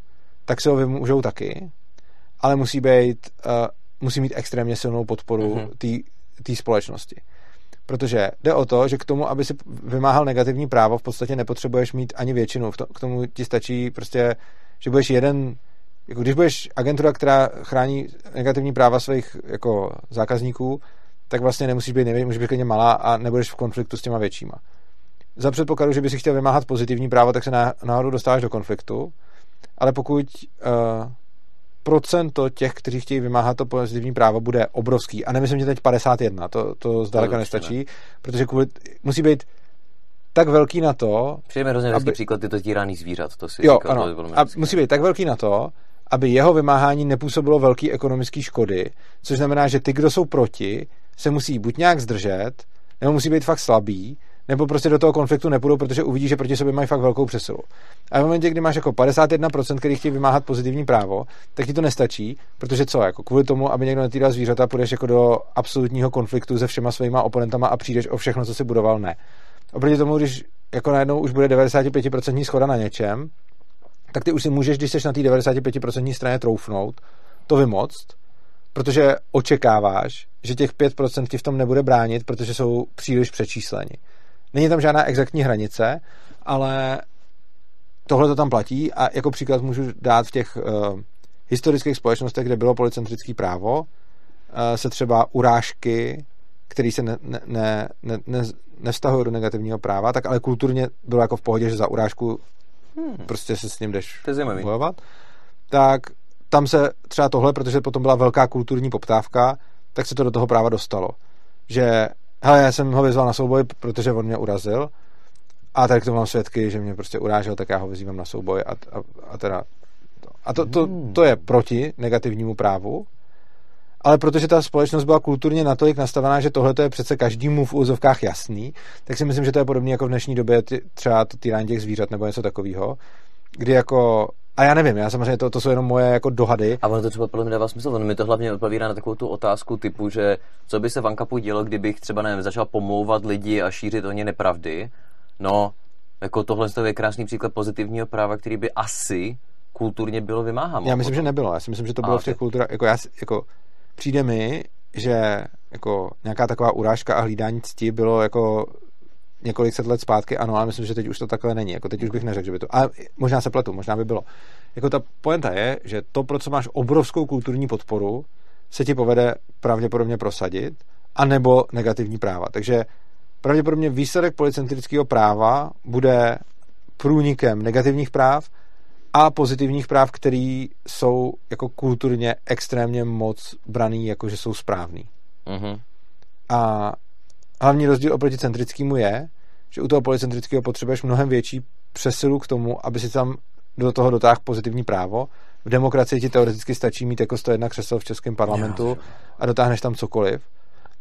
tak se ho vymůžou taky, ale musí být, uh, musí mít extrémně silnou podporu mm-hmm. té společnosti. Protože jde o to, že k tomu, aby si vymáhal negativní právo, v podstatě nepotřebuješ mít ani většinu. K tomu ti stačí prostě, že budeš jeden, jako když budeš agentura, která chrání negativní práva svých jako zákazníků, tak vlastně nemusíš být největší, můžeš být klidně malá a nebudeš v konfliktu s těma většíma. Za předpokladu, že by si chtěl vymáhat pozitivní právo, tak se náhodou dostáváš do konfliktu, ale pokud uh, procento těch, kteří chtějí vymáhat to pozitivní právo, bude obrovský. A nemyslím, že teď 51, to, to zdaleka to nestačí, ne. protože kvůli, musí být tak velký na to... Přijeme hrozně aby... příklad tyto týraný zvířat. To si jo, říkal, ano. To a musí být tak velký na to, aby jeho vymáhání nepůsobilo velký ekonomický škody, což znamená, že ty, kdo jsou proti, se musí buď nějak zdržet, nebo musí být fakt slabý, nebo prostě do toho konfliktu nepůjdou, protože uvidí, že proti sobě mají fakt velkou přesilu. A v momentě, kdy máš jako 51%, který chtějí vymáhat pozitivní právo, tak ti to nestačí, protože co, jako kvůli tomu, aby někdo netýral zvířata, půjdeš jako do absolutního konfliktu se všema svýma oponentama a přijdeš o všechno, co si budoval, ne. Oproti tomu, když jako najednou už bude 95% schoda na něčem, tak ty už si můžeš, když jsi na té 95% straně troufnout, to vymoct, protože očekáváš, že těch 5% ti v tom nebude bránit, protože jsou příliš přečísleni. Není tam žádná exaktní hranice, ale tohle to tam platí a jako příklad můžu dát v těch uh, historických společnostech, kde bylo policentrické právo, uh, se třeba urážky, které se ne, ne, ne, ne, ne, nevztahují do negativního práva, tak ale kulturně bylo jako v pohodě, že za urážku hmm. prostě se s ním jdeš bojovat. Tak tam se třeba tohle, protože potom byla velká kulturní poptávka, tak se to do toho práva dostalo. Že hele, já jsem ho vyzval na souboj, protože on mě urazil. A tady k tomu mám svědky, že mě prostě urážel, tak já ho vyzývám na souboj a, a, a teda a to, to, to je proti negativnímu právu, ale protože ta společnost byla kulturně natolik nastavená, že tohle je přece každému v úzovkách jasný, tak si myslím, že to je podobné jako v dnešní době třeba to týrání těch zvířat nebo něco takového, kdy jako a já nevím, já samozřejmě to, to jsou jenom moje jako dohady. A ono to třeba podle mě dává smysl, ono mi to hlavně odpovídá na takovou tu otázku typu, že co by se v Ankapu dělo, kdybych třeba nevím, začal pomlouvat lidi a šířit o ně nepravdy. No, jako tohle je krásný příklad pozitivního práva, který by asi kulturně bylo vymáháno. Já myslím, že nebylo. Já si myslím, že to bylo a, v těch kulturách. Jako já, jako, přijde mi, že jako nějaká taková urážka a hlídání cti bylo jako několik set let zpátky, ano, ale myslím, že teď už to takhle není. Jako teď už bych neřekl, že by to. A možná se pletu, možná by bylo. Jako ta poenta je, že to, pro co máš obrovskou kulturní podporu, se ti povede pravděpodobně prosadit, anebo negativní práva. Takže pravděpodobně výsledek policentrického práva bude průnikem negativních práv a pozitivních práv, které jsou jako kulturně extrémně moc braný, jako že jsou správný. Mm-hmm. A hlavní rozdíl oproti centrickému je, že u toho policentrického potřebuješ mnohem větší přesilu k tomu, aby si tam do toho dotáhl pozitivní právo. V demokracii ti teoreticky stačí mít jako 101 křesel v českém parlamentu a dotáhneš tam cokoliv.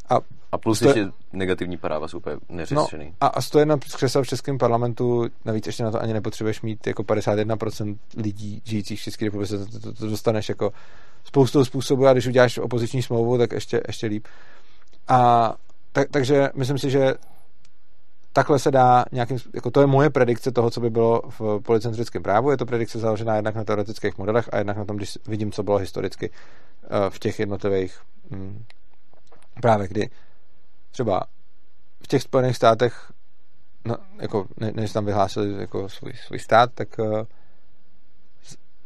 A, a plus sto... ještě negativní práva jsou úplně neřešený. No, a, a 101 křesel v českém parlamentu, navíc ještě na to ani nepotřebuješ mít jako 51% lidí žijících v České republice, to, to, to, to dostaneš jako spoustou způsobů a když uděláš opoziční smlouvu, tak ještě, ještě líp. A tak, takže myslím si, že takhle se dá nějakým, jako to je moje predikce toho, co by bylo v policentrickém právu. Je to predikce založená jednak na teoretických modelech a jednak na tom, když vidím, co bylo historicky eh, v těch jednotlivých hm, právech, kdy třeba v těch Spojených státech no, jako, ne, než tam vyhlásili jako svůj, svůj stát, tak uh,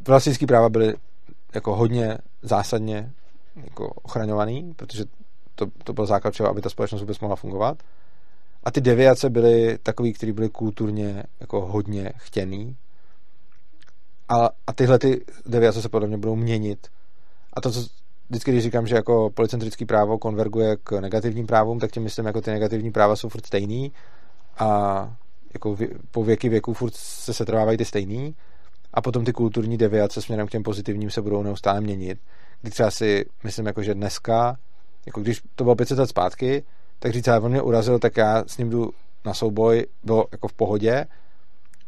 vlastnický práva byly jako hodně zásadně jako ochraňovaný, protože to, to byl základ čeho, aby ta společnost vůbec mohla fungovat. A ty deviace byly takový, které byly kulturně jako hodně chtěný. A, a tyhle ty deviace se podle mě budou měnit. A to, co vždycky, když říkám, že jako policentrický právo konverguje k negativním právům, tak tím myslím, jako ty negativní práva jsou furt stejný a jako vě, po věky věků furt se setrvávají ty stejný a potom ty kulturní deviace směrem k těm pozitivním se budou neustále měnit. Kdy třeba si myslím, jako, že dneska, jako když to bylo 500 let zpátky, tak říct, on mě urazil, tak já s ním jdu na souboj, bylo jako v pohodě.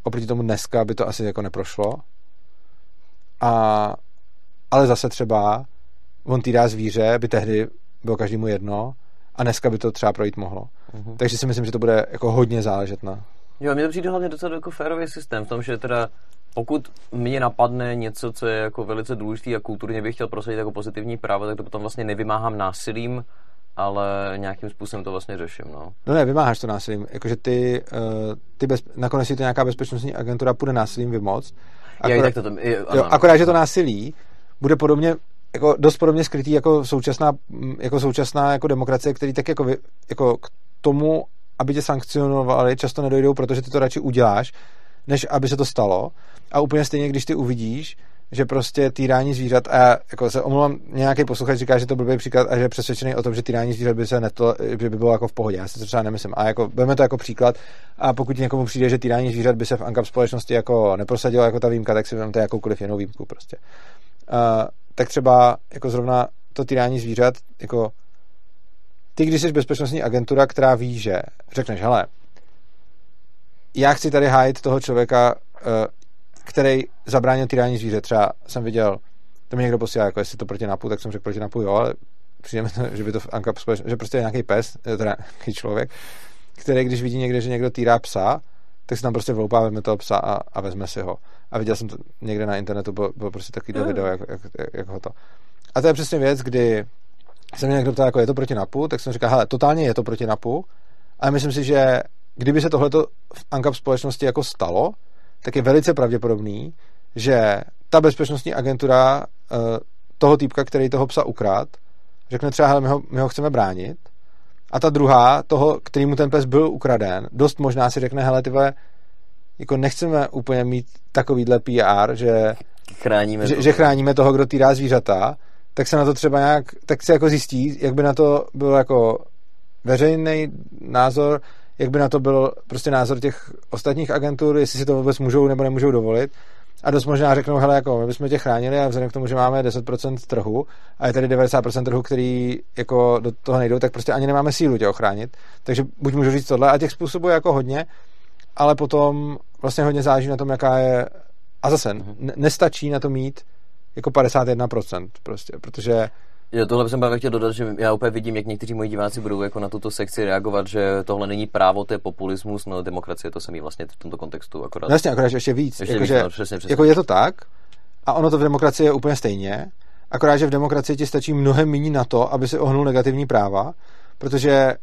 Oproti tomu dneska by to asi jako neprošlo. A, ale zase třeba on týdá zvíře, by tehdy bylo každému jedno a dneska by to třeba projít mohlo. Uh-huh. Takže si myslím, že to bude jako hodně záležet na... Jo, mě to přijde hlavně docela jako férový systém v tom, že teda pokud mě napadne něco, co je jako velice důležité a kulturně bych chtěl prosadit jako pozitivní právo, tak to potom vlastně nevymáhám násilím, ale nějakým způsobem to vlastně řeším. No, no ne, vymáháš to násilím. Jakože ty, uh, ty bez, nakonec si to nějaká bezpečnostní agentura půjde násilím vymoc. Akorát, tak to, tam, je, jo, akorát, že to násilí bude podobně jako dost podobně skrytý jako současná, jako současná jako demokracie, který tak jako, jako k tomu, aby tě sankcionovali, často nedojdou, protože ty to radši uděláš, než aby se to stalo. A úplně stejně, když ty uvidíš, že prostě týrání zvířat, a já jako se omlouvám, nějaký posluchač říká, že to byl příklad a že je přesvědčený o tom, že týrání zvířat by se neto, že by bylo jako v pohodě. Já si to třeba nemyslím. A jako, vezme to jako příklad a pokud někomu přijde, že týrání zvířat by se v ANCAP společnosti jako neprosadilo jako ta výjimka, tak si vezmete jakoukoliv jinou výjimku prostě. Uh, tak třeba jako zrovna to týrání zvířat, jako ty, když jsi bezpečnostní agentura, která ví, že řekneš, hele, já chci tady hájit toho člověka, eh, který zabránil týrání zvířat. Třeba jsem viděl, to mi někdo posílal, jako jestli to proti napu, tak jsem řekl proti napu, jo, ale přijde mi to, že by to v Ankap že prostě je nějaký pes, eh, teda nějaký člověk, který když vidí někde, že někdo týrá psa, tak se tam prostě vloupá, vezme toho psa a, a vezme si ho. A viděl jsem to někde na internetu, bylo, bylo prostě takový mm. video, jak, jak, jak, ho to. A to je přesně věc, kdy se mě někdo ptal, jako je to proti NAPu, tak jsem říkal, hele, totálně je to proti NAPu, ale myslím si, že kdyby se tohleto v ANCAP společnosti jako stalo, tak je velice pravděpodobný, že ta bezpečnostní agentura uh, toho týpka, který toho psa ukrát, řekne třeba, hele, my ho, my ho chceme bránit, a ta druhá, toho, kterýmu ten pes byl ukraden, dost možná si řekne, hele, tyhle, jako nechceme úplně mít takovýhle PR, že chráníme, že, že chráníme toho, kdo týrá zvířata, tak se na to třeba nějak, tak se jako zjistí, jak by na to bylo jako veřejný názor, jak by na to byl prostě názor těch ostatních agentur, jestli si to vůbec můžou nebo nemůžou dovolit. A dost možná řeknou, hele, jako my bychom tě chránili a vzhledem k tomu, že máme 10% trhu a je tady 90% trhu, který jako do toho nejdou, tak prostě ani nemáme sílu tě ochránit. Takže buď můžu říct tohle a těch způsobů je jako hodně, ale potom vlastně hodně záleží na tom, jaká je a zase nestačí na to mít jako 51% prostě, protože Jo, tohle jsem právě chtěl dodat, že já úplně vidím, jak někteří moji diváci budou jako na tuto sekci reagovat, že tohle není právo, to je populismus, no demokracie, to se mi vlastně v tomto kontextu akorát. No jasně, akorát ještě víc. Ještě jako, víc že, no, přesně, přesně. jako je to tak a ono to v demokracii je úplně stejně, akorát, že v demokracii ti stačí mnohem méně na to, aby si ohnul negativní práva, protože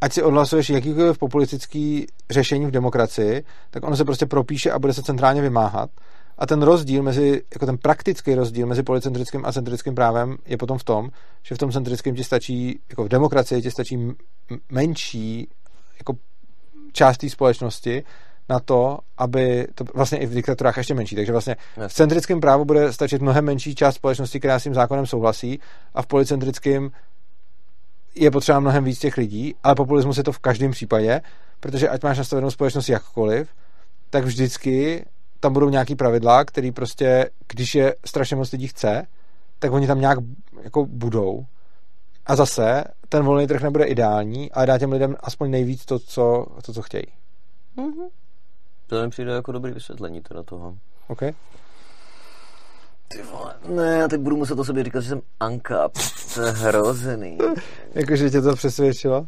ať si odhlasuješ jakýkoliv populistický řešení v demokracii, tak ono se prostě propíše a bude se centrálně vymáhat. A ten rozdíl mezi, jako ten praktický rozdíl mezi policentrickým a centrickým právem je potom v tom, že v tom centrickém ti stačí, jako v demokracii ti stačí menší jako část té společnosti na to, aby to vlastně i v diktaturách ještě menší. Takže vlastně v centrickém právu bude stačit mnohem menší část společnosti, která s tím zákonem souhlasí a v policentrickém je potřeba mnohem víc těch lidí, ale populismus je to v každém případě, protože ať máš nastavenou společnost jakkoliv, tak vždycky tam budou nějaký pravidla, který prostě, když je strašně moc lidí chce, tak oni tam nějak jako budou. A zase ten volný trh nebude ideální, ale dá těm lidem aspoň nejvíc to, co, to, co chtějí. Mm-hmm. To mi přijde jako dobrý vysvětlení teda toho. OK. Ty vole, ne, já teď budu muset o sobě říkat, že jsem Anka. To je hrozný. Jakože tě to přesvědčilo?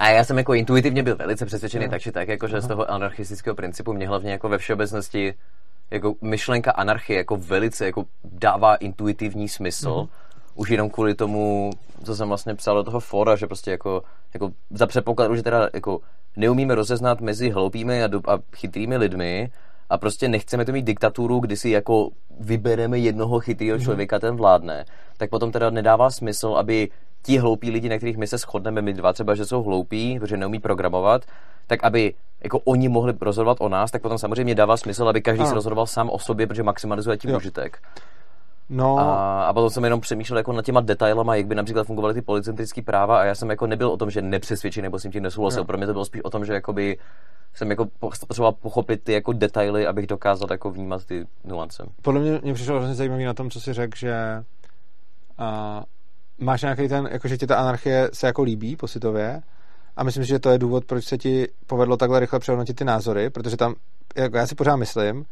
A já jsem jako intuitivně byl velice přesvědčený no. tak či tak, jako, že z toho anarchistického principu mě hlavně jako ve všeobecnosti jako myšlenka anarchie jako velice jako dává intuitivní smysl. Mm-hmm. Už jenom kvůli tomu, co jsem vlastně psal do toho fora, že prostě jako, jako za předpokladu, že teda jako neumíme rozeznat mezi hloupými a, do, a chytrými lidmi a prostě nechceme to mít diktaturu, kdy si jako vybereme jednoho chytrého mm-hmm. člověka, ten vládne, tak potom teda nedává smysl, aby ti hloupí lidi, na kterých my se shodneme, my dva třeba, že jsou hloupí, protože neumí programovat, tak aby jako oni mohli rozhodovat o nás, tak potom samozřejmě dává smysl, aby každý se rozhodoval sám o sobě, protože maximalizuje tím jo. užitek. No. A, a potom jsem jenom přemýšlel jako nad těma detailama, jak by například fungovaly ty policentrické práva a já jsem jako nebyl o tom, že nepřesvědčený nebo jsem tím nesouhlasil. Pro mě to bylo spíš o tom, že jakoby jsem jako potřeboval pochopit ty jako detaily, abych dokázal jako vnímat ty nuance. Podle mě, mě přišlo hrozně zajímavý na tom, co si řekl, že a, máš nějaký ten, jako že ti ta anarchie se jako líbí pocitově a myslím si, že to je důvod, proč se ti povedlo takhle rychle přehodnotit ty názory, protože tam, jako já si pořád myslím,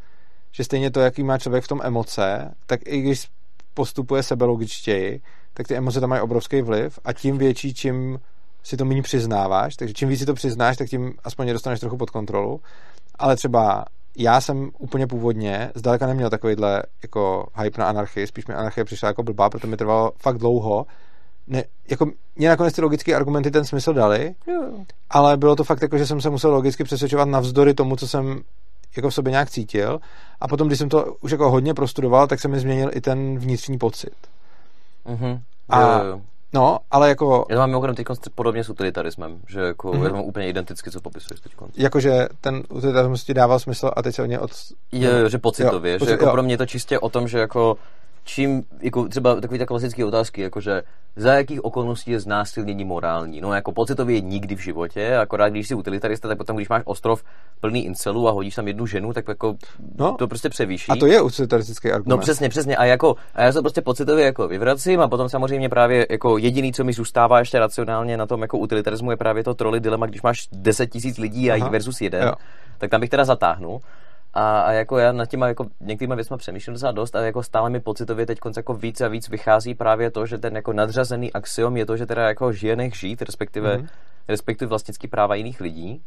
že stejně to, jaký má člověk v tom emoce, tak i když postupuje sebelogičtěji, tak ty emoce tam mají obrovský vliv a tím větší, čím si to méně přiznáváš, takže čím víc si to přiznáš, tak tím aspoň dostaneš trochu pod kontrolu. Ale třeba já jsem úplně původně zdaleka neměl takovýhle jako hype na anarchii, spíš mi anarchie přišla jako blbá, protože mi trvalo fakt dlouho. Ne, jako mě nakonec ty logické argumenty ten smysl dali, jo. ale bylo to fakt jako, že jsem se musel logicky přesvědčovat navzdory tomu, co jsem jako v sobě nějak cítil. A potom, když jsem to už jako hodně prostudoval, tak se mi změnil i ten vnitřní pocit. Mhm. A- jo, jo. No, ale jako, Já to mám mimochodem teď podobně s utilitarismem, že jako Mhm. mm-hmm. to mám úplně identicky, co popisuješ teď. jakože ten utilitarismus ti dával smysl a teď se o ně od... Je, jo, že pocitově, Jo, jo, pocit- že jako jo. pro mě je to čistě o tom, že jako čím, jako třeba takové ty klasické otázky, jakože za jakých okolností je znásilnění morální. No jako pocitově nikdy v životě, akorát když jsi utilitarista, tak potom když máš ostrov plný incelů a hodíš tam jednu ženu, tak jako No. to prostě převýší. A to je utilitaristický argument. No přesně, přesně. A, jako, a já se prostě pocitově jako vyvracím a potom samozřejmě právě jako jediný, co mi zůstává ještě racionálně na tom jako utilitarismu je právě to troly dilema, když máš 10 tisíc lidí a jich versus jeden, Jo. tak tam bych teda zatáhnul. A, a jako já nad těma jako některýma věcma přemýšlím docela dost a jako stále mi pocitově teď jako víc a víc vychází právě to, že ten jako nadřazený axiom je to, že teda jako žije nech žít, respektive, Mhm. mm-hmm. respektive vlastnický práva jiných lidí.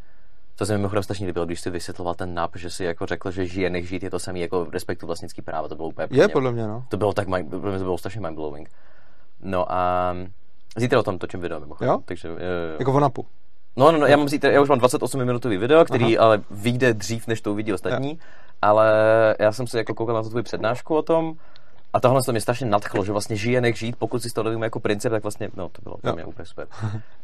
To se mi mimochodem strašně líbilo, když si vysvětloval ten nap, že si jako řekl, že žije nech žít je to samé jako respektu vlastnický práva, to bylo úplně Je mě- podle mě, no. to bylo tak, mind, pro mě to bylo strašně mindblowing. No a zítra o tom točím video mimochodem. Jo? Takže, jo, jo, jo. Jako v napu. No, no, no, já mám zítra, já už mám 28 minutový video, který Aha. ale vyjde dřív, než to uvidí ostatní, ale já jsem se jako koukal na tu tvoji přednášku o tom a tohle se mě strašně nadchlo, že vlastně žije, nech žít, pokud si to dovíme jako princip, tak vlastně, no, to bylo pro Jo. mě úplně super.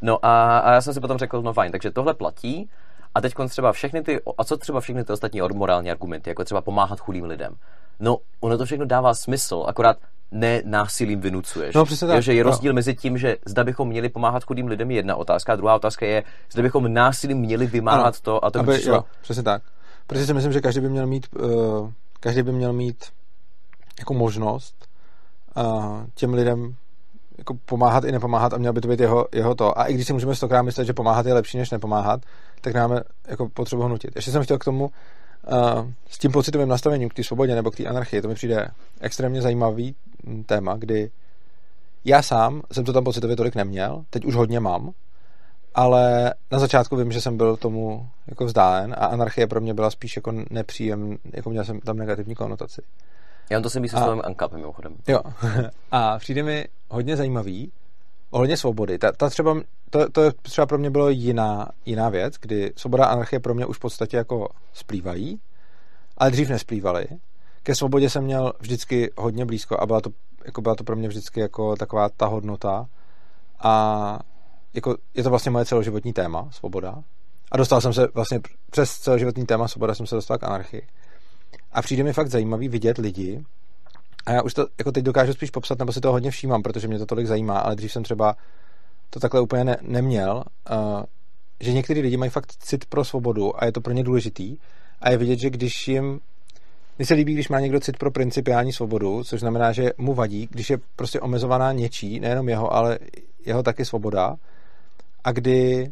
No a, a já jsem si potom řekl, no fajn, takže tohle platí a teď třeba všechny ty, a co třeba všechny ty ostatní morální argumenty, jako třeba pomáhat chudým lidem. No, ono to všechno dává smysl, akorát ne násilím vynucuješ. No, přesně tak. Jo, že je Jo. rozdíl mezi tím, že zda bychom měli pomáhat chudým lidem je jedna otázka, a druhá otázka je, zda bychom násilím měli vymáhat Ano. to a to by Aby, přišlo... jo, přesně tak. Protože si myslím, že každý by měl mít, uh, každý by měl mít jako možnost uh, těm lidem jako pomáhat i nepomáhat a měl by to být jeho, jeho to. A i když si můžeme stokrát myslet, že pomáhat je lepší než nepomáhat, tak máme jako potřebu hnutit. Ještě jsem chtěl k tomu uh, s tím pocitovým nastavením k té svobodě nebo k té anarchii, to mi přijde extrémně zajímavý téma, kdy já sám jsem to tam pocitově tolik neměl, teď už hodně mám, ale na začátku vím, že jsem byl tomu jako vzdálen a anarchie pro mě byla spíš jako nepříjem, jako měl jsem tam negativní konotaci. Já to si myslím s tím Ankap, mimochodem. Jo. A přijde mi hodně zajímavý ohledně svobody. Ta, ta třeba, to, to třeba pro mě bylo jiná, jiná věc, kdy svoboda a anarchie pro mě už v podstatě jako splývají, ale dřív nesplývaly. Ke svobodě jsem měl vždycky hodně blízko a byla to, jako byla to pro mě vždycky jako taková ta hodnota a jako je to vlastně moje celoživotní téma, svoboda. A dostal jsem se vlastně přes celoživotní téma svoboda jsem se dostal k anarchii. A přijde mi fakt zajímavý vidět lidi, a já už to jako teď dokážu spíš popsat, nebo si to hodně všímám, protože mě to tolik zajímá, ale dřív jsem třeba to takhle úplně ne, neměl, uh, že některý lidi mají fakt cit pro svobodu a je to pro ně důležitý a je vidět, že když jim mně se líbí, když má někdo cit pro principiální svobodu, což znamená, že mu vadí, když je prostě omezovaná něčí, nejenom jeho, ale jeho taky svoboda a kdy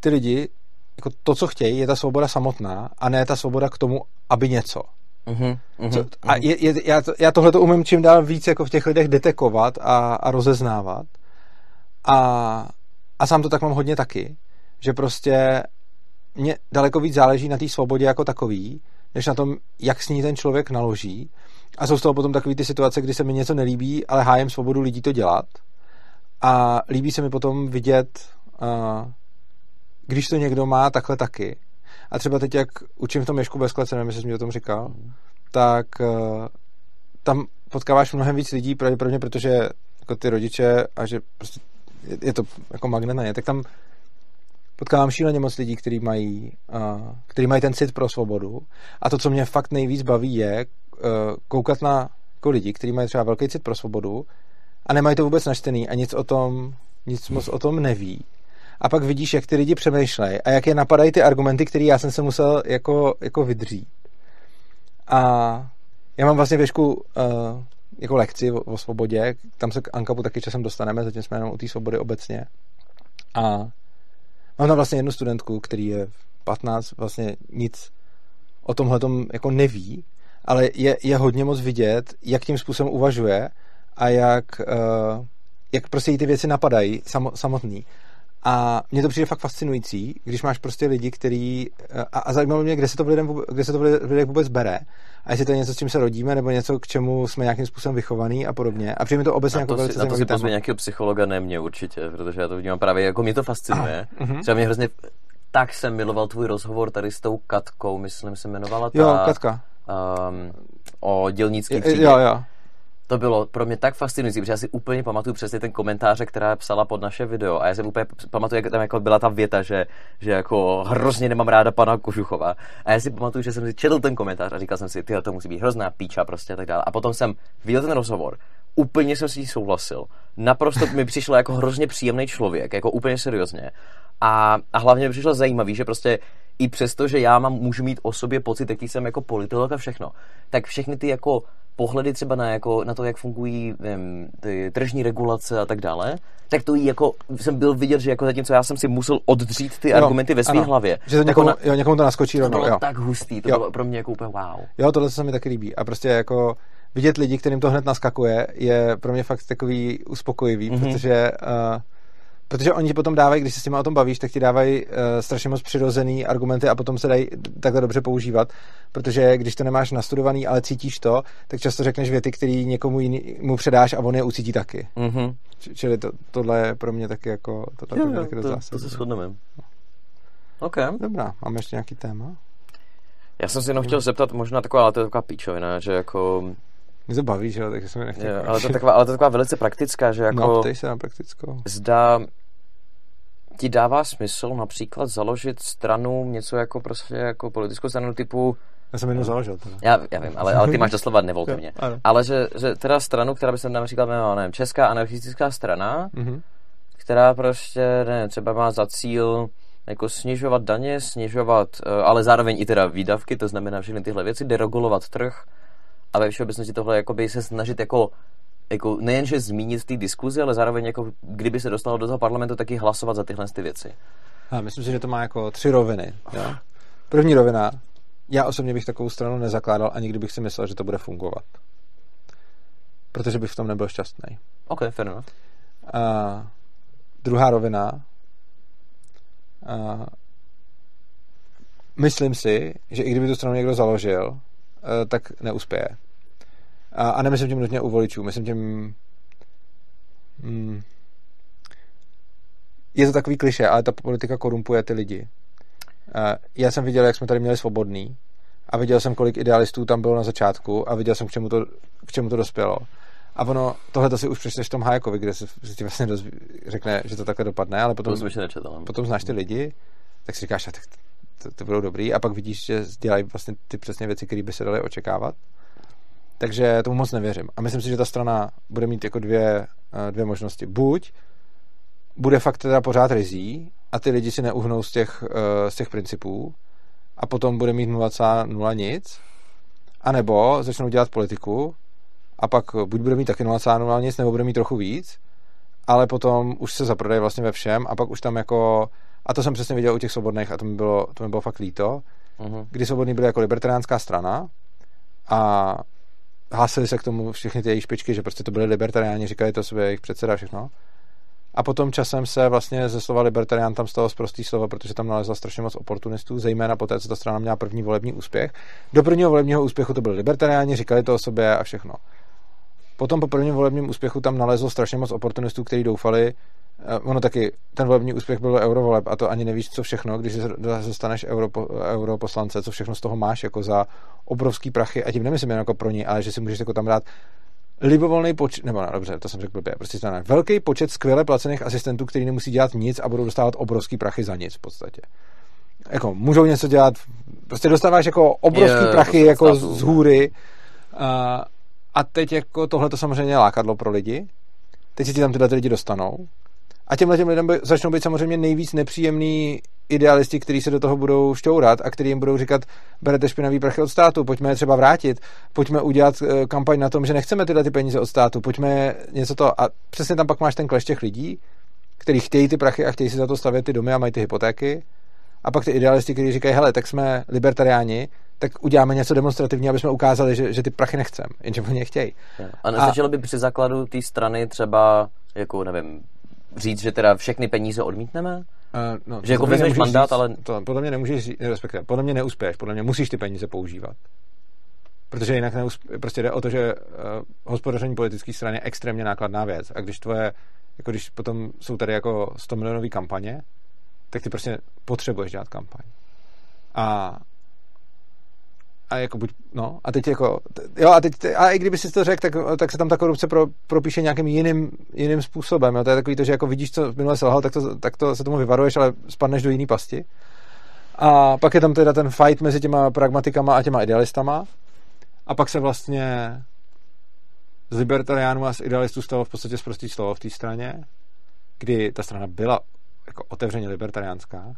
ty lidi, jako to, co chtějí, je ta svoboda samotná a ne ta svoboda k tomu, aby něco. Co, mhm. a je, je, já, to, já tohle to umím čím dál víc jako v těch lidech detekovat a, a rozeznávat. A, a sám to tak mám hodně taky, že prostě mě daleko víc záleží na té svobodě jako takový, než na tom, jak s ní ten člověk naloží. A jsou z toho potom takové ty situace, kdy se mi něco nelíbí, ale hájem svobodu lidí to dělat. A líbí se mi potom vidět, uh, když to někdo má takhle taky. A třeba teď, jak učím v tom Ježku bez klece, nevím, jestli jsi mi o tom říkal, tak uh, tam potkáváš mnohem víc lidí, pravděpodobně, protože jako ty rodiče a že prostě je, je to jako magnet na ně, tak tam potkávám šíleně moc lidí, kteří mají, uh, který mají ten cit pro svobodu. A to, co mě fakt nejvíc baví, je uh, koukat na jako lidi, kteří mají třeba velký cit pro svobodu a nemají to vůbec načtený a nic o tom, nic moc o tom neví. A pak vidíš, jak ty lidi přemýšlejí a jak je napadají ty argumenty, které já jsem se musel jako, jako vydřít. A já mám vlastně věšku uh, jako lekci o, o svobodě, tam se k Ankapu taky časem dostaneme, zatím jsme jenom u té svobody obecně. A mám tam vlastně jednu studentku, který je 15, vlastně nic o tomhle jako neví, ale je, je hodně moc vidět, jak tím způsobem uvažuje a jak, uh, jak prostě jí ty věci napadají samo, samotný. A mně to přijde fakt fascinující, když máš prostě lidi, který... A, a zajímalo mě, kde se to v, lidem, kde se to v lidech vůbec bere. A jestli to je něco, s čím se rodíme, nebo něco, k čemu jsme nějakým způsobem vychovaný a podobně. A přijde mi to obecně Na jako to, velice si, na to si pozve nějakého psychologa, ne mě určitě, protože já to vnímám právě, jako mě to fascinuje. mhm. Třeba mě hrozně, tak jsem miloval tvůj rozhovor tady s tou Katkou, myslím, se jmenovala ta... Jo, Katka. Um, o dělnický třídě. Jo, jo. To bylo pro mě tak fascinující, protože já si úplně pamatuju přesně ten komentář, která psala pod naše video a já si úplně pamatuju, jak tam jako byla ta věta, že, že jako hrozně nemám ráda pana Kožuchova. A já si pamatuju, že jsem si četl ten komentář a říkal jsem si, ty to musí být hrozná píča prostě a tak dále. A potom jsem viděl ten rozhovor, úplně jsem si jí souhlasil. Naprosto mi přišlo jako hrozně příjemný člověk, jako úplně seriózně. A, a hlavně mi přišlo zajímavý, že prostě i přesto, že já mám, můžu mít o sobě pocit, jaký jsem jako politolog a všechno, tak všechny ty jako pohledy třeba na, jako, na to, jak fungují vím, ty tržní regulace a tak dále, tak to jí jako jsem byl vidět, že jako zatímco já jsem si musel oddřít ty jo, argumenty ve své hlavě. Že to někomu, na, jo, někomu to naskočí rovnou. To bylo jo. tak hustý, to jo. bylo pro mě jako úplně wow. Jo, tohle se mi taky líbí. A prostě jako vidět lidi, kterým to hned naskakuje, je pro mě fakt takový uspokojivý, mm-hmm. protože uh, Protože oni ti potom dávají, když se s těma o tom bavíš, tak ti dávají uh, strašně moc přirozený argumenty a potom se dají takhle dobře používat. Protože když to nemáš nastudovaný, ale cítíš to, tak často řekneš věty, které někomu jinému předáš a on je ucítí taky. Mm-hmm. Čili to, tohle je pro mě taky jako to, jo, jo, taky to, to se shodneme. OK. Dobrá, máme ještě nějaký téma? Já jsem si jenom chtěl zeptat, možná taková, ale to je taková píčovina, že jako mě to baví, že jo, takže jsem nechtěl. Jo, ale, to je taková, ale to je taková velice praktická, že jako... No, se na praktickou. Zda ti dává smysl například založit stranu, něco jako prostě jako politickou stranu typu já jsem jednou založil teda. Já, já vím, ale, ale ty máš doslova nevolte mě. Ale že, že teda stranu, která by se například jmenovala, nevím, Česká anarchistická strana, mm-hmm. která prostě, ne, třeba má za cíl jako snižovat daně, snižovat, eh, ale zároveň i teda výdavky, to znamená všechny tyhle věci, deregulovat trh a ve všeobecnosti tohle jakoby se snažit jako jako nejenže zmínit v té diskuzi, ale zároveň jako kdyby se dostalo do toho parlamentu, taky hlasovat za tyhle ty věci. A myslím si, že to má jako tři roviny. Jo? První rovina, já osobně bych takovou stranu nezakládal, ani kdybych si myslel, že to bude fungovat. Protože bych v tom nebyl šťastný. OK, fair enough. A druhá rovina, a myslím si, že i kdyby tu stranu někdo založil, eh, tak neuspěje. A, a nemyslím tím nutně u voličů, myslím tím... Hmm, je to takový kliše, ale ta politika korumpuje ty lidi. Já jsem viděl, jak jsme tady měli svobodný a viděl jsem, kolik idealistů tam bylo na začátku a viděl jsem, k čemu to, k čemu to dospělo. A ono, tohle to si už přečteš v tom Hajekovi, kde se, se ti vlastně dozví, řekne, že to takhle dopadne, ale potom, to nečetal, potom znáš ty lidi, tak si říkáš, tak to, to budou dobrý a pak vidíš, že dělají vlastně ty přesně věci, které by se daly očekávat. Takže tomu moc nevěřím. A myslím si, že ta strana bude mít jako dvě, eh, dvě možnosti. Buď bude fakt teda pořád rizí a ty lidi si neuhnou z těch, eh, z těch principů a potom bude mít 0,0 nic, anebo začnou dělat politiku a pak buď bude mít taky 0,0 nic, nebo bude mít trochu víc, ale potom už se zaprodají vlastně ve všem a pak už tam jako, a to jsem přesně viděl u těch svobodných a to mi bylo, to mi bylo fakt líto, uh-huh. kdy svobodní byly jako libertariánská strana a hlásili se k tomu všechny ty jejich špičky, že prostě to byly libertariáni, říkali to sobě jejich předseda všechno. A potom časem se vlastně ze slova libertarián tam stalo zprostý slovo, protože tam nalezla strašně moc oportunistů, zejména poté, co ta strana měla první volební úspěch. Do prvního volebního úspěchu to byli libertariáni, říkali to o sobě a všechno. Potom po prvním volebním úspěchu tam nalezlo strašně moc oportunistů, kteří doufali, ono taky, ten volební úspěch byl eurovoleb a to ani nevíš, co všechno, když zostaneš europo, europoslance, co všechno z toho máš jako za obrovský prachy. A tím nemyslím jen jako pro ní, ale že si můžeš jako tam dát libovolný počet, nebo ne, dobře, to jsem řekl blbě, prostě znamená velký počet skvěle placených asistentů, kteří nemusí dělat nic a budou dostávat obrovský prachy za nic v podstatě. Jako, můžou něco dělat, prostě dostáváš jako obrovský je, prachy jako z, z hůry. A, a teď jako tohle to samozřejmě lákadlo pro lidi, teď si ti tam tyhle lidi dostanou a těmhle těm lidem by, začnou být samozřejmě nejvíc nepříjemný idealisti, kteří se do toho budou šťourat a kteří jim budou říkat, berete špinavý prachy od státu, pojďme je třeba vrátit, pojďme udělat eh, kampaň na tom, že nechceme tyhle ty peníze od státu, pojďme něco to. A přesně tam pak máš ten kleš těch lidí, kteří chtějí ty prachy a chtějí si za to stavět ty domy a mají ty hypotéky. A pak ty idealisti, kteří říkají, hele, tak jsme libertariáni, tak uděláme něco demonstrativní, aby jsme ukázali, že, že ty prachy nechcem, jenže oni je chtějí. A nestačilo by při základu té strany třeba, jako nevím, říct, že teda všechny peníze odmítneme? Uh, no, že jako vezmeš mandát, říct, ale... To podle mě nemůžeš říct, respektive, podle mě neuspěješ, podle mě musíš ty peníze používat. Protože jinak neuspě, prostě jde o to, že uh, hospodaření politické strany je extrémně nákladná věc. A když tvoje, jako když potom jsou tady jako 100 milionové kampaně, tak ty prostě potřebuješ dělat kampaň. A a jako buď, no, a teď jako, jo, a teď, a i kdyby si to řekl, tak, tak se tam ta korupce pro, propíše nějakým jiným, jiným způsobem, jo, to je takový to, že jako vidíš, co minule selhal, tak to, tak to se tomu vyvaruješ, ale spadneš do jiný pasti. A pak je tam teda ten fight mezi těma pragmatikama a těma idealistama. A pak se vlastně z libertariánů a z idealistů stalo v podstatě zprostý slovo v té straně, kdy ta strana byla jako otevřeně libertariánská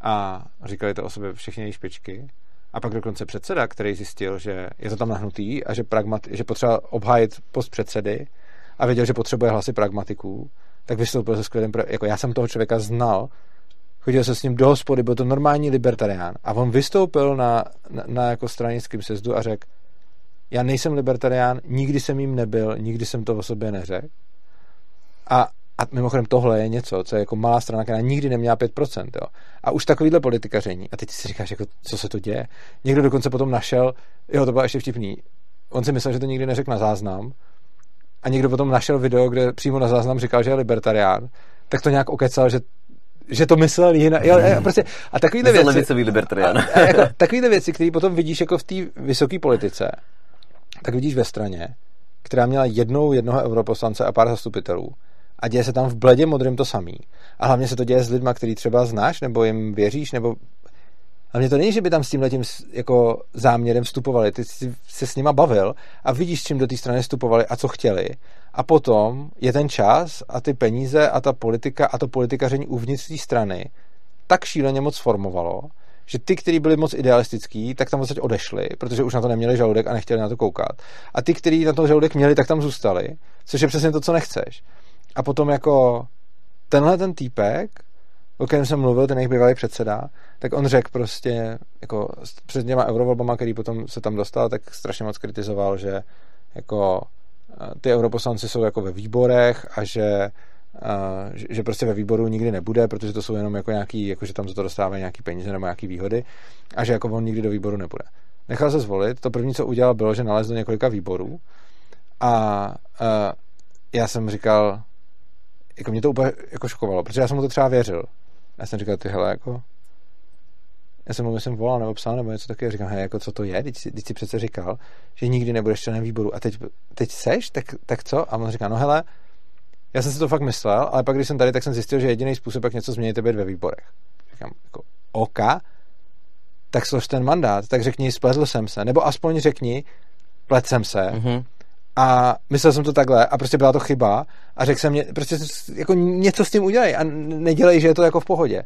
a říkali to o sobě všechny její špičky. A pak dokonce předseda, který zjistil, že je to tam nahnutý a že, pragmat, že potřeba obhájit post předsedy a věděl, že potřebuje hlasy pragmatiků, tak vystoupil se skvělým... Jako já jsem toho člověka znal, chodil se s ním do hospody, byl to normální libertarián a on vystoupil na, na, na jako stranickém sezdu a řekl, já nejsem libertarián, nikdy jsem jim nebyl, nikdy jsem to o sobě neřekl. A, a mimochodem tohle je něco, co je jako malá strana, která nikdy neměla 5%. Jo. A už takovýhle politikaření. A teď si říkáš, jako, co se to děje. Někdo dokonce potom našel, jo, to bylo ještě vtipný. On si myslel, že to nikdy neřekl na záznam. A někdo potom našel video, kde přímo na záznam říkal, že je libertarián. Tak to nějak okecal, že že to myslel jinak. Jo, prostě, a takovýhle věci, levicový libertarián. A, a jako, takovýhle věci, které potom vidíš jako v té vysoké politice, tak vidíš ve straně, která měla jednou jednoho europoslance a pár zastupitelů a děje se tam v bledě modrým to samý. A hlavně se to děje s lidma, který třeba znáš, nebo jim věříš, nebo Hlavně to není, že by tam s tím letím jako záměrem vstupovali. Ty jsi se s nima bavil a vidíš, s čím do té strany vstupovali a co chtěli. A potom je ten čas a ty peníze a ta politika a to politikaření uvnitř té strany tak šíleně moc formovalo, že ty, kteří byli moc idealistický, tak tam vlastně odešli, protože už na to neměli žaludek a nechtěli na to koukat. A ty, kteří na to žaludek měli, tak tam zůstali, což je přesně to, co nechceš. A potom jako tenhle ten týpek, o kterém jsem mluvil, ten jejich bývalý předseda, tak on řekl prostě, jako před těma eurovolbama, který potom se tam dostal, tak strašně moc kritizoval, že jako ty europoslanci jsou jako ve výborech a že Uh, že, že prostě ve výboru nikdy nebude, protože to jsou jenom jako nějaký, jako že tam za to dostávají nějaký peníze nebo nějaký výhody a že jako on nikdy do výboru nebude. Nechal se zvolit, to první, co udělal, bylo, že nalezl do několika výborů a uh, já jsem říkal, jako mě to úplně jako šokovalo, protože já jsem mu to třeba věřil. Já jsem říkal, ty hele, jako já jsem mu myslím volal nebo psal nebo něco takového, říkám, hej, jako co to je, teď, teď si přece říkal, že nikdy nebudeš členem výboru a teď, teď seš, tak, tak co? A on říká, no hele, já jsem si to fakt myslel, ale pak, když jsem tady, tak jsem zjistil, že jediný způsob, jak něco změnit, je být ve výborech. Říkám, jako, OK, tak slož ten mandát, tak řekni, spletl jsem se, nebo aspoň řekni, plet jsem se, mm-hmm. A myslel jsem to takhle a prostě byla to chyba a řekl jsem, mě, prostě jako něco s tím udělej a nedělej, že je to jako v pohodě.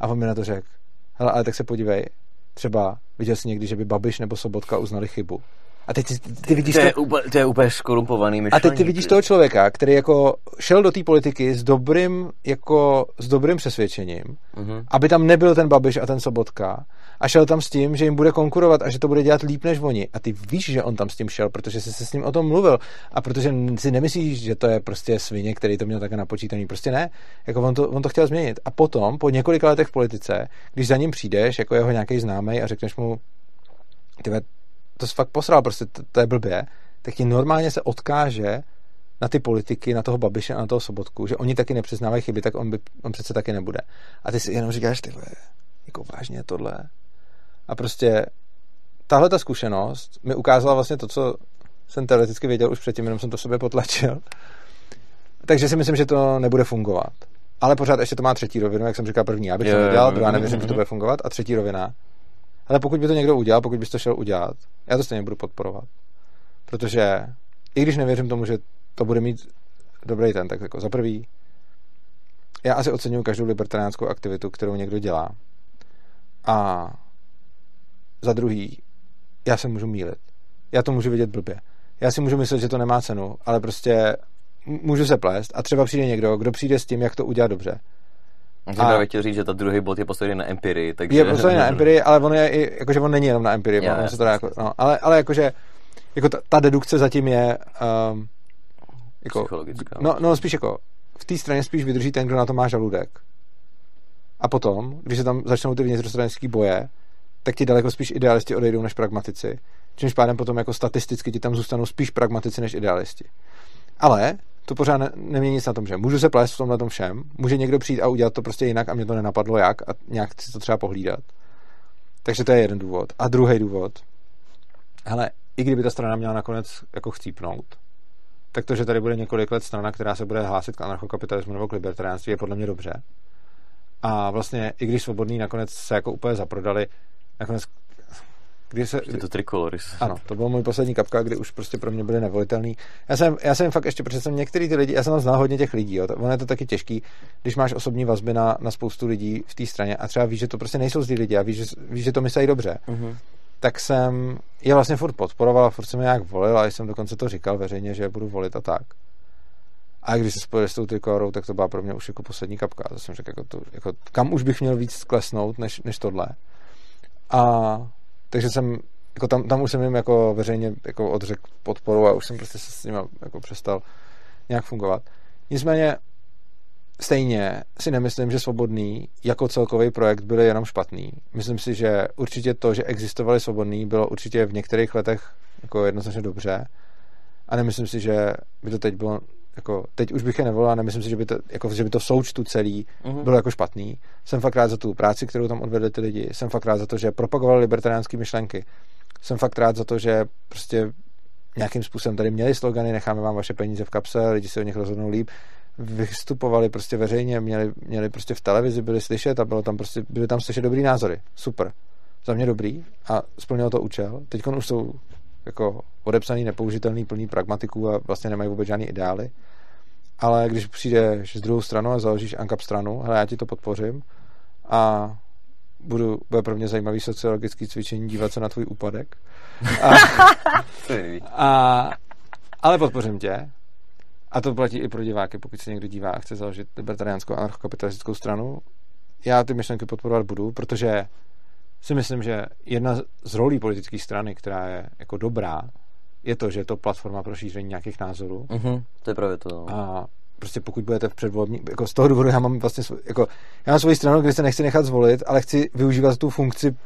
A on mi na to řekl, hele, ale tak se podívej, třeba viděl jsi někdy, že by Babiš nebo Sobotka uznali chybu. A teď ty, ty vidíš... To je, to... Úplně, to je úplně skorumpovaný myšlení. A teď ty vidíš toho člověka, který jako šel do té politiky s dobrým, jako, s dobrým přesvědčením, mm-hmm. aby tam nebyl ten Babiš a ten Sobotka a šel tam s tím, že jim bude konkurovat a že to bude dělat líp než oni. A ty víš, že on tam s tím šel, protože jsi se s ním o tom mluvil a protože si nemyslíš, že to je prostě svině, který to měl také napočítaný. Prostě ne. Jako on to, on to chtěl změnit. A potom, po několika letech v politice, když za ním přijdeš, jako jeho nějaký známý a řekneš mu, to jsi fakt posral, prostě to, to je blbě, tak ti normálně se odkáže na ty politiky, na toho Babiše a na toho Sobotku, že oni taky nepřiznávají chyby, tak on, by, on přece taky nebude. A ty si jenom říkáš, ty jako vážně tohle. A prostě tahle ta zkušenost mi ukázala vlastně to, co jsem teoreticky věděl už předtím, jenom jsem to sobě potlačil. Takže si myslím, že to nebude fungovat. Ale pořád ještě to má třetí rovinu, jak jsem říkal první, já bych to nedělal, druhá nevěřím, že to bude fungovat. A třetí rovina, ale pokud by to někdo udělal, pokud bys to šel udělat, já to stejně budu podporovat. Protože i když nevěřím tomu, že to bude mít dobrý ten, tak jako za prvý, já asi oceňuji každou libertariánskou aktivitu, kterou někdo dělá. A za druhý, já se můžu mílit. Já to můžu vidět blbě. Já si můžu myslet, že to nemá cenu, ale prostě můžu se plést a třeba přijde někdo, kdo přijde s tím, jak to udělat dobře. Jsem právě chtěl říct, že ta druhý bod je postavený na empirii. Takže... Je postavený na empirii, ale on je i, jakože on není jenom na empirii. Yeah, se to dá jako, no, ale, ale jakože jako ta, ta dedukce zatím je um, jako, psychologická. No, no, spíš jako v té straně spíš vydrží ten, kdo na to má žaludek. A potom, když se tam začnou ty vnitrostranické boje, tak ti daleko spíš idealisti odejdou než pragmatici. Čímž pádem potom jako statisticky ti tam zůstanou spíš pragmatici než idealisti. Ale to pořád ne, nemění nic na tom, že můžu se plést v tomhle tom všem, může někdo přijít a udělat to prostě jinak a mě to nenapadlo jak a nějak si to třeba pohlídat. Takže to je jeden důvod. A druhý důvod hele, i kdyby ta strana měla nakonec jako chcípnout, tak to, že tady bude několik let strana, která se bude hlásit k anarchokapitalismu nebo k libertariánství, je podle mě dobře. A vlastně, i když svobodní nakonec se jako úplně zaprodali, nakonec kdy se, kdy, to trikoloris. Ano, to byl můj poslední kapka, kdy už prostě pro mě byly nevolitelný. Já jsem, já jsem fakt ještě, protože jsem některý ty lidi, já jsem tam znal hodně těch lidí, jo, ono je to taky těžký, když máš osobní vazby na, na spoustu lidí v té straně a třeba víš, že to prostě nejsou zlí lidi a víš, že, víš, že to myslí dobře. Uh-huh. Tak jsem je vlastně furt podporoval, furt jsem je nějak volil a jsem dokonce to říkal veřejně, že je budu volit a tak. A když se spojili s tou trikorou, tak to byla pro mě už jako poslední kapka. To jsem řekl, jako to, jako, kam už bych měl víc klesnout, než, než tohle. A takže jsem, jako tam, tam už jsem jim jako veřejně jako odřekl podporu a už jsem prostě se s nimi jako přestal nějak fungovat. Nicméně stejně si nemyslím, že Svobodný jako celkový projekt byl jenom špatný. Myslím si, že určitě to, že existovali Svobodný, bylo určitě v některých letech jako jednoznačně dobře a nemyslím si, že by to teď bylo jako, teď už bych je nevolal, nemyslím si, že by to, jako, že by to v součtu celý uh-huh. bylo jako špatný. Jsem fakt rád za tu práci, kterou tam odvedli ty lidi. Jsem fakt rád za to, že propagovali libertariánské myšlenky. Jsem fakt rád za to, že prostě nějakým způsobem tady měli slogany, necháme vám vaše peníze v kapse, lidi se o nich rozhodnou líp, vystupovali prostě veřejně, měli, měli prostě v televizi, byli slyšet a bylo tam prostě, byly tam slyšet dobrý názory. Super. Za mě dobrý a splnilo to účel. Teď už jsou jako odepsaný, nepoužitelný, plný pragmatiků a vlastně nemají vůbec žádný ideály. Ale když přijdeš z druhou stranu a založíš ANCAP stranu, hele, já ti to podpořím a budu, bude pro mě zajímavý sociologický cvičení dívat se na tvůj úpadek. A, a, ale podpořím tě. A to platí i pro diváky, pokud se někdo dívá a chce založit libertariánskou anarchokapitalistickou stranu. Já ty myšlenky podporovat budu, protože si myslím, že jedna z rolí politické strany, která je jako dobrá, je to, že je to platforma pro šíření nějakých názorů. Uh-huh, to je právě to. No. A prostě pokud budete v předvolební, jako z toho důvodu já mám vlastně, svůj, jako, já mám svoji stranu, kde se nechci nechat zvolit, ale chci využívat tu funkci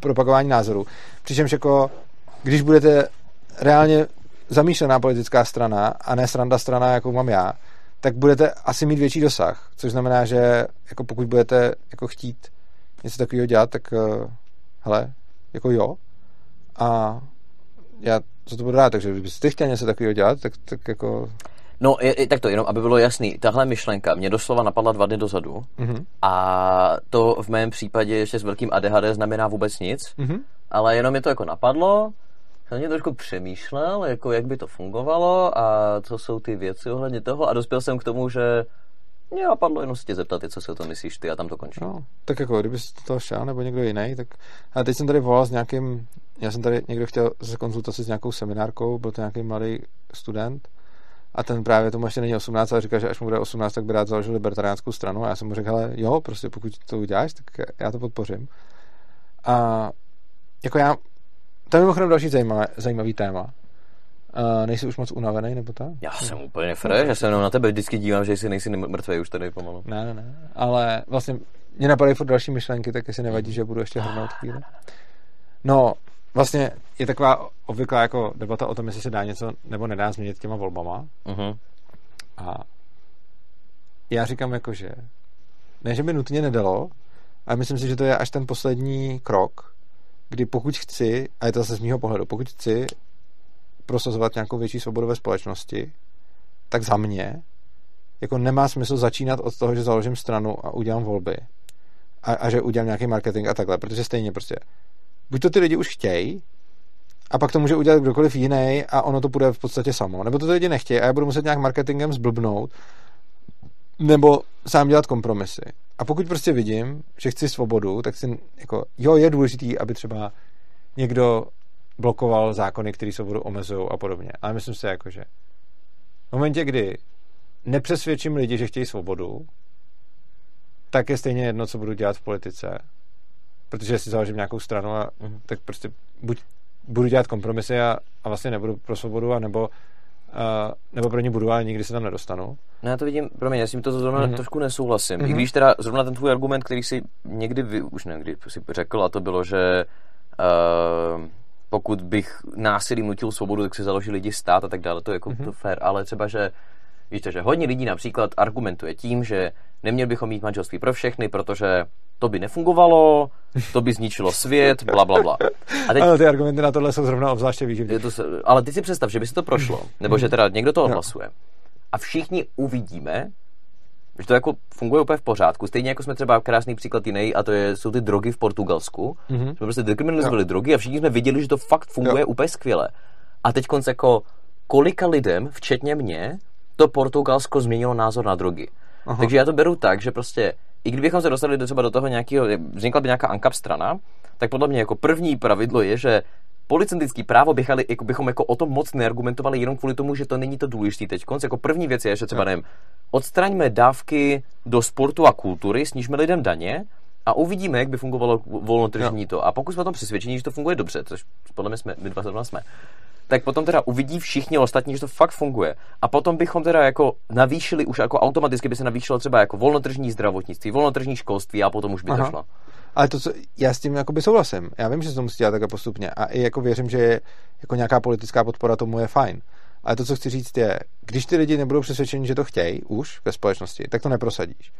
propagování názorů. Přičemž jako, když budete reálně zamýšlená politická strana a ne sranda strana, jako mám já, tak budete asi mít větší dosah, což znamená, že jako pokud budete jako chtít něco takového dělat, tak uh, hele, jako jo. A já za to budu rád, takže kdybyste chtěl něco takového dělat, tak, tak jako... No, je, tak to jenom, aby bylo jasný, tahle myšlenka mě doslova napadla dva dny dozadu mm-hmm. a to v mém případě ještě s velkým ADHD znamená vůbec nic, mm-hmm. ale jenom mě to jako napadlo, jsem mě trošku přemýšlel, jako jak by to fungovalo a co jsou ty věci ohledně toho a dospěl jsem k tomu, že mě napadlo jenom se tě zeptat, co si o tom myslíš ty a tam to končí. No, tak jako, kdyby to šel nebo někdo jiný, tak... A teď jsem tady volal s nějakým... Já jsem tady někdo chtěl se konzultaci s nějakou seminárkou, byl to nějaký mladý student a ten právě tomu ještě není 18, ale říká, že až mu bude 18, tak by rád založil libertariánskou stranu a já jsem mu řekl, ale jo, prostě pokud to uděláš, tak já to podpořím. A jako já, to je mimochodem další zajímavé, zajímavý téma. Uh, nejsi už moc unavený, nebo tak? Já jsem úplně fresh, já se jenom na tebe vždycky dívám, že jsi nejsi mrtvý už tady pomalu. Ne, ne, ne, ale vlastně mě napadají furt další myšlenky, tak jestli nevadí, že budu ještě hrnout chvíli. No, vlastně je taková obvyklá jako debata o tom, jestli se dá něco nebo nedá změnit těma volbama. Uh-huh. A já říkám jako, že ne, že by nutně nedalo, ale myslím si, že to je až ten poslední krok, kdy pokud chci, a je to zase z mýho pohledu, pokud chci prosazovat nějakou větší svobodu ve společnosti, tak za mě jako nemá smysl začínat od toho, že založím stranu a udělám volby a, a že udělám nějaký marketing a takhle, protože stejně prostě buď to ty lidi už chtějí a pak to může udělat kdokoliv jiný a ono to bude v podstatě samo. Nebo to ty lidi nechtějí a já budu muset nějak marketingem zblbnout nebo sám dělat kompromisy. A pokud prostě vidím, že chci svobodu, tak si jako, jo, je důležitý, aby třeba někdo blokoval zákony, které svobodu omezují a podobně. Ale myslím si jako, že v momentě, kdy nepřesvědčím lidi, že chtějí svobodu, tak je stejně jedno, co budu dělat v politice. Protože si založím nějakou stranu a mm. tak prostě buď budu dělat kompromisy a, a vlastně nebudu pro svobodu, a nebo, a, nebo pro ně budu, ale nikdy se tam nedostanu. No já to vidím, pro mě, já s tím to zrovna mm-hmm. trošku nesouhlasím. Mm-hmm. I mhm. když teda zrovna ten tvůj argument, který si někdy, vy, už někdy si řekl, a to bylo, že uh, pokud bych násilím nutil svobodu, tak si založí lidi stát a tak dále, to je jako mm-hmm. to fair, ale třeba, že Víte, že hodně lidí například argumentuje tím, že neměli bychom mít manželství pro všechny, protože to by nefungovalo, to by zničilo svět, bla, bla, bla. A teď, ale ty argumenty na tohle jsou zrovna obzvláště výživné. Ale ty si představ, že by se to prošlo, nebo že teda někdo to odhlasuje. A všichni uvidíme, že to jako funguje úplně v pořádku. Stejně jako jsme třeba krásný příklad jiný, a to je, jsou ty drogy v Portugalsku. Mm-hmm. Jsme prostě dekriminalizovali drogy a všichni jsme viděli, že to fakt funguje jo. úplně skvěle. A teď konce jako kolika lidem, včetně mě, to Portugalsko změnilo názor na drogy. Aha. Takže já to beru tak, že prostě i kdybychom se dostali do třeba do toho nějakého, vznikla by nějaká ANCAP strana, tak podle mě jako první pravidlo je, že policentický právo bychali, jako bychom jako o tom moc neargumentovali jenom kvůli tomu, že to není to důležité teď. Jako první věc je, že třeba nevím, odstraňme dávky do sportu a kultury, snížme lidem daně a uvidíme, jak by fungovalo volnotržní to. A pokud jsme o tom přesvědčení, že to funguje dobře, což podle mě jsme, my dva zrovna jsme, tak potom teda uvidí všichni ostatní, že to fakt funguje. A potom bychom teda jako navýšili, už jako automaticky by se navýšilo třeba jako volnotržní zdravotnictví, volnotržní školství a potom už by Aha. to šlo. Ale to, co, já s tím jakoby souhlasím. Já vím, že se to musí dělat takhle postupně. A i jako věřím, že je, jako nějaká politická podpora tomu je fajn. Ale to, co chci říct, je, když ty lidi nebudou přesvědčeni, že to chtějí už ve společnosti, tak to neprosadíš.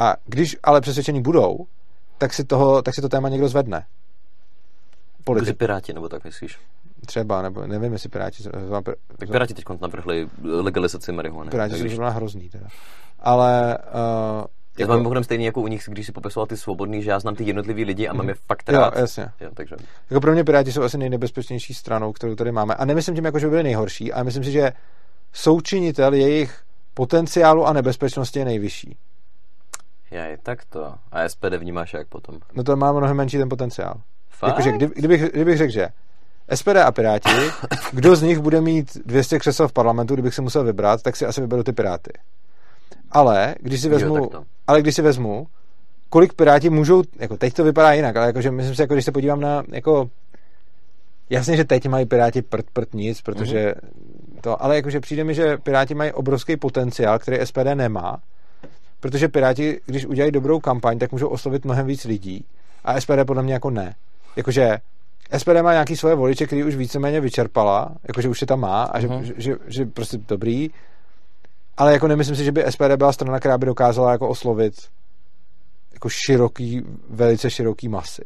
A když ale přesvědčení budou, tak si, toho, tak si to téma někdo zvedne. Politi- Piráti, nebo tak myslíš? Třeba, nebo nevím, jestli Piráti... Tak Piráti teď navrhli legalizaci marihuany. Piráti jsou možná hrozný teda. Ale... Uh, já jako... mám mimochodem stejný jako u nich, když si popisoval ty svobodný, že já znám ty jednotlivý lidi a mám je mhm. fakt rád. Jo, jasně. Jo, takže... Jako pro mě Piráti jsou asi nejnebezpečnější stranou, kterou tady máme. A nemyslím tím, jako, že by byli nejhorší, ale myslím si, že součinitel jejich potenciálu a nebezpečnosti je nejvyšší. Já je takto. A SPD vnímáš jak potom? No to má mnohem menší ten potenciál. Jakože, kdy, kdybych, kdybych řekl, že SPD a Piráti, kdo z nich bude mít 200 křesel v parlamentu, kdybych si musel vybrat, tak si asi vyberu ty Piráty. Ale když si vezmu, jo, ale když si vezmu, kolik Piráti můžou, jako teď to vypadá jinak, ale jakože myslím si, jako když se podívám na, jako, jasně, že teď mají Piráti prd, prd nic, protože mm-hmm. to, ale jakože přijde mi, že Piráti mají obrovský potenciál, který SPD nemá, protože Piráti, když udělají dobrou kampaň, tak můžou oslovit mnohem víc lidí a SPD podle mě jako ne. Jakože SPD má nějaký svoje voliče, který už víceméně vyčerpala, jakože už je tam má a že, uh-huh. že, že, že prostě dobrý, ale jako nemyslím si, že by SPD byla strana, která by dokázala jako oslovit jako široký, velice široký masy.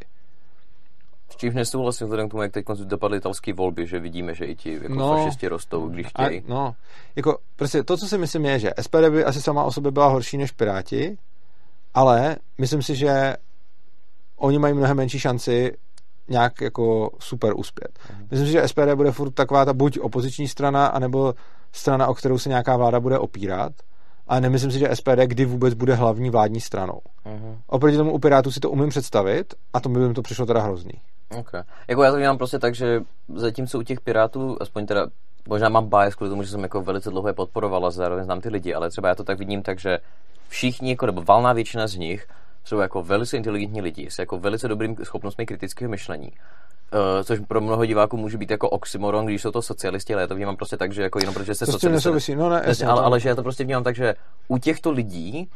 S čím nesouhlasím vzhledem k tomu, jak teď dopadly italské volby, že vidíme, že i ti jako no, fašisti rostou, když chtějí. A, no, jako prostě to, co si myslím, je, že SPD by asi sama o sobě byla horší než Piráti, ale myslím si, že oni mají mnohem menší šanci nějak jako super uspět. Mhm. Myslím si, že SPD bude furt taková ta buď opoziční strana, anebo strana, o kterou se nějaká vláda bude opírat. A nemyslím si, že SPD kdy vůbec bude hlavní vládní stranou. Uh-huh. Oproti tomu u Pirátů si to umím představit a to by mi to přišlo teda hrozný. Okay. Jako já to vnímám prostě tak, že zatímco u těch Pirátů, aspoň teda možná mám bias kvůli tomu, že jsem jako velice dlouho je podporovala, zároveň znám ty lidi, ale třeba já to tak vidím tak, že všichni, jako, nebo valná většina z nich jsou jako velice inteligentní lidi, s jako velice dobrým schopnostmi kritického myšlení. Uh, což pro mnoho diváků může být jako oxymoron, když jsou to socialisti, ale já to vnímám prostě tak, že jako jenom protože se socialisti... No, ne, jasně, ale, ale, že já to prostě vnímám tak, že u těchto lidí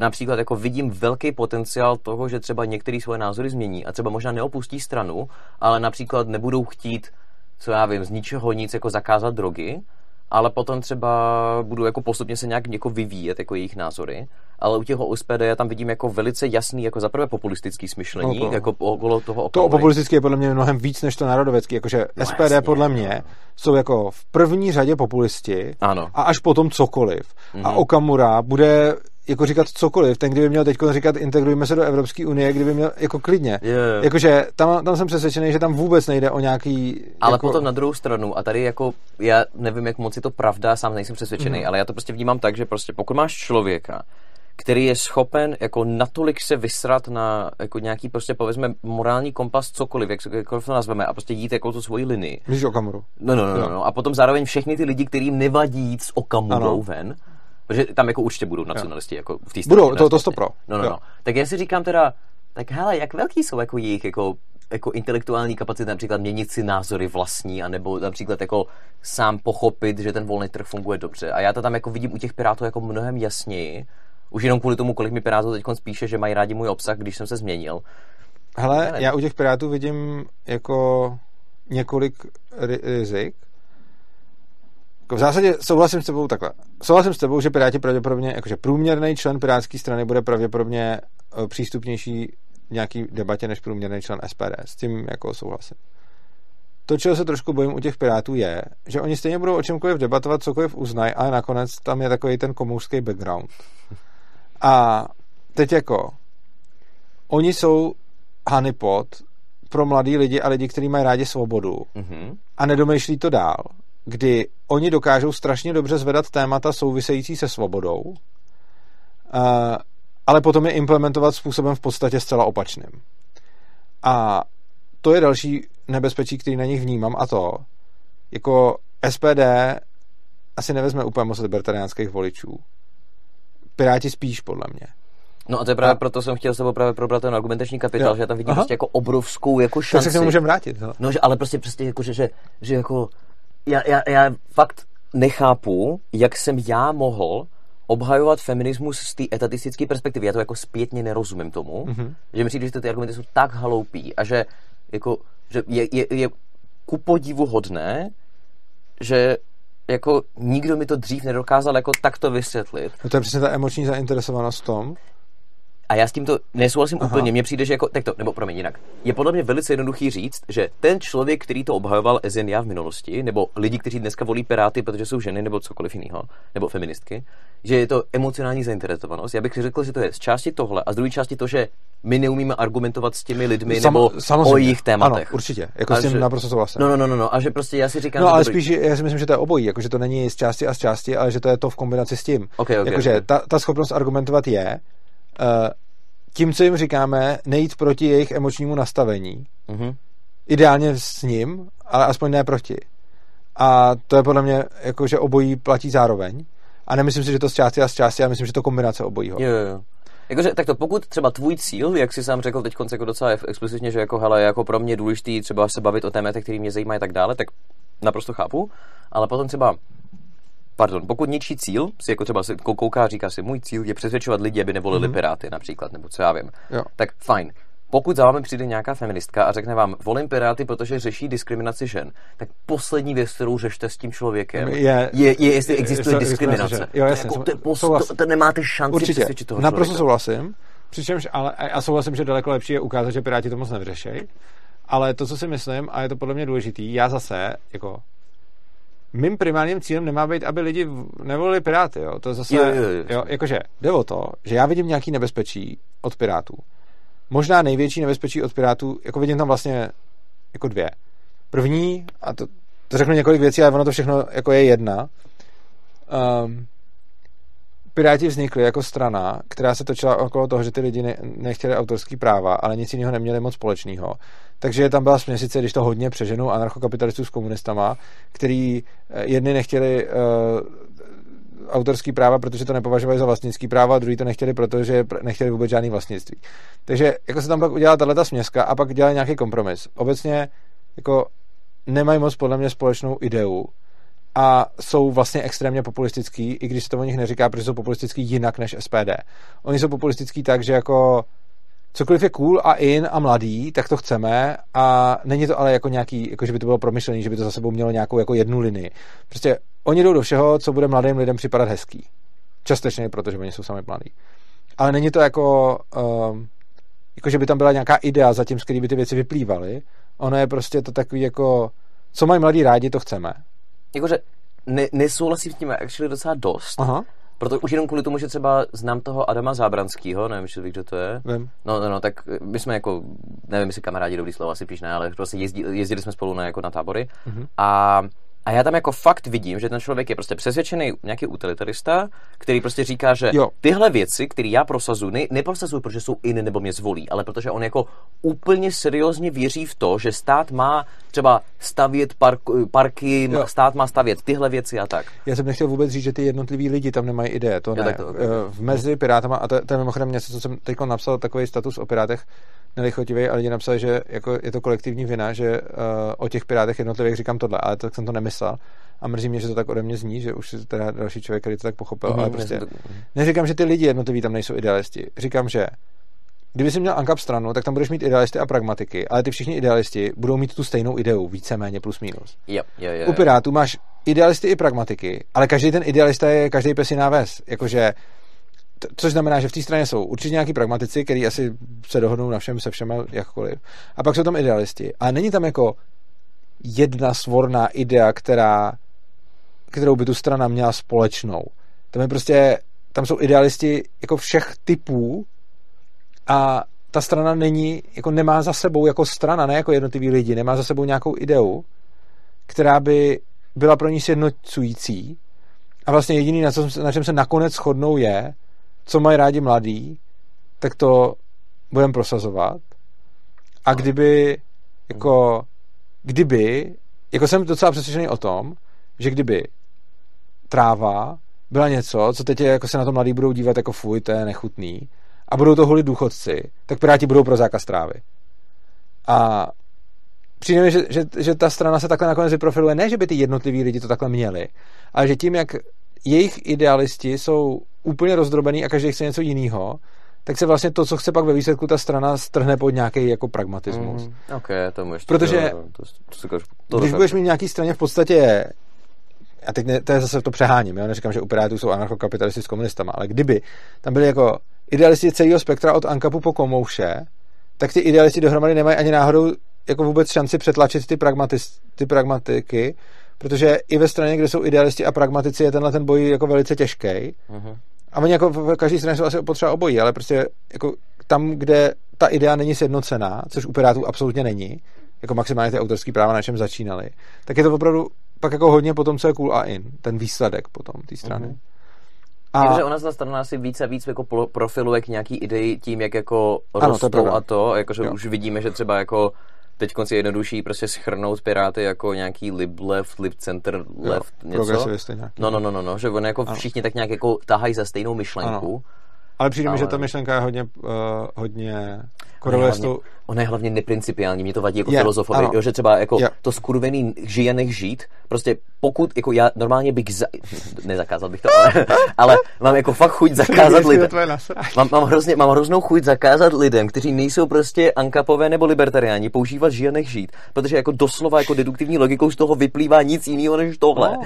například jako vidím velký potenciál toho, že třeba některé svoje názory změní a třeba možná neopustí stranu, ale například nebudou chtít, co já vím, z ničeho nic jako zakázat drogy, ale potom třeba budou jako postupně se nějak jako vyvíjet jako jejich názory ale u těho SPD já tam vidím jako velice jasný, jako zaprvé populistický smyšlení, no to, jako okolo toho okolo. To populistické je podle mě mnohem víc než to národovecké, jakože no, SPD jasně, podle mě jsou jako v první řadě populisti ano. a až potom cokoliv. Mm-hmm. A mhm. Okamura bude jako říkat cokoliv. Ten, kdyby měl teď říkat integrujeme se do Evropské unie, kdyby měl jako klidně. Yeah. Jakože tam, tam jsem přesvědčený, že tam vůbec nejde o nějaký... Ale jako... potom na druhou stranu, a tady jako, já nevím, jak moc je to pravda, sám nejsem přesvědčený, mm. ale já to prostě vnímám tak, že prostě pokud máš člověka, který je schopen jako natolik se vysrat na jako nějaký prostě povězme morální kompas, cokoliv, jak, jakkoliv to nazveme, a prostě jít jako tu svoji linii. Myslíš Okamuru? No, no, no, no, no, A potom zároveň všechny ty lidi, kterým nevadí jít s Okamurou ano. ven, protože tam jako určitě budou nacionalisti, jako v té Budou, to, to stopro. No, no, no. Tak já si říkám teda, tak hele, jak velký jsou jako jejich jako jako intelektuální kapacity například měnit si názory vlastní, anebo například jako sám pochopit, že ten volný trh funguje dobře. A já to tam jako vidím u těch pirátů jako mnohem jasněji, už jenom kvůli tomu, kolik mi Pirátů teď spíše, že mají rádi můj obsah, když jsem se změnil. Hele, já u těch Pirátů vidím jako několik rizik. Jako v zásadě souhlasím s tebou takhle. Souhlasím s tebou, že Piráti pravděpodobně, jakože průměrný člen Pirátské strany bude pravděpodobně eh, přístupnější nějaký debatě než průměrný člen SPD. S tím jako souhlasím. To, čeho se trošku bojím u těch Pirátů, je, že oni stejně budou o čemkoliv debatovat, cokoliv uznají, ale nakonec tam je takový ten komunistický background. A teď jako, oni jsou honeypot pro mladý lidi a lidi, kteří mají rádi svobodu Mhm. a nedomýšlí to dál, kdy oni dokážou strašně dobře zvedat témata související se svobodou, uh, ale potom je implementovat způsobem v podstatě zcela opačným. A to je další nebezpečí, který na nich vnímám a to, jako SPD asi nevezme úplně moc libertariánských voličů. Piráti spíš, podle mě. No a to je právě A- proto jsem chtěl s tebou právě probrat ten argumentační kapitál, Jo. že já tam vidím Aha. prostě jako obrovskou jako Tak šanci. se k tomu můžeme vrátit. No. No, že, ale prostě, prostě jako, že, že, že jako, já, já, já fakt nechápu, jak jsem já mohl obhajovat feminismus z té etatistické perspektivy. Já to jako zpětně nerozumím tomu, Mhm. mm-hmm. že mi přijde, že ty argumenty jsou tak haloupí a že, jako, že je, je, je ku podivu hodné, že jako nikdo mi to dřív nedokázal jako takto vysvětlit. no to je přesně ta emoční zainteresovanost v tom. A já s tímto nesouhlasím Aha. úplně. Mně přijde, že jako, tak to, nebo promiň jinak. Je podle mě velice jednoduchý říct, že ten člověk, který to obhajoval in já v minulosti, nebo lidi, kteří dneska volí Piráty, protože jsou ženy nebo cokoliv jiného, nebo feministky, že je to emocionální zainteresovanost. Já bych si řekl, že to je z části tohle a z druhé části to, že my neumíme argumentovat s těmi lidmi nebo o jejich tématech. Ano, určitě. Jako A s tím že- naprosto souhlasím. No, no, no, no, no, a že prostě já si říkám, No že ale dobrý. spíš, já si myslím, že to je obojí, jako, že to není z části a z části, ale že to je to v kombinaci s tím. Ok, ok, Jakože ok. ta, ta schopnost argumentovat je tím, co jim říkáme, nejít proti jejich emočnímu nastavení. Mhm. Ideálně s ním, ale aspoň ne proti. A to je podle mě, jako, že obojí platí zároveň. A nemyslím si, že to z části a z části, já myslím, že to kombinace obojího. Jo, jo, jo. Jakože, tak to pokud třeba tvůj cíl, jak jsi sám řekl teď jako docela explicitně, že jako hele, jako pro mě důležitý třeba se bavit o tématech, které mě zajímají a tak dále, tak naprosto chápu, ale potom třeba Pardon, pokud něčí cíl, si jako třeba si kou- kouká říká si, můj cíl je přesvědčovat lidi, aby nevolili mm-hmm. Piráty například, nebo co já vím, Jo. tak fajn. Pokud za vámi přijde nějaká feministka a řekne vám, volím Piráty, protože řeší diskriminaci žen, tak poslední věc, kterou řešte s tím člověkem, Je- je, je jestli existuje je- diskriminace. žen. Jo, jasně, to, jako, to, je pos, to, to nemáte šanci Určitě, přesvědčit toho naprosto člověka. souhlasím. Přičemž, ale a souhlasím, že daleko lepší je ukázat, že Piráti to moc nevyřešejí. Ale to, co si myslím, a je to podle mě důležitý, já zase, jako mým primárním cílem nemá být, aby lidi nevolili Piráty, jo. To zase, Jo, jo, jo. jo, jakože jde o to, že já vidím nějaký nebezpečí od Pirátů. Možná největší nebezpečí od Pirátů, jako vidím tam vlastně jako dvě. První, a to, to řeknu několik věcí, ale ono to všechno jako je jedna. Um, Piráti vznikli jako strana, která se točila okolo toho, že ty lidi ne, nechtěli autorský práva, ale nic jiného neměli moc společného. Takže tam byla směsice, když to hodně přeženu, anarchokapitalistů s komunistama, který eh, jedni nechtěli uh, autorský práva, protože to nepovažovali za vlastnický práva, a druhý to nechtěli, protože pr- nechtěli vůbec žádný vlastnictví. Takže jako se tam pak udělala tato směska a pak dělali nějaký kompromis. Obecně jako nemají moc podle mě společnou ideu a jsou vlastně extrémně populistický, i když se to o nich neříká, protože jsou populistický jinak než SPD. Oni jsou populistický tak, že jako cokoliv je cool a in a mladý, tak to chceme a není to ale jako nějaký, jako že by to bylo promyšlený, že by to za sebou mělo nějakou jako jednu linii. Prostě oni jdou do všeho, co bude mladým lidem připadat hezký. Částečně, protože oni jsou sami mladí. Ale není to jako, um, jako že by tam byla nějaká idea za tím, z který by ty věci vyplývaly. Ono je prostě to takový jako, co mají mladí rádi, to chceme. Jakože ne, nesouhlasím s tím actually docela dost. Aha, Proto už jenom kvůli tomu, že třeba znám toho Adama Zábranského, nevím, jestli víš, kdo to je. vím. No, no, no, tak my jsme jako, nevím, jestli kamarádi dobrý slovo, asi píš ne, ale prostě jezdí, jezdili jsme spolu na, jako na tábory. Mhm. A a já tam jako fakt vidím, že ten člověk je prostě přesvědčený nějaký utilitarista, který prostě říká, že Jo. tyhle věci, které já prosazuji, ne, neprosazuji, protože jsou in nebo mě zvolí, ale protože on jako úplně seriózně věří v to, že stát má třeba stavět park, parky, Jo. stát má stavět tyhle věci a tak. Já jsem nechtěl vůbec říct, že ty jednotliví lidi tam nemají ideje. To Jo, ne. tak to- ok. Eh, v mezi Pirátama, a to, to je mimochodem něco, co jsem teď napsal, takový status o Pirátech, nelichotivý, a lidi napsali, že jako je to kolektivní vina, že uh, o těch Pirátech jednotlivých říkám tohle, ale tak jsem to nemyslel. A mrzí mě, že to tak ode mě zní, že už teda další člověk, který to tak pochopil, Mhm, ale já prostě to- neříkám, že ty lidi jednotliví tam nejsou idealisti. Říkám, že kdyby si měl Ankap stranu, tak tam budeš mít idealisty a pragmatiky, ale ty všichni idealisti budou mít tu stejnou ideu, víceméně plus minus. Jo, jo, jo. U Pirátů máš idealisty i pragmatiky, ale každý ten idealista je každý pes jiná ves. Jakože což znamená, že v té straně jsou určitě nějaký pragmatici, kteří asi se dohodnou na všem se všema jakkoliv. A pak jsou tam idealisti. A není tam jako jedna svorná idea, která, kterou by tu strana měla společnou. Tam je prostě, tam jsou idealisti jako všech typů a ta strana není, jako nemá za sebou jako strana, ne jako jednotlivý lidi, nemá za sebou nějakou ideu, která by byla pro ní sjednocující a vlastně jediný, na, co, na čem se nakonec shodnou je, co mají rádi mladí, tak to budeme prosazovat. A kdyby, jako, kdyby, jako jsem docela přesvědčený o tom, že kdyby tráva byla něco, co teď jako se na to mladí budou dívat jako fuj, to je nechutný, a budou to hulit důchodci, tak Piráti budou pro zákaz trávy. A přijde mi, že, že, že ta strana se takhle nakonec vyprofiluje, ne, že by ty jednotliví lidi to takhle měli, ale že tím, jak jejich idealisti jsou úplně rozdrobený a každý chce něco jiného, tak se vlastně to, co chce pak ve výsledku ta strana, strhne pod nějaký jako pragmatismus. Mm, ok, to ještě. Protože to, to, to, to, když budeš mít nějaký straně v podstatě a teď ne, to je zase to přeháním, jo? neříkám, že u Pirátů jsou anarchokapitalisti s komunistama, ale kdyby tam byli jako idealisti celého spektra od Ankapu po Komouše, tak ty idealisti dohromady nemají ani náhodou jako vůbec šanci přetlačit ty, pragmatis, ty pragmatiky, protože i ve straně, kde jsou idealisti a pragmatici, je tenhle ten boj jako velice těžký. Uh-huh. A oni jako v každé straně jsou asi potřeba obojí, ale prostě jako tam, kde ta idea není sjednocená, což u Pirátů absolutně není, jako maximálně ty autorské práva na čem začínali, tak je to opravdu pak jako hodně potom, co je cool a in, ten výsledek potom té strany. Uh-huh. A... Protože ona ta strana si více a víc jako profiluje k nějaký ideji tím, jak jako rostou ano, to a to, jakože už vidíme, že třeba jako teď konci jednodušší prostě schrnout Piráty jako nějaký lib left, lib center left, jo, něco. Nějaký. No, no, no, no, no, že oni jako ano. všichni tak nějak jako tahají za stejnou myšlenku. Ano. Ale přijde mi, že ta myšlenka je hodně, uh, hodně koreluje s tou... Ona je hlavně neprincipiální, mě to vadí jako filozofovi, jo, že třeba jako je. to skurvený žije nech žít, prostě pokud, jako já normálně bych, za, nezakázal bych to, ale, ale mám jako fakt chuť zakázat lidem. Mám, mám, hrozně, mám hroznou chuť zakázat lidem, kteří nejsou prostě ankapové nebo libertariáni, používat žije nech žít, protože jako doslova jako deduktivní logikou z toho vyplývá nic jiného než tohle. No.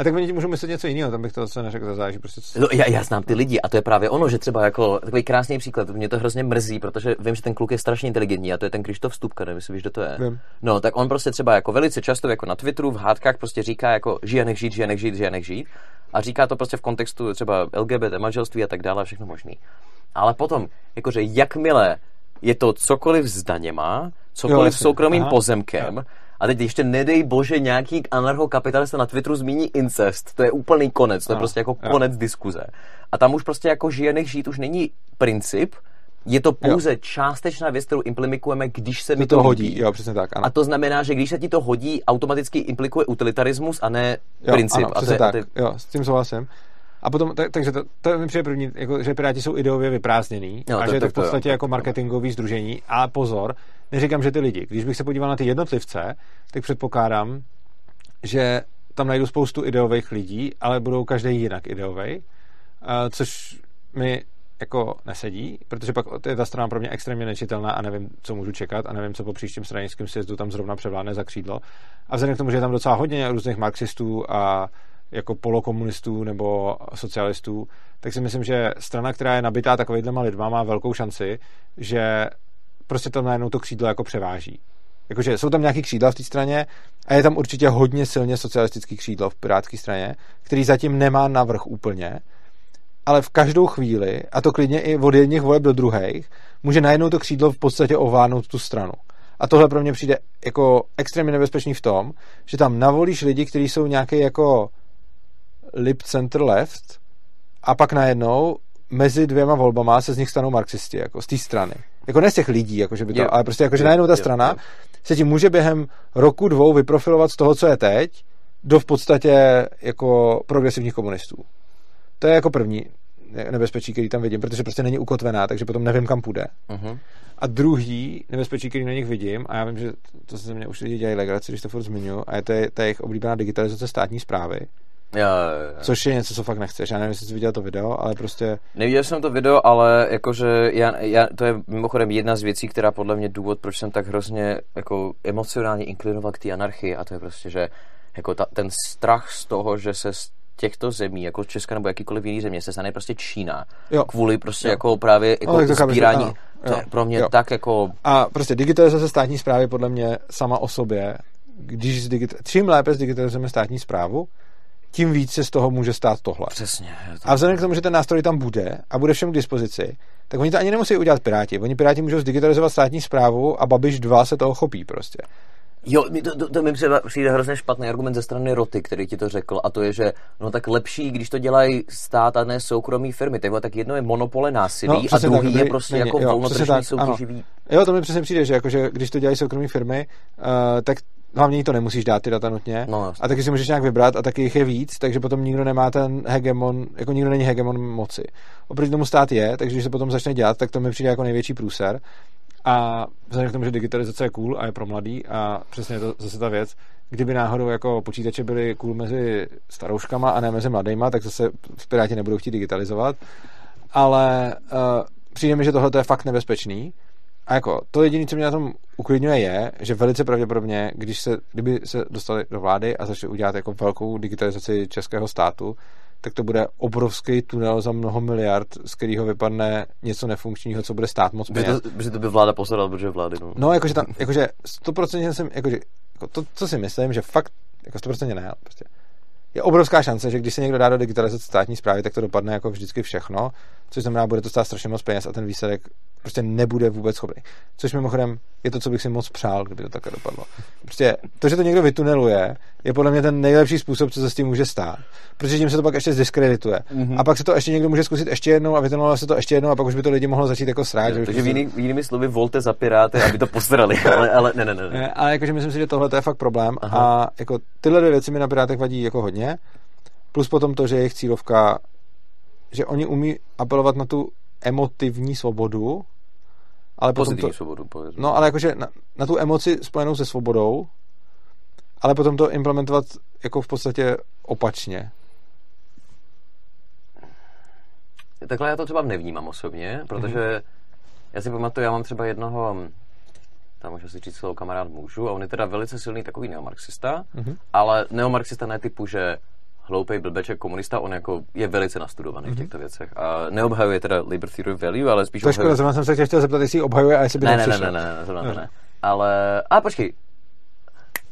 A tak oni můžou myslet něco jiného, tam bych to zase neřekl, to záleží prostě. Co... No, já, já, znám ty lidi a to je právě ono, že třeba jako takový krásný příklad, mě to hrozně mrzí, protože vím, že ten kluk je strašně inteligentní a to je ten Krištof Stupka, nevím, jestli víš, kdo to je. Vím. No, tak on prostě třeba jako velice často jako na Twitteru v hádkách prostě říká jako žije nech žít, žije nech žít, žije nech žít. A říká to prostě v kontextu třeba LGBT, manželství a tak dále, všechno možný. Ale potom, jakože jakmile je to cokoliv s daněma, cokoliv jo, s soukromým Aha. pozemkem, Aha a teď ještě nedej bože nějaký anarchokapitalista na Twitteru zmíní incest, to je úplný konec, to je no, prostě jako jo. konec diskuze. A tam už prostě jako žije nech žít už není princip, je to pouze jo. částečná věc, kterou implikujeme, když se mi to, to hodí. Jo, přesně tak. Ano. A to znamená, že když se ti to hodí, automaticky implikuje utilitarismus a ne jo, princip. Ano, a to je, tak. A to je... Jo, s tím souhlasím. A potom, tak, takže to, to mi přijde první, jako, že Piráti jsou ideově vyprázdněný no, a to, že je to v podstatě to, jako marketingový združení. A pozor, neříkám, že ty lidi. Když bych se podíval na ty jednotlivce, tak předpokládám, že tam najdu spoustu ideových lidí, ale budou každý jinak ideový, což mi jako nesedí, protože pak je ta strana pro mě extrémně nečitelná a nevím, co můžu čekat a nevím, co po příštím stranickém sjezdu tam zrovna převládne za křídlo. A vzhledem k tomu, že je tam docela hodně různých marxistů a jako polokomunistů nebo socialistů, tak si myslím, že strana, která je nabitá takovýhlema lidma, má velkou šanci, že prostě tam najednou to křídlo jako převáží. Jakože jsou tam nějaký křídla v té straně a je tam určitě hodně silně socialistický křídlo v pirátské straně, který zatím nemá navrh úplně, ale v každou chvíli, a to klidně i od jedných voleb do druhých, může najednou to křídlo v podstatě ovládnout tu stranu. A tohle pro mě přijde jako extrémně nebezpečný v tom, že tam navolíš lidi, kteří jsou nějaký jako lib center left a pak najednou mezi dvěma volbama se z nich stanou marxisti, jako z té strany. Jako ne z těch lidí, jako že by to, je, ale prostě jako, že najednou ta strana je, se ti může během roku, dvou vyprofilovat z toho, co je teď, do v podstatě jako progresivních komunistů. To je jako první nebezpečí, který tam vidím, protože prostě není ukotvená, takže potom nevím, kam půjde. Uh-huh. A druhý nebezpečí, který na nich vidím, a já vím, že to se mě už lidi dělají legraci, když to furt zmiňuji, a je to je ta jejich oblíbená digitalizace státní zprávy, Jo, jo, jo. Což je něco, co fakt nechceš. Já nevím, jestli jsi viděl to video, ale prostě... Neviděl jsem to video, ale jakože já, já, to je mimochodem jedna z věcí, která podle mě důvod, proč jsem tak hrozně jako emocionálně inklinoval k té anarchii a to je prostě, že jako ta, ten strach z toho, že se z těchto zemí, jako Česka nebo jakýkoliv jiný země, se stane prostě Čína. Jo. Kvůli prostě Jo. jako právě jako Ale sbírání. ano. To je pro mě Jo. tak jako... A prostě digitalizace státní zprávy podle mě sama o sobě, když zdigita- čím lépe zdigitalizujeme státní zprávu, tím víc se z toho může stát tohle. Přesně. to- A vzhledem k tomu, že ten nástroj tam bude a bude všem k dispozici, tak oni to ani nemusí udělat Piráti. Oni Piráti můžou zdigitalizovat státní zprávu a Babiš 2 se toho chopí prostě. Jo, to, to, to mi přijde, přijde hrozně špatný argument ze strany Roty, který ti to řekl, a to je, že no tak lepší, když to dělají stát a ne soukromí firmy. Tak, tak jedno je monopole násilí No, a druhý tak, je prostě není, jako volnotržní soutěživý. Jo, to mi přesně přijde, že, jakože, když to dělají soukromí firmy, uh, tak hlavně to nemusíš dát ty data nutně. No, a taky si můžeš nějak vybrat a taky jich je víc, takže potom nikdo nemá ten hegemon, jako nikdo není hegemon moci. Oproti tomu stát je, takže když se potom začne dělat, tak to mi přijde jako největší průser. A vzhledem k tomu, že digitalizace je cool a je pro mladý a přesně je to zase ta věc, kdyby náhodou jako počítače byly cool mezi starouškama a ne mezi mladýma, tak zase v Piráti nebudou chtít digitalizovat. Ale uh, přijde mi, že tohle je fakt nebezpečný. A jako to jediné, co mě na tom uklidňuje, je, že velice pravděpodobně, když se, kdyby se dostali do vlády a začali udělat jako velkou digitalizaci českého státu, tak to bude obrovský tunel za mnoho miliard, z kterého vypadne něco nefunkčního, co bude stát moc peněz. to, protože to by vláda posledala, protože vlády, no. No, jakože tam, jakože 100% jsem, jakože, jako to, co si myslím, že fakt, jako 100% ne, prostě je obrovská šance, že když se někdo dá do digitalizace státní zprávy, tak to dopadne jako vždycky všechno, což znamená, bude to stát strašně moc peněz a ten výsledek prostě nebude vůbec schopný. Což mimochodem je to, co bych si moc přál, kdyby to takhle dopadlo. Prostě to, že to někdo vytuneluje, je podle mě ten nejlepší způsob, co se s tím může stát. Protože tím se to pak ještě zdiskredituje. Mhm. A pak se to ještě někdo může zkusit ještě jednou a vytuneluje se to ještě jednou a pak už by to lidi mohlo začít jako srát. Takže v jiný, jinými slovy volte za Piráty, aby to postarali, ale, ale ne, ne, ne. ne. Ne, ale jakože myslím si, že tohle to je fakt problém Aha. a jako tyhle dvě věci mi na Pirátech vadí jako hodně. Plus potom to, že jejich cílovka, že oni umí apelovat na tu emotivní svobodu, ale potom to, svobodu, no ale jakože na, na tu emoci spojenou se svobodou, ale potom to implementovat jako v podstatě opačně. Takhle já to třeba nevnímám osobně, protože já si pamatuju, já mám třeba jednoho, tam můžu si říct slovo kamarád můžu, a on je teda velice silný takový neomarxista, Mhm. ale neomarxista ne typu, že hloupej blbeček komunista, on jako je velice nastudovaný Mhm. v těchto věcech. A neobhajuje teda labor theory value, ale spíš To je škoda, obhajuje... zrovna jsem se tě chtěl zeptat, jestli obhajuje a jestli by Ne, ne, ne, nepřišel. ne, ne, ne, zrovna to Ne. ne. Ale, a počkej,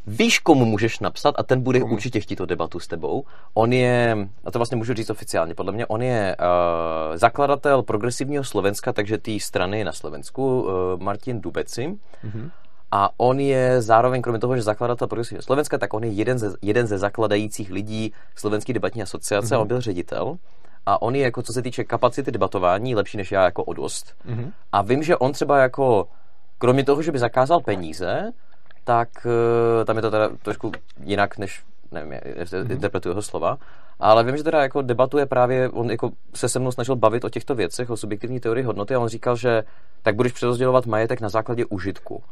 Víš, komu můžeš napsat a ten bude Komu? určitě chtít tu debatu s tebou. On je, a to vlastně můžu říct oficiálně, podle mě, on je uh, zakladatel progresivního Slovenska, takže té strany na Slovensku, uh, Martin Dubeci. Mhm. A on je zároveň, kromě toho, že zakladatel progresivního Slovenska, tak on je jeden ze, jeden ze zakladajících lidí Slovenské debatní asociace Mhm. a on byl ředitel. A on je, jako co se týče kapacity debatování, lepší než já jako o dost. Mhm. A vím, že on třeba jako, kromě toho, že by zakázal peníze, tak eh, tam je to teda trošku jinak, než, nevím, Mhm. interpretuju jeho slova, ale vím, že teda jako debatuje právě, on jako se se mnou snažil bavit o těchto věcech, o subjektivní teorii hodnoty a on říkal, že tak budeš přerozdělovat majetek na základě užitku.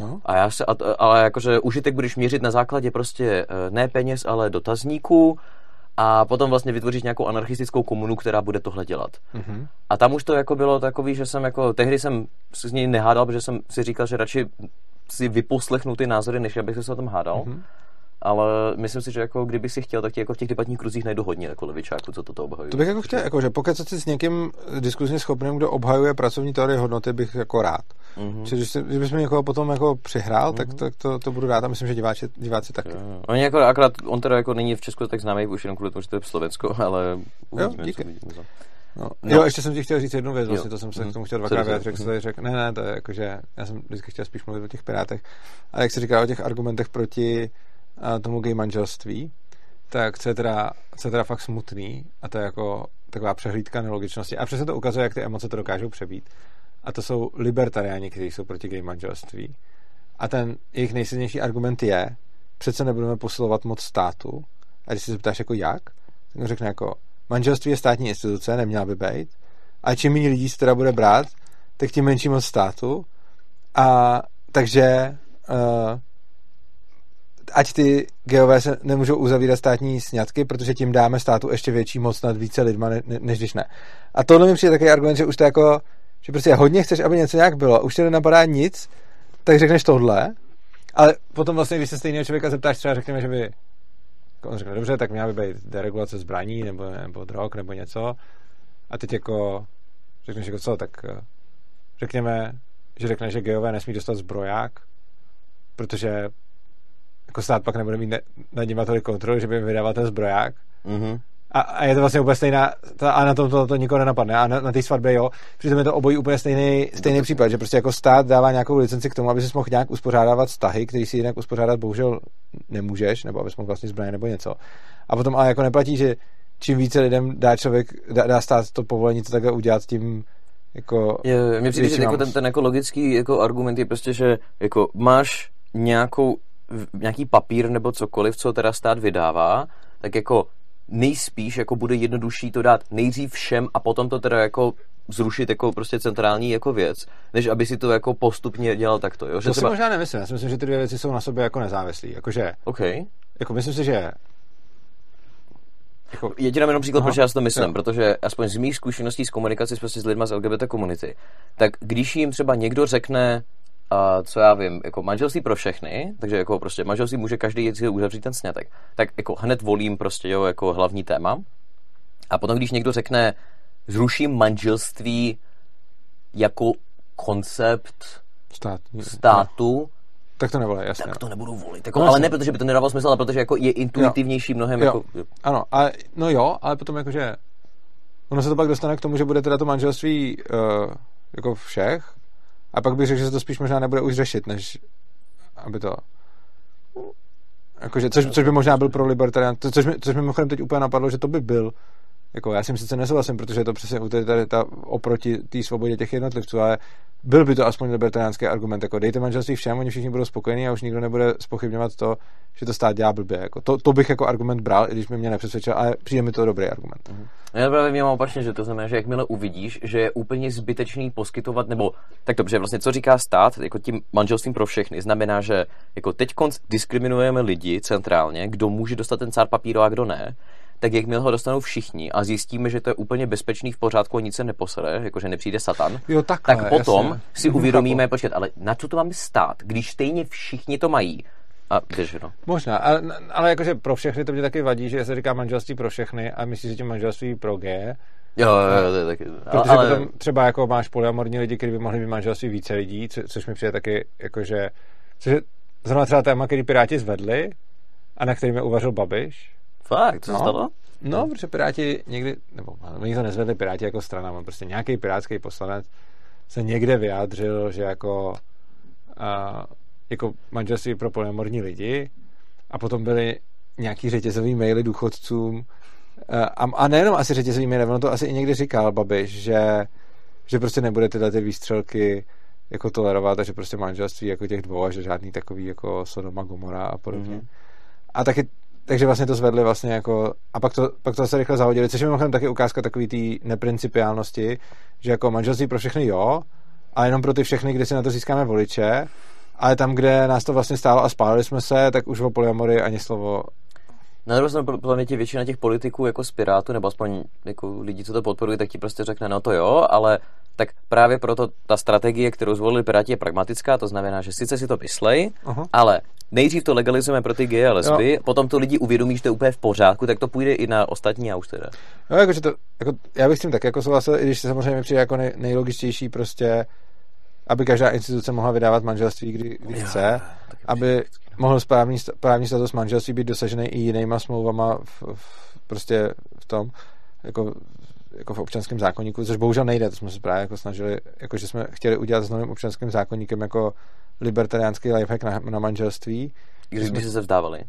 No. A já se, a, ale jakože užitek budeš měřit na základě prostě eh, ne peněz, ale dotazníků a potom vlastně vytvořit nějakou anarchistickou komunu, která bude tohle dělat. Mhm. A tam už to jako bylo takový, že jsem jako, tehdy jsem se s ní nehádal, protože jsem si říkal, že radši si vyposlechnu ty názory, než abych se o tom hádal. Mhm. Ale myslím si, že jako kdyby si chtěl, tak jako v těch debatních kruzích najdu hodně jako levičáků, co toto obhajují. To bych jako chtěl, jako, že pokud si s někým diskuzně schopným, kdo obhajuje pracovní teorie hodnoty, bych jako rád. Mhm. Čili když, když mi někoho potom jako přihrál, tak, tak to, to budu rád a myslím, že diváci, diváci taky. Jo. Oni jako, akorát, on teda jako není v Česku tak známý už jenom kvůli tomu, že to je Slovensko, ale uvidíme, díky. co uvidíme. No. No. Jo, ještě jsem ti chtěl říct jednu věc, vlastně Jo. to jsem se Mhm. k tomu chtěl dvakrát vyjádřit, jak se tady řekl. Ne, ne, to je jako, že já jsem vždycky chtěl spíš mluvit o těch pirátech. Ale jak se říká o těch argumentech proti a, tomu gay manželství, tak co je, teda, co je teda fakt smutný a to je jako taková přehlídka nelogičnosti. A přesně to ukazuje, jak ty emoce to dokážou přebít. A to jsou libertariáni, kteří jsou proti gay manželství. A ten jejich nejsilnější argument je, přece nebudeme posilovat moc státu. A když se zeptáš jako jak, tak řekne jako, manželství je státní instituce, neměla by být. A čím méně lidí se teda bude brát, tak tím menší moc státu. A takže uh, ať ty geové se nemůžou uzavírat státní sňatky, protože tím dáme státu ještě větší moc nad více lidma, ne, ne, než když ne. A tohle mi přijde takový argument, že už to jako, že prostě hodně chceš, aby něco nějak bylo, už tě nenapadá nic, tak řekneš tohle, ale potom vlastně, když se stejného člověka zeptáš, třeba řekněme, že by on řekne, dobře, tak měla by být deregulace zbraní nebo, nebo drog nebo něco. A teď jako řekneš jako co, tak eh, řekněme, že řekne, že gejové nesmí dostat zbroják, protože jako stát pak nebude mít ne, nad nimi tolik kontroly, že by jim vydával ten zbroják. Mm-hmm. A, a, je to vlastně úplně stejná, ta, a na tom to, to nikoho nenapadne. A na, na té svatbě, jo, přitom je to obojí úplně stejný, stejný případ, že prostě jako stát dává nějakou licenci k tomu, aby si mohl nějak uspořádávat vztahy, který si jinak uspořádat bohužel nemůžeš, nebo abys mohl vlastně zbraně nebo něco. A potom ale jako neplatí, že čím více lidem dá člověk, dá, dá stát to povolení to takhle udělat, tím jako... Je, mě přijde, že jako ten, ten jako logický jako argument je prostě, že jako máš nějakou, nějaký papír nebo cokoliv, co teda stát vydává, tak jako nejspíš jako bude jednodušší to dát nejdřív všem a potom to teda jako zrušit jako prostě centrální jako věc, než aby si to jako postupně dělal takto. Jo? Že to třeba... si možná nemyslím. Já si myslím, že ty dvě věci jsou na sobě jako nezávislí. Jakože, okay. jako myslím si, že jako... Já ti dám jenom příklad, Aha. proč já si to myslím, jo. protože aspoň z mých zkušeností s komunikací prostě s lidmi z LGBT komunity, tak když jim třeba někdo řekne, uh, co já vím, jako manželství pro všechny, takže jako prostě manželství může každý si uzavřít ten snětek, tak jako hned volím prostě, jo, jako hlavní téma. A potom, když někdo řekne, zruším manželství jako koncept Stát. státu, tak to nevolí, jasně. Tak to nebudu volit. Jako, no, ale ne, protože by to nedávalo smysl, ale protože jako je intuitivnější jo. mnohem. Jo. Jako... Ano, a, no jo, ale potom jakože ono se to pak dostane k tomu, že bude teda to manželství uh, jako všech a pak bych řekl, že se to spíš možná nebude už řešit, než aby to jakože, což, což by možná byl pro libertarián, což, mi, což mi mimochodem teď úplně napadlo, že to by byl jako já si sice nesouhlasím, protože je to přesně tady, tady ta, oproti té svobodě těch jednotlivců, ale byl by to aspoň libertariánský argument, jako dejte manželství všem, oni všichni budou spokojení a už nikdo nebude spochybňovat to, že to stát dělá blbě. Jako to, to, bych jako argument bral, i když by mě nepřesvědčil, ale přijde mi to dobrý argument. Mm-hmm. Já právě vnímám opačně, že to znamená, že jakmile uvidíš, že je úplně zbytečný poskytovat, nebo tak dobře, vlastně co říká stát, jako tím manželstvím pro všechny, znamená, že jako teď diskriminujeme lidi centrálně, kdo může dostat ten cár papíru a kdo ne, tak jakmile ho dostanou všichni a zjistíme, že to je úplně bezpečný v pořádku a nic se neposere, jakože nepřijde Satan, jo, takhle, tak potom jasně. si uvědomíme, počkat, ale na co to máme stát, když stejně všichni to mají, a víš, no. Možná, ale, ale jakože pro všechny to mě taky vadí, že se říká manželství pro všechny a myslíš, že tím manželství pro G. Jo, jo, to je taky. Protože ale... potom třeba jako máš polyamorní lidi, kteří by mohli mít manželství více lidí, co, což mi přijde taky jakože, což je zrovna třeba téma, který Piráti zvedli a na kterým je uvařil Babiš, Fakt, co no. stalo? No, protože Piráti někdy, nebo oni to nezvedli Piráti jako strana, on prostě nějaký pirátský poslanec se někde vyjádřil, že jako, uh, jako manželství pro polyamorní lidi a potom byly nějaký řetězový maily důchodcům uh, a, a nejenom asi řetězový maily, on to asi i někdy říkal Babiš, že, že prostě nebude tyhle ty výstřelky jako tolerovat a že prostě manželství jako těch dvou a že žádný takový jako Sodoma Gomora a podobně. Mm-hmm. A taky takže vlastně to zvedli vlastně jako, a pak to, pak to zase rychle zahodili, což je mimochodem taky ukázka takový té neprincipiálnosti, že jako manželství pro všechny jo, a jenom pro ty všechny, kde si na to získáme voliče, ale tam, kde nás to vlastně stálo a spálili jsme se, tak už o polyamory ani slovo na druhou stranu planetě většina těch politiků jako z Pirátu, nebo aspoň jako lidí, co to podporují, tak ti prostě řekne, no to jo, ale tak právě proto ta strategie, kterou zvolili Piráti, je pragmatická, to znamená, že sice si to myslej, uh-huh. ale nejdřív to legalizujeme pro ty geje a lesby, jo. potom to lidi uvědomí, že to je úplně v pořádku, tak to půjde i na ostatní a už teda. No, jakože to, jako, já bych s tím tak jako souhlasil, i když se samozřejmě přijde jako nej, nejlogičtější prostě, aby každá instituce mohla vydávat manželství, kdy, kdy jo, chce, aby mohl správný, právní status manželství být dosažený i jinýma smlouvama v, v, prostě v tom, jako jako v občanském zákonníku, což bohužel nejde, to jsme se právě jako snažili, jako že jsme chtěli udělat s novým občanským zákonníkem jako libertariánský lifehack na, na manželství. Když jsme, se vzdávali?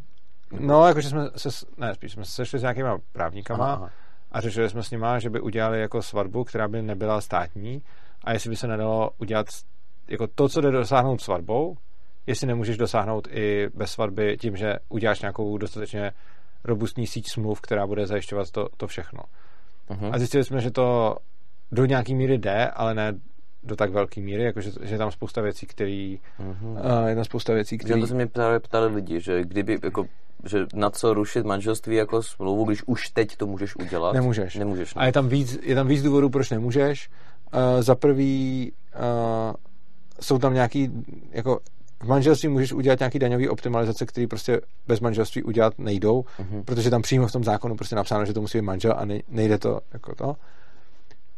No, jakože jsme se, ne, spíš jsme se sešli s nějakýma právníkama aha, aha. a řešili jsme s nima, že by udělali jako svatbu, která by nebyla státní a jestli by se nedalo udělat jako to, co jde dosáhnout svatbou, jestli nemůžeš dosáhnout i bez svatby tím, že uděláš nějakou dostatečně robustní síť smluv, která bude zajišťovat to, to všechno. Uh-huh. A zjistili jsme, že to do nějaký míry jde, ale ne do tak velké míry, jakože že je tam spousta věcí, které uh-huh. uh, je tam spousta věcí, které... To se mi právě ptali lidi, že kdyby jako že na co rušit manželství jako smlouvu, když už teď to můžeš udělat? Nemůžeš. Nemůžeš ne? A je tam víc, je tam víc důvodů, proč nemůžeš. Uh, za prvý uh, jsou tam nějaký jako v manželství můžeš udělat nějaký daňový optimalizace, které prostě bez manželství udělat nejdou, mm-hmm. protože tam přímo v tom zákonu prostě napsáno, že to musí být manžel a nejde to jako to.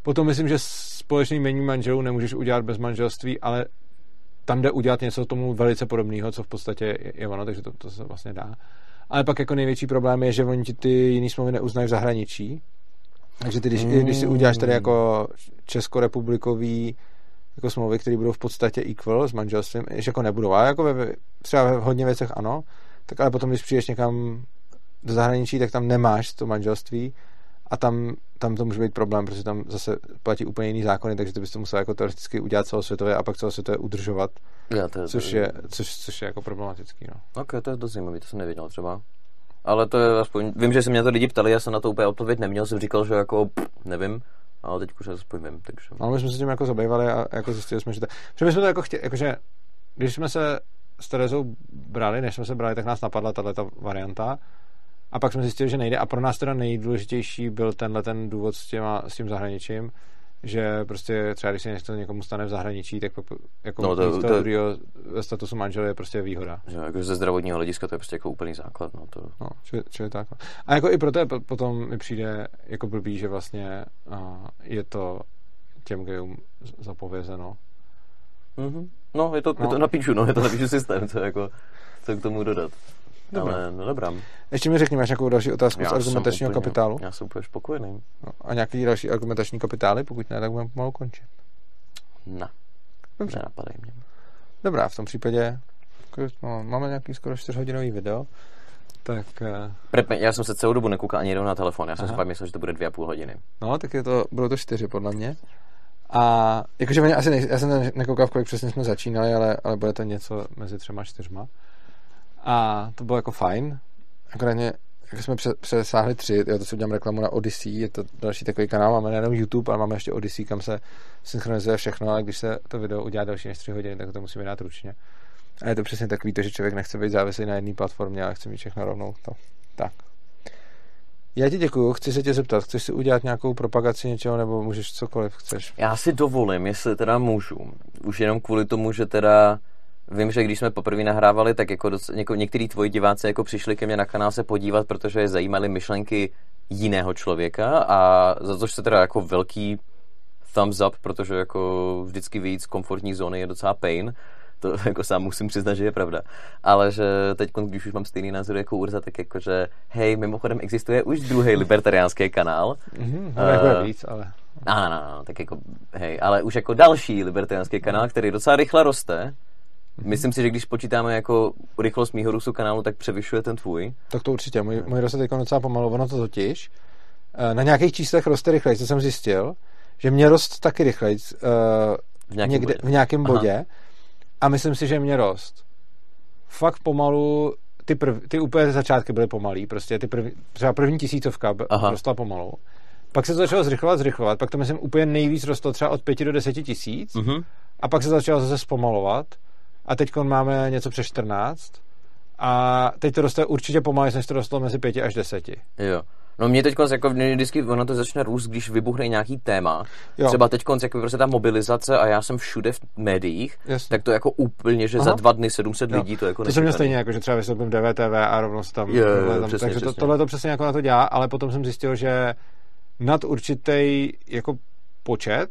Potom myslím, že společný jmění manželů nemůžeš udělat bez manželství, ale tam jde udělat něco tomu velice podobného, co v podstatě je ono, takže to, to se vlastně dá. Ale pak jako největší problém je, že oni ti ty jiný smlouvy neuznají v zahraničí. Takže ty, když, mm. když si uděláš tady jako českorepublikový jako smlouvy, které budou v podstatě equal s manželstvím, že jako nebudou, ale jako ve, třeba ve hodně věcech ano, tak ale potom, když přijdeš někam do zahraničí, tak tam nemáš to manželství a tam, tam to může být problém, protože tam zase platí úplně jiný zákony, takže ty bys to musel jako teoreticky udělat celosvětově a pak celosvětově udržovat, Já to je, což, je, což, což je jako problematický. No. Ok, to je dost zajímavý, to jsem nevěděl třeba. Ale to je aspoň, vím, že se mě to lidi ptali, já jsem na to úplně odpověď neměl, jsem říkal, že jako pff, nevím, ale teď už aspoň vím, takže... Ale my jsme se tím jako zabývali a jako zjistili jsme, že to... Protože my jsme to jako chtěli, jakože, když jsme se s Terezou brali, než jsme se brali, tak nás napadla tato varianta, a pak jsme zjistili, že nejde. A pro nás teda nejdůležitější byl tenhle ten důvod s, těma, s tím zahraničím, že prostě třeba když se něco někomu stane v zahraničí, tak jako no, to, to, druhého ve statusu manžel je prostě výhoda. Že, jako ze zdravotního hlediska to je prostě jako úplný základ. No, to... no či, či tak. No. A jako i proto je, potom mi přijde jako blbý, že vlastně uh, je to těm gejům zapovězeno. Mm-hmm. No, je to, no. je to napíšu, no, je to napíšu systém, co, jako, co k tomu dodat. Dobrá. Ale no dobrá. Ještě mi řekni, máš nějakou další otázku já z argumentačního úplně, kapitálu? Já jsem úplně spokojený. No, a nějaký další argumentační kapitály? Pokud ne, tak budeme pomalu končit. Ne. Dobře. Nenapadají mě. Dobrá, v tom případě no, máme nějaký skoro 4 hodinový video. Tak... Uh... Prepe, já jsem se celou dobu nekoukal ani jednou na telefon. Já jsem si fakt myslel, že to bude dvě a půl hodiny. No, tak je to, bylo to čtyři podle mě. A jakože asi ne, já jsem nekoukal, kolik přesně jsme začínali, ale, ale bude to něco mezi třema a čtyřma. A to bylo jako fajn. Akorát jak jsme přesáhli tři, já to si udělám reklamu na Odyssey, je to další takový kanál, máme nejenom YouTube, ale máme ještě Odyssey, kam se synchronizuje všechno, ale když se to video udělá další než tři hodiny, tak to musíme dát ručně. A je to přesně takový to, že člověk nechce být závislý na jedné platformě, ale chce mít všechno rovnou. To. Tak. Já ti děkuju, chci se tě zeptat, chceš si udělat nějakou propagaci něčeho, nebo můžeš cokoliv chceš? Já si dovolím, jestli teda můžu. Už jenom kvůli tomu, že teda vím, že když jsme poprvé nahrávali, tak jako doc- něko- některý tvoji diváci jako přišli ke mně na kanál se podívat, protože je zajímaly myšlenky jiného člověka a za to, se teda jako velký thumbs up, protože jako vždycky víc komfortní zóny je docela pain, to jako sám musím přiznat, že je pravda. Ale že teď, když už mám stejný názor jako Urza, tak jakože, hej, mimochodem existuje už druhý libertariánský kanál. Mm-hmm, uh, víc, ale... No, no, no, tak jako, hej, ale už jako další libertariánský kanál, který docela rychle roste, Myslím si, že když počítáme jako rychlost mýho růstu kanálu, tak převyšuje ten tvůj. Tak to určitě. Můj, můj roste teď docela pomalu, ono to totiž. Eh, na nějakých číslech roste rychleji, co jsem zjistil, že mě rost taky rychleji uh, v, nějakém někde, bodě. v nějakém bodě. Aha. A myslím si, že mě rost. Fakt pomalu, ty, prv, ty úplně začátky byly pomalý, prostě ty prv, třeba první tisícovka Aha. rostla pomalu. Pak se to začalo zrychlovat, zrychlovat, pak to myslím úplně nejvíc rostlo třeba od 5 do 10 tisíc uh-huh. a pak se začalo zase zpomalovat a teď máme něco přes 14 a teď to roste určitě pomalej, než to rostlo mezi 5 až 10. Jo. No mě teď jako vždycky ono to začne růst, když vybuchne nějaký téma. Jo. Třeba teď jako prostě ta mobilizace a já jsem všude v médiích, Jasně. tak to jako úplně, že Aha. za dva dny 700 jo. lidí to jako To jsem měl stejně, jako že třeba vystoupím DVTV a rovnou se tam, jo, jo, tam přesně, takže přesně. To, tohle to přesně jako na to dělá, ale potom jsem zjistil, že nad určitý jako počet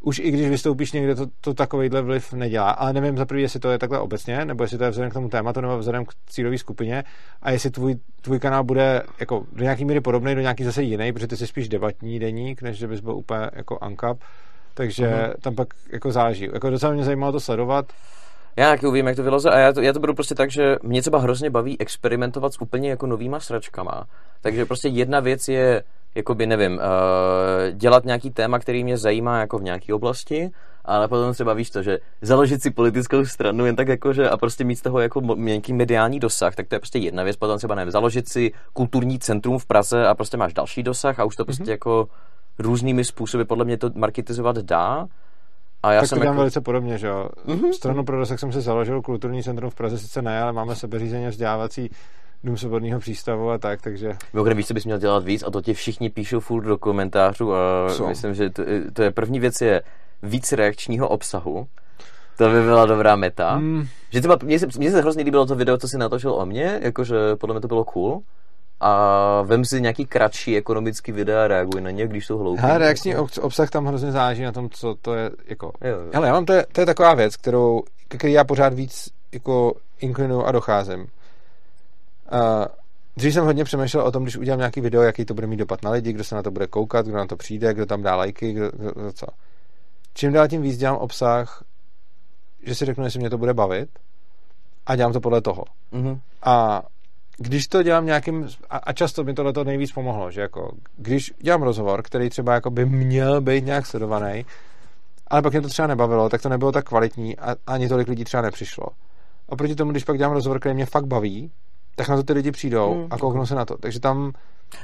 už i když vystoupíš někde, to, to takovýhle vliv nedělá. Ale nevím za prvý, jestli to je takhle obecně, nebo jestli to je vzhledem k tomu tématu, nebo vzhledem k cílové skupině a jestli tvůj, tvůj kanál bude jako do nějaký míry podobný, do nějaký zase jiný, protože ty jsi spíš debatní deník, než že bys byl úplně jako ankap. Takže uh-huh. tam pak jako záleží. Jako docela mě zajímalo to sledovat. Já taky uvím, jak to vyloze a já to, já to budu prostě tak, že mě třeba hrozně baví experimentovat s úplně jako novýma sračkama. Takže prostě jedna věc je jakoby, nevím, uh, dělat nějaký téma, který mě zajímá jako v nějaké oblasti, ale potom třeba víš to, že založit si politickou stranu jen tak jako, že a prostě mít z toho jako nějaký mediální dosah, tak to je prostě jedna věc, potom třeba nevím, založit si kulturní centrum v Praze a prostě máš další dosah a už to prostě mm-hmm. jako různými způsoby podle mě to marketizovat dá. A já tak jsem to dělám jako... velice podobně, že jo. Mm-hmm. Stranu pro dosah jsem si založil, kulturní centrum v Praze sice ne, ale máme sebeřízeně vzdělávací Dům svobodného přístavu a tak, takže... Mimochodem víš, co bys měl dělat víc a to ti všichni píšou furt do komentářů a Co? myslím, že to, to je první věc je víc reakčního obsahu To by byla dobrá meta. Mm, Že třeba, mně se, mně se hrozně líbilo to video, co si natočil o mně, jakože podle mě to bylo cool. A vem si nějaký kratší ekonomický videa a reaguj na ně, když jsou hloupí. hele, reakční ob- obsah tam hrozně záleží na tom, co to je, jako... Jo, jo. Hele, já mám, to je, to je taková věc, kterou, který já pořád víc jako inklinuju a docházím. Uh, dřív jsem hodně přemýšlel o tom, když udělám nějaký video, jaký to bude mít dopad na lidi, kdo se na to bude koukat, kdo na to přijde, kdo tam dá lajky, kdo, kdo, kdo co. Čím dál tím víc dělám obsah, že si řeknu, jestli mě to bude bavit a dělám to podle toho. Mhm. A když to dělám nějakým, a, a často mi tohle to nejvíc pomohlo, že jako, když dělám rozhovor, který třeba jako by měl být nějak sledovaný, ale pak mě to třeba nebavilo, tak to nebylo tak kvalitní a ani tolik lidí třeba nepřišlo. Oproti tomu, když pak dělám rozhovor, který mě fakt baví, tak na to ty lidi přijdou Hmm. a kouknou se na to. Takže tam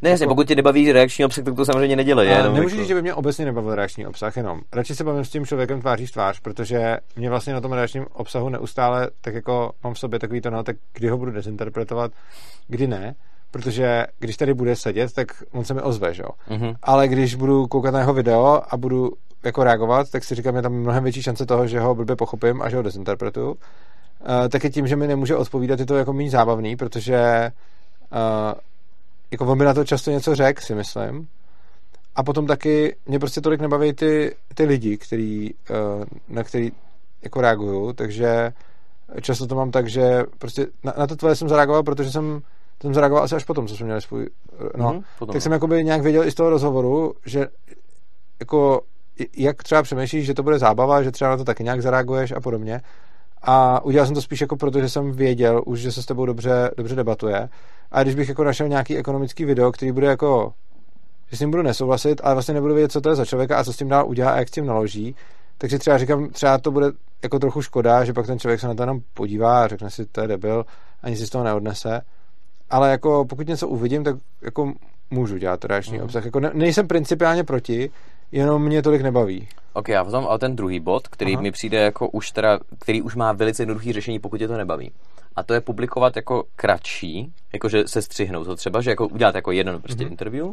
Ne, jasně, Jako- pokud tě nebaví reakční obsah, tak to samozřejmě nedělej. a Jenom nemůžu jako... říct, že by mě obecně nebavil reakční obsah, jenom radši se bavím s tím člověkem tváří v tvář, protože mě vlastně na tom reakčním obsahu neustále tak jako mám v sobě takový to, no, tak kdy ho budu dezinterpretovat, kdy ne, protože když tady bude sedět, tak on se mi ozve, že jo. Mhm. Ale když budu koukat na jeho video a budu jako reagovat, tak si říkám, je tam mnohem větší šance toho, že ho blbě pochopím a že ho dezinterpretuju. Uh, taky tím, že mi nemůže odpovídat, je to jako méně zábavný, protože uh, jako on by na to často něco řekl, si myslím. A potom taky mě prostě tolik nebaví ty, ty lidi, který, uh, na který jako reaguju, takže často to mám tak, že prostě na, na to tvoje jsem zareagoval, protože jsem, jsem zareagoval asi až potom, co jsme měli svůj, uh, no, Mhm, potom. tak jsem jakoby nějak věděl i z toho rozhovoru, že jako jak třeba přemýšlíš, že to bude zábava, že třeba na to taky nějak zareaguješ a podobně. A udělal jsem to spíš jako proto, že jsem věděl už, že se s tebou dobře, dobře debatuje. A když bych jako našel nějaký ekonomický video, který bude jako, že s ním budu nesouhlasit, ale vlastně nebudu vědět, co to je za člověka a co s tím dál udělá a jak s tím naloží, takže třeba říkám, třeba to bude jako trochu škoda, že pak ten člověk se na to jenom podívá a řekne si, to je debil, ani si z toho neodnese. Ale jako pokud něco uvidím, tak jako můžu dělat reakční Mhm. obsah. Jako ne, nejsem principiálně proti, jenom mě tolik nebaví. Ok, a potom ale ten druhý bod, který Aha. Mi přijde jako už teda, který už má velice jednoduchý řešení, pokud tě to nebaví. A to je publikovat jako kratší, jakože se střihnout to třeba, že jako udělat jako jedno prostě Mhm. mm-hmm. interview,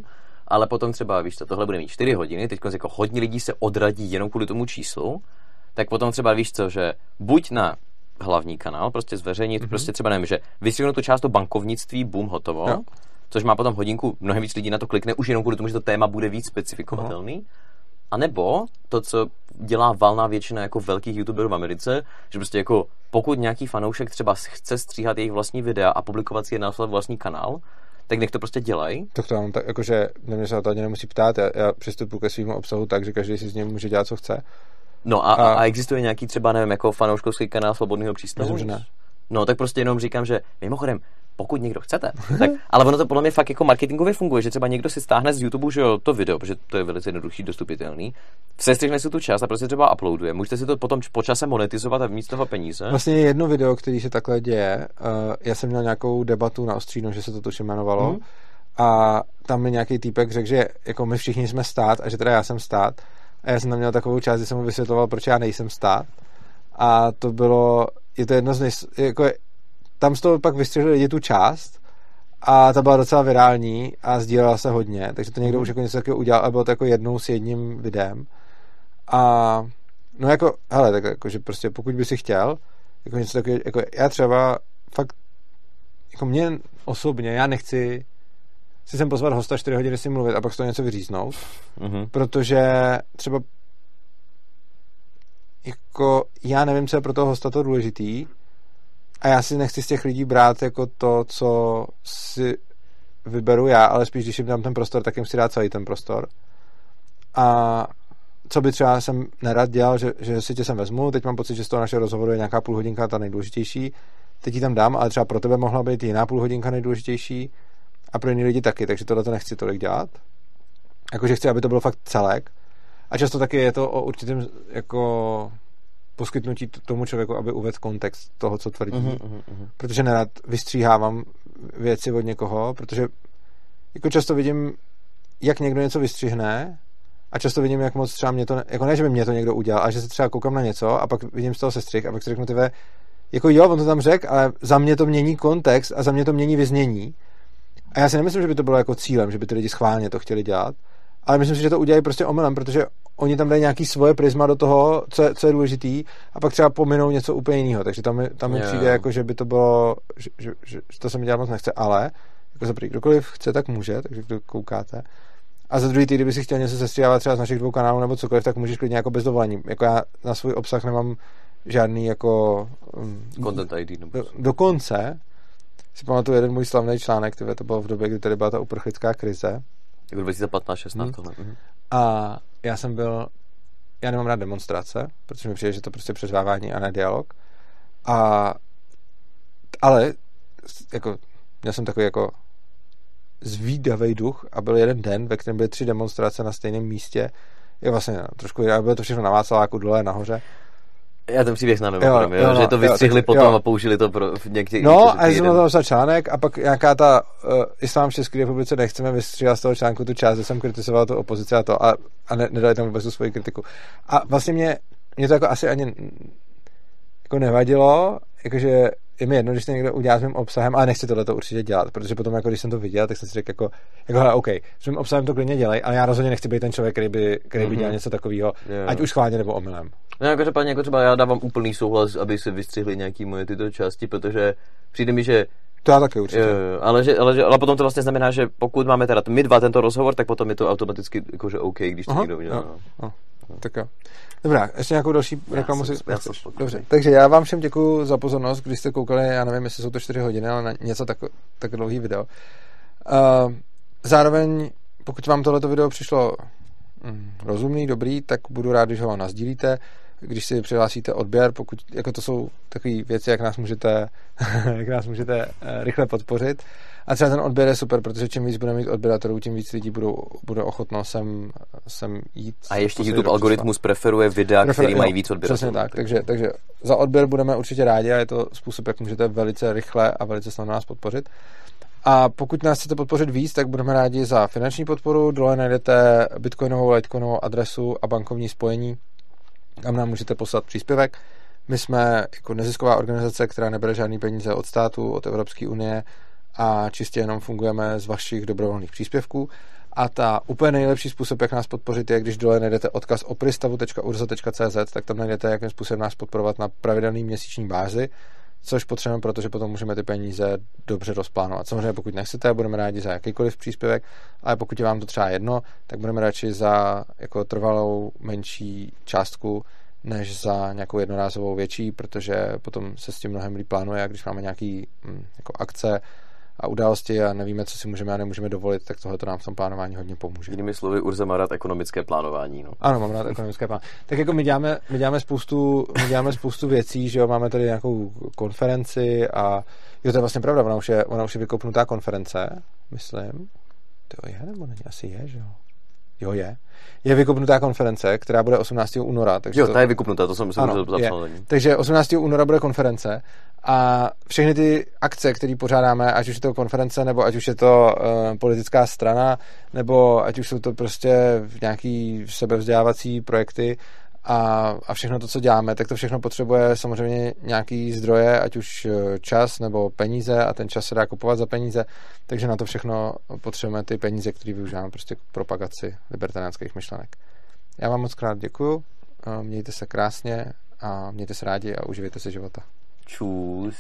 ale potom třeba, víš co, tohle bude mít 4 hodiny, teď jako hodně lidí se odradí jenom kvůli tomu číslu, tak potom třeba víš co, že buď na hlavní kanál, prostě zveřejnit, mm-hmm. prostě třeba nevím, že vystřihnout tu část to bankovnictví, boom, hotovo, Jo. Což má potom hodinku, mnohem víc lidí na to klikne, už jenom kvůli tomu, že to téma bude víc specifikovatelný. A nebo to, co dělá valná většina jako velkých youtuberů v Americe, že prostě jako pokud nějaký fanoušek třeba chce stříhat jejich vlastní videa a publikovat si je na svůj vlastní kanál, tak nech to prostě dělají. Tak to mám tak, jakože na mě se na to ani nemusí ptát, já, já přistupuji ke svýmu obsahu tak, že každý si z něj může dělat, co chce. No a, A- a, a existuje nějaký třeba, nevím, jako fanouškovský kanál Svobodného přístavu? Myslím, že ne. No, tak prostě jenom říkám, že mimochodem, pokud někdo chcete, tak, ale ono to podle mě fakt jako marketingově funguje, že třeba někdo si stáhne z YouTube, že jo, to video, protože to je velice jednoduchý, dostupitelný, sestřihne si tu část a prostě třeba uploaduje. Můžete si to potom po čase monetizovat a mít z toho peníze. Vlastně je jedno video, který se takhle děje. Uh, já jsem měl nějakou debatu na Ostřínu, že se to tuším jmenovalo. Hmm. A tam mi nějaký týpek řekl, že jako my všichni jsme stát a že teda já jsem stát. A já jsem tam měl takovou část, kdy jsem mu vysvětloval, proč já nejsem stát. A to bylo, je to jedno z nej, jako tam z toho pak vystřihli lidi tu část a ta byla docela virální a sdílela se hodně, takže to někdo Mhm. už jako něco takového udělal a bylo to jako jednou s jedním videem. A no jako, hele, tak jako, že prostě pokud by si chtěl, jako něco takového, jako já třeba fakt, jako mě osobně, já nechci si sem pozvat hosta 4 hodiny si mluvit a pak z toho něco vyříznout, Mhm. protože třeba jako já nevím, co je pro toho hosta to důležitý a já si nechci z těch lidí brát jako to, co si vyberu já, ale spíš, když jim dám ten prostor, tak jim si dát celý ten prostor. A co by třeba jsem nerad dělal, že, že si tě sem vezmu, teď mám pocit, že z toho našeho rozhovoru je nějaká půl hodinka ta nejdůležitější, teď ji tam dám, ale třeba pro tebe mohla být jiná půl hodinka nejdůležitější a pro jiné lidi taky, takže tohle to nechci tolik dělat. Jakože chci, aby to bylo fakt celek. A často taky je to o určitém jako poskytnutí tomu člověku, aby uvedl kontext toho, co tvrdí. Mhm, mhm. Protože nerad vystříhávám věci od někoho, protože jako často vidím, jak někdo něco vystřihne a často vidím, jak moc třeba mě to, jako ne, že by mě to někdo udělal, ale že se třeba koukám na něco a pak vidím z toho sestřih a pak si řeknu, tyve, jako jo, on to tam řekl, ale za mě to mění kontext a za mě to mění vyznění. A já si nemyslím, že by to bylo jako cílem, že by ty lidi schválně to chtěli dělat, ale myslím si, že to udělají prostě omylem, protože oni tam dají nějaký svoje prisma do toho, co je, co je důležitý, a pak třeba pominou něco úplně jiného. Takže tam, mi- tam mi Jo, přijde, jako, že by to bylo, že, že, že, to se mi dělat moc nechce, ale jako za prvý, kdokoliv chce, tak může, takže kdo koukáte. A za druhý, ty, kdyby si chtěl něco sestříhávat třeba z našich dvou kanálů nebo cokoliv, tak můžeš klidně jako bez dovolení. Jako já na svůj obsah nemám žádný jako... um, Content ID. Nebo... do, dokonce si pamatuju jeden můj slavný článek, tyhle, to bylo v době, kdy tady byla ta uprchlická krize. Jako 2015-16 Hmm. tohle. Mhm. A já jsem byl, já nemám rád demonstrace, protože mi přijde, že to prostě přeřvávání a ne dialog. A, ale, jako, měl jsem takový jako zvídavý duch a byl jeden den, ve kterém byly tři demonstrace na stejném místě. Je vlastně no, trošku, jinak, bylo to všechno na Václaváku dole nahoře. Já ten příběh znám, Jo, jo, jo, no, že to jo, vystřihli tak- potom jo. a použili to pro některých... No, a jsem tam napsal článek a pak nějaká ta uh, Islám v České republice nechceme vystříhat z toho článku tu část, že jsem kritizoval tu opozici a to a, a ne, nedali tam vůbec tu svoji kritiku. A vlastně mě, mě to jako asi ani jako nevadilo, jakože je mi jedno, když to někdo udělá s mým obsahem, ale nechci tohle to určitě dělat, protože potom, jako když jsem to viděl, tak jsem si řekl, jako, jako hele, OK, s mým obsahem to klidně dělej, ale já rozhodně nechci být ten člověk, který by, který by Mhm. dělal něco takového, Jo. ať už schválně nebo omylem. No, jako třeba, jako třeba já dávám úplný souhlas, aby se vystřihly nějaký moje tyto části, protože přijde mi, že To já taky určitě. Jo, jo, ale, že, ale, že, ale potom to vlastně znamená, že pokud máme teda my dva tento rozhovor, tak potom je to automaticky jakože OK, když to Aha, někdo udělá. no. No, tak jo. Dobrá, ještě nějakou další reklamu si já jsem. Dobře, takže já vám všem děkuji za pozornost, když jste koukali, já nevím, jestli jsou to 4 hodiny, ale na něco tak, tak dlouhý video. Uh, zároveň, pokud vám tohleto video přišlo mm, rozumný, dobrý, tak budu rád, když ho nazdílíte, když si přihlásíte odběr, pokud, jako to jsou takové věci, jak nás můžete, jak nás můžete eh, rychle podpořit. A třeba ten odběr je super, protože čím víc budeme mít odběratelů, tím víc lidí budou, budou ochotno sem, sem jít. A ještě YouTube algoritmus preferuje videa, Prefer- které mají víc odběratelů. Přesně tak, takže, takže za odběr budeme určitě rádi a je to způsob, jak můžete velice rychle a velice snadno nás podpořit. A pokud nás chcete podpořit víc, tak budeme rádi za finanční podporu. Dole najdete bitcoinovou, litecoinovou adresu a bankovní spojení, kam nám můžete poslat příspěvek. My jsme jako nezisková organizace, která nebere žádný peníze od státu, od Evropské unie a čistě jenom fungujeme z vašich dobrovolných příspěvků. A ta úplně nejlepší způsob, jak nás podpořit, je, když dole najdete odkaz opristavu.urza.cz, tak tam najdete, jakým způsobem nás podporovat na pravidelný měsíční bázi, což potřebujeme, protože potom můžeme ty peníze dobře rozplánovat. Samozřejmě, pokud nechcete, budeme rádi za jakýkoliv příspěvek, ale pokud je vám to třeba jedno, tak budeme radši za jako trvalou menší částku, než za nějakou jednorázovou větší, protože potom se s tím mnohem líp plánuje a když máme nějaký hm, jako akce a události a nevíme, co si můžeme a nemůžeme dovolit, tak tohle to nám v tom plánování hodně pomůže. Jinými slovy, Urza má rád ekonomické plánování. No. Ano, mám rád ekonomické plán. Tak jako my děláme, my děláme, spoustu, my děláme spoustu věcí, že jo, máme tady nějakou konferenci a jo, to je vlastně pravda, ona už je, ona už je vykopnutá konference, myslím. To je, nebo není? Asi je, že jo? Jo, je. Je vykopnutá konference, která bude 18. února. Takže Jo, to, ta je vykupnutá, to jsem si Ano, zapsal. Je. takže 18. února bude konference a všechny ty akce, které pořádáme, ať už je to konference, nebo ať už je to uh, politická strana, nebo ať už jsou to prostě nějaký sebevzdělávací projekty a, a všechno to, co děláme, tak to všechno potřebuje samozřejmě nějaký zdroje, ať už eh, čas nebo peníze a ten čas se dá kupovat za peníze, takže na to všechno potřebujeme ty peníze, které využíváme prostě k propagaci libertariánských myšlenek. Já vám moc krát děkuju, eh, mějte se krásně a mějte se rádi a uživejte se života. Čus.